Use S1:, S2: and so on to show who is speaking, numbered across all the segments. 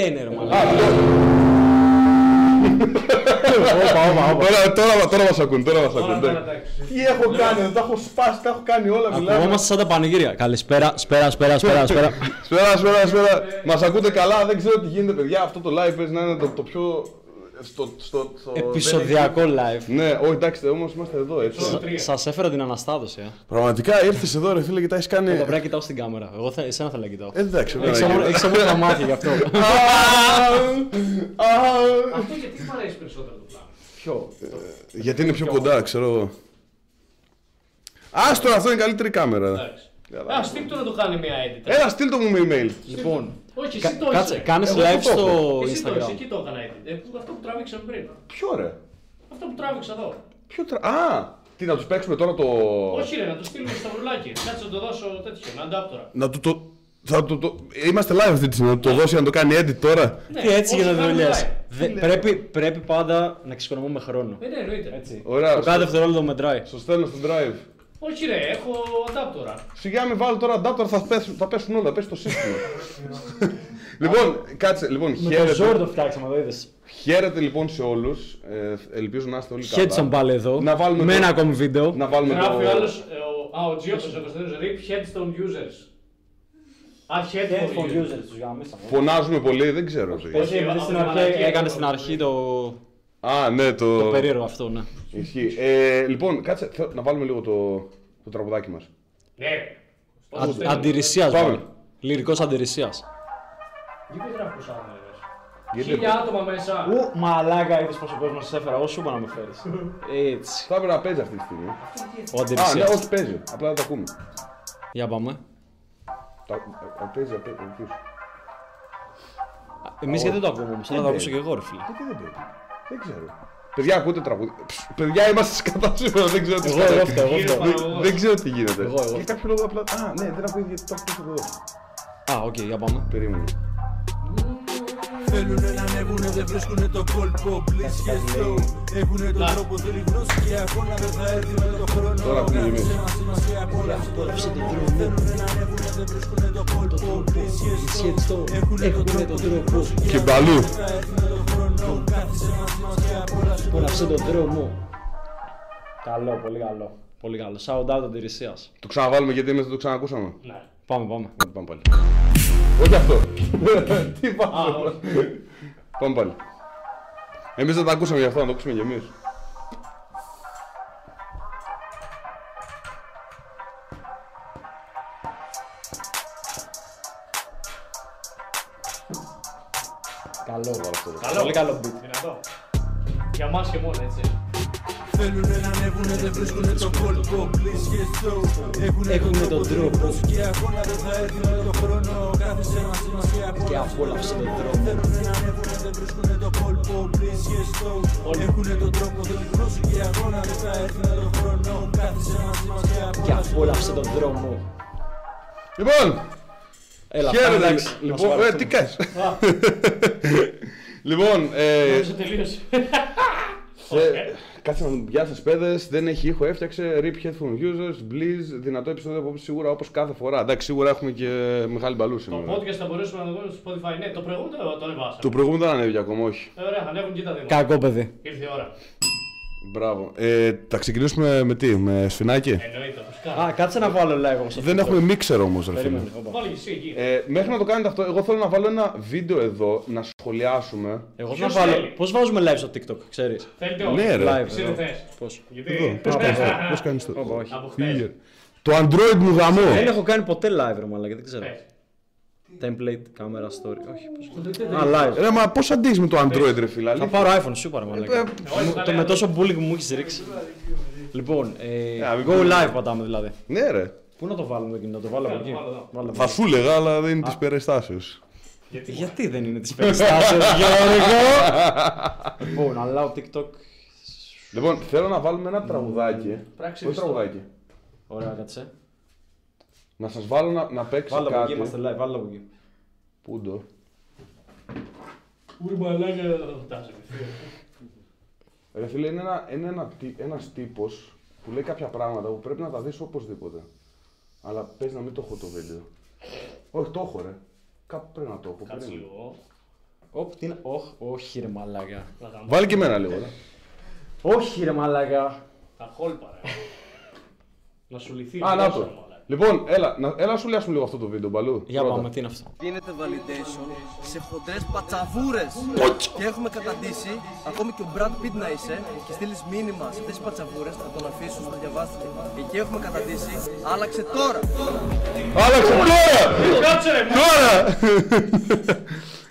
S1: είναι ρε μάλλον.
S2: Τώρα, τώρα, τώρα μας ακούν, τώρα μας
S3: Τώρα
S2: ακούν.
S3: τώρα,
S2: εντάξει.
S3: εντάξει.
S2: Τι έχω κάνει, δεν τα έχω σπάσει, τα έχω κάνει όλα. Μιλάμε.
S1: Ακουγόμαστε σαν τα πανηγύρια. Καλησπέρα, σπέρα, σπέρα, σπέρα, σπέρα.
S2: Σπέρα, σπέρα, σπέρα. Μας ακούτε καλά, δεν ξέρω τι γίνεται, παιδιά. Αυτό το live παίζει να είναι το, το πιο. Στο, στο, στο...
S1: Επισοδιακό live.
S2: Ναι, όχι, εντάξει, όμως είμαστε εδώ έτσι.
S3: Τώρα τρία.
S1: Σα έφερα την αναστάδωση. Ε.
S2: Πραγματικά ήρθες εδώ, ρε φίλε, και τα έχει κάνει.
S1: Εγώ πρέπει να κοιτάω στην κάμερα. Εγώ θα, εσένα θέλω να κοιτάω.
S2: Ε, Εντάξει,
S1: Έχεις
S2: βέβαια.
S1: όμο- Έχεις όμορφα μάτια γι' αυτό.
S3: Αυτό γιατί μου αρέσει περισσότερο το πλάνο;
S1: Ποιο;
S2: Γιατί είναι πιο κοντά, ξέρω εγώ. Α, τώρα αυτό είναι η καλύτερη κάμερα.
S3: Εντάξει. Α, στείλ να το κάνει μια edit.
S2: Έλα, στείλ το μου με email.
S1: Λοιπόν,
S3: Όχι,
S1: κα-
S3: εσύ το
S1: κάτσε,
S3: είσαι.
S1: κάνεις
S2: Εγώ
S1: live
S2: το έχω.
S1: στο
S3: Εσύ το είσαι,
S1: Instagram.
S3: εκεί το έκανα edit. Ε, που- αυτό που τράβηξα πριν.
S2: Ποιο ρε;
S3: Αυτό που τράβηξα εδώ.
S2: Ποιο τρα... Α, τι να τους παίξουμε τώρα το.
S3: Όχι ρε, να το στείλουμε στα βρουλάκι. Κάτσε να το δώσω τέτοιο, με αντάπτορα.
S2: Να του το. Θα το, το... Είμαστε live αυτή τη στιγμή, να του το δώσει να το κάνει edit τώρα.
S3: Ναι,
S1: Τι έτσι
S3: όσο
S1: γίνονται
S3: κάνουμε
S1: δουλειές.
S3: live.
S1: Πρέπει, πρέπει πάντα να εξοικονομούμε χρόνο.
S3: Ε, ναι, εννοείται.
S1: Έτσι.
S2: Ωραία.
S1: Το κάθε δευτερόλεπτο μετράει.
S2: Στο στέλνω στο drive.
S3: Όχι ρε, έχω αντάπτορα.
S2: Σιγά με βάλω τώρα adapter, θα πέσουν, θα πέσουν όλα, θα πέσει το σύστημα. λοιπόν, κάτσε, λοιπόν,
S1: Με το ζόρι
S2: χαίρετε,
S1: το φτιάξαμε, το είδες.
S2: χαίρετε λοιπόν σε όλους, ε, ελπίζω να είστε όλοι καλά.
S1: Χέτσον πάλι εδώ.
S2: Να βάλουμε
S1: με
S2: το-
S1: ένα ακόμη βίντεο.
S2: Να βάλουμε
S3: Γράφει ο
S2: το...
S3: άλλος, ε, ο- α, ο Τζίος, ο Κωνσταντίνος, RIP Headstone Users. Α, Headphone Users.
S1: τους γάμισαμε.
S2: Φωνάζουμε πολύ, δεν ξέρω. ζωή.
S1: Όχι, επειδή στην αρχή έκανε στην αρχή το,
S2: Α, ναι, το...
S1: το περίεργο αυτό, ναι.
S2: Ισχύει. Ε, λοιπόν, κάτσε, θέλω να βάλουμε λίγο το, το τραγουδάκι μας.
S3: Ναι. Πώς
S1: Αν-
S3: στέλνω.
S1: Αντιρρησίας
S2: Πάμε.
S1: βάλε. Λυρικός αντιρρησίας.
S3: Γιατί γράφεις πως άλλο μέσα.
S2: Γιατί-
S3: Χίλια άτομα μέσα.
S1: Ου, μαλάκα, είδες πόσο κόσμο σε έφερα, όσο είπα να με φέρεις. Έτσι.
S2: Θα έπρεπε να παίζει αυτή τη στιγμή.
S1: Ο
S2: Α, ναι,
S1: αντιρρησίας.
S2: όχι παίζει. Απλά δεν τα ακούμε.
S1: Για πάμε.
S2: Τα, α, παίζει, απ' απ' πίσω.
S1: Εμείς γιατί δεν το ακούμε όμως, θα το ακούσω και εγώ ρε φίλε.
S2: Γιατί δεν παίζει. Δεν ξέρω. Παιδιά, ακούτε τραγούδι. Ψ, Παιδιά, είμαστε σκατά σήμερα, δεν ξέρω τι
S1: Εγώ,
S2: γίνεται.
S1: εγώ φταίω, εγώ
S3: Κύριε
S1: φταίω.
S3: Παναγωγός.
S2: Δεν- Δεν ξέρω τι γίνεται.
S1: Εγώ, εγώ.
S2: Για κάποιο λόγο απλά. Α, ναι, δεν ακούει γιατί το έχω εδώ.
S1: Α, οκ, για πάμε.
S2: Περίμενε.
S4: Θέλουνε να ανέβουνε, δεν βρίσκουνε το κόλπο Please και slow Έχουνε τον τρόπο, θέλει γνώση και αγώνα Δεν θα έρθει με το χρόνο
S2: Τώρα ακούμε κι εμείς.
S4: Κάθε μας σημασία πολλά στο δρόμο Θέλουνε να ανέβουνε, δεν βρίσκουνε το κόλπο Please και slow Έχουνε τον τρόπο, θέλει γνώση
S2: Και
S4: και
S2: μπαλού.
S4: αγώνα Δεν θα έρθει με το χρόνο Κάθε μας σημασία πολλά στο
S1: Πόναψε τον δρόμο. Καλό, πολύ καλό. Πολύ καλό. Shout out αντιρρησίας.
S2: Το ξαναβάλουμε γιατί εμείς δεν το ξανακούσαμε.
S3: Ναι.
S1: Πάμε, πάμε.
S2: Πάμε πάλι. Όχι αυτό. Τι
S3: Α,
S2: πάμε.
S3: όχι.
S2: Πάμε πάλι. Εμείς δεν τα ακούσαμε γι' αυτό, να το ακούσουμε κι εμείς.
S1: Καλό.
S3: Καλό.
S1: Πολύ καλό beat.
S3: Δυνατό. Για μας και μόνο, έτσι.
S4: Θέλουνε να ανέβουνε, δεν βρίσκουνε το κόλπο Please και slow Έχουνε
S1: Έχουνε
S4: τον
S1: τον
S4: τρόπο, θέλει
S1: τρόπο.
S4: γνώση και αγώνα Δεν θα έρθει με το χρόνο Κάθε μας σημασία
S1: Και
S4: πολλά στο
S1: απόλαυσε τον δρόμο.
S4: Θέλουνε να ανέβουνε, δεν βρίσκουνε το κόλπο Please και slow Έχουνε τον τρόπο, θέλει γνώση και αγώνα Δεν θα έρθει με το χρόνο Κάθε μας σημασία
S1: Και
S4: πολλά στο
S1: απόλαυσε τον δρόμο.
S2: Λοιπόν,
S1: Έλα,
S2: χαίρετε.
S1: πάμε, εντάξει. Να
S2: Λοιπόν,
S1: σου
S2: ε,
S1: βαρεθούμε.
S2: τι κάνεις; Λοιπόν, ε,
S3: Νομίζω τελείωσε.
S2: Ε, Κάτσε να δούμε. Γεια σας, παιδες. Δεν έχει ήχο, έφτιαξε. Rip headphone users, please. Δυνατό επεισόδιο από σίγουρα όπως κάθε φορά. Εντάξει, σίγουρα έχουμε και μεγάλη μπαλού
S3: Το
S2: σήμερα.
S3: podcast θα μπορέσουμε να το δούμε στο Spotify. Ναι, το προηγούμενο το ανεβάσαμε.
S2: Το προηγούμενο δεν ανέβηκε ακόμα, όχι.
S3: Ε, Ωραία, ανέβουν και τα δύο.
S1: Κακό παιδί.
S3: Ήρθε η ώρα.
S2: Μπράβο. Ε, θα ξεκινήσουμε με τι, με σφινάκι;
S3: Εννοείται, φυσικά.
S1: Α, κάτσε να βάλω live όμως.
S2: Δεν έχουμε μίξερ όμως, ρε φίλε.
S1: Περίμενε. όπα.
S3: Βάλει και εσύ εκεί.
S2: Ε, μέχρι να το κάνετε αυτό, εγώ θέλω να βάλω ένα βίντεο εδώ να σχολιάσουμε.
S1: Εγώ θα
S3: Ποιος
S1: βάλω.
S3: θέλει;
S1: Πώς βάζουμε live στο TikTok, ξέρεις;
S3: Θέλετε όλοι.
S2: Ναι, ρε.
S1: Live.
S3: Εσύ
S1: εδώ.
S3: δεν θες.
S1: Πώς;
S3: Γιατί.
S2: Εδώ, πώς κάνεις το. Πώς κάνεις το.
S1: Όπα, όχι.
S3: Από χθες.
S2: Φύγε. Το Android μου γαμό.
S1: Δεν έχω κάνει ποτέ live, ρε μαλάκα, δεν ξέρω.
S3: Θες.
S1: Template, camera, story. Όχι, πώς.
S3: Δεν-
S1: Α, live.
S2: Ρε, μα πώς αντίζεις με το Android, ρε φίλε.
S1: Θα
S2: αλήθεια.
S1: πάρω iPhone, σου πάρω μαλάκα.
S2: Ε,
S3: Όχι,
S1: Το-
S3: θα
S1: Το
S3: λέω.
S1: με τόσο bullying που μου έχεις ρίξει. Λοιπόν, ε,
S2: Ε, μην
S1: go
S2: πούμε.
S1: live πατάμε δηλαδή.
S2: Ναι, ρε.
S1: Πού να το βάλουμε το κινητό, το βάλω από
S3: Βάλω,
S1: εκεί.
S3: βάλω εδώ.
S1: Βάλω από
S2: Θα
S1: εκεί.
S2: σου έλεγα, αλλά δεν είναι της περιστάσεως.
S3: Γιατί;
S1: Γιατί δεν είναι της περιστάσεως, Γιώργο! Λοιπόν, αλλά ο TikTok.
S2: Λοιπόν, θέλω να βάλουμε ένα τραγουδάκι.
S3: Πράξη
S2: Όχι
S3: ρηστό.
S2: τραγουδάκι;
S1: Ωραία, κάτσε.
S2: Να σας βάλω να, να παίξει
S1: Βάλω από εκεί,
S2: κάτι.
S1: είμαστε live, βάλω από εκεί.
S2: Πού το.
S3: Ούρ μαλάκα δεν θα φτάσουμε.
S2: Ρε φίλε, είναι, ένα, είναι ένα, τι- ένας τύπος που λέει κάποια πράγματα που πρέπει να τα δεις οπωσδήποτε. Αλλά πες να μην το έχω το βίντεο. Όχι, το έχω ρε. Κάπου πρέπει να το έχω.
S3: Κάτσε
S2: περίμενε.
S3: λίγο.
S1: Οπ, τι είναι. Όχ, όχι ρε μαλάκα.
S3: Να τα
S2: Βάλει και εμένα λίγο. ε.
S1: Όχι ρε μαλάκα.
S3: Τα χόλπα, ρε. Να σου λυθεί.
S2: Α,
S3: η
S2: να
S3: γλώσσα,
S2: το.
S3: Μαλάκα.
S2: Λοιπόν, έλα, να, έλα να σου λιάσουμε λίγο αυτό το βίντεο, Μπαλού.
S1: Για
S2: Πρώτα.
S1: πάμε, τι είναι αυτό;
S5: Γίνεται validation σε χοντρές πατσαβούρες και έχουμε καταντήσει ακόμη και ο Brad Pitt να είσαι και στείλεις μήνυμα σε αυτές τις πατσαβούρες θα τον αφήσεις, θα διαβάστηκε εκεί έχουμε καταντήσει άλλαξε τώρα
S2: Άλλαξε τώρα!
S3: Κάτσε ρε, μου.
S2: Τώρα!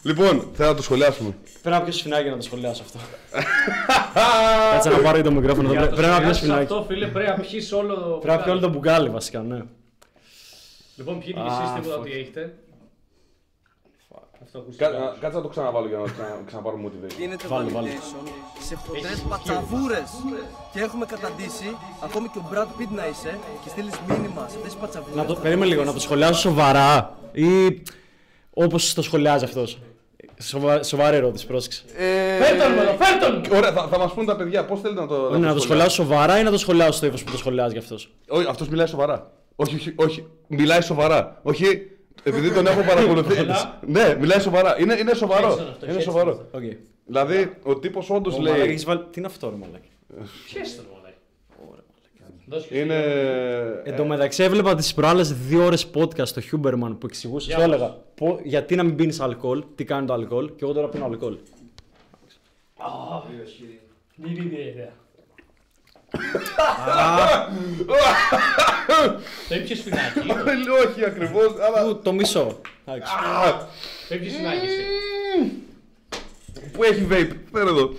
S2: λοιπόν, θέλω να το σχολιάσουμε.
S1: Πρέπει να πιω σφινάκι να το σχολιάσω αυτό. Κάτσε να πάρω και το μικρόφωνο.
S3: Για
S1: εδώ.
S3: το
S1: Πρέπει να πιω
S3: σχολιάσεις
S1: σφινάκι.
S3: αυτό, φίλε, πρέπει να πιείς όλο το...
S1: Πρέπει να πιω όλο το μπουκάλι βασικά, ναι.
S3: Λοιπόν, πιείτε κι
S1: Α,
S3: εσείς τίποτα
S1: fuck.
S3: ότι έχετε; Αυτό
S2: Κα-
S3: ακούστηκε.
S2: να- Κάτσε να το ξαναβάλω για να ξανα- ξαναπάρουμε motivation.
S5: Γίνεται
S1: Βάλε, βάλε.
S5: validation σε χοντρές
S3: Έχεις
S5: πατσαβούρες και έχουμε καταντήσει ακόμη και ο Brad Pitt να είσαι και στείλεις μήνυμα σε αυτές τις πατσαβούρες
S1: Να το,
S5: θα
S1: περίμενε λίγο, να το σχολιάσω σοβαρά ή όπως το σχολιάζει αυτός. Σοβα, σοβαρή ερώτηση, πρόσεξε.
S2: Ε,
S3: Φέρ' τον εδώ, φέρ' τον!
S2: Ωραία, θα, θα μας πούν τα παιδιά πώς θέλετε να το.
S1: Όχι, να το σχολιάσω σοβαρά ή να το σχολιάσω στο ύφος που το σχολιάζει αυτός;
S2: Όχι, αυτός μιλάει σοβαρά. Όχι, όχι, όχι. Μιλάει σοβαρά. Όχι, επειδή τον έχω παρακολουθήσει.
S3: Έλα.
S2: ναι, μιλάει σοβαρά. Είναι, είναι σοβαρό.
S3: Χαίρεσαι αυτό,
S2: Είναι
S3: χαίρεσαι
S2: σοβαρό.
S3: αυτό.
S1: Οκ.
S2: Δηλαδή, ο τύπος όντως
S1: Ο μαλάκα
S2: λέει.
S1: έχεις βάλει... Τι είναι αυτό ρε μαλάκα.
S3: Πιες τον, μαλάκα. Δώσ' και
S2: Είναι.
S3: εσύ.
S1: Εν τω μεταξύ έβλεπα τις προάλλες δύο ώρες podcast στο Huberman που εξηγούσες,
S3: Για
S1: το
S3: πες.
S1: έλεγα, πω- γιατί να μην πίνεις αλκοόλ, τι κάνει το αλκοόλ και εγώ τώρα πίνω αλκοόλ.
S3: Μην είναι ιδέα. Το έπιες σφινάκι.
S2: όχι ακριβώς, αλλά.
S1: Που το μισό. Εντάξει.
S2: Α,
S3: Το έπιες σφινάκι εσύ.
S2: Πού έχει vape, φέρε εδώ.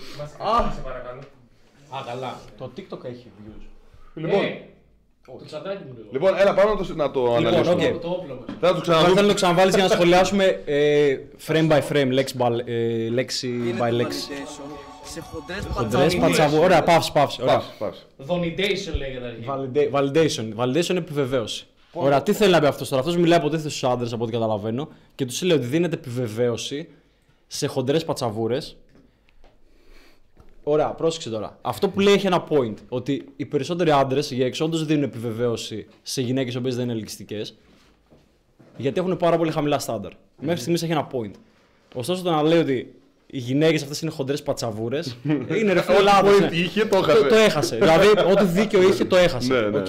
S3: Α, καλά.
S1: Το TikTok έχει views.
S2: Λοιπόν,
S3: Ε, Το τσαντάκι μου λίγο.
S2: λοιπόν, έλα πάμε να το, να το αναλύσουμε.
S1: οκ.
S3: Το όπλο μας.
S2: Θα το
S1: Τώρα θέλω
S2: ξαναδούμε.
S1: να το ξαναβάλεις για να σχολιάσουμε ε, frame by frame, λέξη, by, ε, λέξη
S5: Γίνεται
S1: by λέξη.
S5: Validation σε χοντρές
S1: Χοντρές
S5: πατσαβούρες
S1: πατσαβού. Ωραία, παύση, παύση. Ωραία.
S2: Πας, πας.
S3: Donidation λέγεται αρχή.
S1: Valida- Validation. Validation είναι επιβεβαίωση. Ωραία, τι θέλει να πει αυτός τώρα; Αυτός μιλάει υποτίθεται στους άντρες από ό,τι καταλαβαίνω και τους λέει ότι δίνεται επιβεβαίωση σε χοντρές πατσαβούρες. Ωραία, πρόσεξε τώρα. Αυτό που λέει έχει ένα point. Ότι οι περισσότεροι άντρες εκεί έξω όντως δίνουν επιβεβαίωση σε γυναίκες οι οποίες δεν είναι ελκυστικές. Γιατί έχουν πάρα πολύ χαμηλά στάνταρ. Μέχρι στιγμής έχει ένα point. Ωστόσο το να λέει ότι οι γυναίκες αυτές είναι χοντρές πατσαβούρες. είναι ρε φίλε
S2: Ό,τι
S1: λάθος,
S2: point
S1: ναι.
S2: είχε, το
S1: Το,
S2: έχασε.
S1: το έχασε. δηλαδή, ό,τι δίκιο είχε, το έχασε.
S2: Ναι, ναι,
S1: Οκ.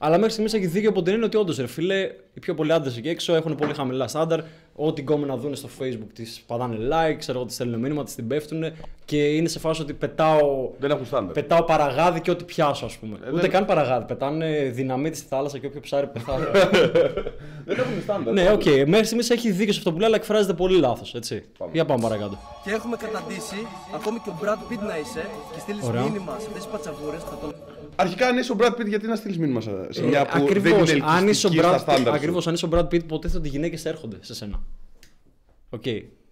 S2: Ναι.
S1: Αλλά μέχρι στιγμής έχει δίκιο από την έννοια ότι όντως, ρε φίλε, οι πιο πολλοί άντρες εκεί έξω έχουν πολύ χαμηλά στάνταρ. Ό,τι γκόμενα δουν στο facebook της πατάνε like, ξέρω εγώ, της στέλνουν μήνυμα, της την πέφτουν και είναι σε φάση ότι πετάω,
S2: Δεν έχουν στάνταρ.
S1: πετάω παραγάδι και ό,τι πιάσω, ας πούμε.
S2: Ε,
S1: Ούτε
S2: δεν-
S1: καν παραγάδι. Πετάνε δυναμίτη στη θάλασσα και όποιο ψάρι πεθάνει.
S2: Δεν έχουν στάνταρ.
S1: ναι, οκ. Μέχρι στιγμής έχει δίκιο σε αυτό που λέει, αλλά εκφράζεται πολύ λάθος. Έτσι.
S2: Πάμε.
S1: Για πάμε παρακάτω.
S5: και έχουμε καταντήσει ακόμη και ο Brad Pitt να είσαι και στείλεις
S1: Ωραία.
S5: μήνυμα σε αυτές τις πατσαβούρες θα τον
S2: Αρχικά, αν είσαι ο Brad Pitt, γιατί να στείλεις μήνυμα σε σε μια που δεν
S1: Ακριβώς.
S2: είναι
S1: αν είσαι ο
S2: ελκυστική στα
S1: Brad,
S2: στάνταρ. σου;
S1: ακριβώς, αν είσαι ο Brad Pitt, υποτίθεται ότι οι γυναίκες έρχονται σε σένα. Οκ.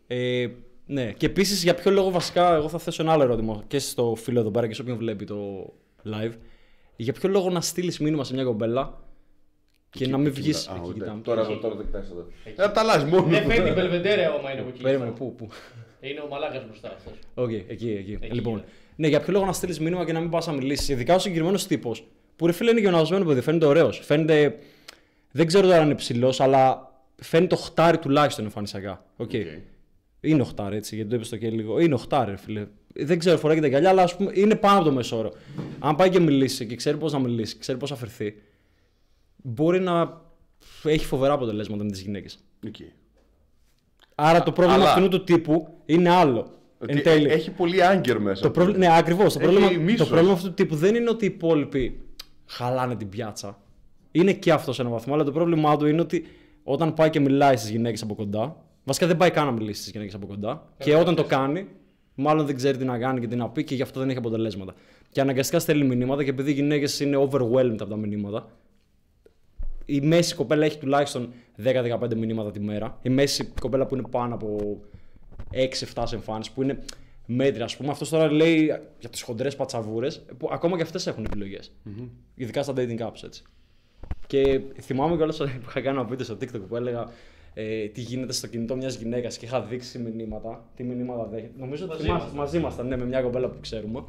S1: Ε, ναι. Και επίσης, για ποιο λόγο βασικά, εγώ θα θέσω ένα άλλο ερώτημα και στο φίλο εδώ πέρα και σε όποιον βλέπει το live. Για ποιο λόγο να στείλεις μήνυμα σε μια κομπέλα και να μην βγεις.
S2: Α,
S1: Εκεί
S2: ούτε.
S1: κοιτάμε.
S2: Τώρα εδώ, τώρα δεν κοιτάς εδώ. Ε, τα αλλάζεις μόνο.
S3: Δεν φαίνεται η Μπελβεντέρε άμα είναι από εκεί.
S1: Περίμενε, πού, πού.
S3: Είναι ο μαλάκας μπροστά αυτός.
S1: Οκ, εκεί, εκεί.
S3: Εκεί,
S1: λοιπόν,
S3: ναι.
S1: ναι, για ποιο λόγο να στείλεις μήνυμα και να μην πας να μιλήσεις. Ειδικά ο συγκεκριμένος τύπος. Που ρε φίλε είναι γυμνασμένο παιδί, φαίνεται ωραίος. Φαίνεται. Δεν ξέρω τώρα αν είναι ψηλός, αλλά φαίνεται οχτάρι τουλάχιστον εμφανισιακά. Οκ. Είναι οχτάρι έτσι, γιατί το είπες το και λίγο. Είναι οχτάρι, ρε φίλε. Δεν ξέρω, φοράει και τα γυαλιά, αλλά ας πούμε είναι πάνω από το μέσο όρο. Αν πάει και μιλήσει και ξέρει πώς να μιλήσει, ξέρει πώς να φερθεί, μπορεί να έχει φοβερά αποτελέσματα με τις γυναίκες.
S2: Οκ.
S1: Άρα το πρόβλημα
S2: Αλλά-
S1: αυτού του τύπου είναι άλλο.
S2: Ότι
S1: Εν τέλει.
S2: Έχει πολύ anger μέσα.
S1: Το πρόβλημα, ναι, ακριβώς. Το,
S2: Έχει
S1: πρόβλημα, το
S2: μίσος.
S1: πρόβλημα αυτού του τύπου δεν είναι ότι οι υπόλοιποι χαλάνε την πιάτσα. Είναι και αυτός σε έναν βαθμό, αλλά το πρόβλημά του είναι ότι όταν πάει και μιλάει στις γυναίκες από κοντά, βασικά δεν πάει καν να μιλήσει στις γυναίκες από κοντά, και όταν το κάνει, μάλλον δεν ξέρει τι να κάνει και τι να πει και γι' αυτό δεν έχει αποτελέσματα. Και αναγκαστικά στέλνει μηνύματα και επειδή οι γυναίκες είναι overwhelmed από τα μηνύματα, η μέση κοπέλα έχει τουλάχιστον 10-15 μηνύματα τη μέρα. Η μέση κοπέλα που είναι πάνω από 6-7 σε εμφάνιση, που είναι μέτρια, ας πούμε. Αυτός τώρα λέει για τις χοντρές πατσαβούρες, που ακόμα και αυτές έχουν επιλογές. Ειδικά στα dating apps, έτσι. Και θυμάμαι κιόλας που είχα κάνει ένα βίντεο στο TikTok που έλεγα ε, τι γίνεται στο κινητό μιας γυναίκας και είχα δείξει μηνύματα. Τι μηνύματα δέχεται. Νομίζω ότι
S3: Μαζί
S1: θυμάσαι-
S3: ήμασταν.
S1: μαζί ήμασταν, ναι, με μια κοπέλα που ξέρουμε.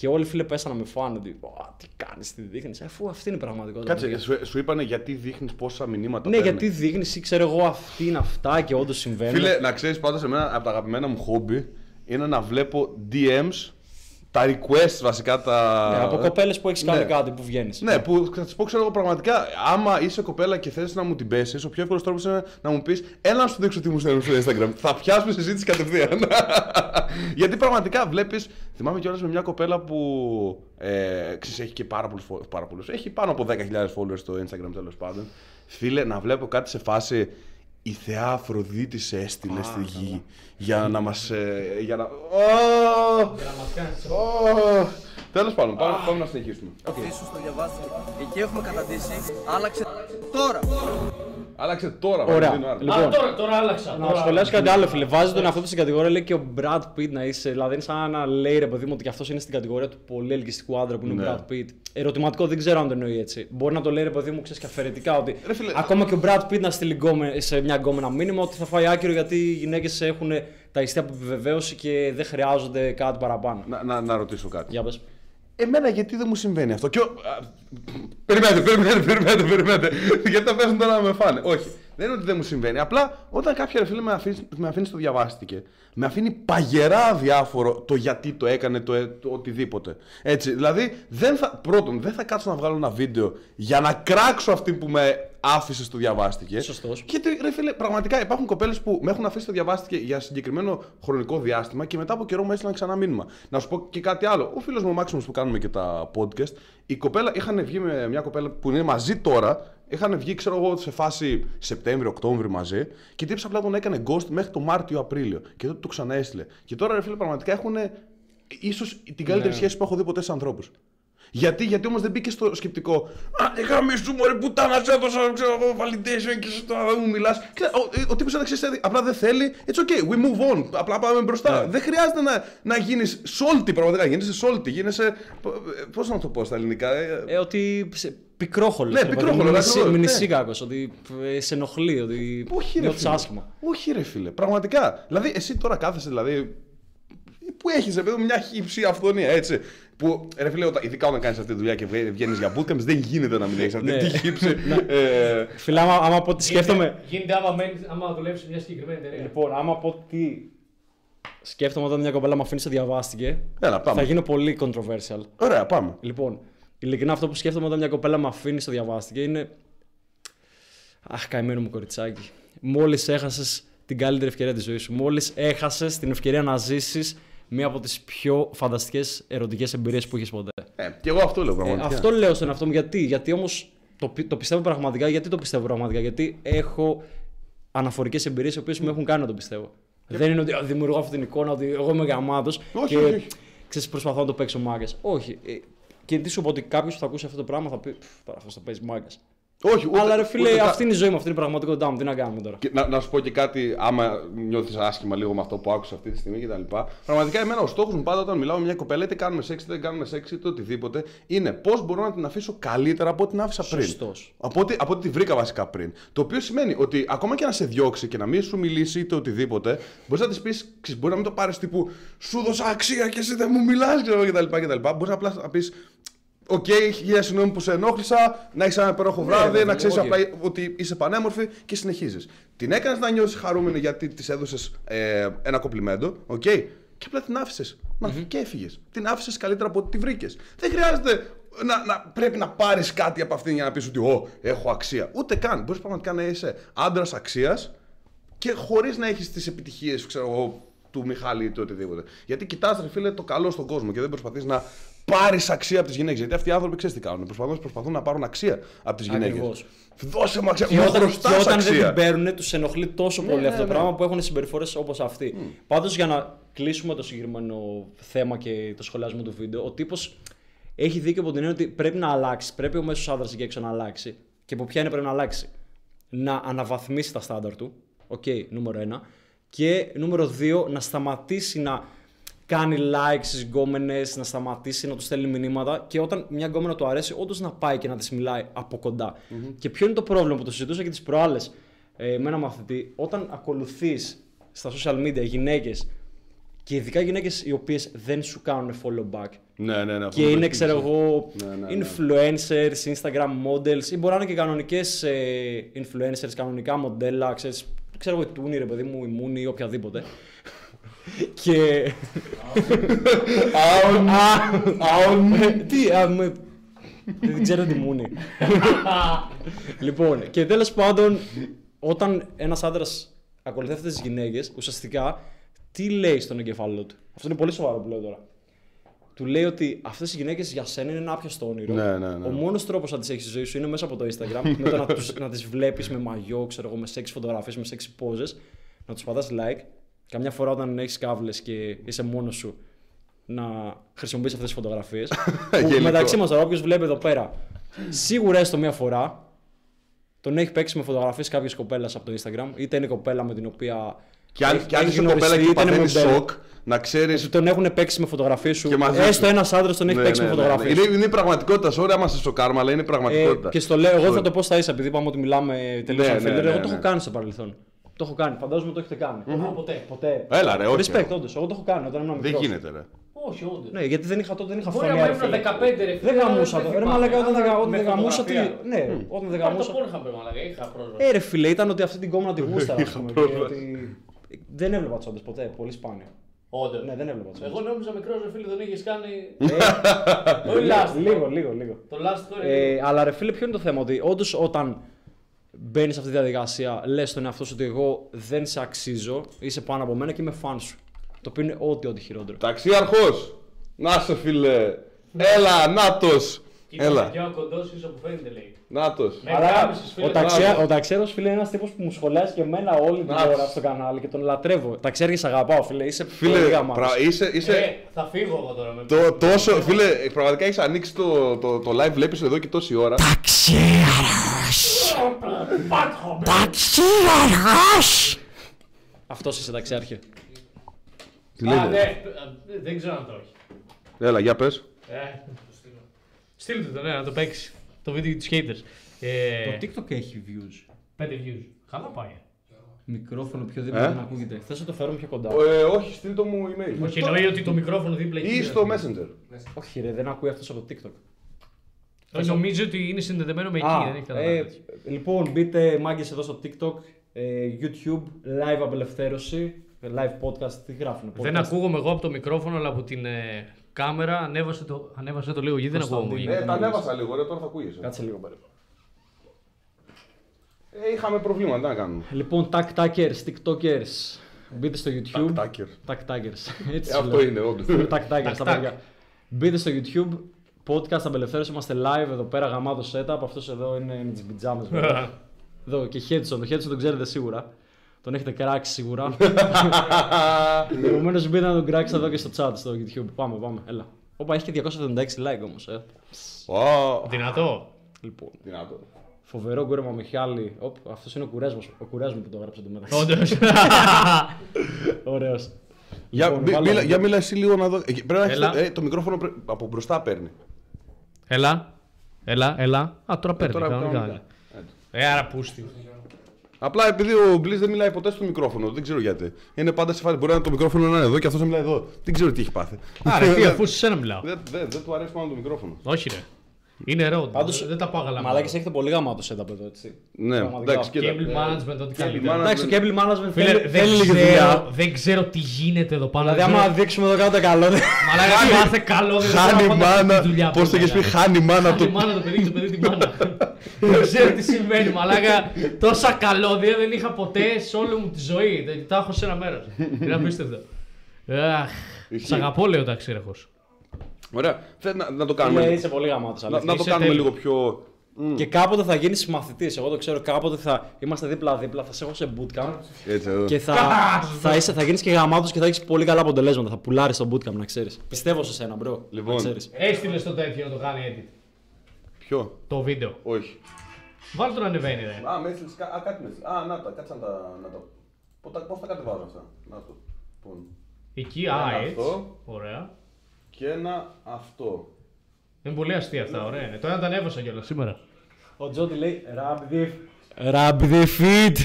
S1: Και όλοι φίλε πέσανε με φάνε ότι «Ω, τι κάνεις, τι δείχνεις, αφού αυτή είναι η πραγματικότητα.
S2: Κάτσε, σου, σου είπανε γιατί δείχνεις πόσα μηνύματα.
S1: Ναι,
S2: παίρνει.
S1: γιατί δείχνεις ή ξέρω εγώ αυτή είναι αυτά και όντως συμβαίνει.
S2: Φίλε, να ξέρεις πάντως, εμένα από τα αγαπημένα μου χόμπι είναι να βλέπω DMs, τα requests βασικά. Τα...
S1: Ναι, από κοπέλες που έχεις κάνει
S2: Ναι.
S1: κάτι που βγαίνεις.
S2: Ναι, που θα τη πω, ξέρω εγώ πραγματικά, άμα είσαι κοπέλα και θες να μου την πέσεις, ο πιο εύκολος τρόπος είναι να μου πεις Έλα να σου δείξω τι μου στέλνουν στο Instagram. θα πιάσουμε συζήτηση κατευθείαν. Γιατί πραγματικά βλέπεις, θυμάμαι κιόλας με μια κοπέλα που ε, ξέρεις, έχει και πάρα πολλούς. Πάρα πολλούς, έχει πάνω από 10.000 followers στο Instagram τέλος πάντων. Φίλε, να βλέπω κάτι σε φάση. Η θεά Αφροδίτης σε έστειλε στη γη για να μας. Ε, για να. Ω!
S3: Για να μας κάνεις
S2: Ω! Τέλος πάντων, πάμε, πάμε να συνεχίσουμε.
S5: αφήσουν στο διαβάστηκε. Εκεί έχουμε καταντήσει. Άλλαξε τώρα.
S2: Άλλαξε τώρα,
S1: Ωραία.
S2: Βαλεντίνο, άρα.
S1: Λοιπόν,
S3: Α, τώρα, τώρα άλλαξα.
S1: Να
S3: τώρα
S1: σχολιάσω
S3: άλλαξα.
S1: κάτι άλλο, φίλε. Βάζει τον εαυτό του στην κατηγορία, λέει και ο Brad Pitt να είσαι. Δηλαδή, είναι σαν να λέει ρε παιδί μου ότι και αυτός είναι στην κατηγορία του πολύ ελκυστικού άντρα που είναι
S2: Ναι.
S1: ο Brad Pitt. Ερωτηματικό δεν ξέρω αν το εννοεί έτσι. Μπορεί να το λέει ρε παιδί μου, ξέρεις και αφαιρετικά ότι
S2: Ρε φίλε,
S1: ακόμα και ο Brad Pitt να στείλει γκόμε- σε μια γκόμενα μήνυμα ότι θα φάει άκυρο γιατί οι γυναίκες έχουν τα ιστία από επιβεβαίωση και δεν χρειάζονται κάτι παραπάνω.
S2: Να, να, να ρωτήσω κάτι.
S1: Για πες.
S2: Εμένα γιατί δεν μου συμβαίνει αυτό; Και ο... α, Περιμένετε, περιμένετε, περιμένετε, περιμένετε. γιατί θα πέσουν τώρα να με φάνε. Όχι. Δεν είναι ότι δεν μου συμβαίνει. Απλά όταν κάποια ρε φίλε με αφήνεις, με αφήνεις στο διαβάστηκε, με αφήνει παγερά αδιάφορο το γιατί το έκανε το, ε- το οτιδήποτε. Έτσι. Δηλαδή, δεν θα, πρώτον, δεν θα κάτσω να βγάλω ένα βίντεο για να κράξω αυτή που με άφησες στο διαβάστηκε.
S1: Σωστός.
S2: Γιατί ρε φίλε, πραγματικά υπάρχουν κοπέλες που με έχουν αφήσει στο διαβάστηκε για συγκεκριμένο χρονικό διάστημα και μετά από καιρό μου έστειλαν ξανά μήνυμα. Να σου πω και κάτι άλλο. Ο φίλος μου ο Μάξιμος που κάνουμε και τα podcast, η κοπέλα είχαν βγει με μια κοπέλα που είναι μαζί τώρα. Είχαν βγει, ξέρω εγώ, σε φάση Σεπτέμβριο-Οκτώβριο μαζί και τύψη απλά τον έκανε ghost μέχρι το Μάρτιο-Απρίλιο. Και τότε το ξαναέστειλε. Και τώρα, ρε φίλε, πραγματικά έχουν ίσως την καλύτερη σχέση που έχω δει ποτέ σε ανθρώπους. Γιατί, γιατί όμως δεν μπήκε στο σκεπτικό. Α, δεν γαμίσου μωρέ πουτάνα, σε έδωσα ξέρω εγώ validation και σου τώρα δεν μου μιλάς. Ο, ο τύπος εντάξει, απλά δεν θέλει. It's okay, we move on. Απλά πάμε μπροστά. Δεν χρειάζεται να, να γίνεις salty, πραγματικά. Γίνεσαι salty, γίνεσαι. Πώς να το πω στα ελληνικά. ε,
S1: Ε, ότι σε- πικρόχολος.
S2: Ναι, πικρόχολος, ακριβώς, ναι.
S1: Μηνυσίκακο, ότι ε, σε ενοχλεί, ότι
S2: Όχι, ρε
S1: νιώθεις
S2: φίλε.
S1: άσχημα.
S2: Όχι, ρε φίλε. Πραγματικά. Δηλαδή, εσύ τώρα κάθεσαι, δηλαδή. Που έχεις, ρε παιδί μου, μια χύψη αυθονία, έτσι. Που, ρε φίλε, όταν, ειδικά όταν κάνεις αυτή τη δουλειά και βγαίνεις για bootcamps, δεν γίνεται να μην έχεις αυτή
S1: Ναι.
S2: τη χύψη. ε,
S1: Φίλε, άμα, άμα πω ότι σκέφτομαι.
S3: Γίνεται, γίνεται άμα, μένεις- άμα δουλεύει σε μια συγκεκριμένη εταιρεία.
S1: Λοιπόν, άμα πω τι σκέφτομαι όταν μια κοπέλα με αφήνει σε διαβάστηκε,
S2: Έλα, πάμε.
S1: θα γίνω πολύ controversial.
S2: Ωραία, πάμε.
S1: Λοιπόν, ειλικρινά αυτό που σκέφτομαι όταν μια κοπέλα με αφήνει στο διαβάστηκε είναι. Αχ, καημένο μου κοριτσάκι. Μόλις έχασες την καλύτερη ευκαιρία της ζωής σου. Μόλις έχασες την ευκαιρία να ζήσεις μία από τις πιο φανταστικές ερωτικές εμπειρίες που έχεις ποτέ.
S2: Ε, και εγώ αυτό λέω
S1: Ε,
S2: πραγματικά.
S1: αυτό λέω στον εαυτό μου γιατί. Γιατί όμως το, πι- το πιστεύω πραγματικά. Γιατί το πιστεύω πραγματικά. Γιατί έχω αναφορικές εμπειρίες οι οποίες με έχουν κάνει να το πιστεύω. Δεν είναι ότι «Α, δημιουργώ αυτή την εικόνα ότι εγώ είμαι γαμάτος
S2: Όχι,
S1: και
S2: όχι, όχι.
S1: ξέρεις, προσπαθώ να το παίξω μάγκας. Όχι. Ε, Και τι σου πω ότι κάποιος που θα ακούσει αυτό το πράγμα θα πει «Πφ, Τώρα αυτός το παίζει μάγκας.
S2: Όχι, ούτε,
S1: Αλλά ρε φίλε,
S2: ούτε κα-
S1: αυτή είναι η ζωή μου, αυτή είναι η πραγματικότητά μου. Τι να κάνουμε τώρα;
S2: Και να, να σου πω και κάτι, άμα νιώθεις άσχημα λίγο με αυτό που άκουσα αυτή τη στιγμή κτλ. Πραγματικά, εμένα ο στόχος μου πάντα όταν μιλάω με μια κοπέλα, είτε κάνουμε σεξ, είτε δεν κάνουμε σεξ, είτε οτιδήποτε, είναι πώς μπορώ να την αφήσω καλύτερα από ό,τι την άφησα πριν.
S1: Σωστός.
S2: Από ό,τι, από ό,τι τη βρήκα βασικά πριν. Το οποίο σημαίνει ότι ακόμα και να σε διώξει και να μην σου μιλήσει είτε οτιδήποτε, μπορείς να της πεις, μπορεί να μην το πάρεις τύπου Σου 'δωσα αξία και εσύ δεν μου μιλάς κτλ. Μπορείς απλά να πεις Οκ, χίλια συγγνώμη που σε ενόχλησα, να έχεις ένα υπέροχο βράδυ,
S1: ναι,
S2: να ξέρεις
S1: οκ.
S2: απλά ότι είσαι πανέμορφη και συνεχίζεις. Την έκανες να νιώσεις χαρούμενη γιατί της έδωσες ε, ένα κομπλιμέντο, οκ, και απλά την άφησες. Να και έφυγες. Την άφησες καλύτερα από ό,τι τη βρήκες. Δεν χρειάζεται να, να πρέπει να πάρεις κάτι από αυτήν για να πεις ότι Ω, έχω αξία. Ούτε καν. Μπορείς πραγματικά να είσαι άντρας αξίας και χωρίς να έχεις τις επιτυχίες, ξέρω εγώ, του Μιχάλη ή του οτιδήποτε. Γιατί κοιτάς, ρε φίλε, το καλό στον κόσμο και δεν προσπαθείς να πάρεις αξία από τις γυναίκες. Γιατί αυτοί οι άνθρωποι ξέρεις τι κάνουν. Προσπαθούν, προσπαθούν να πάρουν αξία από τις γυναίκες.
S1: Ακριβώς.
S2: Δώσε μου αξία.
S1: Και
S2: Μου
S1: όταν,
S2: χρωστάς
S1: και όταν δεν
S2: αξία.
S1: την παίρνουν, τους ενοχλεί τόσο πολύ
S2: ναι,
S1: αυτό το
S2: ναι.
S1: πράγμα που έχουν συμπεριφορές όπως αυτή. Πάντως, για να κλείσουμε το συγκεκριμένο θέμα και το σχολιασμό του βίντεο, ο τύπος έχει δίκιο από την έννοια ότι πρέπει να αλλάξει. Πρέπει ο μέσος άνδρας εκεί έξω να αλλάξει. Και από ποια είναι πρέπει να αλλάξει; Να αναβαθμίσει τα στάνταρ του. Οκ, νούμερο ένα. Και νούμερο δύο, να σταματήσει να κάνει likes στις γκόμενες, να σταματήσει να τους στέλνει μηνύματα και όταν μια γκόμενα του αρέσει, όντως να πάει και να της μιλάει από κοντά. Και ποιο είναι το πρόβλημα που το συζητούσα και τις προάλλες ε, με ένα μαθητή, όταν ακολουθείς στα social media γυναίκες Και ειδικά γυναίκες οι οποίες δεν σου κάνουν follow back.
S2: Ναι, ναι, ναι. αυτό
S1: Και
S2: το
S1: είναι,
S2: έχει
S1: ξέρω
S2: δείξει.
S1: εγώ,
S2: Ναι, ναι, ναι.
S1: influencers, Instagram models ή μπορεί να είναι και κανονικές influencers, κανονικά μοντέλα, ξέρεις, ξέρω εγώ, η Τούνη, ρε παιδί μου, η Μούνη ή οποιαδήποτε. Και.
S2: Αουν, αουν.
S1: Τι, α, με... δεν ξέρω τη Μούνη. λοιπόν, και τέλος πάντων, όταν ένας άντρας ακολουθεί αυτέ τις γυναίκες, ουσιαστικά τι λέει στον εγκεφάλο του; Αυτό είναι πολύ σοβαρό που λέω τώρα. Του λέει ότι αυτές οι γυναίκες για σένα είναι ένα άπιαστο όνειρο.
S2: Ναι, ναι, ναι.
S1: Ο μόνος τρόπος να τις έχεις στη ζωή σου είναι μέσα από το Instagram. με το να, τους, να τις βλέπεις με μαγιό, ξέρω εγώ, με σεξ φωτογραφίες, με σεξ poses. Να τους πατάς like. Καμιά φορά όταν έχεις κάβλες και είσαι μόνος σου, να χρησιμοποιήσει αυτές τις φωτογραφίες.
S2: Γελικό.
S1: μεταξύ μας τώρα, όποιος βλέπει εδώ πέρα, σίγουρα έστω μία φορά τον έχει παίξει με φωτογραφίες κάποια κοπέλας από το Instagram, είτε είναι κοπέλα με την οποία.
S2: Και αν,
S1: έχει-
S2: και αν
S1: έχει
S2: είσαι κοπέλα
S1: γνωριστεί,
S2: και
S1: είτε είναι
S2: παθαίνεις
S1: μοντέλο.
S2: σοκ, να ξέρει.
S1: Τον έχουν παίξει με φωτογραφίες σου.
S2: Και μαζί
S1: Έστω
S2: σου.
S1: ένας άντρας τον έχει
S2: Ναι,
S1: παίξει
S2: ναι,
S1: με
S2: ναι, ναι.
S1: φωτογραφίες.
S2: Είναι, είναι η πραγματικότητα. Sorry άμα σε σοκάρμα, αλλά είναι η
S1: Ε,
S2: πραγματικότητα.
S1: και στο λέω, εγώ θα
S2: Sorry.
S1: το πω στα ίσα, επειδή είπαμε ότι μιλάμε τελείως
S2: Ναι,
S1: ναι,
S2: ναι, ναι,
S1: Εγώ το
S2: ναι.
S1: έχω κάνει στο παρελθόν. Το έχω κάνει. Φαντάζομαι το έχετε κάνει.
S3: Εγώ ποτέ.
S1: Ποτέ.
S2: Έλα, ρε, όχι,
S1: Respect,
S2: ρε.
S1: όντως. Εγώ το έχω κάνει όταν ήμουν
S2: Δεν
S1: μικρός.
S2: γίνεται, ρε.
S3: Όχι, όντως.
S1: Ναι, γιατί δεν είχα τότε δεν είχα
S3: Μπορεί
S1: φωνή.
S3: να
S1: ρε
S3: ήμουν
S1: φίλε.
S3: 15 ρε φίλε.
S1: Δεν γαμούσα
S3: δεν
S1: το. Ρε
S3: θυμάμαι.
S1: μαλάκα όταν δεν γα- όταν
S3: Με
S1: δεν γαμούσα. τι-
S3: φωτογραφία.
S1: Ναι, όταν δεν
S3: Πάρε το
S1: γαμούσα.
S3: Pornhub, ρε μαλάκα, είχα πρόσβαση.
S1: Ε, ρε φίλε, ήταν ότι αυτή την κόμμα τη γούσταρα. ας πούμε, και
S2: πρόσβαση.
S1: ότι- Δεν έβλεπα τσόντε ποτέ, πολύ σπάνια.
S3: Όντως.
S1: Ναι, δεν έβλεπα τσόντε.
S3: Εγώ νόμιζα μικρός ρε φίλε, τον είχες κάνει. Όχι last.
S1: Λίγο, λίγο, λίγο.
S3: Το last core
S1: Ε, αλλά ρε φίλε, ποιο είναι το θέμα, ότι όντως όταν μπαίνεις σε αυτή τη διαδικασία, λες στον εαυτό σου ότι εγώ δεν σε αξίζω, είσαι πάνω από μένα και είμαι φαν σου. Το οποίο είναι ό,τι ό,τι χειρότερο.
S2: Ταξίαρχος! Να σε φίλε! Έλα, νάτος!
S3: Κοίτα,
S2: Έλα,
S3: και ο κοντός είσαι όπου φαίνεται λέει.
S2: νάτος.
S3: Με
S1: Αλλά
S3: κάμισες, φίλε,
S1: ο, ταξιά,
S2: μπράβο.
S1: ο ταξέρο, φίλε, είναι ένας τύπος που μου σχολιάζει και εμένα όλη την
S2: Να.
S1: ώρα στο κανάλι και τον λατρεύω. Ταξιάρχη, σε αγαπάω, φίλε. Είσαι
S2: Φίλε,
S1: πολύ γαμάτος.
S2: πρα- είσαι, είσαι
S3: Ε, θα φύγω εγώ τώρα με
S2: το, τόσο. Φίλε, πραγματικά έχεις ανοίξει το, το, το live, βλέπεις εδώ και τόση ώρα.
S1: Αυτός είσαι ταξιάρχη.
S2: Τι
S3: Α,
S2: λέτε.
S3: ναι, ε, δεν ξέρω αν το έχει.
S2: Έλα, για πες.
S3: Ε, το στείλω. Στείλτε το, ναι, να το παίξεις. Το βίντεο τους haters. Ε,
S1: TikTok έχει views.
S3: 5 views. Καλά πάει.
S1: Μικρόφωνο πιο
S2: Ε;
S1: δίπλα δεν ακούγεται. Θες να το φέρω πιο κοντά;
S2: Ε, όχι, στείλ μου email.
S3: Όχι, εννοεί ότι το μικρόφωνο δίπλα εκεί.
S2: Ή
S3: ρε,
S2: στο
S3: φίλε.
S2: Messenger.
S1: Όχι, ρε, δεν ακούει αυτός από το TikTok.
S3: Όχι, νομίζω ότι είναι συνδεδεμένο με εκεί.
S1: Α,
S3: δεν έχει
S1: ε,
S3: καταλάβει.
S1: λοιπόν, μπείτε μάγκες εδώ στο TikTok, ε, YouTube, live απελευθέρωση, live podcast, τι γράφουν.
S3: Δεν
S1: podcast.
S3: ακούγομαι εγώ από το μικρόφωνο, αλλά από την ε, κάμερα ανέβασε το, ανέβασε το λίγο γιατί δεν ακούγομαι.
S1: Κωνσταντίνε.
S3: εγώ.
S2: Ε, τα ανέβασα λίγο, ρε, τώρα θα ακούγεσαι.
S1: Κάτσε λίγο περίπου.
S2: Ε, είχαμε προβλήματα, τι να κάνουμε.
S1: Λοιπόν, TikTokers, TikTokers, μπείτε στο YouTube.
S2: Τάκερ.
S1: TikTokers. Έτσι
S2: Ε,
S1: σου
S2: αυτό
S1: λέω.
S2: είναι, όντως.
S1: TikTokers, τα
S3: Τακ,
S1: παιδιά. Μπείτε στο YouTube, podcast απελευθέρωση, είμαστε live εδώ πέρα, γαμάτο setup. Αυτός εδώ είναι με τις πιτζάμες. βέβαια. εδώ και Hedson, το Hedson τον ξέρετε σίγουρα. Τον έχετε κράξει σίγουρα. Επομένως μπείτε να τον κράξετε εδώ και στο chat στο YouTube. Πάμε, πάμε, έλα. Όπα, έχει και 276 like όμως, ε.
S2: Ω,
S3: Δυνατό.
S1: Λοιπόν,
S2: Δυνατό.
S1: φοβερό κούρεμα Μιχάλη. Οπ, αυτός είναι ο κουρέσμος, ο κουρέσμος που το έγραψε το μεταξύ.
S3: Όντως.
S1: Ωραίος.
S2: Για,
S1: Λοιπόν,
S2: μι-
S1: βάλω-
S2: μίλα, για μίλα εσύ λίγο να δω. Ε, Πρέπει να έχεις
S3: Έλα.
S2: το, ε, το μικρόφωνο πρέ- από μπροστά παίρνει.
S3: Έλα. Έλα, έλα. Α, τώρα παίρνει.
S2: τώρα
S3: κανονικά.
S2: κανονικά.
S3: Ε, άρα πούστη.
S2: Απλά επειδή ο Μπλίζ δεν μιλάει ποτέ στο μικρόφωνο, δεν ξέρω γιατί. Είναι πάντα σε φάση. Μπορεί να είναι το μικρόφωνο να είναι εδώ και αυτός να μιλάει εδώ. Δεν ξέρω τι έχει πάθει.
S3: Άρα, τι, αφού σε σένα μιλάω.
S2: Δεν, δεν, δεν του αρέσει πάνω το μικρόφωνο.
S3: Όχι, ρε. Είναι road.
S1: Πάντως,
S3: δεν τα πάω καλά.
S1: Μαλάκες έχετε πολύ γαμάτο setup εδώ, έτσι.
S2: Ναι,
S1: Πραγματικά.
S2: εντάξει, κοίτα.
S3: Cable management, ό,τι καλύτερο.
S2: management.
S1: Εντάξει, το cable management
S3: Φίλε,
S1: θέλει,
S3: δεν,
S1: θέλει λίγη
S3: ξέρω,
S1: δουλειά.
S3: δεν ξέρω τι γίνεται εδώ πάνω.
S1: Δηλαδή,
S3: δεν
S1: άμα
S3: ξέρω-
S1: δείξουμε εδώ κάτω καλό. δεν-
S3: Μαλάκα, κάθε καλό δεν
S2: Χάνει
S3: ξέρω πάντα
S2: μάνα.
S3: τι δουλειά
S2: Πώς το
S3: που
S2: έχεις πει,
S3: έκανε.
S2: χάνει μάνα
S3: Χάνει
S2: το.
S3: μάνα το παιδί, το παιδί τη μάνα. Δεν ξέρω τι συμβαίνει, μαλάκα. Τόσα καλώδια δεν είχα ποτέ σε όλη μου τη ζωή. Δεν- Τα έχω σε ένα μέρος. Είναι απίστευτο. Αχ,
S2: Ισχύει.
S3: Σ' αγαπώ, λέει ο ταξίρεχος.
S2: Ωραία. Θέλω να, να το
S1: Ναι,
S2: κάνουμε.
S1: είσαι πολύ γαμάτος.
S2: Να, να το
S3: Είσαι
S2: κάνουμε
S3: τέλειος.
S2: λίγο πιο.
S1: Και κάποτε θα γίνεις μαθητή. Εγώ το ξέρω. Κάποτε θα είμαστε δίπλα-δίπλα. Θα σε έχω σε bootcamp.
S2: Έτσι εδώ.
S1: Και θα, θα, είσαι, θα γίνεις και γαμάτος και θα έχεις πολύ καλά αποτελέσματα. Θα πουλάρεις το bootcamp, να ξέρεις. Πιστεύω σε σένα, bro.
S2: Λοιπόν.
S1: Να ξέρεις.
S3: Έστειλε το τέτοιο να το κάνει edit.
S2: Ποιο;
S3: Το βίντεο.
S2: Όχι.
S3: Βάλτε το να ανεβαίνει, ρε.
S2: Α, με έστειλες κα- Α, κάτι με έστειλες. Α, να τα, κάτσε να τα. Να τα... Πώς, τα, πώς τα κατεβάζω αυτά; Να το. Λοιπόν.
S3: Εκεί,
S2: Ένα
S3: α, έτσι.
S2: αυτό.
S3: Ωραία.
S2: Και ένα αυτό.
S3: Είναι πολύ αστεία αυτά, ωραία. είναι. Το ένα τα ανέβασα κιόλας σήμερα.
S1: Ο Τζόντι λέει Rub the, Rub the feet.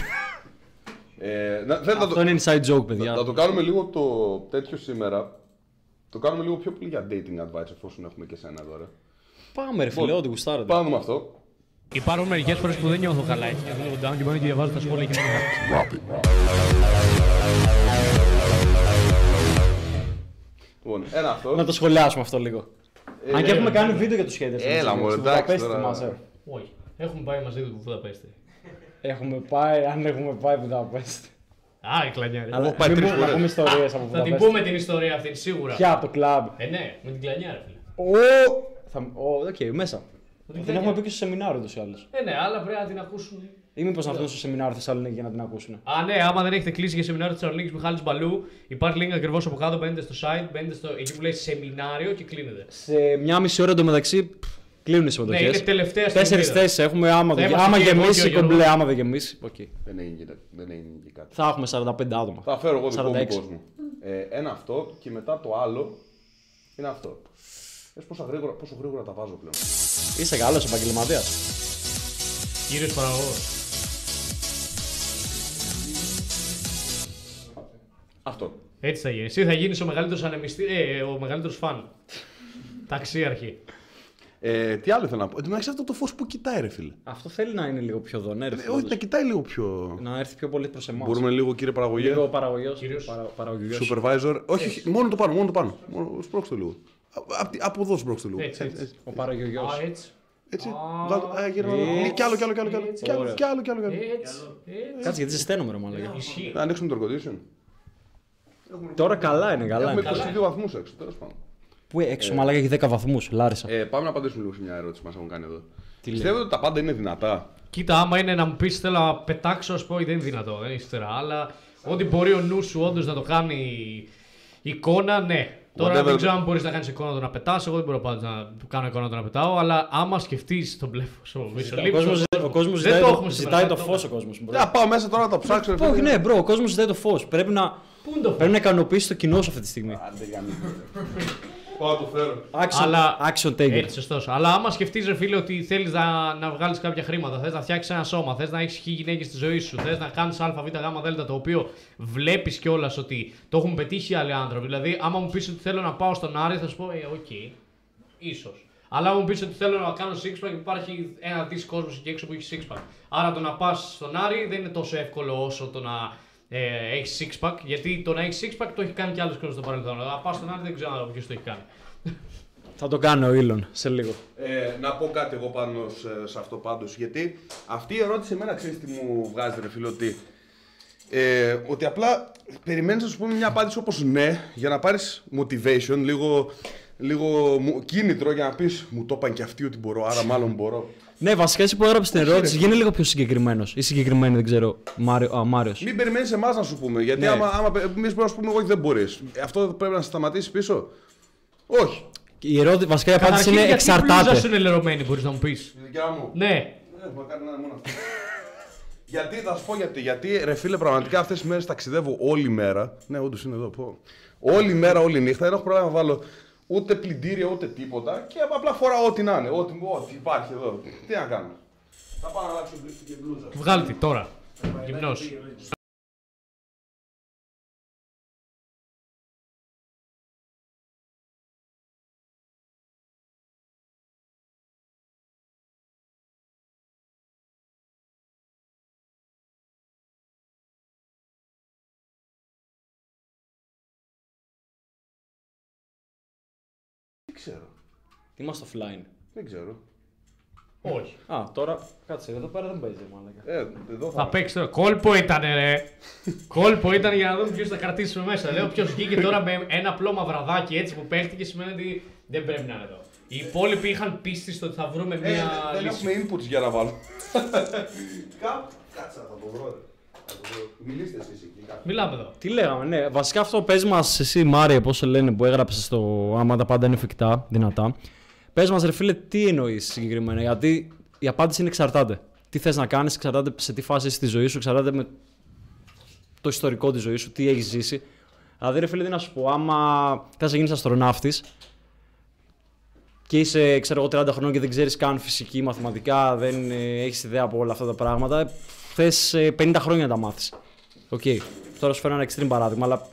S2: Ε, να, θέλετε να
S1: Αυτό
S2: το,
S1: είναι inside joke,
S2: να,
S1: παιδιά.
S2: να το κάνουμε λίγο το τέτοιο σήμερα. Το κάνουμε λίγο πιο πολύ για dating advice εφόσον έχουμε και σένα εδώ. Ρε.
S1: Πάμε, ρε φίλε, ό,τι γουστάρετε.
S2: Πάμε με αυτό.
S3: Υπάρχουν μερικές φορές που δεν νιώθω καλά έτσι. Και βλέπω down και μπορεί και διαβάζω τα σχόλια και να
S2: Λοιπόν, ένα αυτό.
S1: Να το σχολιάσουμε αυτό λίγο. Αν και έχουμε κάνει βίντεο για τους haters.
S2: Έλα,
S1: έτσι,
S2: μωρέ,
S1: στη
S2: εντάξει,
S1: Βουδαπέστη,
S2: τώρα.
S1: θυμάσαι.
S3: Όχι. Έχουμε πάει μαζί του Βουδαπέστη.
S1: Έχουμε πάει, αν έχουμε πάει Βουδαπέστη.
S3: Α, η κλανιά. ρε.
S1: Αλλά
S2: πάει
S1: μην
S2: τρεις
S1: πούμε- να
S2: φορές.
S1: πούμε ιστορίες από
S3: Θα την
S1: Βουδαπέστη.
S3: πούμε την ιστορία αυτή σίγουρα.
S1: Ποια από το κλαμπ;
S3: Ε, ναι, με την κλανιά, ρε φίλε.
S1: Ω, θα- ω, Οκ, μέσα. Την έχουμε πει και στο σεμινάριο τους ή άλλως.
S3: Ε, ναι, αλλά πρέπει να την ακούσουν.
S1: Ή μήπως να έρθουν στο σεμινάριο Θεσσαλονίκη για να την ακούσουν.
S3: Α, ναι, άμα δεν έχετε κλείσει για σεμινάριο τη Θεσσαλονίκης Μιχάλης Μπαλού, υπάρχει link ακριβώς από κάτω. Μπαίνετε στο site, μπαίνετε στο, εκεί που λέει σεμινάριο και κλείνετε.
S1: Σε μια μισή ώρα εντωμεταξύ πφ, κλείνουν οι
S3: Ναι,
S1: συμμετοχέ.
S3: είναι τελευταία στιγμή.
S1: Τέσσερις θέσεις έχουμε. Άμα,
S3: Θα
S1: δεν-
S3: είμαστε
S1: άμα
S3: και εγώ και ο
S1: γεμίσει
S3: Γιώργος.
S1: κομπλέ, άμα δεν γεμίσει. οκ.
S2: Δεν έγινε, δεν έγινε και κάτι.
S1: Θα έχουμε 45 άτομα.
S2: Θα φέρω εγώ δικό μου
S1: 46.
S2: κόσμο. Ε, ένα αυτό και μετά το άλλο είναι αυτό. Δες πόσο γρήγορα, πόσο γρήγορα τα βάζω πλέον.
S1: Είσαι καλός επαγγελματίας.
S3: Κύριος παραγωγός.
S2: Αυτό.
S3: Έτσι θα γίνει. Εσύ θα γίνεις ο μεγαλύτερος ανεμιστή, ε, ο μεγαλύτερος φαν. Ταξίαρχη.
S2: Ε, τι άλλο ήθελα να πω. Εν τω μεταξύ αυτό το φως που κοιτάει, ρε φίλε.
S1: Αυτό θέλει να είναι λίγο πιο δονέ.
S2: Ε, όχι, τα κοιτάει λίγο πιο.
S1: Να έρθει πιο πολύ προς εμάς.
S2: Μπορούμε λίγο, κύριε παραγωγέ.
S1: Λίγο παραγωγό.
S3: Κυρίως.
S1: Παραγωγό.
S2: Supervisor. Όχι, όχι, μόνο το πάνω, μόνο το πάνω. Μόνο, σπρώξτε το λίγο. Α- απ' τη- από εδώ σπρώξτε το λίγο.
S3: Έτσι, έτσι.
S1: Ο παραγωγό.
S3: Α, έτσι.
S2: Έτσι.
S3: Α,
S2: Βγάλω- α, γύρω-
S1: έτσι.
S2: Κι άλλο, κι άλλο, κι άλλο. Κι άλλο,
S3: Έτσι.
S2: κι άλλο,
S1: Ωραία.
S2: κι άλλο, κι άλλο, κι άλλο.
S3: Έτσι. έτσι.
S1: Κάτσε γιατί ζεσταίνομαι, ρε μάλλον.
S3: Ισχύει.
S2: Να ανοίξουμε το air condition.
S1: Τώρα καλά είναι, καλά
S2: Έχουμε
S1: είναι.
S2: 22 βαθμούς έξω, τέλος πάντων.
S1: Πού έξω, μαλάκα έχει 10 βαθμούς. Λάρισα.
S2: Ε, πάμε να απαντήσουμε λίγο σε μια ερώτηση που μας έχουν κάνει εδώ.
S1: Τι
S2: Πιστεύετε ότι τα πάντα είναι δυνατά;
S3: Κοίτα, άμα είναι να μου πεις θέλω να πετάξω, ας πούμε, δεν είναι δυνατό, δεν ύστερα. Αλλά ό,τι μπορεί ο νους σου όντως να το κάνει εικόνα, ναι. Τώρα
S2: Whatever.
S3: δεν ξέρω αν μπορείς να κάνεις εικόνα το να πετάς. Εγώ δεν μπορώ πάντα να κάνω εικόνα το να πετάω. Αλλά άμα σκεφτείς τον μπλεφο, ο
S1: Ο κόσμος, ο κόσμος
S3: δεν
S1: ζητάει,
S3: το
S1: το,
S3: έχουμε σήμερα,
S1: ζητάει
S3: δεν
S1: το
S3: το
S1: φως ο
S3: έχουμε.
S1: κόσμος. μπρο.
S2: Θα πάω μέσα τώρα να τα ψάξω. ρε
S1: Όχι,
S2: φίλε.
S1: ναι, μπρο, ο κόσμος ζητάει το φως. Πρέπει να,
S3: Πού είναι το
S1: πρέπει να ικανοποιήσεις το κοινό σου αυτή τη στιγμή.
S2: Άντε, γαμί. Πάω να το φέρω.
S1: Action,
S3: Αλλά-
S1: action taker.
S3: Έτσι, σωστός. Αλλά άμα σκεφτείς, ρε φίλε, ότι θέλεις να, να βγάλεις κάποια χρήματα, θες να φτιάξεις ένα σώμα, θες να έχεις χι γυναίκες στη ζωή σου, θες να κάνεις ΑΒ Δ, το οποίο βλέπεις κιόλας ότι το έχουν πετύχει άλλοι άνθρωποι. Δηλαδή, άμα μου πεις ότι θέλω να πάω στον Άρη, θα σου πω, ε, οκ, ίσως. Αλλά άμα μου πεις ότι θέλω να κάνω six pack, υπάρχει ένα δις κόσμος εκεί έξω που έχει six pack. Άρα το να πας στον Άρη δεν είναι τόσο εύκολο όσο το να ε, έχεις six pack, γιατί το να έχεις six pack το έχει κάνει κι άλλος κόσμος στο παρελθόν. Αλλά πας στον Άρη δεν ξέρω ποιος το έχει κάνει.
S1: Θα το κάνει ο Ήλον σε λίγο.
S2: Ε, να πω κάτι εγώ πάνω σε, σε αυτό πάντως, γιατί αυτή η ερώτηση εμένα ξέρεις τι μου βγάζει ρε φίλε, ότι, ε, ότι απλά περιμένεις να σου πούμε μια απάντηση όπως ναι, για να πάρεις motivation, λίγο, λίγο μου- κίνητρο για να πεις μου το είπαν και αυτοί ότι μπορώ, άρα μάλλον μπορώ.
S1: Ναι, βασικά εσύ που έγραψες την ερώτηση, γίνει λίγο πιο συγκεκριμένος. Ή συγκεκριμένη, δεν ξέρω. Μάριο, α, Μάριος.
S2: Μην περιμένεις εμάς να σου πούμε, γιατί
S1: Ναι.
S2: άμα, άμα εμείς μπορούμε να σου πούμε όχι δεν μπορείς. Αυτό πρέπει να σταματήσει πίσω. Όχι.
S1: Η ερώτηση, βασικά η απάντηση
S3: Καταρχήν,
S1: είναι
S3: γιατί η μπλούζα σου
S1: εξαρτάται.
S3: είναι λερωμένη, μπορείς να μου πεις.
S2: Η δικιά μου.
S3: Ναι.
S2: Έχουμε κάνει ένα μόνο αυτό. γιατί, θα σου πω γιατί. Γιατί ρε φίλε, πραγματικά αυτές τις μέρες ταξιδεύω όλη μέρα. Ναι, όντως είναι εδώ. Πω. Όλη μέρα, όλη νύχτα. Δεν έχω πρόβλημα να βάλω ούτε πλυντήρια ούτε τίποτα. Και απλά φοράω ό,τι να είναι. Ό,τι, ό,τι υπάρχει εδώ. Τι να κάνω. Θα πάω να αλλάξω και μπλούζα.
S3: Βγάλει τη τώρα.
S2: Γυμνός.
S1: Είμαστε offline;
S2: Δεν ξέρω.
S3: Όχι.
S1: Α, τώρα κάτσε, εδώ πέρα δεν παίζει μάλλον.
S2: Ε, εδώ
S3: Θα παίξει τώρα. Κόλπο ήταν, ρε. Κόλπο ήταν για να δούμε ποιος θα κρατήσουμε μέσα. Λέω ποιος βγήκε τώρα με ένα απλό μαυραδάκι έτσι που παίχτηκε σημαίνει ότι δεν πρέπει να είναι εδώ. Οι υπόλοιποι είχαν πίστη στο ότι θα βρούμε
S2: Ε,
S3: μία
S2: δεν
S3: λύση.
S2: έχουμε inputs για να βάλω. Κάπου. Κάτσε να το βρω. ρε. Θα το βρω. Μιλήστε εσείς εκεί. κάπου.
S3: Μιλάμε εδώ.
S1: Τι λέγαμε, ναι. Βασικά αυτό πες μας εσύ Μάρια, πώς σε λένε που έγραψες στο άμα τα πάντα είναι εφικτά, δυνατά. Πες μας ρε φίλε τι εννοείς συγκεκριμένα, γιατί η απάντηση είναι εξαρτάται. Τι θες να κάνεις, εξαρτάται σε τι φάση είσαι στη ζωή σου, εξαρτάται με το ιστορικό της ζωής σου, τι έχεις ζήσει. Δηλαδή ρε φίλε τι να σου πω, άμα θες να γίνεις αστροναύτης και είσαι ξέρω εγώ 30 χρονών και δεν ξέρεις καν φυσική, μαθηματικά, δεν ε, έχεις ιδέα από όλα αυτά τα πράγματα, θες ε, 50 χρόνια να τα μάθεις. Οκ. Τώρα σου φέρνω ένα extreme παράδειγμα, αλλά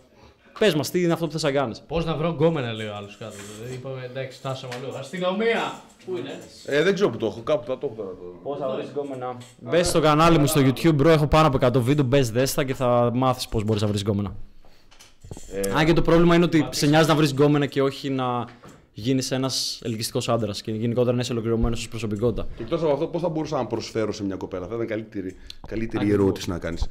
S1: πες μας, τι είναι αυτό που θες να κάνεις.
S3: Πώς να βρω γκόμενα, λέει ο άλλος κάτω. Δηλαδή, είπαμε εντάξει, φτάσαμε αλλού. Αστυνομία! Πού είναι;
S2: Ε, δεν ξέρω που το έχω, κάπου θα το έχω τώρα. Το...
S1: Πώς θα βρεις γκόμενα. Μπες στο κανάλι μου στο YouTube, bro. Έχω πάνω από 100 βίντεο. Μπες δέστα και θα μάθεις πώς μπορείς να βρεις γκόμενα.
S2: Ε,
S1: Αν και το πρόβλημα είναι ότι σε νοιάζει να βρεις γκόμενα και όχι να γίνεις ένας ελκυστικός άντρας και γενικότερα να είσαι ολοκληρωμένος ως προσωπικότητα.
S2: Και εκτός από αυτό, πώς θα μπορούσα να προσφέρω σε μια κοπέλα; Θα ήταν καλύτερη, καλύτερη ερώτηση να κάνεις.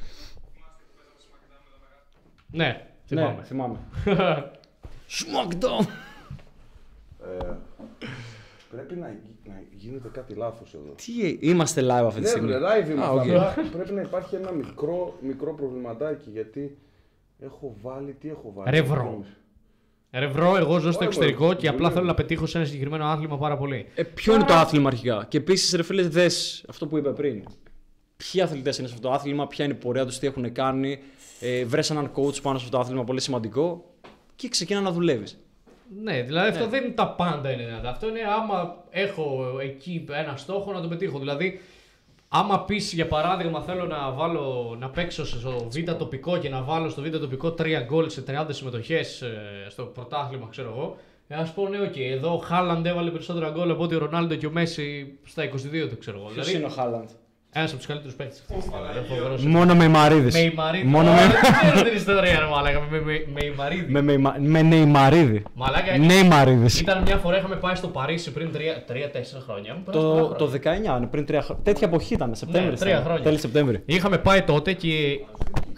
S3: Ναι, θυμάμαι.
S1: Ναι, θυμάμαι. Smackdown!
S2: Ε, πρέπει να, να γίνεται κάτι λάθος εδώ.
S1: Τι ε, είμαστε live αυτή τη
S2: Ναι,
S1: στιγμή;
S2: βρε, live είμαστε.
S1: Α, οκ.
S2: απλά Πρέπει να υπάρχει ένα μικρό, μικρό προβληματάκι γιατί έχω βάλει. Τι έχω βάλει;
S3: Ρεύρο. Ρε βρω, εγώ ζω στο
S2: Ωραία,
S3: εξωτερικό
S2: ωραία.
S3: και απλά θέλω να πετύχω σε ένα συγκεκριμένο άθλημα πάρα πολύ.
S1: Ε, ποιο είναι το άθλημα αρχικά; Και επίσης, ρε φίλε, δες αυτό που είπε πριν. Ποιοι αθλητές είναι σε αυτό το άθλημα, ποια είναι η πορεία τους, τι έχουν κάνει. Ε, βρες έναν coach πάνω σε αυτό το άθλημα πολύ σημαντικό και ξεκίνα να δουλεύεις.
S3: Ναι, δηλαδή αυτό δεν είναι τα πάντα είναι δυνατά. Αυτό είναι άμα έχω εκεί ένα στόχο να το πετύχω. Δηλαδή, άμα πεις για παράδειγμα θέλω να, βάλω, να παίξω στο β' τοπικό και να βάλω στο β' τοπικό 3 γκολ σε 30 συμμετοχές στο πρωτάθλημα, ξέρω εγώ. Ε, ας πω ναι, οκ, εδώ ο Χάλαντ έβαλε περισσότερα γκολ από ότι ο Ρονάλντο και ο Μέσι στα 22 του, ξέρω εγώ. Δηλαδή,
S1: ο Χάλαντ;
S3: Ένας από τους καλύτερους παίκτες αυτή τη στιγμή. Είναι φοβερός.
S1: Μόνο με Ιμαρίδη.
S3: Με Ιμαρίδη.
S1: Μόνο
S3: Ω,
S1: με.
S3: Δεν ξέρω την ιστορία, ρε Μαλάκα. Με, με, με Ιμαρίδη.
S1: Με, με, με Νεϊμαρίδη.
S3: Μαλάκα,
S1: Νεϊμαρίδης.
S3: Ήταν μια φορά είχαμε πάει στο Παρίσι πριν 3-4 χρόνια. Μου πέρασε
S1: Το,
S3: πολλά
S1: το
S3: χρόνια.
S1: 19, ναι, πριν τρία χρόνια. Τέτοια εποχή ήταν, Σεπτέμβρη.
S3: Ναι, τρία χρόνια.
S1: Τέλη Σεπτέμβρη.
S3: Είχαμε πάει τότε και.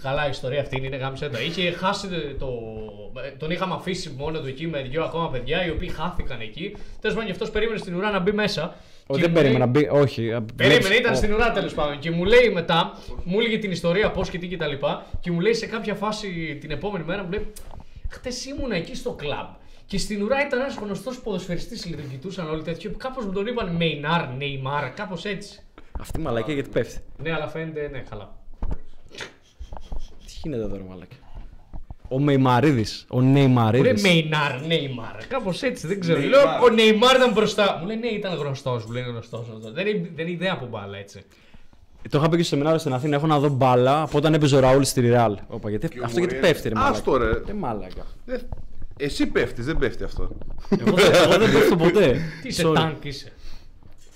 S3: Καλά, η ιστορία αυτή είναι γάμισε το. Είχε χάσει το. Τον είχαμε αφήσει μόνο του εκεί με δύο ακόμα παιδιά οι οποίοι χάθηκαν εκεί. Τέλος πάντων, και αυτός περίμενε στην ουρά να μπει μέσα.
S1: Όχι,
S3: Και
S1: δεν
S3: μου λέει-
S1: περίμενα να μπει. Όχι. α,
S3: Περίμενε,
S1: βλέπεις-
S3: ήταν
S1: Ω.
S3: στην ουρά τέλος πάντων. Και μου λέει μετά, μου έλεγε την ιστορία πώς και τι και τα λοιπά. Και μου λέει σε κάποια φάση την επόμενη μέρα, μου λέει Χτες ήμουν εκεί στο κλαμπ. Και στην ουρά ήταν ένας γνωστός ποδοσφαιριστής, λέει, τον κοιτούσαν όλοι τέτοιο. Κάπως μου τον είπαν Μεϊνάρ, Νεϊμάρ, κάπως έτσι.
S1: Αυτή η μαλακία γιατί πέφτει.
S3: Ναι, αλλά φαίνεται, ναι, καλά.
S1: Τι γίνεται εδώ, ρε μαλακία; Ο Μεϊμαρίδη. Ο
S3: Μου λέει
S1: Νεϊμαρίδης.
S3: Μεϊνάρ, Νεϊμάρ. Κάπως έτσι, δεν ξέρω.
S2: Νεϊμάρ.
S3: Λέω, ο Νεϊμάρ ήταν μπροστά. Μου λέει ναι, ήταν γνωστός. Μου λέει γνωστός. Δεν, είναι- δεν είναι ιδέα από μπάλα έτσι.
S1: Το είχα πει και στο σεμινάριο στην Αθήνα. Έχω να δω μπάλα από όταν έπαιζε ο Ραούλ στη Ρεάλ. Όπα, γιατί,
S2: Και ο
S1: αυτό γιατί
S2: Μουριέλ.
S1: πέφτει, ρε μαλακία.
S2: Άστο, ρε.
S1: Ε, μάλακα.
S2: Δεν- Εσύ πέφτεις, δεν πέφτει αυτό.
S1: Εγώ, δεν- εγώ δεν πέφτω ποτέ.
S3: Τι είσαι,
S1: Sorry.
S3: τάγκ είσαι.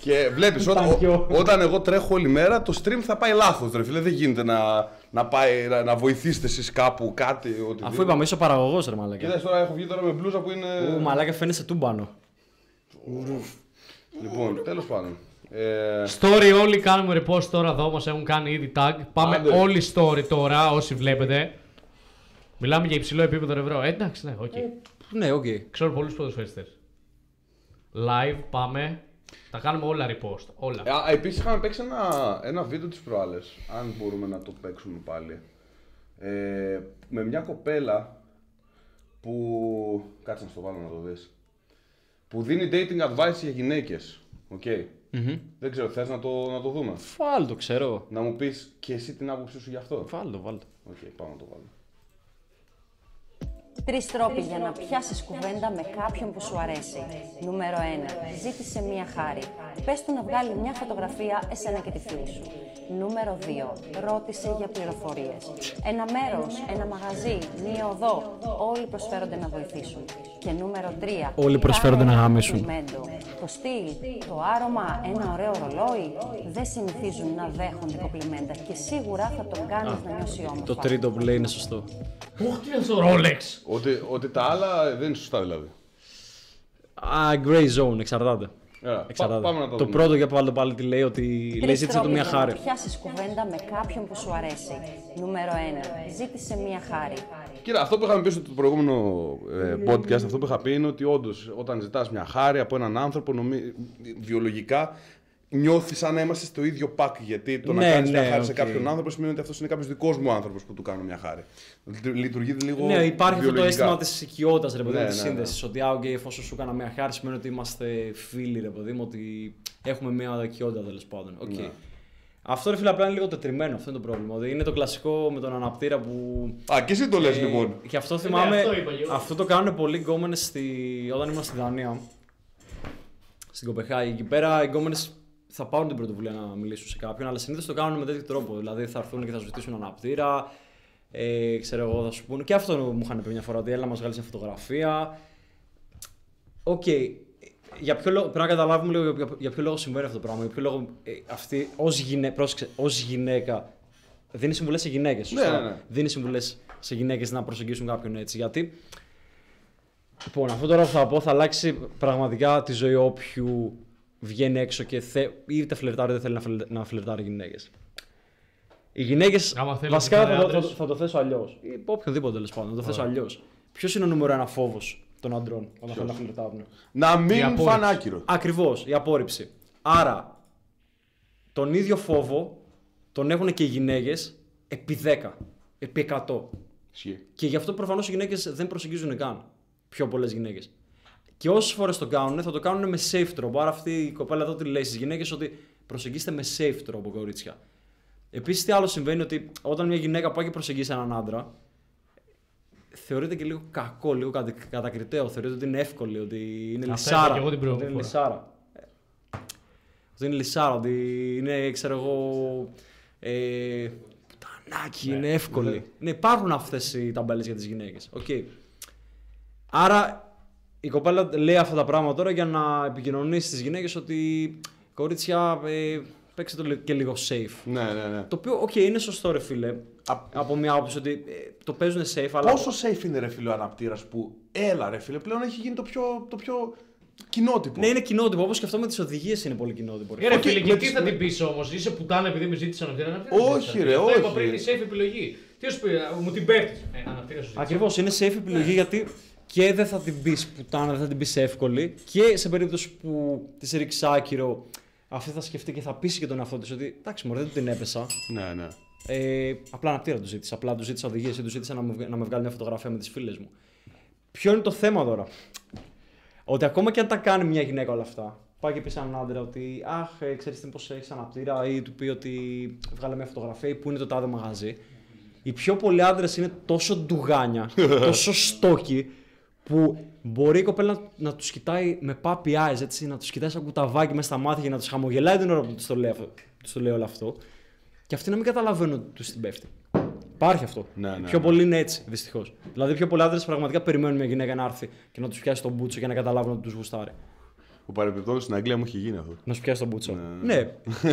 S2: Και βλέπεις, όταν,
S1: Ταγκιό.
S2: όταν εγώ τρέχω όλη μέρα, το stream θα πάει λάθος. Ρε φίλε, δεν γίνεται να, να, πάει, να, να βοηθήσετε εσείς κάπου κάτι. Οτιδήποτε.
S1: Αφού είπαμε, είσαι ο παραγωγός, ρε μαλακία.
S2: Κοίταξε τώρα, έχω βγει τώρα με μπλούζα που είναι.
S1: Ου, μαλάκα φαίνεσαι τούμπανο.
S2: Λοιπόν, τέλος πάντων. Ε,
S3: Story όλοι κάνουμε repost τώρα εδώ, μας έχουν κάνει ήδη tag. Πάμε
S2: Άντε.
S3: όλοι story τώρα, όσοι βλέπετε. Μιλάμε για υψηλό επίπεδο ρε bro. Ε, εντάξει, ναι, οκ.
S1: Ναι, οκ.
S3: Ξέρω πολλούς ποδοσφαιριστές. Live, πάμε. Τα κάνουμε όλα repost. Όλα.
S2: Α, επίσης είχαμε παίξει ένα, ένα βίντεο τις προάλλες, αν μπορούμε να το παίξουμε πάλι. Ε, με μια κοπέλα που... Κάτσε να στο βάλω να το δεις. Που δίνει dating advice για γυναίκες. Οκ. Δεν ξέρω, θες να το, να το δούμε;
S1: Βάλ το ξέρω.
S2: Να μου πεις και εσύ την άποψή σου γι' αυτό;
S1: Βάλ το, βάλ το.
S2: Οκ, πάμε να το βάλουμε.
S6: Τρεις τρόποι για να πιάσεις κουβέντα με κάποιον που σου αρέσει. Νούμερο 1. Ζήτησε μία χάρη. Πες του να βγάλει μια φωτογραφία εσένα και τη φίλη σου. Νούμερο 2. Ρώτησε για πληροφορίες. Ένα μέρος, ένα μαγαζί, μία οδό. Όλοι προσφέρονται να βοηθήσουν. Και νούμερο 3.
S1: Όλοι προσφέρονται να γαμίσουν.
S6: Το στυλ, το άρωμα, ένα ωραίο ρολόι. Δεν συνηθίζουν να δέχονται κοπλιμέντα και σίγουρα θα τον κάνεις να νιώσει όμορφα.
S1: Το τρίτο που λέει είναι σωστό.
S3: Ωχ, τι είναι στο Rolex;
S2: Ότι, ότι τα άλλα δεν είναι σωστά δηλαδή.
S1: Α, grey zone, εξαρτάται.
S2: Έλα,
S1: εξαρτάται.
S2: πά- πάμε να το,
S1: το
S2: δούμε.
S1: πρώτο για πάλι πάλι τι λέει ότι λέει
S6: Τρεις
S1: ζήτησε του
S6: τρόποι
S1: μια
S6: για
S1: χάρη.
S6: Να πιάσει κουβέντα με κάποιον που σου αρέσει. Νούμερο 1. Ζήτησε μία χάρη.
S2: Κοίτα, αυτό που είχαμε πει στο προηγούμενο ε, podcast, αυτό που είχα πει είναι ότι όντως όταν ζητάς μια χάρη από έναν άνθρωπο, νομί... βιολογικά νιώθεις σαν να είμαστε στο ίδιο pack. Γιατί το
S1: Ναι,
S2: να κάνεις μια
S1: ναι,
S2: χάρη σε
S1: οκ.
S2: κάποιον άνθρωπο σημαίνει ότι αυτός είναι κάποιος δικός μου άνθρωπος που του κάνω μια χάρη. Λειτουργεί λίγο.
S1: Ναι, υπάρχει αυτό το
S2: βιολογικά.
S1: αίσθημα της οικειότητας, ρε παιδί μου,
S2: Ναι,
S1: της
S2: ναι,
S1: σύνδεσης. Ότι, α, okay, εφόσον σου έκανα μια χάρη, σημαίνει ότι είμαστε φίλοι, ρε παιδί μου, ότι έχουμε μια οικειότητα τέλος πάντων. Οκ.
S2: Ναι.
S1: Αυτό ρε φίλε απλά είναι λίγο τετριμένο, αυτό είναι το πρόβλημα. Ότι είναι το κλασικό με τον αναπτήρα που.
S2: Α, και εσύ το λες
S1: Ε,
S2: λοιπόν.
S1: Και αυτό θυμάμαι.
S3: αυτό είπα και εγώ.
S1: αυτό το κάνουν πολλοί γκόμενες στη... όταν ήμουν στη Δανία. Στην Κοπεγχάγη. Εκεί πέρα οι γκόμενες θα πάρουν την πρωτοβουλία να μιλήσουν σε κάποιον, αλλά συνήθως το κάνουν με τέτοιο τρόπο. Δηλαδή θα έρθουν και θα σου ζητήσουν αναπτήρα. Ε, ξέρω εγώ, θα σου πούνε. Και αυτό μου είχαν πει μια φορά ότι έλα να μας βγάλεις μια φωτογραφία. Οκ. Για ποιο λόγο, πρέπει να καταλάβουμε λίγο για, για ποιο λόγο συμβαίνει αυτό το πράγμα. Για ποιο λόγο ε, αυτή ως γυναίκα, πρόσεξε, ως γυναίκα δίνει συμβουλές σε γυναίκες.
S2: Ναι, ναι, ναι.
S1: Δίνει συμβουλές σε γυναίκες να προσεγγίσουν κάποιον έτσι. Γιατί. Λοιπόν, αυτό τώρα που θα πω θα αλλάξει πραγματικά τη ζωή όποιου βγαίνει έξω και θε, είτε φλερτάρει είτε θέλει να, φλε- να φλερτάρει γυναίκες. Οι γυναίκες.
S3: Άμα θέλεις
S1: Βασικά
S3: να
S1: θα,
S3: φλερτάρει
S1: το- θα,
S3: άντρες.
S1: θα το θέσω αλλιώς. Ή οποιοδήποτε τέλος πάντων. Θα το θέσω αλλιώς. Ποιος είναι ο νούμερο ένα φόβος των αντρών όταν θέλουν να φλερτάρουν;
S2: Να
S3: Η
S2: μην
S3: απόρριψη.
S2: φαν άκυρο.
S1: Ακριβώς, η απόρριψη. Άρα, τον ίδιο φόβο τον έχουν και οι γυναίκες επί 10, επί 100.
S2: Ισχύει.
S1: Και γι' αυτό προφανώς οι γυναίκες δεν προσεγγίζουν καν. Πιο πολλές γυναίκες. Και όσες φορές το κάνουν, θα το κάνουν με safe τρόπο. Άρα αυτή η κοπέλα εδώ τι λέει στις γυναίκες ότι προσεγγίστε με safe τρόπο, κορίτσια. Επίσης, τι άλλο συμβαίνει ότι όταν μια γυναίκα πάει και προσεγγίσει έναν άντρα, θεωρείται και λίγο κακό, λίγο κατα- κατακριτέο. Θεωρείται ότι είναι εύκολη, ότι είναι
S3: Αυτά
S1: λυσάρα.
S3: είπα και εγώ την
S1: ότι
S3: προηγούμενη
S1: είναι
S3: φορά.
S1: λυσάρα. Ε, Ότι είναι λυσάρα, ότι είναι, ξέρω εγώ. Ε, πουτανάκι, είναι εύκολη. Ναι, υπάρχουν αυτές οι ταμπέλες για τις γυναίκες. Okay. Άρα η κοπέλα λέει αυτά τα πράγματα τώρα για να επικοινωνήσει στις γυναίκες ότι κορίτσια, ε, παίξτε το λι- και λίγο safe.
S2: Ναι, ναι, ναι.
S1: Το οποίο, οκ, είναι σωστό ρε φίλε.
S2: Α-
S1: Από μια άποψη ότι ε, το παίζουν safe, αλλά.
S2: Πόσο safe είναι ρε φίλε ο αναπτήρας που έλα ρε φίλε πλέον έχει γίνει το πιο, το πιο κοινότυπο.
S1: Ναι, είναι κοινότυπο. Όπως και αυτό με τις οδηγίες είναι πολύ κοινότυπο. ρε
S3: Ε, ρε
S2: Οκ,
S3: φίλε,
S2: με
S3: και τι
S2: τις-
S3: θα
S2: με-
S3: την πεις όμως, είσαι πουτάνα επειδή με ζήτησε αναπτήρας. αναπτήρα
S2: Όχι,
S3: ζήτησα.
S2: ρε,
S3: Αυτό είπα
S2: όχι.
S3: πριν, είναι safe επιλογή. Τι σου πει, μου την πέφτεις. Ε, αναπτήρα σου ζήτησε.
S1: Ακριβώς, είναι safe επιλογή γιατί και δεν θα την πεις πουτάνα, δεν θα την πεις εύκολη. Και σε περίπτωση που της ρίξεις άκυρο, αυτή θα σκεφτεί και θα πείσει και τον εαυτό της ότι εντάξει, μωρέ, δεν την έπεσα.
S2: ναι. ναι.
S1: Ε, απλά αναπτήρα του ζήτησα. Απλά του ζήτησα οδηγίες ή του ζήτησα να, μου βγα- να με βγάλει μια φωτογραφία με τις φίλες μου. Ποιο είναι το θέμα τώρα; Ότι ακόμα και αν τα κάνει μια γυναίκα όλα αυτά, πάει και πεις σε έναν άντρα ότι Αχ, ε, ξέρεις τι, πώς έχεις αναπτήρα, ή του πει ότι βγάλε μια φωτογραφία ή πού είναι το τάδε μαγαζί. Οι πιο πολλοί άντρες είναι τόσο ντουγάνια, τόσο στόκοι, που μπορεί η κοπέλα να, να τους κοιτάει με puppy eyes, έτσι, να τους κοιτάει σαν κουταβάκι μέσα στα μάτια και να τους χαμογελάει την ώρα που τους το, λέει αυτό- τους το λέει όλο αυτό. Και αυτοί να μην καταλαβαίνουν ότι τους την πέφτει. Υπάρχει αυτό.
S2: Ναι, ναι,
S1: πιο
S2: ναι.
S1: πολλοί είναι έτσι, δυστυχώς. Δηλαδή, πιο πολλοί άντρες πραγματικά περιμένουν μια γυναίκα να έρθει και να τους πιάσει τον μπούτσο για να καταλάβουν ότι τους γουστάρει.
S2: Ο παρεμπιπτόντως στην Αγγλία μου έχει γίνει αυτό.
S1: Να σου πιάσει τον μπούτσο. Ναι.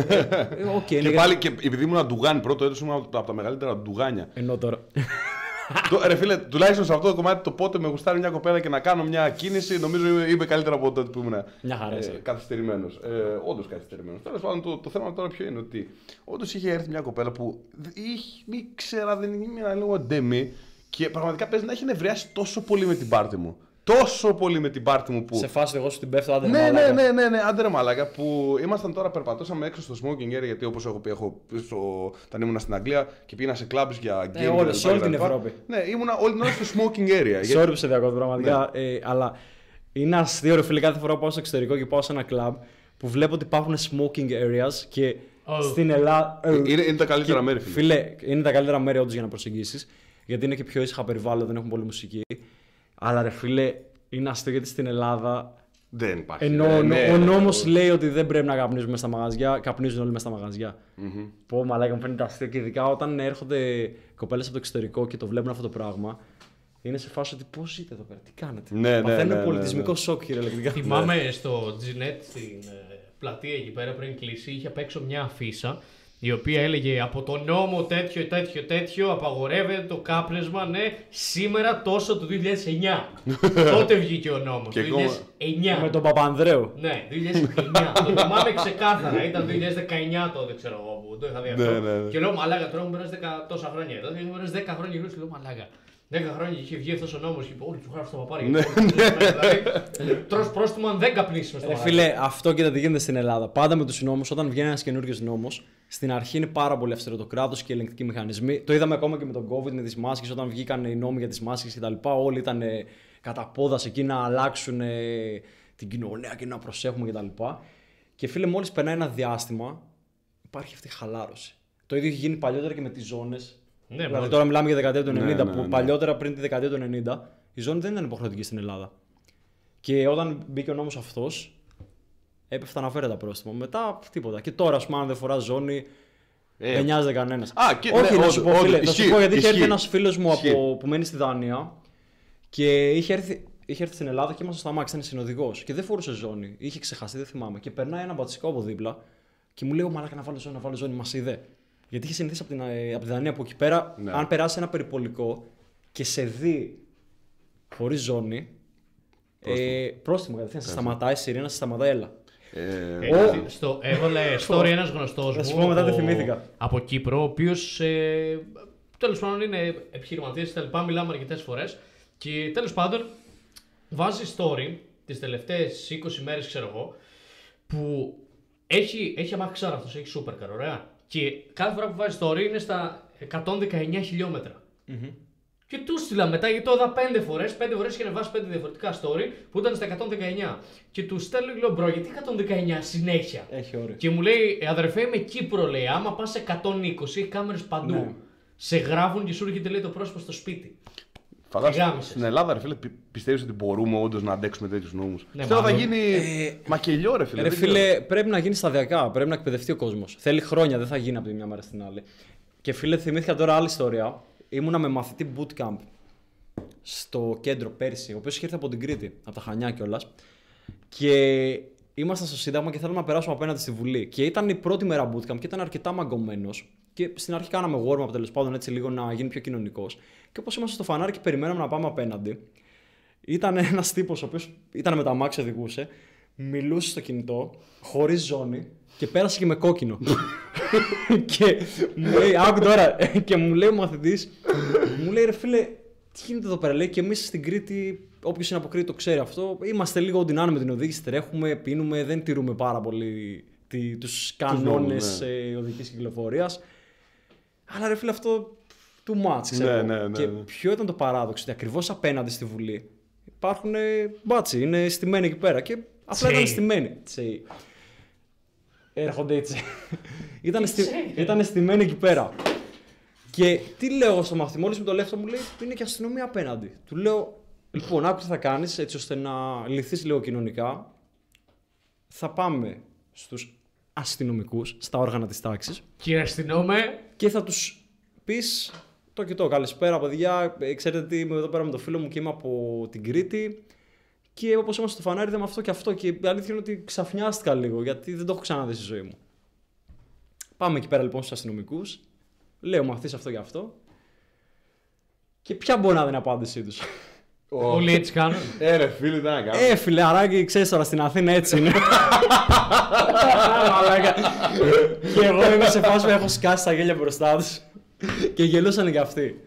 S1: Ε, Οκ,
S2: Και
S1: είναι
S2: πάλι και επειδή ήμουν ντουγάνι πρώτο έτος ήμουν από από τα μεγαλύτερα ντουγάνια.
S1: Ενώ τώρα.
S2: Το- Ρε φίλε, τουλάχιστον σε αυτό το κομμάτι το πότε με γουστάρει μια κοπέλα και να κάνω μια κίνηση, νομίζω είμαι- είμαι καλύτερα από τότε που ήμουν
S1: Μια χαρά
S2: ε,
S1: είσαι.
S2: καθυστερημένος. Ε, όντως καθυστερημένος. Τέλος πάντων, το, το θέμα τώρα ποιο είναι ότι όντως είχε έρθει μια κοπέλα που δ- είχε, μη ξέρα, δεν είναι λίγο ντεμή και πραγματικά παίζει να έχει νευριάσει τόσο πολύ με την πάρτη μου. Τόσο πολύ με την πάρτη μου που.
S1: σε φάση εγώ σου την πέφτω, άντε ρε
S2: Ναι, ναι,
S1: μαλάκα.
S2: ναι, ναι, ναι, άντε ρε μαλάκα που ήμασταν τώρα, περπατούσαμε έξω στο smoking area γιατί όπως έχω πει, έχω, στο, όταν ήμουν στην Αγγλία και πήγαινα σε clubs για game.
S1: Ε, όλες,
S2: κτλ,
S1: σε όλη την
S2: κτλ.
S1: Ευρώπη.
S2: Ναι, ήμουνα όλη την ώρα στο smoking area. γιατί-
S1: Sorry που σε διακόπτω πραγματικά, ε, αλλά είναι αστείο ρε φίλε κάθε φορά που πάω στο εξωτερικό και πάω σε ένα κλαμπ που βλέπω ότι υπάρχουν smoking areas και
S3: Oh.
S1: στην Ελλάδα. ε,
S2: Είναι, είναι τα καλύτερα
S1: και-
S2: μέρη, φίλε.
S1: Φίλε, είναι τα καλύτερα μέρη όντως για να προσεγγίσεις. Γιατί είναι και πιο ήσυχα περιβάλλοντα, δεν έχουν πολύ μουσική. Αλλά ρε φίλε, είναι αστείο γιατί στην Ελλάδα.
S2: Δεν υπάρχει.
S1: Ενώ
S2: ρε,
S1: ο,
S2: ναι,
S1: ο
S2: ρε,
S1: νόμος
S2: ρε.
S1: λέει ότι δεν πρέπει να καπνίζουμε μέσα στα μαγαζιά, καπνίζουν όλοι μέσα στα μαγαζιά.
S2: Μμμ.
S1: Πω, μαλάκα μου φαίνεται αστείο και ειδικά όταν έρχονται κοπέλες από το εξωτερικό και το βλέπουν αυτό το πράγμα. Είναι σε φάση ότι πώς ζείτε εδώ πέρα, τι κάνετε;
S2: Ναι, ναι,
S1: Παθαίνουν
S2: ναι, ναι,
S1: πολιτισμικό
S2: ναι.
S1: σοκ κυριολεκτικά.
S3: Θυμάμαι στο Gnet στην ε, πλατεία εκεί πέρα πριν κλείσει, είχε απ' έξω μια αφίσα η οποία έλεγε από το νόμο τέτοιο, τέτοιο, τέτοιο απαγορεύεται το κάπνισμα, ναι, σήμερα τόσο το 2009. Τότε βγήκε ο νόμος,
S2: Και
S3: το
S2: ακόμα-
S3: 2009.
S1: Με τον Παπανδρέου.
S3: Ναι, 2009. το θυμάμαι ξεκάθαρα. Ήταν 2019 τότε, ξέρω εγώ που το είχα δει αυτό.
S2: Ναι, ναι, ναι.
S3: Και λέω μαλάκα τώρα μου πέρασε 10 τόσα χρόνια. Τότε μου πέρασε 10 χρόνια και λέω μαλάκα. 10 χρόνια είχε βγει αυτός ο νόμος και είπε: Όλοι του γράφουν στα παπάρια.
S2: Ναι,
S3: Δηλαδή, τρως πρόστιμο αν δεν καπνίσει με στο
S1: Ρε
S3: μαγαζί.
S1: φίλε, αυτό και τι γίνεται στην Ελλάδα. Πάντα με τους νόμους, όταν βγαίνει ένας καινούριο νόμος, στην αρχή είναι πάρα πολύ αυστηρό το κράτος και οι ελεγκτικοί μηχανισμοί. Το είδαμε ακόμα και με τον COVID, με τις μάσκες, όταν βγήκαν οι νόμοι για τις μάσκες κτλ. Όλοι ήταν ε, κατά πόδας εκεί να αλλάξουν ε, την κοινωνία και να προσέχουμε κτλ. Και, και φίλε, μόλις περνάει ένα διάστημα, υπάρχει αυτή η χαλάρωση. Το ίδιο έχει γίνει παλιότερα και με τις ζώνες.
S3: Ναι,
S1: δηλαδή
S3: μόλις.
S1: τώρα μιλάμε για δεκαετία του 90,
S2: Ναι, ναι,
S1: που
S2: ναι.
S1: παλιότερα πριν τη δεκαετία του 90 η ζώνη δεν ήταν υποχρεωτική στην Ελλάδα. Και όταν μπήκε ο νόμος αυτός, έπεφταν αφέρετα πρόστιμο. Μετά τίποτα. Και τώρα, ας πούμε, αν δεν φοράς ζώνη,
S2: Ε,
S1: Δεν νοιάζεται κανένας.
S2: Α, και-
S1: Όχι,
S2: ναι,
S1: να σου
S2: όντως,
S1: πω, φίλε,
S2: όντως,
S1: θα σου
S2: ισχύει,
S1: πω γιατί είχε έρθει
S2: ισχύει.
S1: ένας φίλος μου
S2: Ισχύει.
S1: από, που μένει στη Δανία και είχε έρθει, είχε έρθει στην Ελλάδα και ήμασταν στα μάξι, ήταν συνοδηγός και δεν φορούσε ζώνη. Είχε ξεχαστεί, δεν θυμάμαι. Και περνάει ένα μπατσικό από δίπλα και μου λέει: «Ω, Μαλάκα να βάλω ζώνη, να βάλω ζώνη. Μας είδε. Γιατί είχε συνηθίσει από την, ε, από τη Δανία που εκεί πέρα,
S2: Ναι.
S1: αν περάσει ένα περιπολικό και σε δει χωρίς ζώνη. Ε, πρόστιμο κατευθείαν. Σε σταματάει, σιρήνα, σε σταματάει, έλα.
S2: Ε,
S3: Ε, στο, έβαλε story ένας γνωστός
S1: Θα σου
S3: μου
S1: πω μετά τι
S3: από-
S1: θυμήθηκα.
S3: από Κύπρο, ο οποίος ε, τέλος πάντων είναι επιχειρηματίας κτλ. Μιλάμε αρκετές φορές. Και τέλος πάντων βάζει story τις τελευταίες 20 μέρες, ξέρω εγώ, που έχει, έχει αμαξάρα αυτός, έχει supercar, ωραία. Και κάθε φορά που βάζεις story είναι στα 119 χιλιόμετρα. Και του στείλα μετά, γιατί το είδα 5 φορές. 5 φορές είχε ανεβάσει 5 διαφορετικά story που ήταν στα 119. Και του στέλνω και λέω bro, γιατί 119 συνέχεια;
S1: Έχει όριο.
S3: Και μου λέει, «Ε, αδερφέ, είμαι Κύπρο, λέει. Άμα πας 120, έχει κάμερες παντού.
S1: Ναι.
S3: Σε γράφουν και σου έρχεται λέει το πρόστιμο στο σπίτι.
S2: Φαντάζομαι
S3: γάμισες.
S2: στην Ελλάδα, ρε φίλε, πι- πιστεύεις ότι μπορούμε όντως να αντέξουμε τέτοιους νόμους;
S3: Ναι,
S2: Πιστεύω θα
S3: μάλλον.
S2: γίνει μακελιό, ρε φίλε.
S1: Ρε
S2: δεν
S1: φίλε, πρέπει να γίνει σταδιακά. Πρέπει να εκπαιδευτεί ο κόσμος. Θέλει χρόνια, δεν θα γίνει από τη μια μέρα στην άλλη. Και φίλε, θυμήθηκα τώρα άλλη ιστορία. Ήμουνα με μαθητή bootcamp στο κέντρο πέρσι, ο οποίος είχε έρθει από την Κρήτη, από τα Χανιά κιόλας. Και ήμασταν στο Σύνταγμα και θέλαμε να περάσουμε απέναντι στη Βουλή. Και ήταν η πρώτη μέρα bootcamp και ήταν αρκετά μαγκωμένος. Και στην αρχή κάναμε warm-up τέλος πάντων έτσι λίγο να γίνει πιο κοινωνικός. Και όπως ήμασταν στο φανάρι και περιμέναμε να πάμε απέναντι, ήταν ένας τύπος ο οποίος ήταν με τα μάξια οδηγούσε, μιλούσε στο κινητό, χωρίς ζώνη και πέρασε και με κόκκινο. και μου λέει, άκου τώρα, και μου λέει ο μαθητής, μου λέει ρε φίλε, τι γίνεται εδώ πέρα, λέει και εμείς στην Κρήτη, όποιος είναι από Κρήτη το ξέρει αυτό, είμαστε λίγο οντινάνε με την οδήγηση, τρέχουμε, πίνουμε, δεν τηρούμε πάρα πολύ τους κανόνες
S2: νόμους, ναι.
S1: ε, οδικής κυκλοφορίας. Αλλά ρε φίλε, αυτό too much, ξέρω.
S2: Ναι, ναι, ναι,
S1: και
S2: ναι.
S1: ποιο ήταν το παράδοξο, ότι ακριβώς απέναντι στη Βουλή υπάρχουν ε, μπάτσι, είναι στημένοι εκεί πέρα. Και απλά
S3: Τσέι.
S1: ήταν στημένοι. Τσέι. Έρχονται έτσι. ήταν, στη, ήταν στημένοι εκεί πέρα. Και τι λέω εγώ στο μαθητή, μόλις μου το λέει αυτό, μου λέει είναι και αστυνομία απέναντι. Του λέω, λοιπόν, άκου τι θα κάνεις έτσι ώστε να λυθείς λίγο κοινωνικά. Θα πάμε στους αστυνομικούς, στα όργανα της τάξης
S3: Κύριε αστυνόμε,
S1: και θα τους πεις το και το. Καλησπέρα, παιδιά. Ε, Ξέρετε τι, είμαι εδώ πέρα με το φίλο μου και είμαι από την Κρήτη. Και όπως είμαστε στο φανάρι, είδαμε αυτό και αυτό. Και η αλήθεια είναι ότι ξαφνιάστηκα λίγο γιατί δεν το έχω ξαναδεί στη ζωή μου. Πάμε εκεί πέρα λοιπόν στους αστυνομικούς. Λέω μαθητή αυτό και αυτό. Και ποια μπορεί να είναι η απάντησή τους.
S3: Όλοι έτσι κάνουν.
S2: Ε, ρε φίλε, τι να κάνω.
S1: Ε, φιλεαράκι, ξέρεις τώρα στην Αθήνα έτσι είναι. Μαλάκα. και εγώ είμαι σε φάση που έχω σκάσει τα γέλια μπροστά τους. και γελούσαν και αυτοί.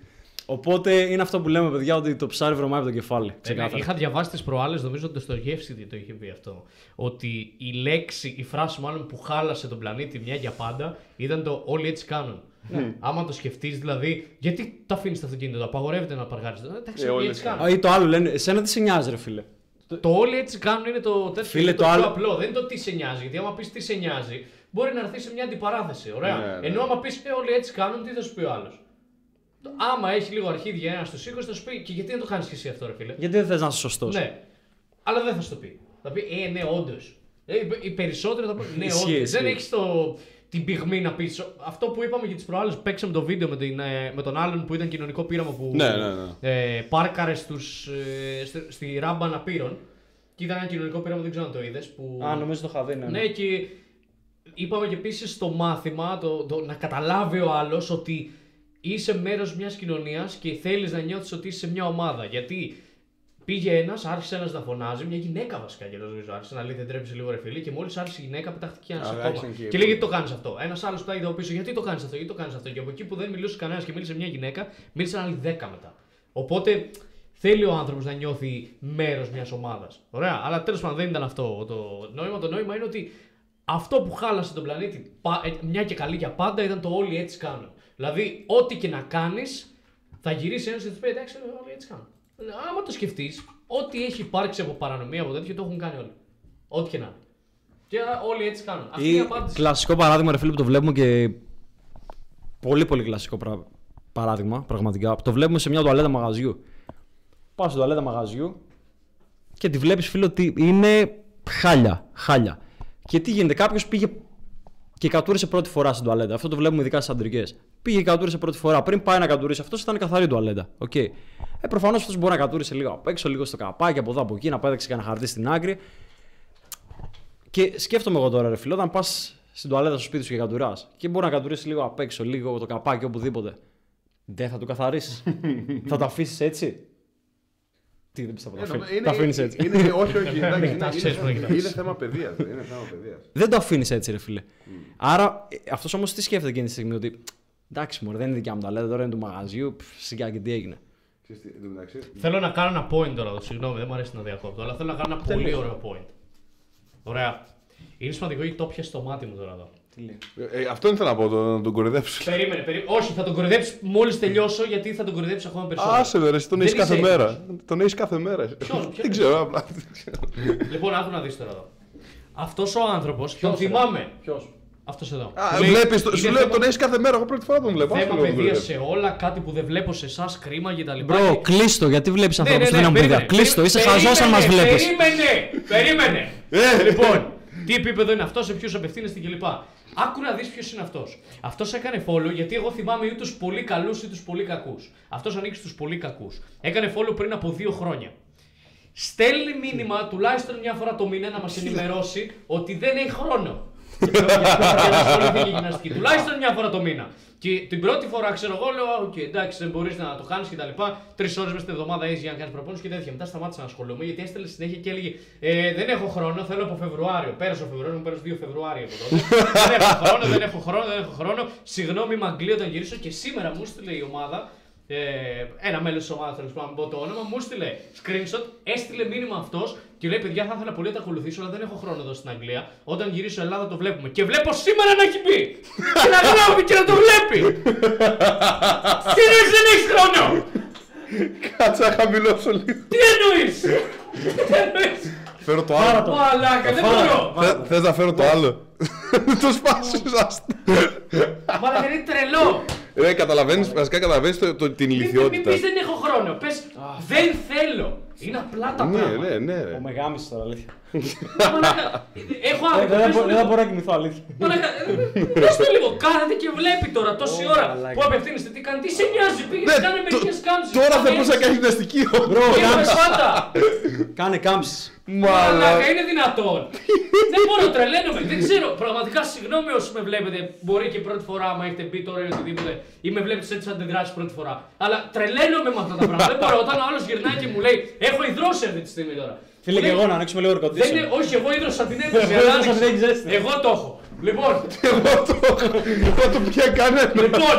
S1: Οπότε είναι αυτό που λέμε, παιδιά, ότι το ψάρι βρωμάει από το κεφάλι.
S3: Ε, ναι,
S1: Ξεκάθαρα.
S3: είχα διαβάσει τις προάλλες, νομίζω ότι το Γεύση το είχε πει αυτό. Ότι η λέξη, η φράση μάλλον που χάλασε τον πλανήτη μια για πάντα ήταν το Όλοι έτσι κάνουν.
S1: Ναι.
S3: Άμα το σκεφτείς, δηλαδή, γιατί το αφήνεις το αυτοκίνητο, το απαγορεύεται να παργάρει. Εντάξει,
S2: Ε,
S3: όλοι
S2: όλοι
S3: έτσι
S2: έτσι
S3: κάνουν.
S1: Α, ή το άλλο λένε, εσένα τι σε νοιάζει, ρε φίλε.
S3: Το όλοι έτσι κάνουν είναι το τέτοιο
S1: Φίλε,
S3: είναι το,
S1: το
S3: πιο
S1: άλλο-
S3: απλό. Δεν είναι το τι σε νοιάζει. Γιατί άμα πεις τι σε νοιάζει, μπορεί να έρθει σε μια αντιπαράθεση. Ωραία.
S2: Ναι, ναι.
S3: Ενώ άμα πεις ε, όλοι έτσι κάνουν, τι θα σου πει ο άλλος. Άμα έχει λίγο αρχίδια ένα στους 20, θα σου πει και γιατί δεν το κάνεις και εσύ αυτό, ρε φίλε;
S1: Γιατί δεν θες να είσαι σωστός.
S3: Ναι. Αλλά δεν θα σου το πει. Θα πει, Ε, ναι, όντως. Ε, οι περισσότεροι θα πούνε, Ναι,
S1: Ισχύει,
S3: όντως.
S1: ισχύει.
S3: Δεν έχεις το... την πυγμή να πεις. Αυτό που είπαμε για τις προάλλες, παίξαμε το βίντεο με, την, ε, με τον άλλον που ήταν κοινωνικό πείραμα που
S2: Ναι, ναι, ναι.
S3: Ε, πάρκαρε στους, ε, στη, στη ράμπα αναπήρων. Και ήταν ένα κοινωνικό πείραμα, δεν ξέρω αν το είδες. Που...
S1: Α, νομίζω το είχα δει, ναι. ναι.
S3: Ναι, και είπαμε και επίσης στο μάθημα το, το, να καταλάβει ο άλλος ότι είσαι μέρος μιας κοινωνίας και θέλεις να νιώθεις ότι είσαι σε μια ομάδα. Γιατί πήγε ένας, άρχισε ένας να φωνάζει, μια γυναίκα βασικά και νομίζω άρχισε να λέει δεν τρέψει λίγο ρε φίλε. Και μόλις άρχισε η γυναίκα, πετάχτηκε ένας
S2: Α,
S3: ακόμα.
S2: άρχισαν
S3: Και,
S2: και-
S3: λέει γιατί το κάνεις αυτό; Ένας άλλος που ήταν πίσω, γιατί το κάνεις αυτό, γιατί το κάνεις αυτό; Και από εκεί που δεν μιλούσε κανένας και μίλησε μια γυναίκα, μίλησαν άλλοι 10 μετά. Οπότε θέλει ο άνθρωπος να νιώθει μέρος μιας ομάδας. Ωραία, αλλά τέλος πάντων δεν ήταν αυτό το νόημα. Το νόημα είναι ότι αυτό που χάλασε τον πλανήτη πα- ε, μια και καλή για πάντα ήταν το όλοι έτσι κάνουν. Δηλαδή, ό,τι και να κάνεις, θα γυρίσεις ένα και θα του πει εντάξει, όλοι έτσι κάνουν. Ε, Άμα το σκεφτείς, ό,τι έχει υπάρξει από παρανομία από τέτοιο το έχουν κάνει όλοι. Ό,τι και να είναι. Και α, όλοι έτσι κάνουν. Αυτή είναι η
S1: Ή
S3: απάντηση.
S1: κλασικό παράδειγμα, ρε φίλε, που το βλέπουμε και. Πολύ, πολύ κλασικό πρα- παράδειγμα, πραγματικά. Το βλέπουμε σε μια τουαλέτα μαγαζιού. Πας στην τουαλέτα μαγαζιού και τη βλέπεις, φίλε, ότι είναι χάλια. Χάλια. Και τι γίνεται, κάποιος πήγε και κατούρισε πρώτη φορά στην τουαλέτα. Αυτό το βλέπουμε ειδικά στις αντρικές. Πήγε και κατούρισε πρώτη φορά. Πριν πάει να κατουρίσει αυτός, ήταν καθαρή τουαλέτα. Okay. Ε, Προφανώς αυτός μπορεί να κατούρισε λίγο απ' έξω, λίγο στο καπάκι, από εδώ από εκεί, να πέταξε κανένα χαρτί στην άκρη. Και σκέφτομαι εγώ τώρα, ρε φίλο, όταν πας στην τουαλέτα στο σπίτι σου και κατουράς και μπορεί να κατουρίσει λίγο απ' έξω, λίγο το καπάκι, οπουδήποτε. Δεν θα το καθαρίσει. θα το αφήσεις έτσι; Τι δεν πιστεύω.
S2: Ε,
S1: τα
S2: νομ-
S1: αφήνει- Τα αφήνεις έτσι.
S2: Είναι, όχι, όχι. εντάξει, είναι,
S3: Τα ξέρεις που
S2: είναι,
S3: να κοιτάξεις.
S2: είναι θέμα παιδείας. Είναι θέμα παιδείας.
S1: Δεν το αφήνεις έτσι, ρε φίλε. Άρα, αυτός όμως τι σκέφτεται εκείνη τη στιγμή, ότι εντάξει, μωρέ, δεν είναι δικιά μου τα λέτε, τώρα είναι του μαγαζιού, πφ, σιγά και τι έγινε.
S2: Ξέρεις τι, εν τω μεταξύ,
S3: Θέλω να κάνω ένα point τώρα εδώ. Συγγνώμη, δεν μου αρέσει να διακόπτω, αλλά θέλω να κάνω ένα πολύ ωραίο point. Ωραία. Είναι σημαντικό γιατί το πιασε στο μάτι μου τώρα εδώ.
S2: ε, ε, αυτό ήθελα να πω, το- να τον κορυδέψω.
S3: Περίμενε, περίμενε. Όχι, θα τον κορυδέψει μόλις τελειώσω γιατί θα τον κορυδέψει ακόμα περισσότερο.
S2: Άσε με, ρε, εσύ τον
S3: Δεν
S2: έχεις κάθε
S3: είσαι
S2: μέρα. Τον έχεις κάθε μέρα.
S3: ποιον
S2: Δεν ξέρω, απλά.
S3: Λοιπόν, άκου να δεις τώρα εδώ. Αυτός ο άνθρωπος, τον θυμάμαι.
S1: Ποιος;
S3: Αυτός εδώ.
S2: Α,
S3: Που λέει,
S2: βλέπεις, το-
S3: είναι
S2: σου λέω
S3: θέμα-
S2: τον έχεις κάθε μέρα. Εγώ πρώτη φορά τον βλέπω.
S3: Θέμα
S2: άσχημα να τον
S3: παιδείας
S2: κορυδέψω.
S3: σε όλα, κάτι που δεν βλέπω σε εσάς, κρίμα κτλ.
S1: Μπρο,
S3: Και-
S1: κλείστο, γιατί βλέπεις
S3: Ναι,
S1: ανθρώπους
S3: ναι,
S1: που δεν
S3: ναι,
S1: έχουν παιδιά.
S3: περίμενε,
S1: Κλείστο, είσαι
S3: περίμενε,
S1: χαζός αν μα βλέπεις.
S3: Περίμενε, περίμενε.
S2: Ε.
S3: λοιπόν, τι επίπεδο είναι αυτός, σε ποιους απευθύνεστε κλπ. Άκου να δεις ποιος είναι αυτός. Αυτός έκανε follow γιατί εγώ θυμάμαι ή τους πολύ καλούς ή τους πολύ κακούς. Αυτός ανήκει στους πολύ κακούς. Έκανε follow πριν από δύο χρόνια. Στέλνει μήνυμα τουλάχιστον μια φορά το μήνα να μας ενημερώσει ότι δεν έχει χρόνο. Για να ασχοληθεί και γυμναστικής. Τουλάχιστον μια φορά το μήνα. Και την πρώτη φορά ξέρω εγώ λέω: Οκ, εντάξει, δεν μπορείς να το κάνει κτλ. Τρεις ώρες μες την εβδομάδα έχει για να κάνεις προπόνηση και τέτοια. Μετά σταμάτησα να ασχολούμαι γιατί έστελνε συνέχεια και έλεγε: ε, Δεν έχω χρόνο, θέλω από Φεβρουάριο. Πέρασε ο Φεβρουάριος, μου πέρασε 2 Φεβρουάριο από τότε. δεν έχω χρόνο, δεν έχω χρόνο, δεν έχω χρόνο. Συγγνώμη, Μαγκλή, όταν γυρίσω και σήμερα μου στείλε η ομάδα ε, ένα μέλο τη ομάδα, τέλο πάντων, πω το όνομα, μου στείλε screenshot, έστειλε μήνυμα αυτό και λέει: Παιδιά, θα ήθελα πολύ να τα ακολουθήσω, αλλά δεν έχω χρόνο εδώ στην Αγγλία. Όταν γυρίσω Ελλάδα το βλέπουμε. Και βλέπω σήμερα να έχει μπει! και να γράφει και να το βλέπει! Τι εννοεί δεν έχει χρόνο!
S2: Κάτσε να χαμηλώσω λίγο.
S3: Τι εννοεί! Τι εννοεί!
S2: Φέρω το άλλο.
S3: Μαλάκα, δεν μπορώ!
S2: Θε- Θες να φέρω το άλλο. Το σπάσεις, άστα.
S3: Μαλάκα, είναι τρελό!
S2: Ρε, καταλαβαίνεις, βασικά καταλαβαίνεις το- το- την
S3: Μην, μην
S2: ηλικιότητα.
S3: πεις δεν έχω χρόνο. Πες δεν θέλω. Είναι απλά τα
S2: Ναι,
S3: πράγματα.
S2: ναι, ναι. ρε.
S1: Ο μεγάμισε τώρα, αλήθεια.
S3: Μαλάκα, Έχω
S1: Ε,
S3: άνθρωπο.
S1: Δεν
S3: πες
S1: μπο-
S3: του
S1: δεν θα
S3: λίγο.
S1: μπορώ να κοιμηθώ, αλήθεια.
S3: Μαλάκα, ε, Πες το λίγο, κάθεται και βλέπει τώρα τόση
S1: Ω,
S3: ώρα
S1: μαλάκα.
S3: που απευθύνεστε. Τι κάνει, τι σε νοιάζει, πήγε
S2: Ναι,
S3: κάνε
S2: το-
S3: μερικές κάμψεις.
S2: Τώρα θα
S3: κάνε
S2: μπορούσα να
S3: έτσι.
S2: κάνει γυμναστική.
S1: Μπρο,
S3: Πήγαινε
S1: κάμψεις.
S3: πάντα.
S1: Κάνε κάμψεις.
S3: Μαλάκα,
S2: Μαλάκα.
S3: είναι δυνατόν. Δεν μπορώ, τρελαίνομαι. Δεν ξέρω. Πραγματικά συγγνώμη όσοι με βλέπετε. Μπορεί και πρώτη φορά, άμα έχετε μπει τώρα ή οτιδήποτε, ή με βλέπετε έτσι αντιδράσεις πρώτη φορά. Αλλά τρελαίνομαι με αυτά τα πράγματα. Δεν μπορώ. Όταν ο άλλος γυρνάει και μου λέει: Έχω υδρώσει αυτή τη στιγμή τώρα.
S1: Φίλε
S3: Μου
S1: και
S3: λέει,
S1: εγώ να ανοίξουμε λίγο
S3: Δεν
S1: ροκοτήσιο.
S3: είναι, όχι, εγώ ίδρωσα την έκθεση.
S1: Εγώ
S3: αλλά
S1: ίδρωσα
S3: άνοιξε.
S1: την έκθεση.
S3: Εγώ το έχω. Λοιπόν,
S2: Εγώ το εγώ το πια κανένα.
S3: λοιπόν,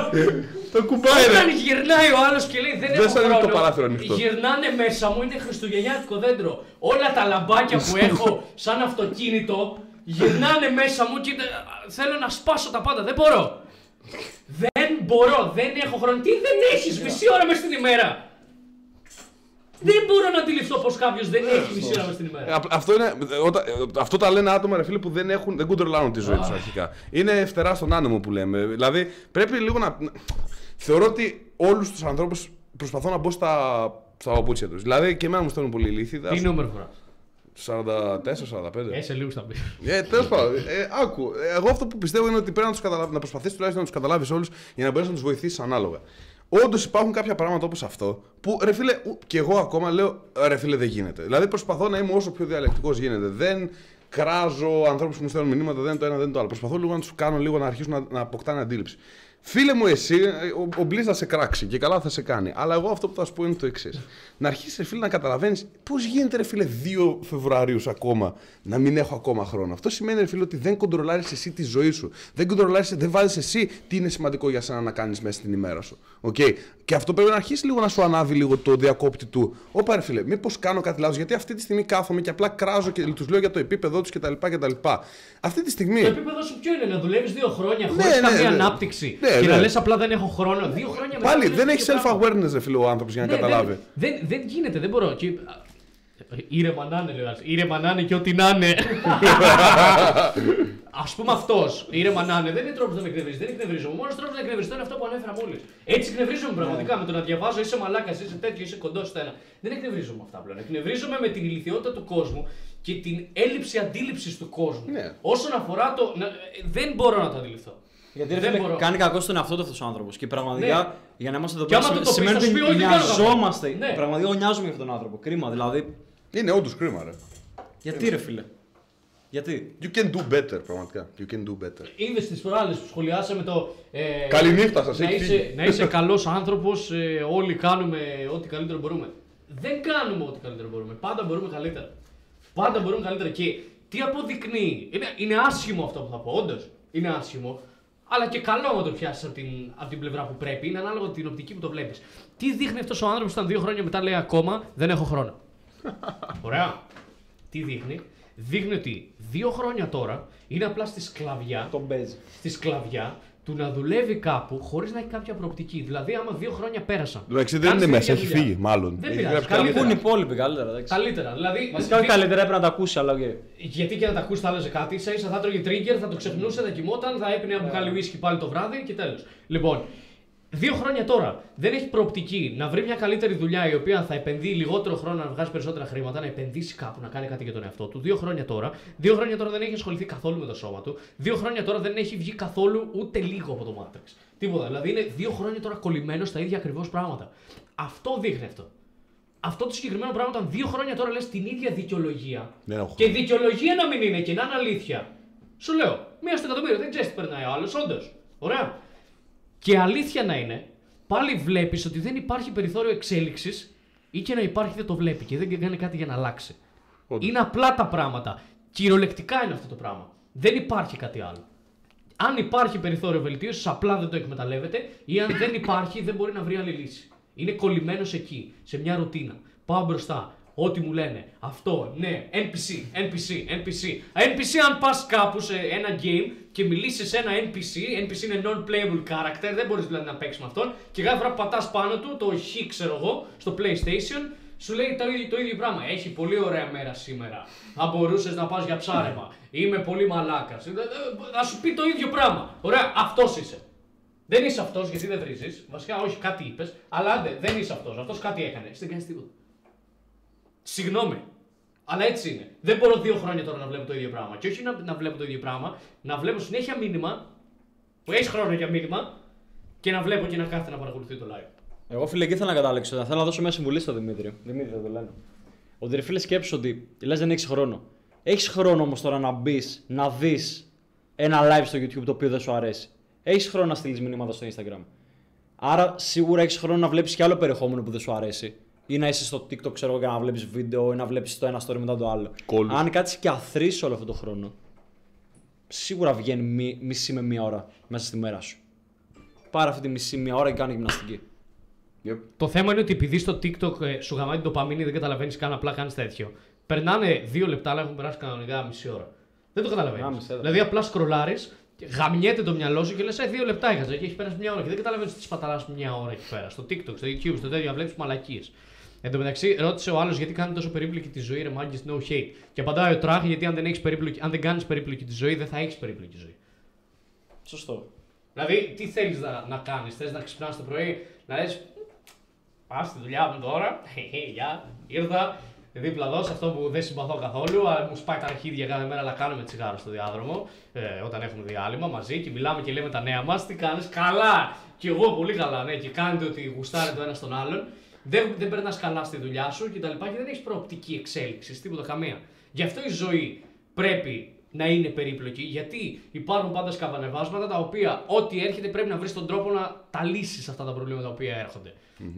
S2: Το κουμπάει
S3: όταν
S2: ρε.
S3: γυρνάει ο άλλος και λέει δεν
S2: Δεν
S3: έχω
S2: σαν είναι το
S3: χρόνο,
S2: παράθυρο ανοιχτό.
S3: γυρνάνε μέσα μου, είναι χριστουγεννιάτικο δέντρο. Όλα τα λαμπάκια που έχω σαν αυτοκίνητο γυρνάνε μέσα μου και ε, θέλω να σπάσω τα πάντα. Δεν μπορώ. Δεν μπορώ, δεν έχω χρόνο. Τι δεν έχεις μισή ώρα μες την ημέρα. Δεν μπορώ να αντιληφθώ πως κάποιος δεν έχει μισή ώρα μες την ημέρα.
S2: Ε, απ- Αυτό, είναι, όταν- ε, αυτό τα λένε άτομα ρε φίλε που δεν, έχουν, δεν κοντρολάρουν τη ζωή τους αρχικά. Είναι φτερά στον άνεμο που λέμε. Δηλαδή πρέπει λίγο να. Θεωρώ ότι όλους τους ανθρώπους προσπαθώ να μπω στα, στα παπούτσια τους. Δηλαδή και εμένα μου στέλνουν πολύ ηλίθιοι.
S3: Τι νούμερο φοράς;
S2: 44-45.
S3: Ε, σε λίγους θα μπει.
S2: Ε, τέλος πάντων. Ε, άκου. Ε, Εγώ αυτό που πιστεύω είναι ότι πρέπει να, τους καταλάβει, να προσπαθήσεις τουλάχιστον να τους καταλάβεις όλους για να μπορέσει να τους βοηθήσεις ανάλογα. Όντως υπάρχουν κάποια πράγματα όπως αυτό που ρε φίλε, ου- και εγώ ακόμα λέω ρε φίλε δεν γίνεται. Δηλαδή προσπαθώ να είμαι όσο πιο διαλεκτικός γίνεται. Δεν κράζω ανθρώπους που μου στέλνουν μηνύματα, δεν το ένα, δεν το άλλο. Προσπαθώ λίγο να τους κάνω λίγο να αρχίσουν να, να αποκτάνε αντίληψη. Φίλε μου, εσύ, ε, ο, ο Μπλίζ θα σε κράξει και καλά θα σε κάνει. Αλλά εγώ αυτό που θα σου πω είναι το εξής. Να αρχίσεις, ρε φίλε, να καταλαβαίνεις πώς γίνεται, ρε φίλε, 2 Φεβρουαρίου ακόμα να μην έχω ακόμα χρόνο. Αυτό σημαίνει, ρε φίλε, ότι δεν κοντρολάρεις εσύ τη ζωή σου. Δεν κοντρολάρεις, δεν βάζεις εσύ τι είναι σημαντικό για σένα να κάνεις μέσα στην ημέρα σου. Okay. Και αυτό πρέπει να αρχίσει λίγο να σου ανάβει λίγο το διακόπτη του. Ωπα, ρε φίλε, μήπως κάνω κάτι λάθος, γιατί αυτή τη στιγμή κάθομαι και απλά κράζω και τους λέω για το επίπεδό τους κτλ. κτλ. Αυτή τη στιγμή.
S3: Το επίπεδο σου ποιο είναι, να δουλεύεις δύο χρόνια χωρίς
S2: Ναι, ναι,
S3: καμία
S2: ναι.
S3: ανάπτυξη
S2: Ναι,
S3: και
S2: ναι.
S3: να λες απλά δεν έχω χρόνο. Δύο χρόνια μετά.
S2: Πάλι
S3: λες
S2: δεν
S3: το
S2: έχεις
S3: ίδιο πράγμα.
S2: self-awareness, ρε φίλε, ο άνθρωπος για να
S3: Ναι,
S2: καταλάβει.
S3: Δεν, δεν, δεν γίνεται, δεν μπορώ. Και, α, Ήρεμα να είναι, λέει ο άλλος. Ήρεμα να είναι και ό,τι να είναι. Α πούμε αυτός, ήρεμα να είναι, δεν είναι τρόπος να με εκνευρίζει. Δεν εκνευρίζομαι. Ο μόνος τρόπος να εκνευρίζει είναι αυτό που ανέφερα μόλις. Έτσι εκνευρίζομαι πραγματικά με το να διαβάζω είσαι μαλάκας, είσαι τέτοιο, είσαι κοντός ένα. Δεν εκνευρίζομαι με αυτά πλέον. Εκνευρίζομαι με την ηλικιότητα του κόσμου και την έλλειψη αντίληψης του κόσμου.
S2: Ναι.
S3: Όσον αφορά το. να- ε, Δεν μπορώ να το αντιληφθώ.
S1: Γιατί ρε
S3: δεν
S1: φίλε,
S3: μπορώ.
S1: κάνει κακό στον εαυτό του αυτός ο άνθρωπος. Και πραγματικά
S3: Ναι.
S1: για να είμαστε εδώ
S3: Και άμα
S1: πέρα
S3: του το
S1: σημαίνει
S3: πεις, θα
S1: ότι
S3: σου πει, «Όχι, δεν κάνω κακό».
S1: νοιαζόμαστε.
S3: Ναι.
S1: Πραγματικά εγώ νοιάζομαι για αυτόν τον άνθρωπο. Κρίμα δηλαδή.
S2: Είναι όντως κρίμα, ρε.
S1: Γιατί ρε φίλε; Γιατί;
S2: You can do better, πραγματικά. You can do better.
S3: Είδες τις προάλλε που σχολιάσαμε το. Ε,
S2: Καληνύχτα σας,
S3: να
S2: έχει
S3: είσαι,
S2: φύγει.
S3: να είσαι καλός άνθρωπος, ε, όλοι κάνουμε ό,τι καλύτερο μπορούμε. Δεν κάνουμε ό,τι καλύτερο μπορούμε. Πάντα μπορούμε καλύτερα. Πάντα μπορούμε καλύτερα. Και τι αποδεικνύει; Είναι, είναι άσχημο αυτό που θα πω, όντως. Είναι άσχημο. Αλλά και καλό να το πιάσεις από την, από την πλευρά που πρέπει. Είναι ανάλογα την οπτική που το βλέπεις. Τι δείχνει αυτός ο άνθρωπος όταν δύο χρόνια μετά λέει ακόμα δεν έχω χρόνο. Ωραία. Τι δείχνει; Δείχνει ότι δύο χρόνια τώρα είναι απλά στη σκλαβιά
S1: Τον παίζει.
S3: στη σκλαβιά του να δουλεύει κάπου χωρίς να έχει κάποια προοπτική. Δηλαδή, άμα δύο χρόνια πέρασαν.
S2: Εντάξει, δεν
S3: κάνεις
S2: είναι
S3: την
S2: μέσα,
S3: ίδια
S2: έχει
S3: δουλειά.
S2: φύγει, μάλλον.
S3: Δεν
S2: Έχει
S3: πειράζει,
S2: γράψει
S3: καλύτερα.
S1: Πού είναι οι υπόλοιποι καλύτερα. εντάξει.
S3: Καλύτερα. Δηλαδή,
S1: Βασικά
S3: δι-
S1: καλύτερα έπρεπε να τα ακούσει, αλλά οκ.
S3: γιατί και να τα ακούσει θα άλλαζε κάτι. ίσα ίσα θα τρώγε trigger, θα το ξεχνούσε, θα κοιμόταν, θα έπινε ένα μπουκάλι whisky πάλι το βράδυ και τέλος. Λοιπόν, δύο χρόνια τώρα δεν έχει προοπτική να βρει μια καλύτερη δουλειά η οποία θα επενδύει λιγότερο χρόνο να βγάζει περισσότερα χρήματα, να επενδύσει κάπου, να κάνει κάτι για τον εαυτό του. Δύο χρόνια τώρα. Δύο χρόνια τώρα δεν έχει ασχοληθεί καθόλου με το σώμα του. Δύο χρόνια τώρα δεν έχει βγει καθόλου ούτε λίγο από το Matrix. Τίποτα. Δηλαδή είναι δύο χρόνια τώρα κολλημένο στα ίδια ακριβώς πράγματα. Αυτό δείχνει αυτό. Αυτό το συγκεκριμένο πράγμα όταν δύο χρόνια τώρα λες την ίδια δικαιολογία.
S2: Δεν έχω
S3: Και δικαιολογία να μην είναι και να είναι αλήθεια. Σου λέω, μία στο εκατομμύριο, δεν ξέρεις τι περνάει ο άλλος, όντως. Ωραία. Και αλήθεια να είναι, πάλι βλέπεις ότι δεν υπάρχει περιθώριο εξέλιξης ή και να υπάρχει δεν το βλέπει και δεν κάνει κάτι για να αλλάξει.
S2: Όντως.
S3: Είναι απλά τα πράγματα. Κυριολεκτικά είναι αυτό το πράγμα. Δεν υπάρχει κάτι άλλο. Αν υπάρχει περιθώριο βελτίωσης, απλά δεν το εκμεταλλεύεται ή αν δεν υπάρχει, δεν μπορεί να βρει άλλη λύση. Είναι κολλημένος εκεί, σε μια ρουτίνα. Πάω μπροστά. Ό,τι μου λένε. Αυτό, ναι, NPC, NPC, NPC. NPC, αν πας κάπου σε ένα game και μιλήσεις σε ένα NPC, NPC είναι non-playable character, δεν μπορείς δηλαδή να παίξεις με αυτόν. Και κάθε φορά που πατάς πάνω του, το χ, ξέρω εγώ, στο PlayStation, σου λέει το ίδιο, το ίδιο πράγμα. Έχει πολύ ωραία μέρα σήμερα. Θα μπορούσες να πας για ψάρεμα. Είμαι πολύ μαλάκας. Θα σου πει το ίδιο πράγμα. Ωραία, αυτός είσαι. Δεν είσαι αυτός γιατί δεν βρίζεις. Βασικά, όχι, κάτι είπες. Αλλά άντε, δεν είσαι αυτός. Αυτός κάτι έκανε. Δεν κάνει τίποτα. Συγγνώμη. Αλλά έτσι είναι. Δεν μπορώ δύο χρόνια τώρα να βλέπω το ίδιο πράγμα. Και όχι να, να βλέπω το ίδιο πράγμα, να βλέπω συνέχεια μήνυμα που έχεις χρόνο για μήνυμα και να βλέπω και να κάθεται να παρακολουθεί το live.
S1: Εγώ φίλε, εκεί θέλω να καταλήξω. Θέλω να δώσω μια συμβουλή στο Δημήτρη. Δημήτρη, θα το λένε. Ότι ρε φίλε, σκέψου ότι λες δεν έχεις χρόνο. Έχεις χρόνο όμως τώρα να μπεις, να δεις ένα live στο YouTube το οποίο δεν σου αρέσει. Έχεις χρόνο να στείλεις μηνύματα στο Instagram. Άρα σίγουρα έχεις χρόνο να βλέπεις και άλλο περιεχόμενο που δεν σου αρέσει. Ή να είσαι στο TikTok, ξέρω εγώ, και να βλέπεις βίντεο ή να βλέπεις το ένα story μετά το άλλο.
S2: Κόλλους.
S1: Αν κάτσεις και αθρήσει όλο αυτό το χρόνο, σίγουρα βγαίνει μι- μισή με μία ώρα μέσα στη μέρα σου. Πάρε αυτή τη μισή μία ώρα και κάνει γυμναστική.
S2: Yep.
S3: Το θέμα είναι ότι επειδή στο TikTok ε, σου γαμάει το παμίνι, δεν καταλαβαίνεις καν απλά κάνεις τέτοιο. Περνάνε δύο λεπτά, αλλά έχουν περάσει κανονικά μισή ώρα. Δεν το
S1: Α,
S3: καταλαβαίνει.
S1: μισή ώρα.
S3: Δηλαδή απλά σκρολάρεις, γαμιέται το μυαλό σου και λες: Ε, δύο λεπτά έχασα και έχει περάσει μια ώρα. Και δεν καταλαβαίνεις τι σπαταλάς μια ώρα εκεί πέρα. Στο TikTok, στο YouTube, στο τέτοιο, βλέπεις μαλακίες. Εν τω μεταξύ, ρώτησε ο άλλος γιατί κάνει τόσο περίπλοκη τη ζωή, ρε μάγκες, no hate. Και απαντάει ο Τράχ γιατί αν δεν, έχεις περίπλοκη, αν δεν κάνεις περίπλοκη τη ζωή, δεν θα έχεις περίπλοκη ζωή.
S1: Σωστό.
S3: Δηλαδή, τι θέλεις να, να κάνεις, θες να ξυπνάς το πρωί, να λες. Πας στη δουλειά μου τώρα. Γεια, ήρθα. Δίπλα εδώ σε αυτό που δεν συμπαθώ καθόλου. αλλά Μου σπάει τα αρχίδια κάθε μέρα, αλλά κάνουμε τσιγάρο στο διάδρομο. Ε, όταν έχουμε διάλειμμα μαζί και μιλάμε και λέμε τα νέα μας. Τι κάνεις, καλά! Και εγώ πολύ καλά, ναι, και κάνετε ότι γουστάρετε το ένας στον άλλον. Δεν, δεν περνάς καλά στη δουλειά σου κτλ. Και, και δεν έχεις προοπτική εξέλιξης, τίποτα καμία. Γι' αυτό η ζωή πρέπει να είναι περίπλοκη, γιατί υπάρχουν πάντα σκαβανεβάσματα τα οποία ό,τι έρχεται πρέπει να βρεις τον τρόπο να τα λύσεις αυτά τα προβλήματα τα οποία έρχονται.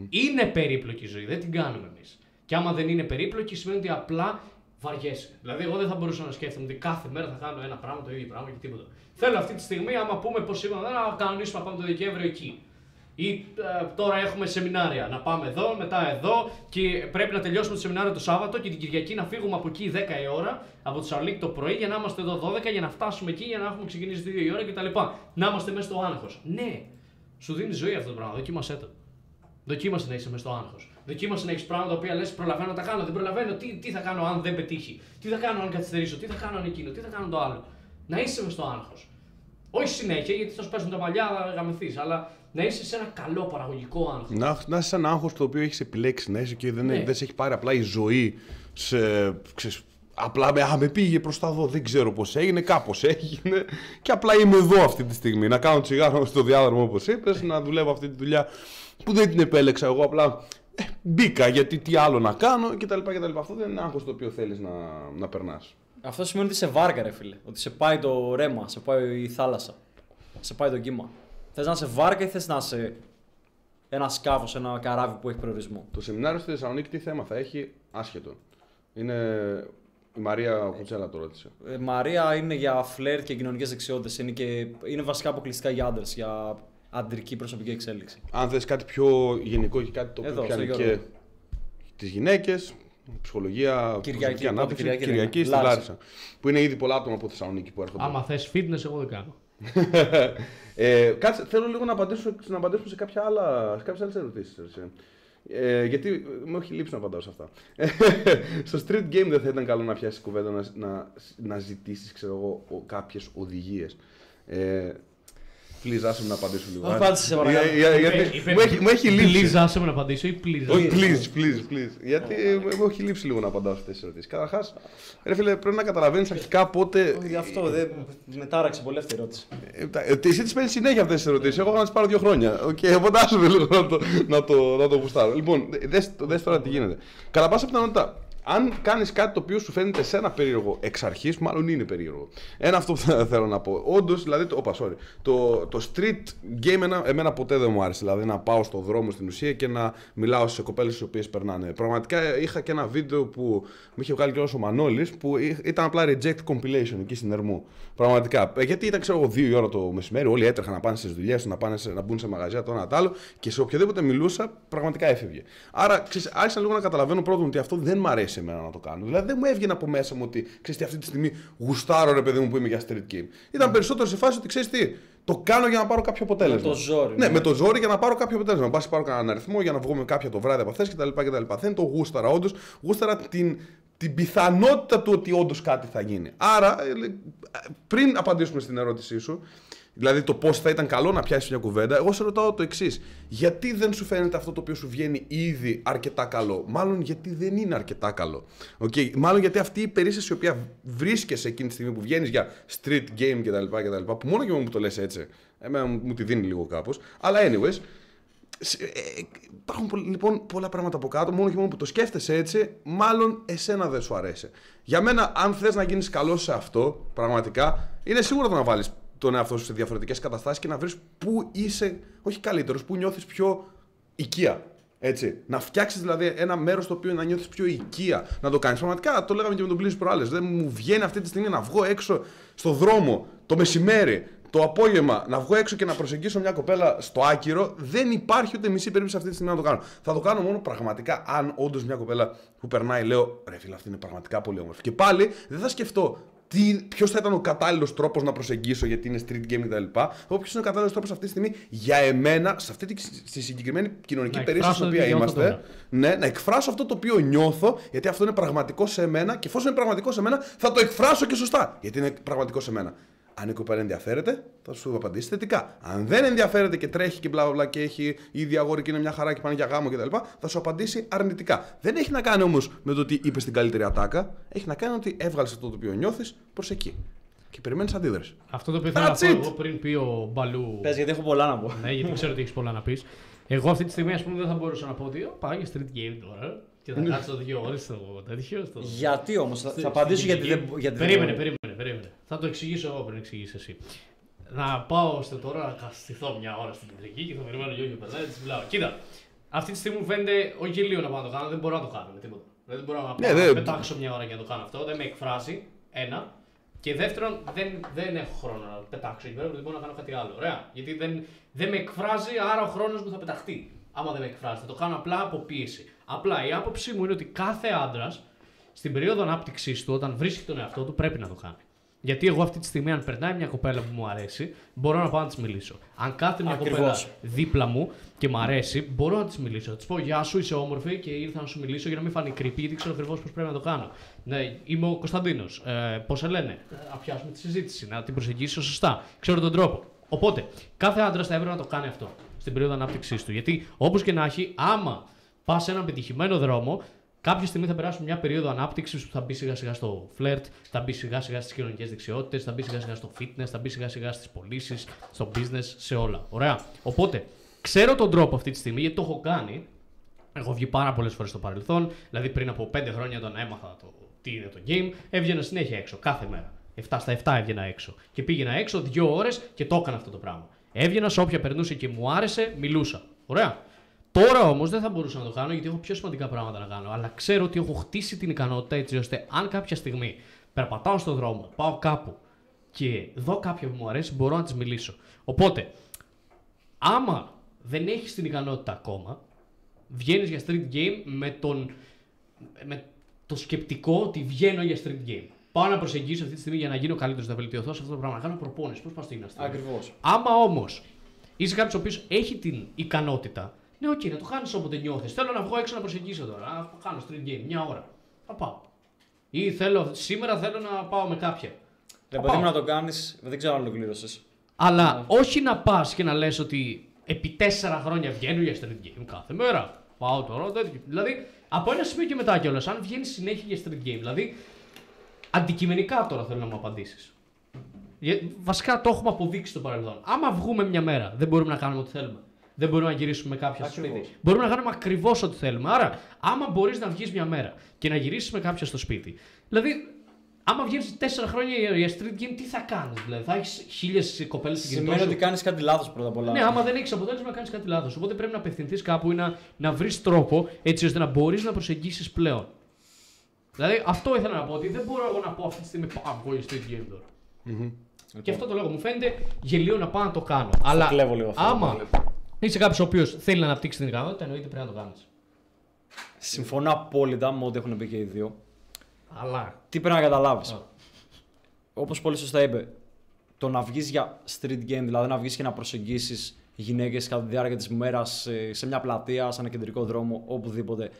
S3: Είναι περίπλοκη η ζωή, δεν την κάνουμε εμείς. Και άμα δεν είναι περίπλοκη, σημαίνει ότι απλά βαριέσαι. Δηλαδή, εγώ δεν θα μπορούσα να σκέφτομαι ότι κάθε μέρα θα κάνω ένα πράγμα, το ίδιο πράγμα και τίποτα. Θέλω αυτή τη στιγμή, άμα πούμε πως είπαμε να κανονίσουμε να πάμε το Δεκέμβριο εκεί. Ή ε, τώρα έχουμε σεμινάρια. Να πάμε εδώ, μετά εδώ και πρέπει να τελειώσουμε το σεμινάριο το Σάββατο και την Κυριακή να φύγουμε από εκεί 10 η ώρα, από το Σαρλίκ το πρωί για να είμαστε εδώ 12 για να φτάσουμε εκεί για να έχουμε ξεκινήσει 2 η ώρα κτλ. Να είμαστε μέσα στο άγχος. Ναι, σου δίνει ζωή αυτό το πράγμα. Δοκίμασέ το. Δοκίμασε να είσαι μέσα στο άγχος. Δοκίμασε να έχεις πράγματα τα οποία λες: Προλαβαίνω να τα κάνω, δεν προλαβαίνω. Τι, τι θα κάνω αν δεν πετύχει, τι θα κάνω αν καθυστερήσω, τι θα κάνω αν εκείνο, τι θα κάνω το άλλο; Να είσαι μες στο άγχος. Όχι συνέχεια, γιατί θα σου πέσουν τα μαλλιά, θα γαμηθείς, αλλά να είσαι σε ένα καλό παραγωγικό άγχο.
S2: Να, να είσαι σε ένα άγχος το οποίο έχεις επιλέξει να είσαι και δεν,
S3: Ναι.
S2: δεν σε έχει πάρει απλά η ζωή σε. Ξέρεις, απλά με, α, με πήγε προς τα εδώ, δεν ξέρω πώς έγινε, κάπως έγινε. Και απλά είμαι εδώ αυτή τη στιγμή. Να κάνω τσιγάρο στο διάδρομο όπως είπες, να δουλεύω αυτή τη δουλειά που δεν την επέλεξα εγώ. Απλά ε, μπήκα γιατί τι άλλο να κάνω κτλ. κτλ. Αυτό δεν είναι άγχος το οποίο θέλεις να, να περνάς.
S1: Αυτό σημαίνει ότι σε βάρκα, ρε φίλε. Ότι σε πάει το ρέμα, σε πάει η θάλασσα. Σε πάει το κύμα. Θες να είσαι βάρκα ή θες να είσαι ένα σκάφος, ένα καράβι που έχει προορισμό;
S2: Το σεμινάριο στη Θεσσαλονίκη τι θέμα θα έχει, άσχετο. Είναι. Η Μαρία Κουτσέλα το ρώτησε.
S1: Ε, Μαρία είναι για φλερτ και κοινωνικές δεξιότητες. Είναι, και... είναι βασικά αποκλειστικά για άντρες, για αντρική προσωπική εξέλιξη.
S2: Αν θες κάτι πιο γενικό και κάτι το οποίο
S1: Εδώ,
S2: πιάνει
S1: στο
S2: και
S1: Γιώργο.
S2: τις γυναίκες, ψυχολογία, προσωπική
S1: πότε
S2: ανάπτυξη,
S1: Κυριακή λέμε.
S2: Κυριακή στη
S1: Λάρισα.
S2: Λάρισα. Που είναι ήδη πολλά άτομα από Θεσσαλονίκη που έρχονται.
S3: Άμα θες fitness, εγώ δεν κάνω.
S2: Ε, κάτσε, θέλω λίγο να, απαντήσω, να απαντήσουμε σε, κάποια άλλα, σε κάποιες άλλες ερωτήσεις. έτσι. Ε, γιατί μου έχει λείψει να απαντάω σε αυτά. Στο street game δεν θα ήταν καλό να πιάσεις κουβέντα να, να, να ζητήσεις ξέρω εγώ, ο- κάποιες οδηγίες. Ε, Please, άσε με να απαντήσω λίγο.
S1: Απάντησε, σε παρακαλώ.
S2: Για- για- γιατί
S3: Είπε-
S2: μου έχει- Μου έχει λείψει.
S3: Please, άσε με να απαντήσω ή please.
S2: Όχι,
S3: άσε με.
S2: please, please, please. Γιατί ε, μου έχει λείψει λίγο να απαντάω σε αυτέ τι ερωτήσεις. Καταρχάς, ρε φίλε, πρέπει να καταλαβαίνεις αρχικά πότε.
S1: Γι' αυτό δεν με τάραξε πολύ αυτή η ερώτηση.
S2: Ε, τα- ε, Εσύ τις παίρνεις συνέχεια αυτές τις ερωτήσεις. Εγώ έχω να τις πάρω δύο χρόνια. Okay, οπότε άσε με λίγο να το, να το, να το γουστάρω. Λοιπόν, δες τώρα τι γίνεται. Κατά πάσα πιθανότητα, αν κάνεις κάτι το οποίο σου φαίνεται σε ένα περίεργο εξ αρχής, μάλλον είναι περίεργο. Ένα αυτό που θα- θέλω να πω. Όντως, δηλαδή. Το, όπα, sorry. Το, το street game εμένα, εμένα ποτέ δεν μου άρεσε. Δηλαδή να πάω στο δρόμο στην ουσία και να μιλάω σε κοπέλες οι οποίες περνάνε. Πραγματικά είχα και ένα βίντεο που μου είχε βγάλει και ο Μανώλης που εί- ήταν απλά reject compilation εκεί στην Ερμού. Πραγματικά. Ε, Γιατί ήταν, ξέρω εγώ, δύο η ώρα το μεσημέρι, όλοι έτρεχαν να πάνε στις δουλειές να, πάνε σε, να μπουν σε μαγαζιά το ένα το άλλο και σε οποιοδήποτε μιλούσα, πραγματικά έφευγε. Άρα, ξέρεις, άρχισα λίγο να καταλαβαίνω πρώτον ότι αυτό δεν μ' αρέσει εμένα να το κάνω. Δηλαδή, δεν μου έβγαινε από μέσα μου ότι ξέρεις τι, αυτή τη στιγμή γουστάρω ρε παιδί μου που είμαι για street game. Ήταν περισσότερο σε φάση ότι ξέρεις τι, το κάνω για να πάρω κάποιο αποτέλεσμα.
S1: το ζόρι,
S2: Ναι,
S1: ναι.
S2: με το ζόρι για να πάρω κάποιο αποτέλεσμα. Μπα πάρω κανέναν αριθμό για να βγω με κάποια το βράδυ από αυτές κτλ. κτλ. Δεν το γούσταρα όντως. Γούσταρα την, την πιθανότητα του ότι όντως κάτι θα γίνει. Άρα, ε, λέ- πριν απαντήσουμε στην ερώτησή σου, δηλαδή το πώς θα ήταν καλό να πιάσεις μια κουβέντα, εγώ σε ρωτάω το εξής. Γιατί δεν σου φαίνεται αυτό το οποίο σου βγαίνει ήδη αρκετά καλό; Μάλλον γιατί δεν είναι αρκετά καλό. Okay. Μάλλον γιατί αυτή η περίσταση η οποία βρίσκεσαι εκείνη τη στιγμή που βγαίνεις για street game κτλ. κτλ που μόνο και μόνο που το λες έτσι, εμένα μου, μου τη δίνει λίγο κάπως. Αλλά anyways, σε- ε, ε, υπάρχουν πο- λοιπόν πολλά πράγματα από κάτω. Μόνο και μόνο που το σκέφτεσαι έτσι, μάλλον εσένα δεν σου αρέσει. Για μένα, αν θες να γίνεις καλός σε αυτό, πραγματικά, είναι σίγουρο το να βάλεις τον εαυτό σου σε διαφορετικές καταστάσεις και να βρεις πού είσαι, όχι καλύτερος, πού νιώθεις πιο οικία. Έτσι. Να φτιάξεις δηλαδή ένα μέρος στο οποίο να νιώθεις πιο οικία. Να το κάνεις. Πραγματικά το λέγαμε και με τον Πλήρη προάλλες. Δεν μου βγαίνει αυτή τη στιγμή να βγω έξω στο δρόμο το μεσημέρι, το απόγευμα, να βγω έξω και να προσεγγίσω μια κοπέλα στο άκυρο. Δεν υπάρχει ούτε μισή περίπτωση αυτή τη στιγμή να το κάνω. Θα το κάνω μόνο πραγματικά αν όντως μια κοπέλα που περνάει, λέω ρε φίλε, αυτή είναι πραγματικά πολύ όμορφη. Και πάλι δεν θα σκεφτώ ποιος θα ήταν ο κατάλληλος τρόπος να προσεγγίσω γιατί είναι street game κτλ. Εγώ ποιος είναι ο κατάλληλος τρόπος αυτή τη στιγμή για εμένα, σε αυτή τη στη συγκεκριμένη κοινωνική
S3: Να
S2: περίσταση στην
S3: εκφράσω
S2: οποία
S3: τι νιώθω
S2: είμαστε. Ναι, να εκφράσω αυτό το οποίο νιώθω, γιατί αυτό είναι πραγματικό σε μένα και εφόσον είναι πραγματικό σε μένα, θα το εκφράσω και σωστά. Γιατί είναι πραγματικό σε μένα. Αν η κοπέλα ενδιαφέρεται, θα σου απαντήσει θετικά. Αν δεν ενδιαφέρεται και τρέχει και μπλα μπλα μπλα και έχει ήδη αγόρι και είναι μια χαρά και πάνε για γάμο κτλ., θα σου απαντήσει αρνητικά. Δεν έχει να κάνει όμως με το ότι είπε την καλύτερη ατάκα, έχει να κάνει ότι έβγαλες αυτό το οποίο νιώθεις προς εκεί. Και περιμένεις αντίδραση.
S3: Αυτό το οποίο θέλω να
S2: That's
S3: πω
S2: it.
S3: εγώ πριν πει ο Μπαλού.
S1: Πες γιατί έχω πολλά να πω.
S3: Ναι, γιατί ξέρω ότι έχεις πολλά να πεις. Εγώ αυτή τη στιγμή, ας πούμε, δεν θα μπορούσα να πω ότι «Ω, πάω για street game τώρα. Και θα κάτσω δύο ώρες στο τέτοιο. Στο...
S1: Γιατί όμως, θα, θα απαντήσω γιατί δεν. Γιατί δεν
S3: περίμενε,
S1: μπορώ.
S3: περίμενε, περίμενε. Θα το εξηγήσω εγώ πριν εξηγήσεις εσύ. Να πάω στο τώρα να καστηθώ μια ώρα στην κεντρική και θα περιμένω Γιώργος Περνάει και τη μιλάω. Κοίτα, αυτή τη στιγμή μου φαίνεται όχι λίγο να πάω να το κάνω, δεν μπορώ να το κάνω με τίποτα. Δεν μπορώ να,
S2: Ναι,
S3: πάω, να
S2: δεν-
S3: πετάξω μια ώρα για να το κάνω αυτό, δεν με εκφράζει. Ένα. Και δεύτερον, δεν, δεν έχω χρόνο να πετάξω εκεί πέρα, γιατί μπορώ να κάνω κάτι άλλο. Ωραία. Γιατί δεν, δεν με εκφράζει, άρα ο χρόνος μου θα πεταχτεί. Άμα δεν με εκφράζει, θα το κάνω απλά από πίεση. Απλά η άποψή μου είναι ότι κάθε άντρας στην περίοδο ανάπτυξής του, όταν βρίσκει τον εαυτό του, πρέπει να το κάνει. Γιατί εγώ αυτή τη στιγμή, αν περνάει μια κοπέλα που μου αρέσει, μπορώ να πάω να της μιλήσω. Αν κάθεται μια
S1: Ακριβώς.
S3: κοπέλα δίπλα μου και μου αρέσει, μπορώ να της μιλήσω. Θα της πω Γεια σου, είσαι όμορφη και ήρθα να σου μιλήσω για να μην φανεί creepy, γιατί ξέρω ακριβώς πώς πρέπει να το κάνω. Ναι, είμαι ο Κωνσταντίνος. Ε, πώς σε λένε; Ε, Να πιάσουμε τη συζήτηση, να την προσεγγίσω σωστά. Ξέρω τον τρόπο. Οπότε, κάθε άντρας θα έπρεπε να το κάνει αυτό στην περίοδο ανάπτυξής του. Γιατί όπως και να έχει, άμα πας σε έναν πετυχημένο δρόμο, κάποια στιγμή θα περάσουμε μια περίοδο ανάπτυξης που θα μπει σιγά σιγά στο φλερτ, θα μπει σιγά σιγά στις κοινωνικές δεξιότητες, θα μπει σιγά σιγά στο fitness, θα μπει σιγά σιγά στις πωλήσεις, στο business, σε όλα. Ωραία. Οπότε, ξέρω τον τρόπο αυτή τη στιγμή γιατί το έχω κάνει. Έχω βγει πάρα πολλές φορές στο παρελθόν. Δηλαδή, πριν από 5 χρόνια όταν έμαθα το τι είναι το game, έβγαινα συνέχεια έξω, κάθε μέρα. 7 στα 7 έβγαινα έξω. Και πήγαινα έξω δύο ώρες και το έκανα αυτό το πράγμα. Έβγαινα σε όποια περνούσε και μου άρεσε, μιλούσα. Ωραία. Τώρα όμως δεν θα μπορούσα να το κάνω γιατί έχω πιο σημαντικά πράγματα να κάνω. Αλλά ξέρω ότι έχω χτίσει την ικανότητα έτσι ώστε αν κάποια στιγμή περπατάω στον δρόμο, πάω κάπου και δω κάποια που μου αρέσει, μπορώ να της μιλήσω. Οπότε, άμα δεν έχεις την ικανότητα ακόμα, βγαίνεις για street game με, τον, με το σκεπτικό ότι βγαίνω για street game. Πάω να προσεγγίσω αυτή τη στιγμή για να γίνω καλύτερος, να βελτιωθώ σε αυτό το πράγμα, να κάνω προπόνηση. Πώς πας στο γυμναστήριο.
S1: Ακριβώς.
S3: Άμα όμως είσαι κάποιος ο οποίος έχει την ικανότητα, ναι, οκ, να το κάνει όποτε νιώθεις. Θέλω να βγω έξω να προσεγγίσω τώρα. Να κάνω street game μια ώρα. Θα πάω. Ή θέλω, σήμερα θέλω να πάω με κάποια.
S1: Ρε
S3: Θα
S1: παιδί μου
S3: πάω.
S1: να το κάνεις, δεν ξέρω αν ολοκλήρωσες.
S3: Αλλά όχι να πας και να λες ότι επί τέσσερα χρόνια βγαίνω για street game κάθε μέρα. Πάω τώρα, τέτοιο. Δηλαδή, από ένα σημείο και μετά κιόλας, αν βγαίνεις συνέχεια για street game, δηλαδή, αντικειμενικά τώρα θέλω να μου απαντήσεις. Βασικά το έχουμε αποδείξει στο παρελθόν. Άμα βγούμε μια μέρα, δεν μπορούμε να κάνουμε ό,τι θέλουμε. Δεν μπορούμε να γυρίσουμε με κάποια στο
S1: Ακριβώς.
S3: σπίτι. Μπορούμε να κάνουμε ακριβώς ό,τι θέλουμε. Άρα, άμα μπορείς να βγεις μια μέρα και να γυρίσεις με κάποια στο σπίτι, δηλαδή, άμα βγαίνεις τέσσερα χρόνια για- για street game, τι θα κάνεις, δηλαδή, θα έχεις χίλιες κοπέλες στην κινητό
S1: Σημαίνει
S3: σου;
S1: ότι κάνεις κάτι λάθος πρώτα απ' όλα.
S3: Ναι, άμα δεν έχεις αποτέλεσμα, κάνεις κάτι λάθος. Οπότε πρέπει να απευθυνθείς κάπου ή να, να βρεις τρόπο έτσι ώστε να μπορείς να προσεγγίσεις πλέον. Δηλαδή αυτό ήθελα να πω ότι δεν μπορώ εγώ να πω αυτή τη στιγμή πάω εγώ για street game τώρα. Και αυτό το λόγο μου φαίνεται γελίο να πάω να το κάνω. Αλλά
S1: κλέβω λίγο αυτό.
S3: άμα είσαι κάποιος ο οποίος θέλει να αναπτύξει την ικανότητα, εννοείται πρέπει να το κάνεις.
S1: Συμφωνώ απόλυτα με ό,τι έχουν πει και οι δύο.
S3: Αλλά.
S1: Τι πρέπει να καταλάβεις.
S3: Α.
S1: Όπως πολύ σωστά είπε, το να βγεις για street game, δηλαδή να βγεις και να προσεγγίσεις γυναίκες κατά τη διάρκεια της μέρας σε μια πλατεία, σε ένα κεντρικό δρόμο, οπουδήποτε,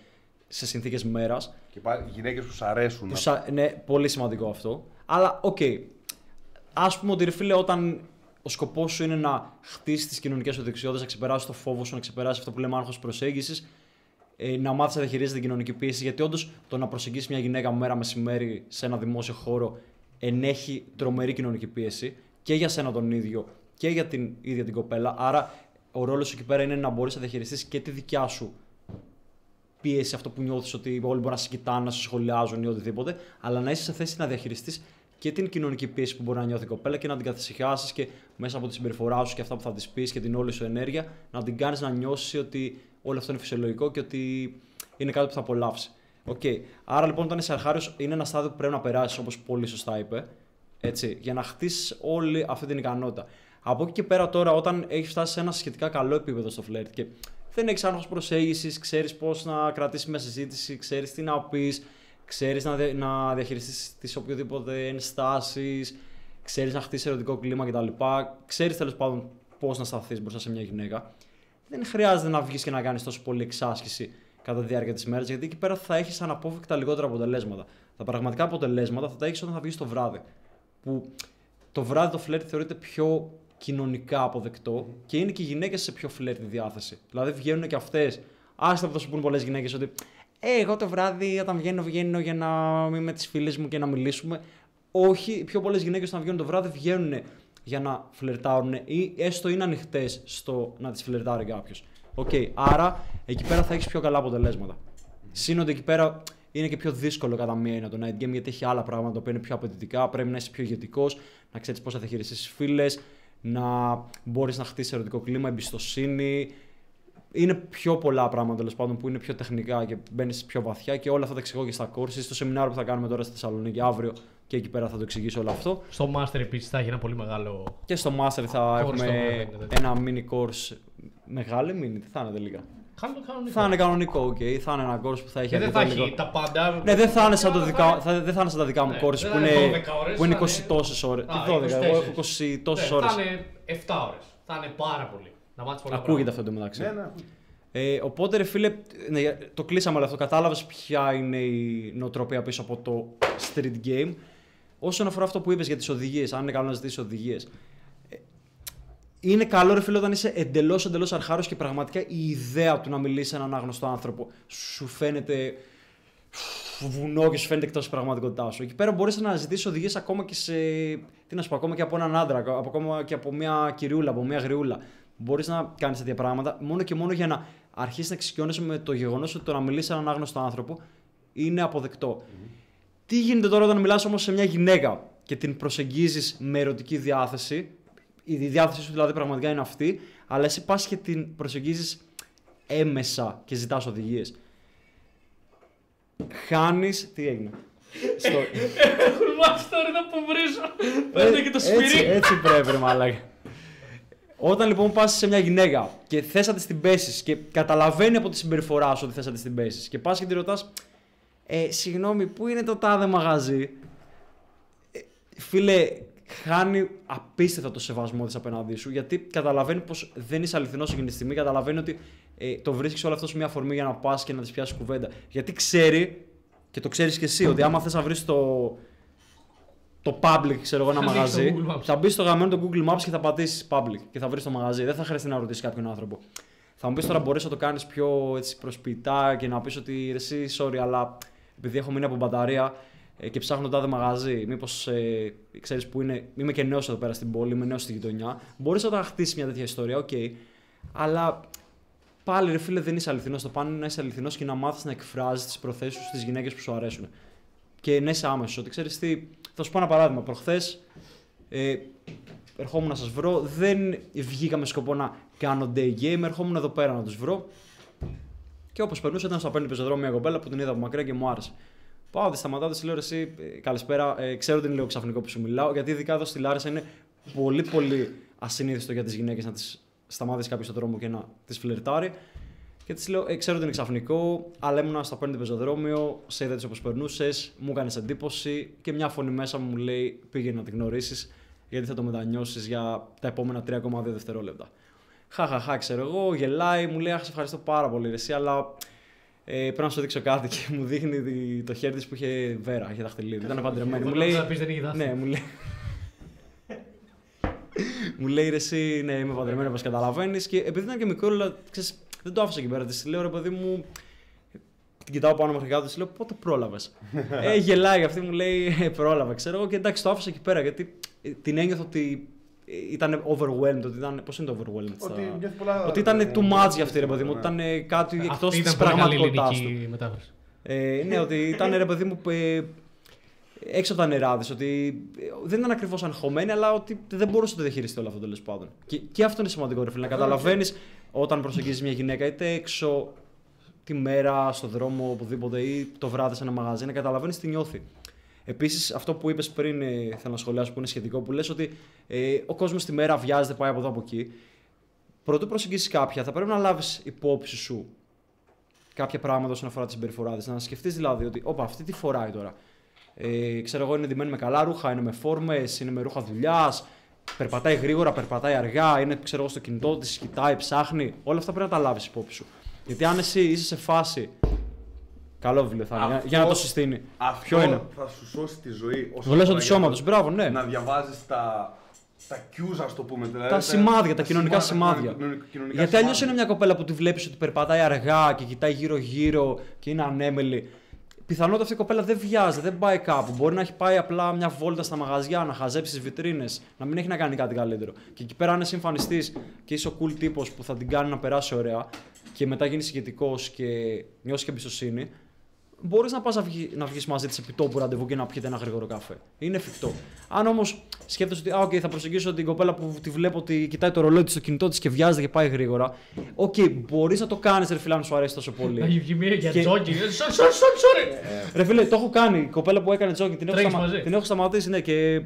S1: σε συνθήκες μέρας.
S2: Και πάλι γυναίκες που σου αρέσουν.
S1: Που σα... Ναι, πολύ σημαντικό αυτό. Αλλά, οκ. Ας πούμε ότι ρε φίλε, όταν ο σκοπός σου είναι να χτίσεις τις κοινωνικές σου δεξιότητες, να ξεπεράσεις το φόβο σου, να ξεπεράσεις αυτό που λέμε άγχος προσέγγισης, ε, να μάθεις να διαχειρίζεσαι την κοινωνική πίεση. Γιατί όντως το να προσεγγίσεις μια γυναίκα μέρα μεσημέρι σε ένα δημόσιο χώρο ενέχει τρομερή κοινωνική πίεση και για σένα τον ίδιο και για την ίδια την κοπέλα. Άρα, ο ρόλος σου εκεί πέρα είναι να μπορείς να διαχειριστείς και τη δικιά σου πίεση, αυτό που νιώθεις ότι όλοι μπορεί να σε κοιτάνε, να σε σχολιάζουν ή οτιδήποτε, αλλά να είσαι σε θέση να διαχειριστείς και την κοινωνική πίεση που μπορεί να νιώθει η κοπέλα και να την καθησυχάσεις και μέσα από τη συμπεριφορά σου και αυτά που θα της πεις και την όλη σου ενέργεια να την κάνεις να νιώσεις ότι όλο αυτό είναι φυσιολογικό και ότι είναι κάτι που θα απολαύσεις. Okay. Άρα λοιπόν, όταν είσαι αρχάριος, είναι ένα στάδιο που πρέπει να περάσεις, όπως πολύ σωστά είπε, έτσι, για να χτίσεις όλη αυτή την ικανότητα. Από εκεί και πέρα τώρα, όταν έχεις φτάσει σε ένα σχετικά καλό επίπεδο στο φλερτ και δεν έχεις άγχος προσέγγισης, ξέρεις πώς να κρατήσεις μια συζήτηση, ξέρεις τι να πεις, ξέρεις να, δια- να διαχειριστείς τις οποιοδήποτε ενστάσεις, ξέρεις να χτίσεις ερωτικό κλίμα κτλ. Ξέρεις τέλος πάντων πώς να σταθείς μπροστά σε μια γυναίκα. Δεν χρειάζεται να βγεις και να κάνεις τόσο πολύ εξάσκηση κατά τη διάρκεια της μέρας, γιατί εκεί πέρα θα έχεις αναπόφευκτα λιγότερα αποτελέσματα. Τα πραγματικά αποτελέσματα θα τα έχεις όταν θα βγεις το βράδυ. Που το βράδυ το φλερτ θεωρείται πιο κοινωνικά αποδεκτό και είναι και οι γυναίκες σε πιο φλερτ διάθεση. Δηλαδή βγαίνουν και αυτές. Άστα που θα σου πούν πολλές γυναίκες ότι «Ε, εγώ το βράδυ όταν βγαίνω, βγαίνω για να είμαι με τις φίλες μου και να μιλήσουμε. Όχι, οι πιο πολλές γυναίκες όταν βγαίνουν το βράδυ βγαίνουν για να φλερτάρουν ή έστω είναι ανοιχτές στο να τις φλερτάρει κάποιος. Οκ, άρα εκεί πέρα θα έχεις πιο καλά αποτελέσματα. Συν ότι εκεί πέρα είναι και πιο δύσκολο κατά μία είναι το night game γιατί έχει άλλα πράγματα που είναι πιο απαιτητικά. Πρέπει να είσαι πιο ηγετικός, να ξέρεις πώς θα διαχειριστείς φίλες, να μπορείς να χτίσεις ερωτικό κλίμα, εμπιστοσύνη. Είναι πιο πολλά πράγματα τέλος πάντων που είναι πιο τεχνικά και μπαίνεις πιο βαθιά και όλα αυτά τα εξηγώ και στα courses. Στο σεμινάριο που θα κάνουμε τώρα στη Θεσσαλονίκη αύριο και εκεί πέρα θα το εξηγήσω όλο αυτό.
S3: Στο Master επίσης θα έχει ένα πολύ μεγάλο.
S1: Και στο Master θα
S3: Course
S1: έχουμε
S3: το έχουμε, τέτοιο.
S1: ένα mini course. Μεγάλη mini, τι θα είναι τελικά.
S3: Χάνει το κανονικό.
S1: Θα είναι κανονικό, οκ. Θα είναι ένα κόρος που θα έχει
S3: Και δεν θα
S1: αρκετό
S3: έχει
S1: υλικό.
S3: τα πάντα.
S1: Ναι, δεν θα είναι σαν, το
S3: Θα
S1: δικά,
S3: είναι-
S1: θα, δεν θα είναι σαν τα δικά μου
S3: Ναι,
S1: κόρες
S3: δεν
S1: που
S3: θα
S1: είναι,
S3: είναι 12 ώρες,
S1: που είναι
S3: θα
S1: 20
S3: είναι-
S1: τόσες ώρες.
S3: Α,
S1: Τι 12, εγώ
S3: 24.
S1: έχω 20 τόσες
S3: Ναι,
S1: ώρες.
S3: Θα είναι 7 ώρες. Θα είναι πάρα πολύ. Να μάθεις πολλά
S1: Ακούγεται
S3: πράγματα.
S1: αυτό το μεταξύ.
S2: Ναι, ναι.
S1: Ε, οπότε, ρε φίλε, ναι, το κλείσαμε όλο αυτό. Κατάλαβες ποια είναι η νοοτροπία πίσω από το street game. Όσον αφορά αυτό που είπες για τις οδηγίες, αν είναι καλό να ζητήσεις οδηγίες. Είναι καλό, ρε φίλε, όταν είσαι εντελώς εντελώς αρχάρος και πραγματικά η ιδέα του να μιλήσεις σε έναν άγνωστο άνθρωπο σου φαίνεται βουνό και σου φαίνεται εκτός της πραγματικότητάς σου. Εκεί πέρα μπορείς να ζητήσεις οδηγίες ακόμα και σε. Τι να σου πω, ακόμα και από έναν άντρα, από- ακόμα και από μια κυριούλα, από μια γριούλα. Μπορείς να κάνεις τέτοια πράγματα μόνο και μόνο για να αρχίσεις να εξοικειώνεσαι με το γεγονός ότι το να μιλήσεις σε έναν άγνωστο άνθρωπο είναι αποδεκτό. Τι γίνεται τώρα όταν μιλάς όμως σε μια γυναίκα και την προσεγγίζεις με ερωτική διάθεση, η διάθεσή σου δηλαδή πραγματικά είναι αυτή, αλλά εσύ πας και την προσεγγίζεις έμεσα και ζητάς οδηγίες. Χάνεις... Τι έγινε; Στο...
S3: Έχουν μάθει τώρα να που βρίζω. Παίρνει και το
S1: Ε, έτσι,
S3: σπυρί.
S1: έτσι πρέπει, ρε μαλάκα. Όταν λοιπόν πας σε μια γυναίκα και θες να της την πέσεις και καταλαβαίνει από τη συμπεριφορά σου ότι θες να της την πέσεις και πας και τη ρωτάς, ε, συγγνώμη, πού είναι το τάδε μαγαζί; Ε, φίλε, χάνει απίστευτα το σεβασμό της απέναντί σου γιατί καταλαβαίνει πως δεν είσαι αληθινός εκείνη τη στιγμή. Καταλαβαίνει ότι ε, το βρίσκεις όλο αυτό σε μια αφορμή για να πας και να της πιάσεις κουβέντα. Γιατί ξέρει, και το ξέρεις κι εσύ, ότι άμα θες να βρεις το, το public, ξέρω εγώ, ένα
S3: Θα ανοίξεις το
S1: μαγαζί,
S3: Google Maps.
S1: θα μπεις στο γαμμένο το Google Maps και θα πατήσεις public και θα βρεις το μαγαζί. Δεν θα χρειαστεί να ρωτήσεις κάποιον άνθρωπο. Θα μου πεις τώρα μπορείς να το κάνεις πιο έτσι, προσποιητά και να πεις ότι «Ρε εσύ, sorry, αλλά επειδή έχω μείνει από μπαταρία ε, και ψάχνω τάδε μαγαζί, μήπως ε, ξέρεις που είναι. Είμαι και νέος εδώ πέρα στην πόλη, είμαι νέος στη γειτονιά. Μπορείς να τα χτίσεις μια τέτοια ιστορία, οκ. Αλλά πάλι ρε φίλε δεν είσαι αληθινός. Το παν είναι να είσαι αληθινός και να μάθεις να εκφράζεις τις προθέσεις σου στις γυναίκες που σου αρέσουν. Και να είσαι άμεσος. Ότι ξέρεις τι. Θα σου πω ένα παράδειγμα. Προχθές ε, ερχόμουν να σας βρω. Δεν βγήκα με σκοπό να κάνω day game. Ερχόμουν εδώ πέρα να τους βρω. Και όπως περνούσα, ήταν στο απέναντι πεζοδρόμιο μια κοπέλα που την είδα από μακριά και μου άρεσε. Πάω, τη σταματάω, της λέω εσύ, ε, καλησπέρα. Ε, ξέρω ότι είναι λίγο ξαφνικό που σου μιλάω, γιατί ειδικά εδώ στη Λάρισα είναι πολύ πολύ ασυνήθιστο για τις γυναίκες να τις σταμάτησε κάποιος στον δρόμο και να τις φλερτάρει. Και της λέω: ε, Ξέρω ότι είναι ξαφνικό, αλλά ήμουν στο απέναντι πεζοδρόμιο, σε είδα όπως περνούσες, μου έκανες εντύπωση και μια φωνή μέσα μου μου λέει: Πήγαινε να τη γνωρίσεις, γιατί θα το μετανιώσεις για τα επόμενα 3,2 δευτερόλεπτα. Χαχαχά, ξέρω εγώ, γελάει, μου λέει: Αχ, σε ευχαριστώ πάρα πολύ, ρε, εσύ, αλλά ε, πρέπει να σου δείξω κάτι. Και μου δείχνει δι- το χέρι της που είχε βέρα, είχε δαχτυλίδι. Ήταν παντρεμένη. Μου
S3: Μπορεί
S1: λέει:
S3: να πεις δεν είχε δάχτυλα.
S1: Ναι, μου λέει. Μου λέει ρε, εσύ ναι, είμαι παντρεμένη όπως καταλαβαίνεις. Και επειδή ήταν και μικρό, λέω, ξέρεις, δεν το άφησα εκεί πέρα. Της λέω ρε παιδί μου, την κοιτάω πάνω μέχρι κάτω, της λέω πότε πρόλαβες; ε, γελάει αυτή, μου λέει ε, πρόλαβα, ξέρω εγώ. Και εντάξει, το άφησα εκεί πέρα γιατί ε, την ένιωθα ότι ε, ήταν overwhelmed. Ότι ήταν, πώς είναι το overwhelmed, στα-
S2: Ότι νιώθεις πολλά-
S1: ότι ήταν too much για αυτή, ρε παιδί μου. Ότι
S2: Ναι.
S1: ήταν κάτι
S3: Αυτή
S1: εκτός της
S3: ήταν πολύ καλή
S1: πραγματικότητάς του.
S3: ελληνική μετάφραση.
S1: Ε, ναι, ότι ήταν ρε παιδί μου ε, έξω από τα νερά της, ότι ε, δεν ήταν ακριβώς αγχωμένη, αλλά ότι δεν μπορούσε να το διαχειριστεί όλο αυτό τέλος πάντων. Και, και αυτό είναι σημαντικό, ρε φίλε, να καταλαβαίνεις όταν προσεγγίζεις μια γυναίκα, είτε έξω τη μέρα, στο δρόμο, οπουδήποτε ή το βράδυ σε ένα μαγαζί, να καταλαβαίνεις τι νιώθει. Επίσης, αυτό που είπες πριν, ε, θέλω να σχολιάσω που είναι σχετικό, που λες ότι ε, ο κόσμος τη μέρα βιάζεται, πάει από εδώ από εκεί. Πρωτού προσεγγίσεις κάποια, θα πρέπει να λάβεις υπόψη σου κάποια πράγματα όσον αφορά τη συμπεριφορά της. Να σκεφτείς δηλαδή ότι, όπα, αυτή τι φοράει τώρα. Ε, ξέρω εγώ, είναι ντυμένη με καλά ρούχα, είναι με φόρμες, είναι με ρούχα δουλειάς, περπατάει γρήγορα, περπατάει αργά, είναι ξέρω εγώ, στο κινητό της, κοιτάει, ψάχνει. Όλα αυτά πρέπει να τα λάβεις υπόψη σου. Γιατί αν εσύ είσαι σε φάση. Καλό βιβλίο θα είναι, για-
S2: Αυτό-
S1: για να το συστήνει.
S2: Αυτό
S1: Ποιο είναι;
S2: θα σου σώσει τη ζωή. όσο
S1: Γλώσσα
S2: αφορά
S1: του
S2: για
S1: σώματο.
S2: το-
S1: Μπράβο, ναι.
S2: Να διαβάζεις τα, τα cues, ας το πούμε. Δηλαδή,
S1: Τα σημάδια, τα κοινωνικά
S2: σημάδια,
S1: σημάδια.
S2: τα κοινωνικά- κοινωνικά
S1: Γιατί αλλιώς
S2: σημάδια.
S1: είναι μια κοπέλα που τη βλέπεις ότι περπατάει αργά και κοιτάει γύρω-γύρω και είναι ανέμελη. Πιθανότατα αυτή η κοπέλα δεν βιάζεται, δεν πάει κάπου. Μπορεί να έχει πάει απλά μια βόλτα στα μαγαζιά, να χαζέψει τις βιτρίνες, να μην έχει να κάνει κάτι καλύτερο. Και εκεί πέρα, αν είσαι εμφανιστής και είσαι ο cool τύπος που θα την κάνει να περάσει ωραία και μετά γίνεις ηγετικός και νιώσεις και εμπιστοσύνη, μπορείς να πας να, βγει, να βγεις μαζί της επί τόπου ραντεβού και να πιείτε ένα γρήγορο καφέ. Είναι εφικτό. Αν όμως σκέφτεσαι ότι, α, οκ, θα προσεγγίσω την κοπέλα που τη βλέπω ότι κοιτάει το ρολόι της στο κινητό της και βιάζεται και πάει γρήγορα. Οκ, μπορείς να το κάνεις, ρε φίλε, αν σου αρέσει τόσο
S3: Να
S1: πολύ.
S3: έχει βγει μία για
S1: Και-
S3: τζόκινγκ. Sorry, sorry, sorry, sorry.
S1: ρε φίλε, το έχω κάνει. Η κοπέλα που έκανε τζόκινγκ την, έχω
S3: Τρέχεις
S1: σταμα-
S3: μαζί.
S1: την έχω σταματήσει, ναι, και,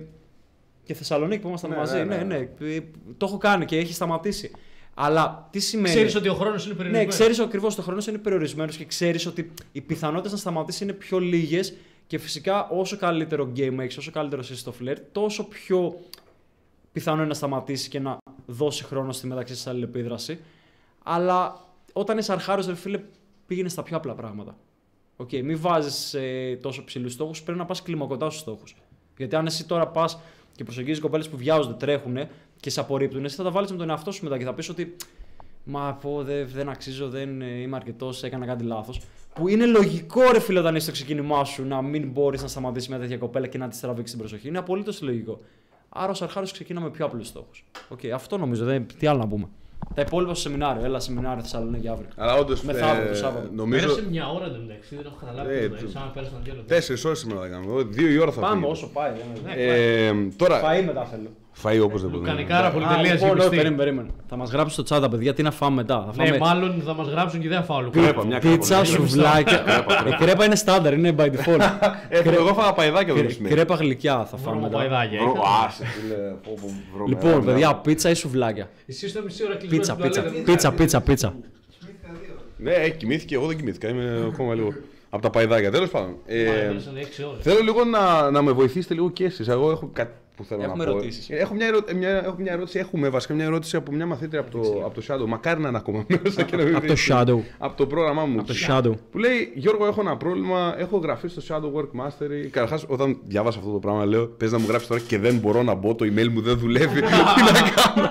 S1: και Θεσσαλονίκη που ήμασταν
S2: Ναι,
S1: μαζί.
S2: ναι,
S1: Ναι,
S2: ναι.
S1: ναι, Ε, Το έχω κάνει και έχει σταματήσει. Αλλά τι σημαίνει;
S3: Ξέρεις ότι ο χρόνος είναι
S1: Ναι,
S3: περιορισμένος.
S1: ξέρεις ακριβώς το χρόνος είναι περιορισμένος και ξέρεις ότι οι πιθανότητες να σταματήσει είναι πιο λίγες και φυσικά όσο καλύτερο game έχεις, όσο καλύτερο είσαι στο φλερτ, τόσο πιο πιθανό είναι να σταματήσει και να δώσει χρόνο στη μεταξύ σας αλληλεπίδραση. Αλλά όταν είσαι αρχάριος, ρε φίλε, πήγαινε στα πιο απλά πράγματα. Οκ, μην βάζεις ε, τόσο ψηλούς στόχους, πρέπει να πας κλιμακωτά στους στόχους. Γιατί αν εσύ τώρα πας και προσεγγίζεις κοπέλες που βιάζονται, τρέχουν και σε απορρίπτουν, εσύ θα τα βάλεις με τον εαυτό σου μετά και θα πεις ότι Μα πω, δεν, δεν αξίζω, δεν ε, είμαι αρκετός, έκανα κάτι λάθος. Που είναι λογικό, ρε φίλε, όταν είσαι στο ξεκίνημά σου να μην μπορείς να σταματήσεις μια τέτοια κοπέλα και να της τραβήξεις την προσοχή. Είναι απολύτως λογικό. Άρα, ως αρχάριος ξεκινά με πιο απλούς στόχους. Οκ, αυτό νομίζω. Δεν, τι άλλο να πούμε. Τα υπόλοιπα στο σεμινάριο. Έλα, σεμινάριο Θεσσαλονίκη αύριο.
S2: Αλλά όντως.
S1: Μεθαύριο, το Σάββατο.
S2: νομίζω.
S3: Πέρασε μια ώρα δεν μεταξύ, δεν έχω καταλάβει.
S2: Ε,
S3: το μεταξύ,
S2: το-
S3: Σαν να πέρασαν δύο λεπτά.
S2: Τέσσερις ώρες σήμερα θα κάνουμε. Εγώ, Δύο η ώρα θα
S1: Πάμε
S2: φύγει.
S1: όσο πάει.
S3: Ναι,
S2: Ε, τώρα.
S1: Φαΐ μετά θέλω.
S2: Φαΐ οπωσδήποτε.
S3: Λουκανικάρα,
S1: Α,
S3: πολυτελείας
S1: λοιπόν, όχι,
S3: γεμιστή.
S1: περίμενε, περίμενε. Θα μας γράψει στο chat, παιδιά, τι να φάμε μετά. Θα
S3: Ναι,
S1: φάμε
S3: μάλλον θα μας γράψουν και δεν θα φάω
S2: Κρέπα,
S3: λουκάνικο.
S2: μια
S1: πίτσα,
S2: κρέπα.
S1: σουβλάκια. Η κρέπα είναι στάνταρ, είναι by default.
S2: Ε, Εγώ φάγα παϊδάκια εδώ
S1: Κρέ-
S2: στην
S1: Κρέπα γλυκιά θα φάμε μετά.
S3: Βρωμοπαϊδάκια.
S2: Βρο-
S3: είχα.
S2: Άσε, φίλε, πω, πω, βρωμερά,
S1: Λοιπόν,
S2: ναι.
S1: παιδιά, πίτσα ή σουβλάκια;
S3: Εσύ είστε μισή ώρα κλεισμένος
S1: Πίτσα,
S3: στην
S1: πίτσα,
S3: τουαλέτα.
S1: πίτσα, πίτσα, πίτσα.
S2: Ναι, ε, κοιμήθηκε, εγώ δεν κοιμήθηκα. Είμαι ακόμα λίγο. Από τα παϊδάκια, τέλος πάντων. Ε,
S3: Μα, πέρασαν έξι ώρες.
S2: Θέλω λίγο να, να με βοηθήσετε λίγο και εσείς. Εγώ έχω κάτι που θέλω
S1: Έχουμε
S2: να πω.
S1: ερωτήσεις.
S2: Έχω μια, ερω... μια... έχω μια ερώτηση. Έχουμε βασικά μια ερώτηση από μια μαθήτρια από το, από το Shadow. Μακάρι να είναι ακόμα μέσα και να μην
S1: Από το
S2: βρίσκει.
S1: Shadow.
S2: Από το πρόγραμμά μου.
S1: Από το Shadow.
S2: Που λέει Γιώργο, έχω ένα πρόβλημα. Έχω γραφεί στο Shadow Work Mastery. Καταρχάς, όταν διάβασα αυτό το πράγμα, λέω: Πες να μου γράψεις τώρα και δεν μπορώ να μπω. Το email μου δεν δουλεύει. Τι να κάνω.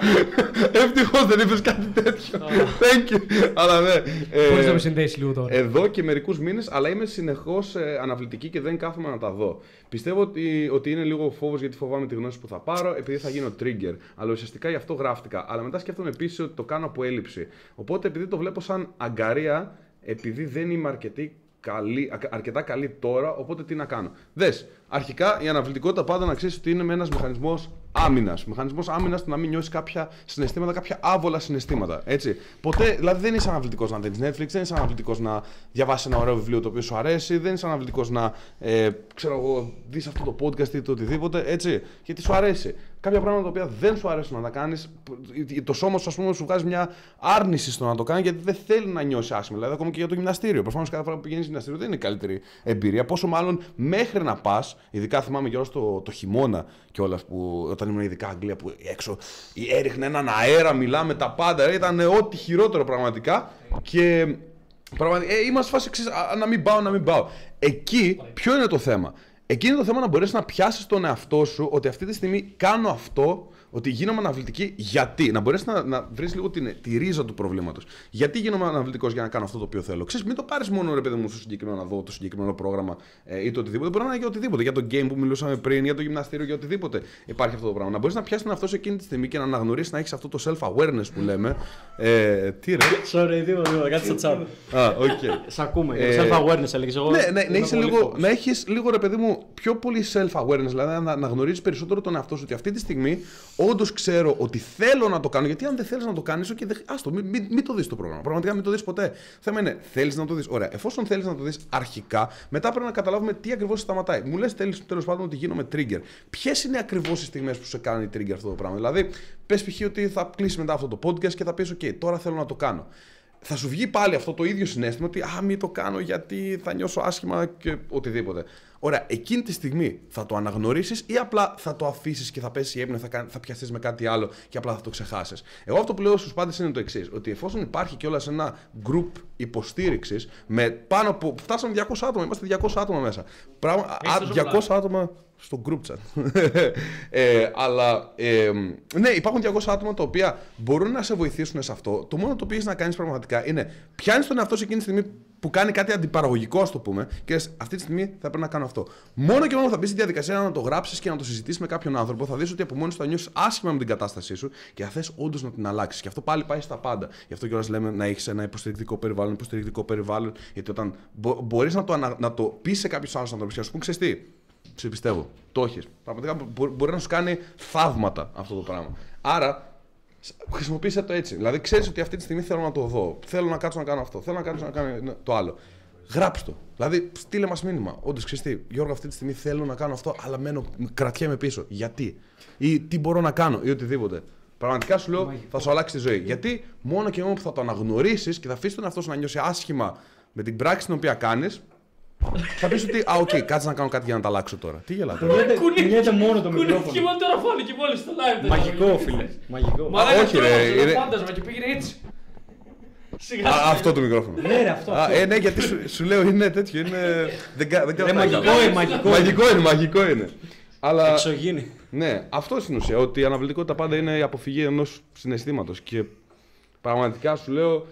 S2: Ευτυχώς δεν είπες κάτι τέτοιο. Thank you. Αλλά ναι. ε,
S3: Μπορείς να με συνδέσεις λίγο τώρα.
S2: εδώ και μερικούς μήνες, αλλά είμαι συνεχώς αναβλητική και δεν κάθομαι να τα δω. Πιστεύω ότι, ότι είναι λίγο φόβος γιατί φοβάμαι τη γνώση που θα πάρω, επειδή θα γίνω trigger. Αλλά ουσιαστικά γι' αυτό γράφτηκα. Αλλά μετά σκέφτομαι επίσης ότι το κάνω από έλλειψη. Οπότε επειδή το βλέπω σαν αγκαρία, επειδή δεν είμαι αρκετή καλή, α- αρκετά καλή τώρα, οπότε τι να κάνω. Δες, αρχικά η αναβλητικότητα πάντα να ξέρεις ότι είναι με ένας μηχανισμός άμυνας. Μηχανισμός άμυνας του να μην νιώσει κάποια συναισθήματα, κάποια άβολα συναισθήματα. Έτσι. Ποτέ, δηλαδή δεν είσαι αναβλητικός να δει Netflix, δεν είσαι αναβλητικός να διαβάσεις ένα ωραίο βιβλίο το οποίο σου αρέσει, δεν είσαι αναβλητικός να ε, ξέρω εγώ, δεις αυτό το podcast ή το οτιδήποτε. Έτσι. Γιατί σου αρέσει. Κάποια πράγματα τα οποία δεν σου αρέσουν να τα κάνει, το σώμα σου, ας πούμε, σου βγάζει μια άρνηση στο να το κάνει γιατί δεν θέλει να νιώσει άσχημα. Δηλαδή, ακόμα και για το γυμναστήριο. Προφανώς κάθε φορά που πηγαίνεις γυμναστήριο δεν είναι η καλύτερη εμπειρία. Πόσο μάλλον μέχρι να πας, ειδικά θυμάμαι κιόλας το, το χειμώνα κιόλα που όταν ήμουν ειδικά Αγγλία που έξω έριχνε έναν αέρα, μιλάμε τα πάντα. Ήταν ό,τι χειρότερο πραγματικά. Και πραγματικά ε, είμαστε φάση εξής, α, να μην πάω, να μην πάω. Εκεί ποιο είναι το θέμα; Εκεί είναι το θέμα να μπορέσεις να πιάσεις τον εαυτό σου ότι αυτή τη στιγμή κάνω αυτό, ότι γίνομαι αναβλητική γιατί; Να μπορέσει να, να βρεις λίγο την, τη ρίζα του προβλήματος. Γιατί γίνομαι αναβλητικός για να κάνω αυτό το οποίο θέλω; Ξέρεις, μην το πάρεις μόνο ρε παιδί μου στο συγκεκριμένο να δω το συγκεκριμένο πρόγραμμα ε, ή το οτιδήποτε. Μπορεί να είναι για οτιδήποτε. Για το game που μιλούσαμε πριν, για το γυμναστήριο, για οτιδήποτε υπάρχει αυτό το πράγμα. Να μπορείς να πιάσεις τον εαυτό σου εκείνη τη στιγμή και να αναγνωρίσεις να έχεις αυτό το self-awareness που λέμε. Ε, τι ρε;
S1: Sorry, τίποτα, τίποτα, κάτι στο chat.
S2: Α, οκ.
S1: Σ' ακούμε.
S2: Ε,
S1: Self-awareness έλεγες εγώ.
S2: Ναι, ναι, να,
S1: είμαι
S2: είσαι
S1: πολύ
S2: λίγο,
S1: focus.
S2: να έχεις λίγο ρε παιδί μου πιο πολύ self-awareness, δηλαδή να, να γνωρίζεις περισσότερο τον εαυτό σου ότι αυτή τη στιγμή όντως ξέρω ότι θέλω να το κάνω. Γιατί αν δεν θέλεις να το κάνεις, okay, δεν, άστο, μην, μην, μην το δεις το πρόγραμμα. Πραγματικά μην το δεις ποτέ. Θέμα είναι, θέλεις να το δεις. Ωραία, εφόσον θέλεις να το δεις αρχικά, μετά πρέπει να καταλάβουμε τι ακριβώς σταματάει. Μου λες τέλος, τέλος πάντων ότι γίνομαι trigger. Ποιες είναι ακριβώς οι στιγμές που σε κάνει trigger αυτό το πράγμα; Δηλαδή, πες π.χ. ότι θα κλείσει μετά αυτό το podcast και θα πεις, OK, τώρα θέλω να το κάνω θα σου βγει πάλι αυτό το ίδιο συνέστημα ότι Α, μην το κάνω γιατί θα νιώσω άσχημα και οτιδήποτε. Ωραία, εκείνη τη στιγμή θα το αναγνωρίσεις ή απλά θα το αφήσεις και θα πέσεις η έμεινο, θα, κάνει- θα πιαστείς με κάτι άλλο και απλά θα το ξεχάσεις. Εγώ αυτό που λέω στους πάντες είναι το εξής: Ότι εφόσον υπάρχει κιόλας ένα group υποστήριξης με πάνω από. Φτάσαμε 200 άτομα, είμαστε 200 άτομα μέσα. Πράγμα,
S3: Έχεις
S2: α,
S3: τόσο
S2: 200 άτομα στο group chat. ε, αλλά ε, ναι, υπάρχουν 200 άτομα τα οποία μπορούν να σε βοηθήσουν σε αυτό. Το μόνο το οποίο έχεις να κάνεις πραγματικά είναι πιάνεις τον εαυτό σου εκείνη τη στιγμή που κάνει κάτι αντιπαραγωγικό, ας το πούμε, και λες, αυτή τη στιγμή θα πρέπει να κάνω αυτό. Μόνο και μόνο θα μπεις στη διαδικασία να το γράψεις και να το συζητήσεις με κάποιον άνθρωπο, θα δεις ότι από μόνος σου θα νιώσεις άσχημα με την κατάστασή σου και θα θες όντως να την αλλάξεις. Και αυτό πάλι πάει στα πάντα. Γι' αυτό κιόλας λέμε να έχεις ένα υποστηρικτικό περιβάλλον, υποστηρικτικό περιβάλλον, γιατί όταν μπο, μπορείς να το, ανα, να το πεις σε κάποιους άλλους ανθρώπους και να σου πούν, ξέρεις τι, σε πιστεύω. Το έχεις. Πραγματικά μπο- μπορεί να σου κάνει θαύματα αυτό το πράγμα. Άρα σ- χρησιμοποίησε το έτσι. Δηλαδή ξέρεις ότι αυτή τη στιγμή θέλω να το δω. Θέλω να κάτσω να κάνω αυτό. Θέλω να κάτσω να κάνω το άλλο. Γράψτε το. Δηλαδή, στείλε μας μήνυμα. Όντως, ξέρεις τι, Γιώργο, αυτή τη στιγμή θέλω να κάνω αυτό, αλλά μένω, κρατιέμαι πίσω. Γιατί, ή τι μπορώ να κάνω, ή οτιδήποτε. Πραγματικά σου λέω θα σου αλλάξει τη ζωή. Γιατί μόνο και μόνο που θα το αναγνωρίσεις και θα αφήσεις τον εαυτό σου να νιώσει άσχημα με την πράξη την οποία κάνεις, θα πεις ότι, Α, οκ, κάτσε να κάνω κάτι για να τα αλλάξω τώρα. Τι γελάτε.
S1: Κουνιέται- κουνιέται μόνο το
S3: Κουνιέται
S1: μικρόφωνο.
S3: και μόνο τώρα φάνηκε μόλις στο live. δεν
S1: Μαγικό,
S3: ήταν.
S1: φίλε. Μαγικό.
S3: Μα δεν
S2: όχι, ρε,
S3: είναι
S2: είναι-
S3: φάντασμα και πήγαινε έτσι. Σιγά.
S2: Α, αυτό το μικρόφωνο.
S1: Ναι, ρε, αυτό.
S2: Α,
S1: αυτό.
S2: ε, ναι, γιατί σου, σου λέω είναι τέτοιο. Είναι... δεν, κα- δεν
S1: Ρε,
S2: κρατάει
S1: μαγικό
S2: καλά.
S1: είναι, μαγικό.
S2: Μαγικό είναι, μαγικό είναι. Αλλά
S1: Εξωγήινη.
S2: ναι, αυτό στην ουσία. Ότι η αναβλητικότητα πάντα είναι η αποφυγή ενός συναισθήματος. Και πραγματικά σου λέω,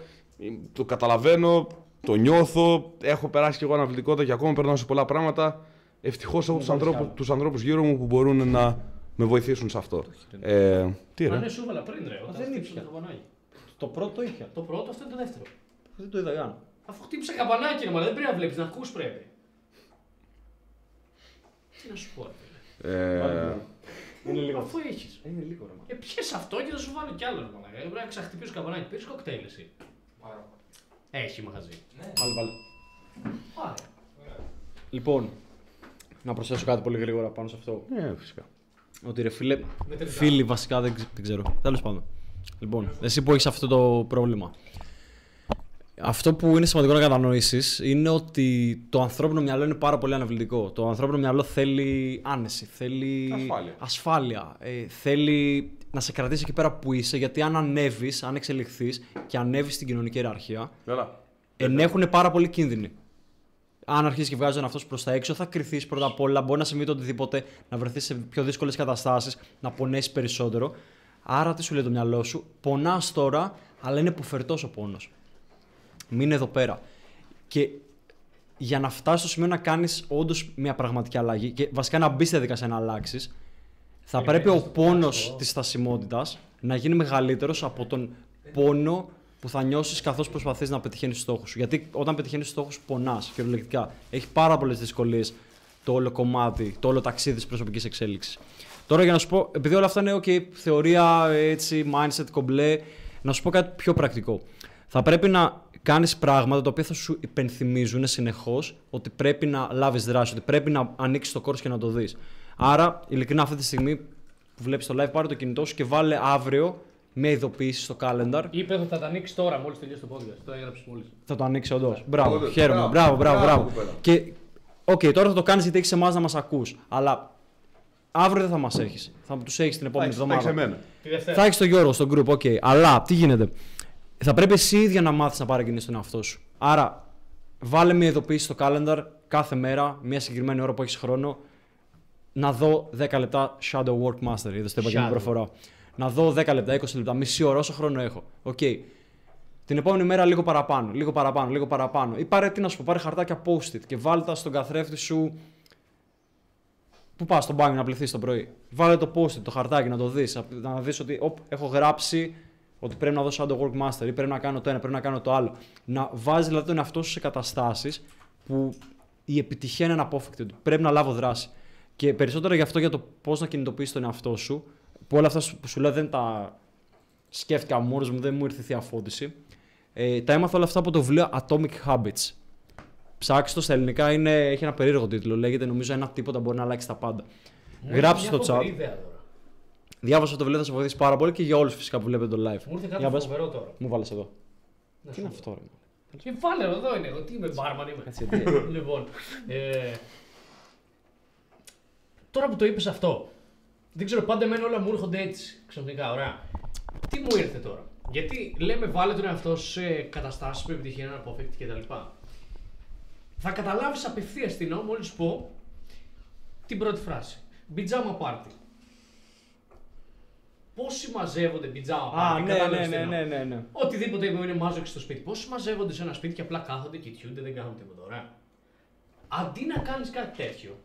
S2: το καταλαβαίνω, το νιώθω. Έχω περάσει κι εγώ αναβλητικότητα και ακόμα περνάω σε πολλά πράγματα. Ευτυχώς έχω τους ανθρώπου τους ανθρώπους γύρω μου που μπορούν να με βοηθήσουν σε αυτό. Ε, τι
S3: Μα
S2: ρε.
S3: ναι, σου έβαλα πριν ρε. Όταν
S1: δεν
S3: χτύπησα
S1: ήπια.
S3: το καμπανάκι.
S1: Το πρώτο είχε.
S3: Το πρώτο, αυτό είναι το δεύτερο.
S1: Δεν το είδα καν.
S3: Αφού χτύπησα καμπανάκι, ρε, μαλάκα, δεν πρέπει να βλέπεις, να ακούς πρέπει. Τι να σου πω, ρε. φίλε.
S2: Ε,
S1: Είναι λίγο.
S3: Αφού έχεις.
S1: Είναι λίγο, ρε. μα.
S3: Ε, πιες αυτό και θα σου βάλω κι άλλο, ρε, μαλάκα. Ε, Πρέπει να ξαχτυπήσω καμπανάκι. Πήρες κοκτέιλ εσύ. Έχει μαγαζί.
S1: Πάλι, πάλι.
S3: Πάρε.
S1: Λοιπόν, να προσθέσω κάτι πολύ γρήγορα πάνω σε αυτό.
S2: ναι, φυσικά.
S1: Ότι ρε φίλε,
S3: Με τελικά.
S1: φίλοι βασικά δεν, ξε- δεν ξέρω. Τέλος πάντων. Λοιπόν, εσύ που έχεις αυτό το πρόβλημα. Αυτό που είναι σημαντικό να κατανοήσεις είναι ότι το ανθρώπινο μυαλό είναι πάρα πολύ αναβλητικό. Το ανθρώπινο μυαλό θέλει άνεση, θέλει
S2: Ασφάλεια.
S1: ασφάλεια, ε, θέλει να σε κρατήσει εκεί πέρα που είσαι. Γιατί αν ανέβεις, αν εξελιχθείς και ανέβεις στην κοινωνική ιεραρχία,
S2: Καλά.
S1: ενέχουν πάρα πολύ κίνδυνοι. Αν αρχίσεις και βγάζεις τον εαυτό σου προς τα έξω, θα κρυθείς πρώτα απ' όλα. Μπορεί να συμβεί το οτιδήποτε, να βρεθείς σε πιο δύσκολες καταστάσεις, να πονέσεις περισσότερο. Άρα, τι σου λέει το μυαλό σου, πονάς τώρα, αλλά είναι υποφερτό ο πόνος. Μείνε εδώ πέρα. Και για να φτάσεις στο σημείο να κάνεις όντως μια πραγματική αλλαγή και βασικά να μπεις στη διαδικασία να αλλάξει, θα πρέπει ο πόνος της στασιμότητα να γίνει μεγαλύτερος από τον πόνο που θα νιώσεις καθώς προσπαθείς να πετυχαίνεις του στόχους σου. Γιατί όταν πετυχαίνεις του στόχους, πονάς κυριολεκτικά. Έχει πάρα πολλές δυσκολίες το όλο κομμάτι, το όλο ταξίδι της προσωπικής εξέλιξης. Τώρα για να σου πω, επειδή όλα αυτά είναι okay, θεωρία, έτσι, mindset, κομπλέ, να σου πω κάτι πιο πρακτικό. Θα πρέπει να κάνεις πράγματα τα οποία θα σου υπενθυμίζουν συνεχώς ότι πρέπει να λάβεις δράση, ότι πρέπει να ανοίξεις το κόρς και να το δεις. Άρα, ειλικρινά, αυτή τη στιγμή που βλέπεις το live, πάρε το κινητό σου και βάλε αύριο μια ειδοποίηση στο calendar.
S3: Είπε ότι θα τα ανοίξεις τώρα, μόλις τελειώσει το podcast. Το έγραψες μόλις.
S1: Θα το ανοίξει όντως. Μπράβο,
S2: Όντως,
S1: χαίρομαι.
S2: μπράβο.
S1: Μπράβο, μπράβο,
S2: Μπράβο,
S1: μπράβο.
S2: κοπέλα.
S1: Και, οκ, τώρα θα το κάνεις γιατί έχεις εμάς να μας ακούς. Αλλά αύριο δεν θα μας έχεις. Θα τους έχεις την επόμενη
S2: Θα έχεις
S1: εβδομάδα.
S2: εμένα.
S3: Τη Δευτέρα.
S1: Θα έχεις τον Γιώργο στο group, οκ. Αλλά τι γίνεται. Θα πρέπει εσύ ίδια να μάθεις να παρακινήσεις τον εαυτό σου. Άρα, βάλε μια ειδοποίηση στο calendar κάθε μέρα, μια συγκεκριμένη ώρα που έχεις χρόνο, να δω 10 λεπτά shadow work master. Είδες το είπα και με
S3: Shadow.
S1: προφορά. Να δω 10 λεπτά, 20 λεπτά, μισή ώρα, όσο χρόνο έχω. Οκ. Την επόμενη μέρα λίγο παραπάνω, λίγο παραπάνω, λίγο παραπάνω. Ή πάρε, τι να σου πω, πάρε χαρτάκια post-it και βάλτε τα στον καθρέφτη σου. Πού πας στο μπάνιο να πλυθείς το πρωί; Βάλε το post-it, το χαρτάκι να το δεις. Να δεις ότι οπ, έχω γράψει ότι πρέπει να δω shadow work master ή πρέπει να κάνω το ένα, πρέπει να κάνω το άλλο. Να βάζεις δηλαδή τον εαυτό σου σε καταστάσεις που η επιτυχία είναι αναπόφευκτη. Ότι πρέπει να λάβω δράση. Και περισσότερο γι' αυτό για το πώς να κινητοποιήσεις τον εαυτό σου, που όλα αυτά σου- που σου λέω δεν τα σκέφτηκα μόνος μου, δεν μου ήρθε θεία φώτιση. Ε, τα έμαθα όλα αυτά από το βιβλίο Atomic Habits. Ψάξτε το στα ελληνικά, είναι, έχει ένα περίεργο τίτλο. Λέγεται νομίζω ένα τίποτα μπορεί να αλλάξει τα πάντα. Γράψτε στο chat. Διάβασα το βιβλίο, θα σε βοηθήσει πάρα πολύ και για όλους φυσικά που βλέπετε το live.
S3: Μου ήρθε
S1: Για
S3: κάτι
S1: πες.
S3: φοβερό τώρα.
S1: Μου βάλες εδώ.
S3: Να
S1: Τι
S3: σου
S1: είναι
S3: πω.
S1: αυτό, ρε.
S3: Και βάλε εδώ είναι εγώ. Τι είμαι, μπάρμαν είμαι.
S1: Έτσι, τι.
S3: λοιπόν, ε, τώρα που το είπες αυτό, δεν ξέρω, πάντα εμένα όλα μου έρχονται έτσι, ξαφνικά, ωραία. Τι μου ήρθε τώρα; Γιατί λέμε βάλε τον εαυτό σου σε καταστάσεις που η επιτυχία είναι αναπόφευκτη κτλ. Θα καταλάβεις απευθείας τι εννοώ μόλις πω την πρώτη φράση. Πιτζάμα πάρτι. Πόσοι μαζεύονται πιτζάμα
S1: Α,
S3: πάρτι,
S1: ναι,
S3: κατάλαβες
S1: ναι,
S3: τι
S1: ναι,
S3: εννοώ.
S1: ναι, ναι.
S3: Οτιδήποτε είναι μάζοξη στο σπίτι. Πόσοι μαζεύονται σε ένα σπίτι και απλά κάθονται, κοιτιούνται, δεν κάνουν τίποτα. Ωραία. Αντί να κάνεις κάτι τέτοιο,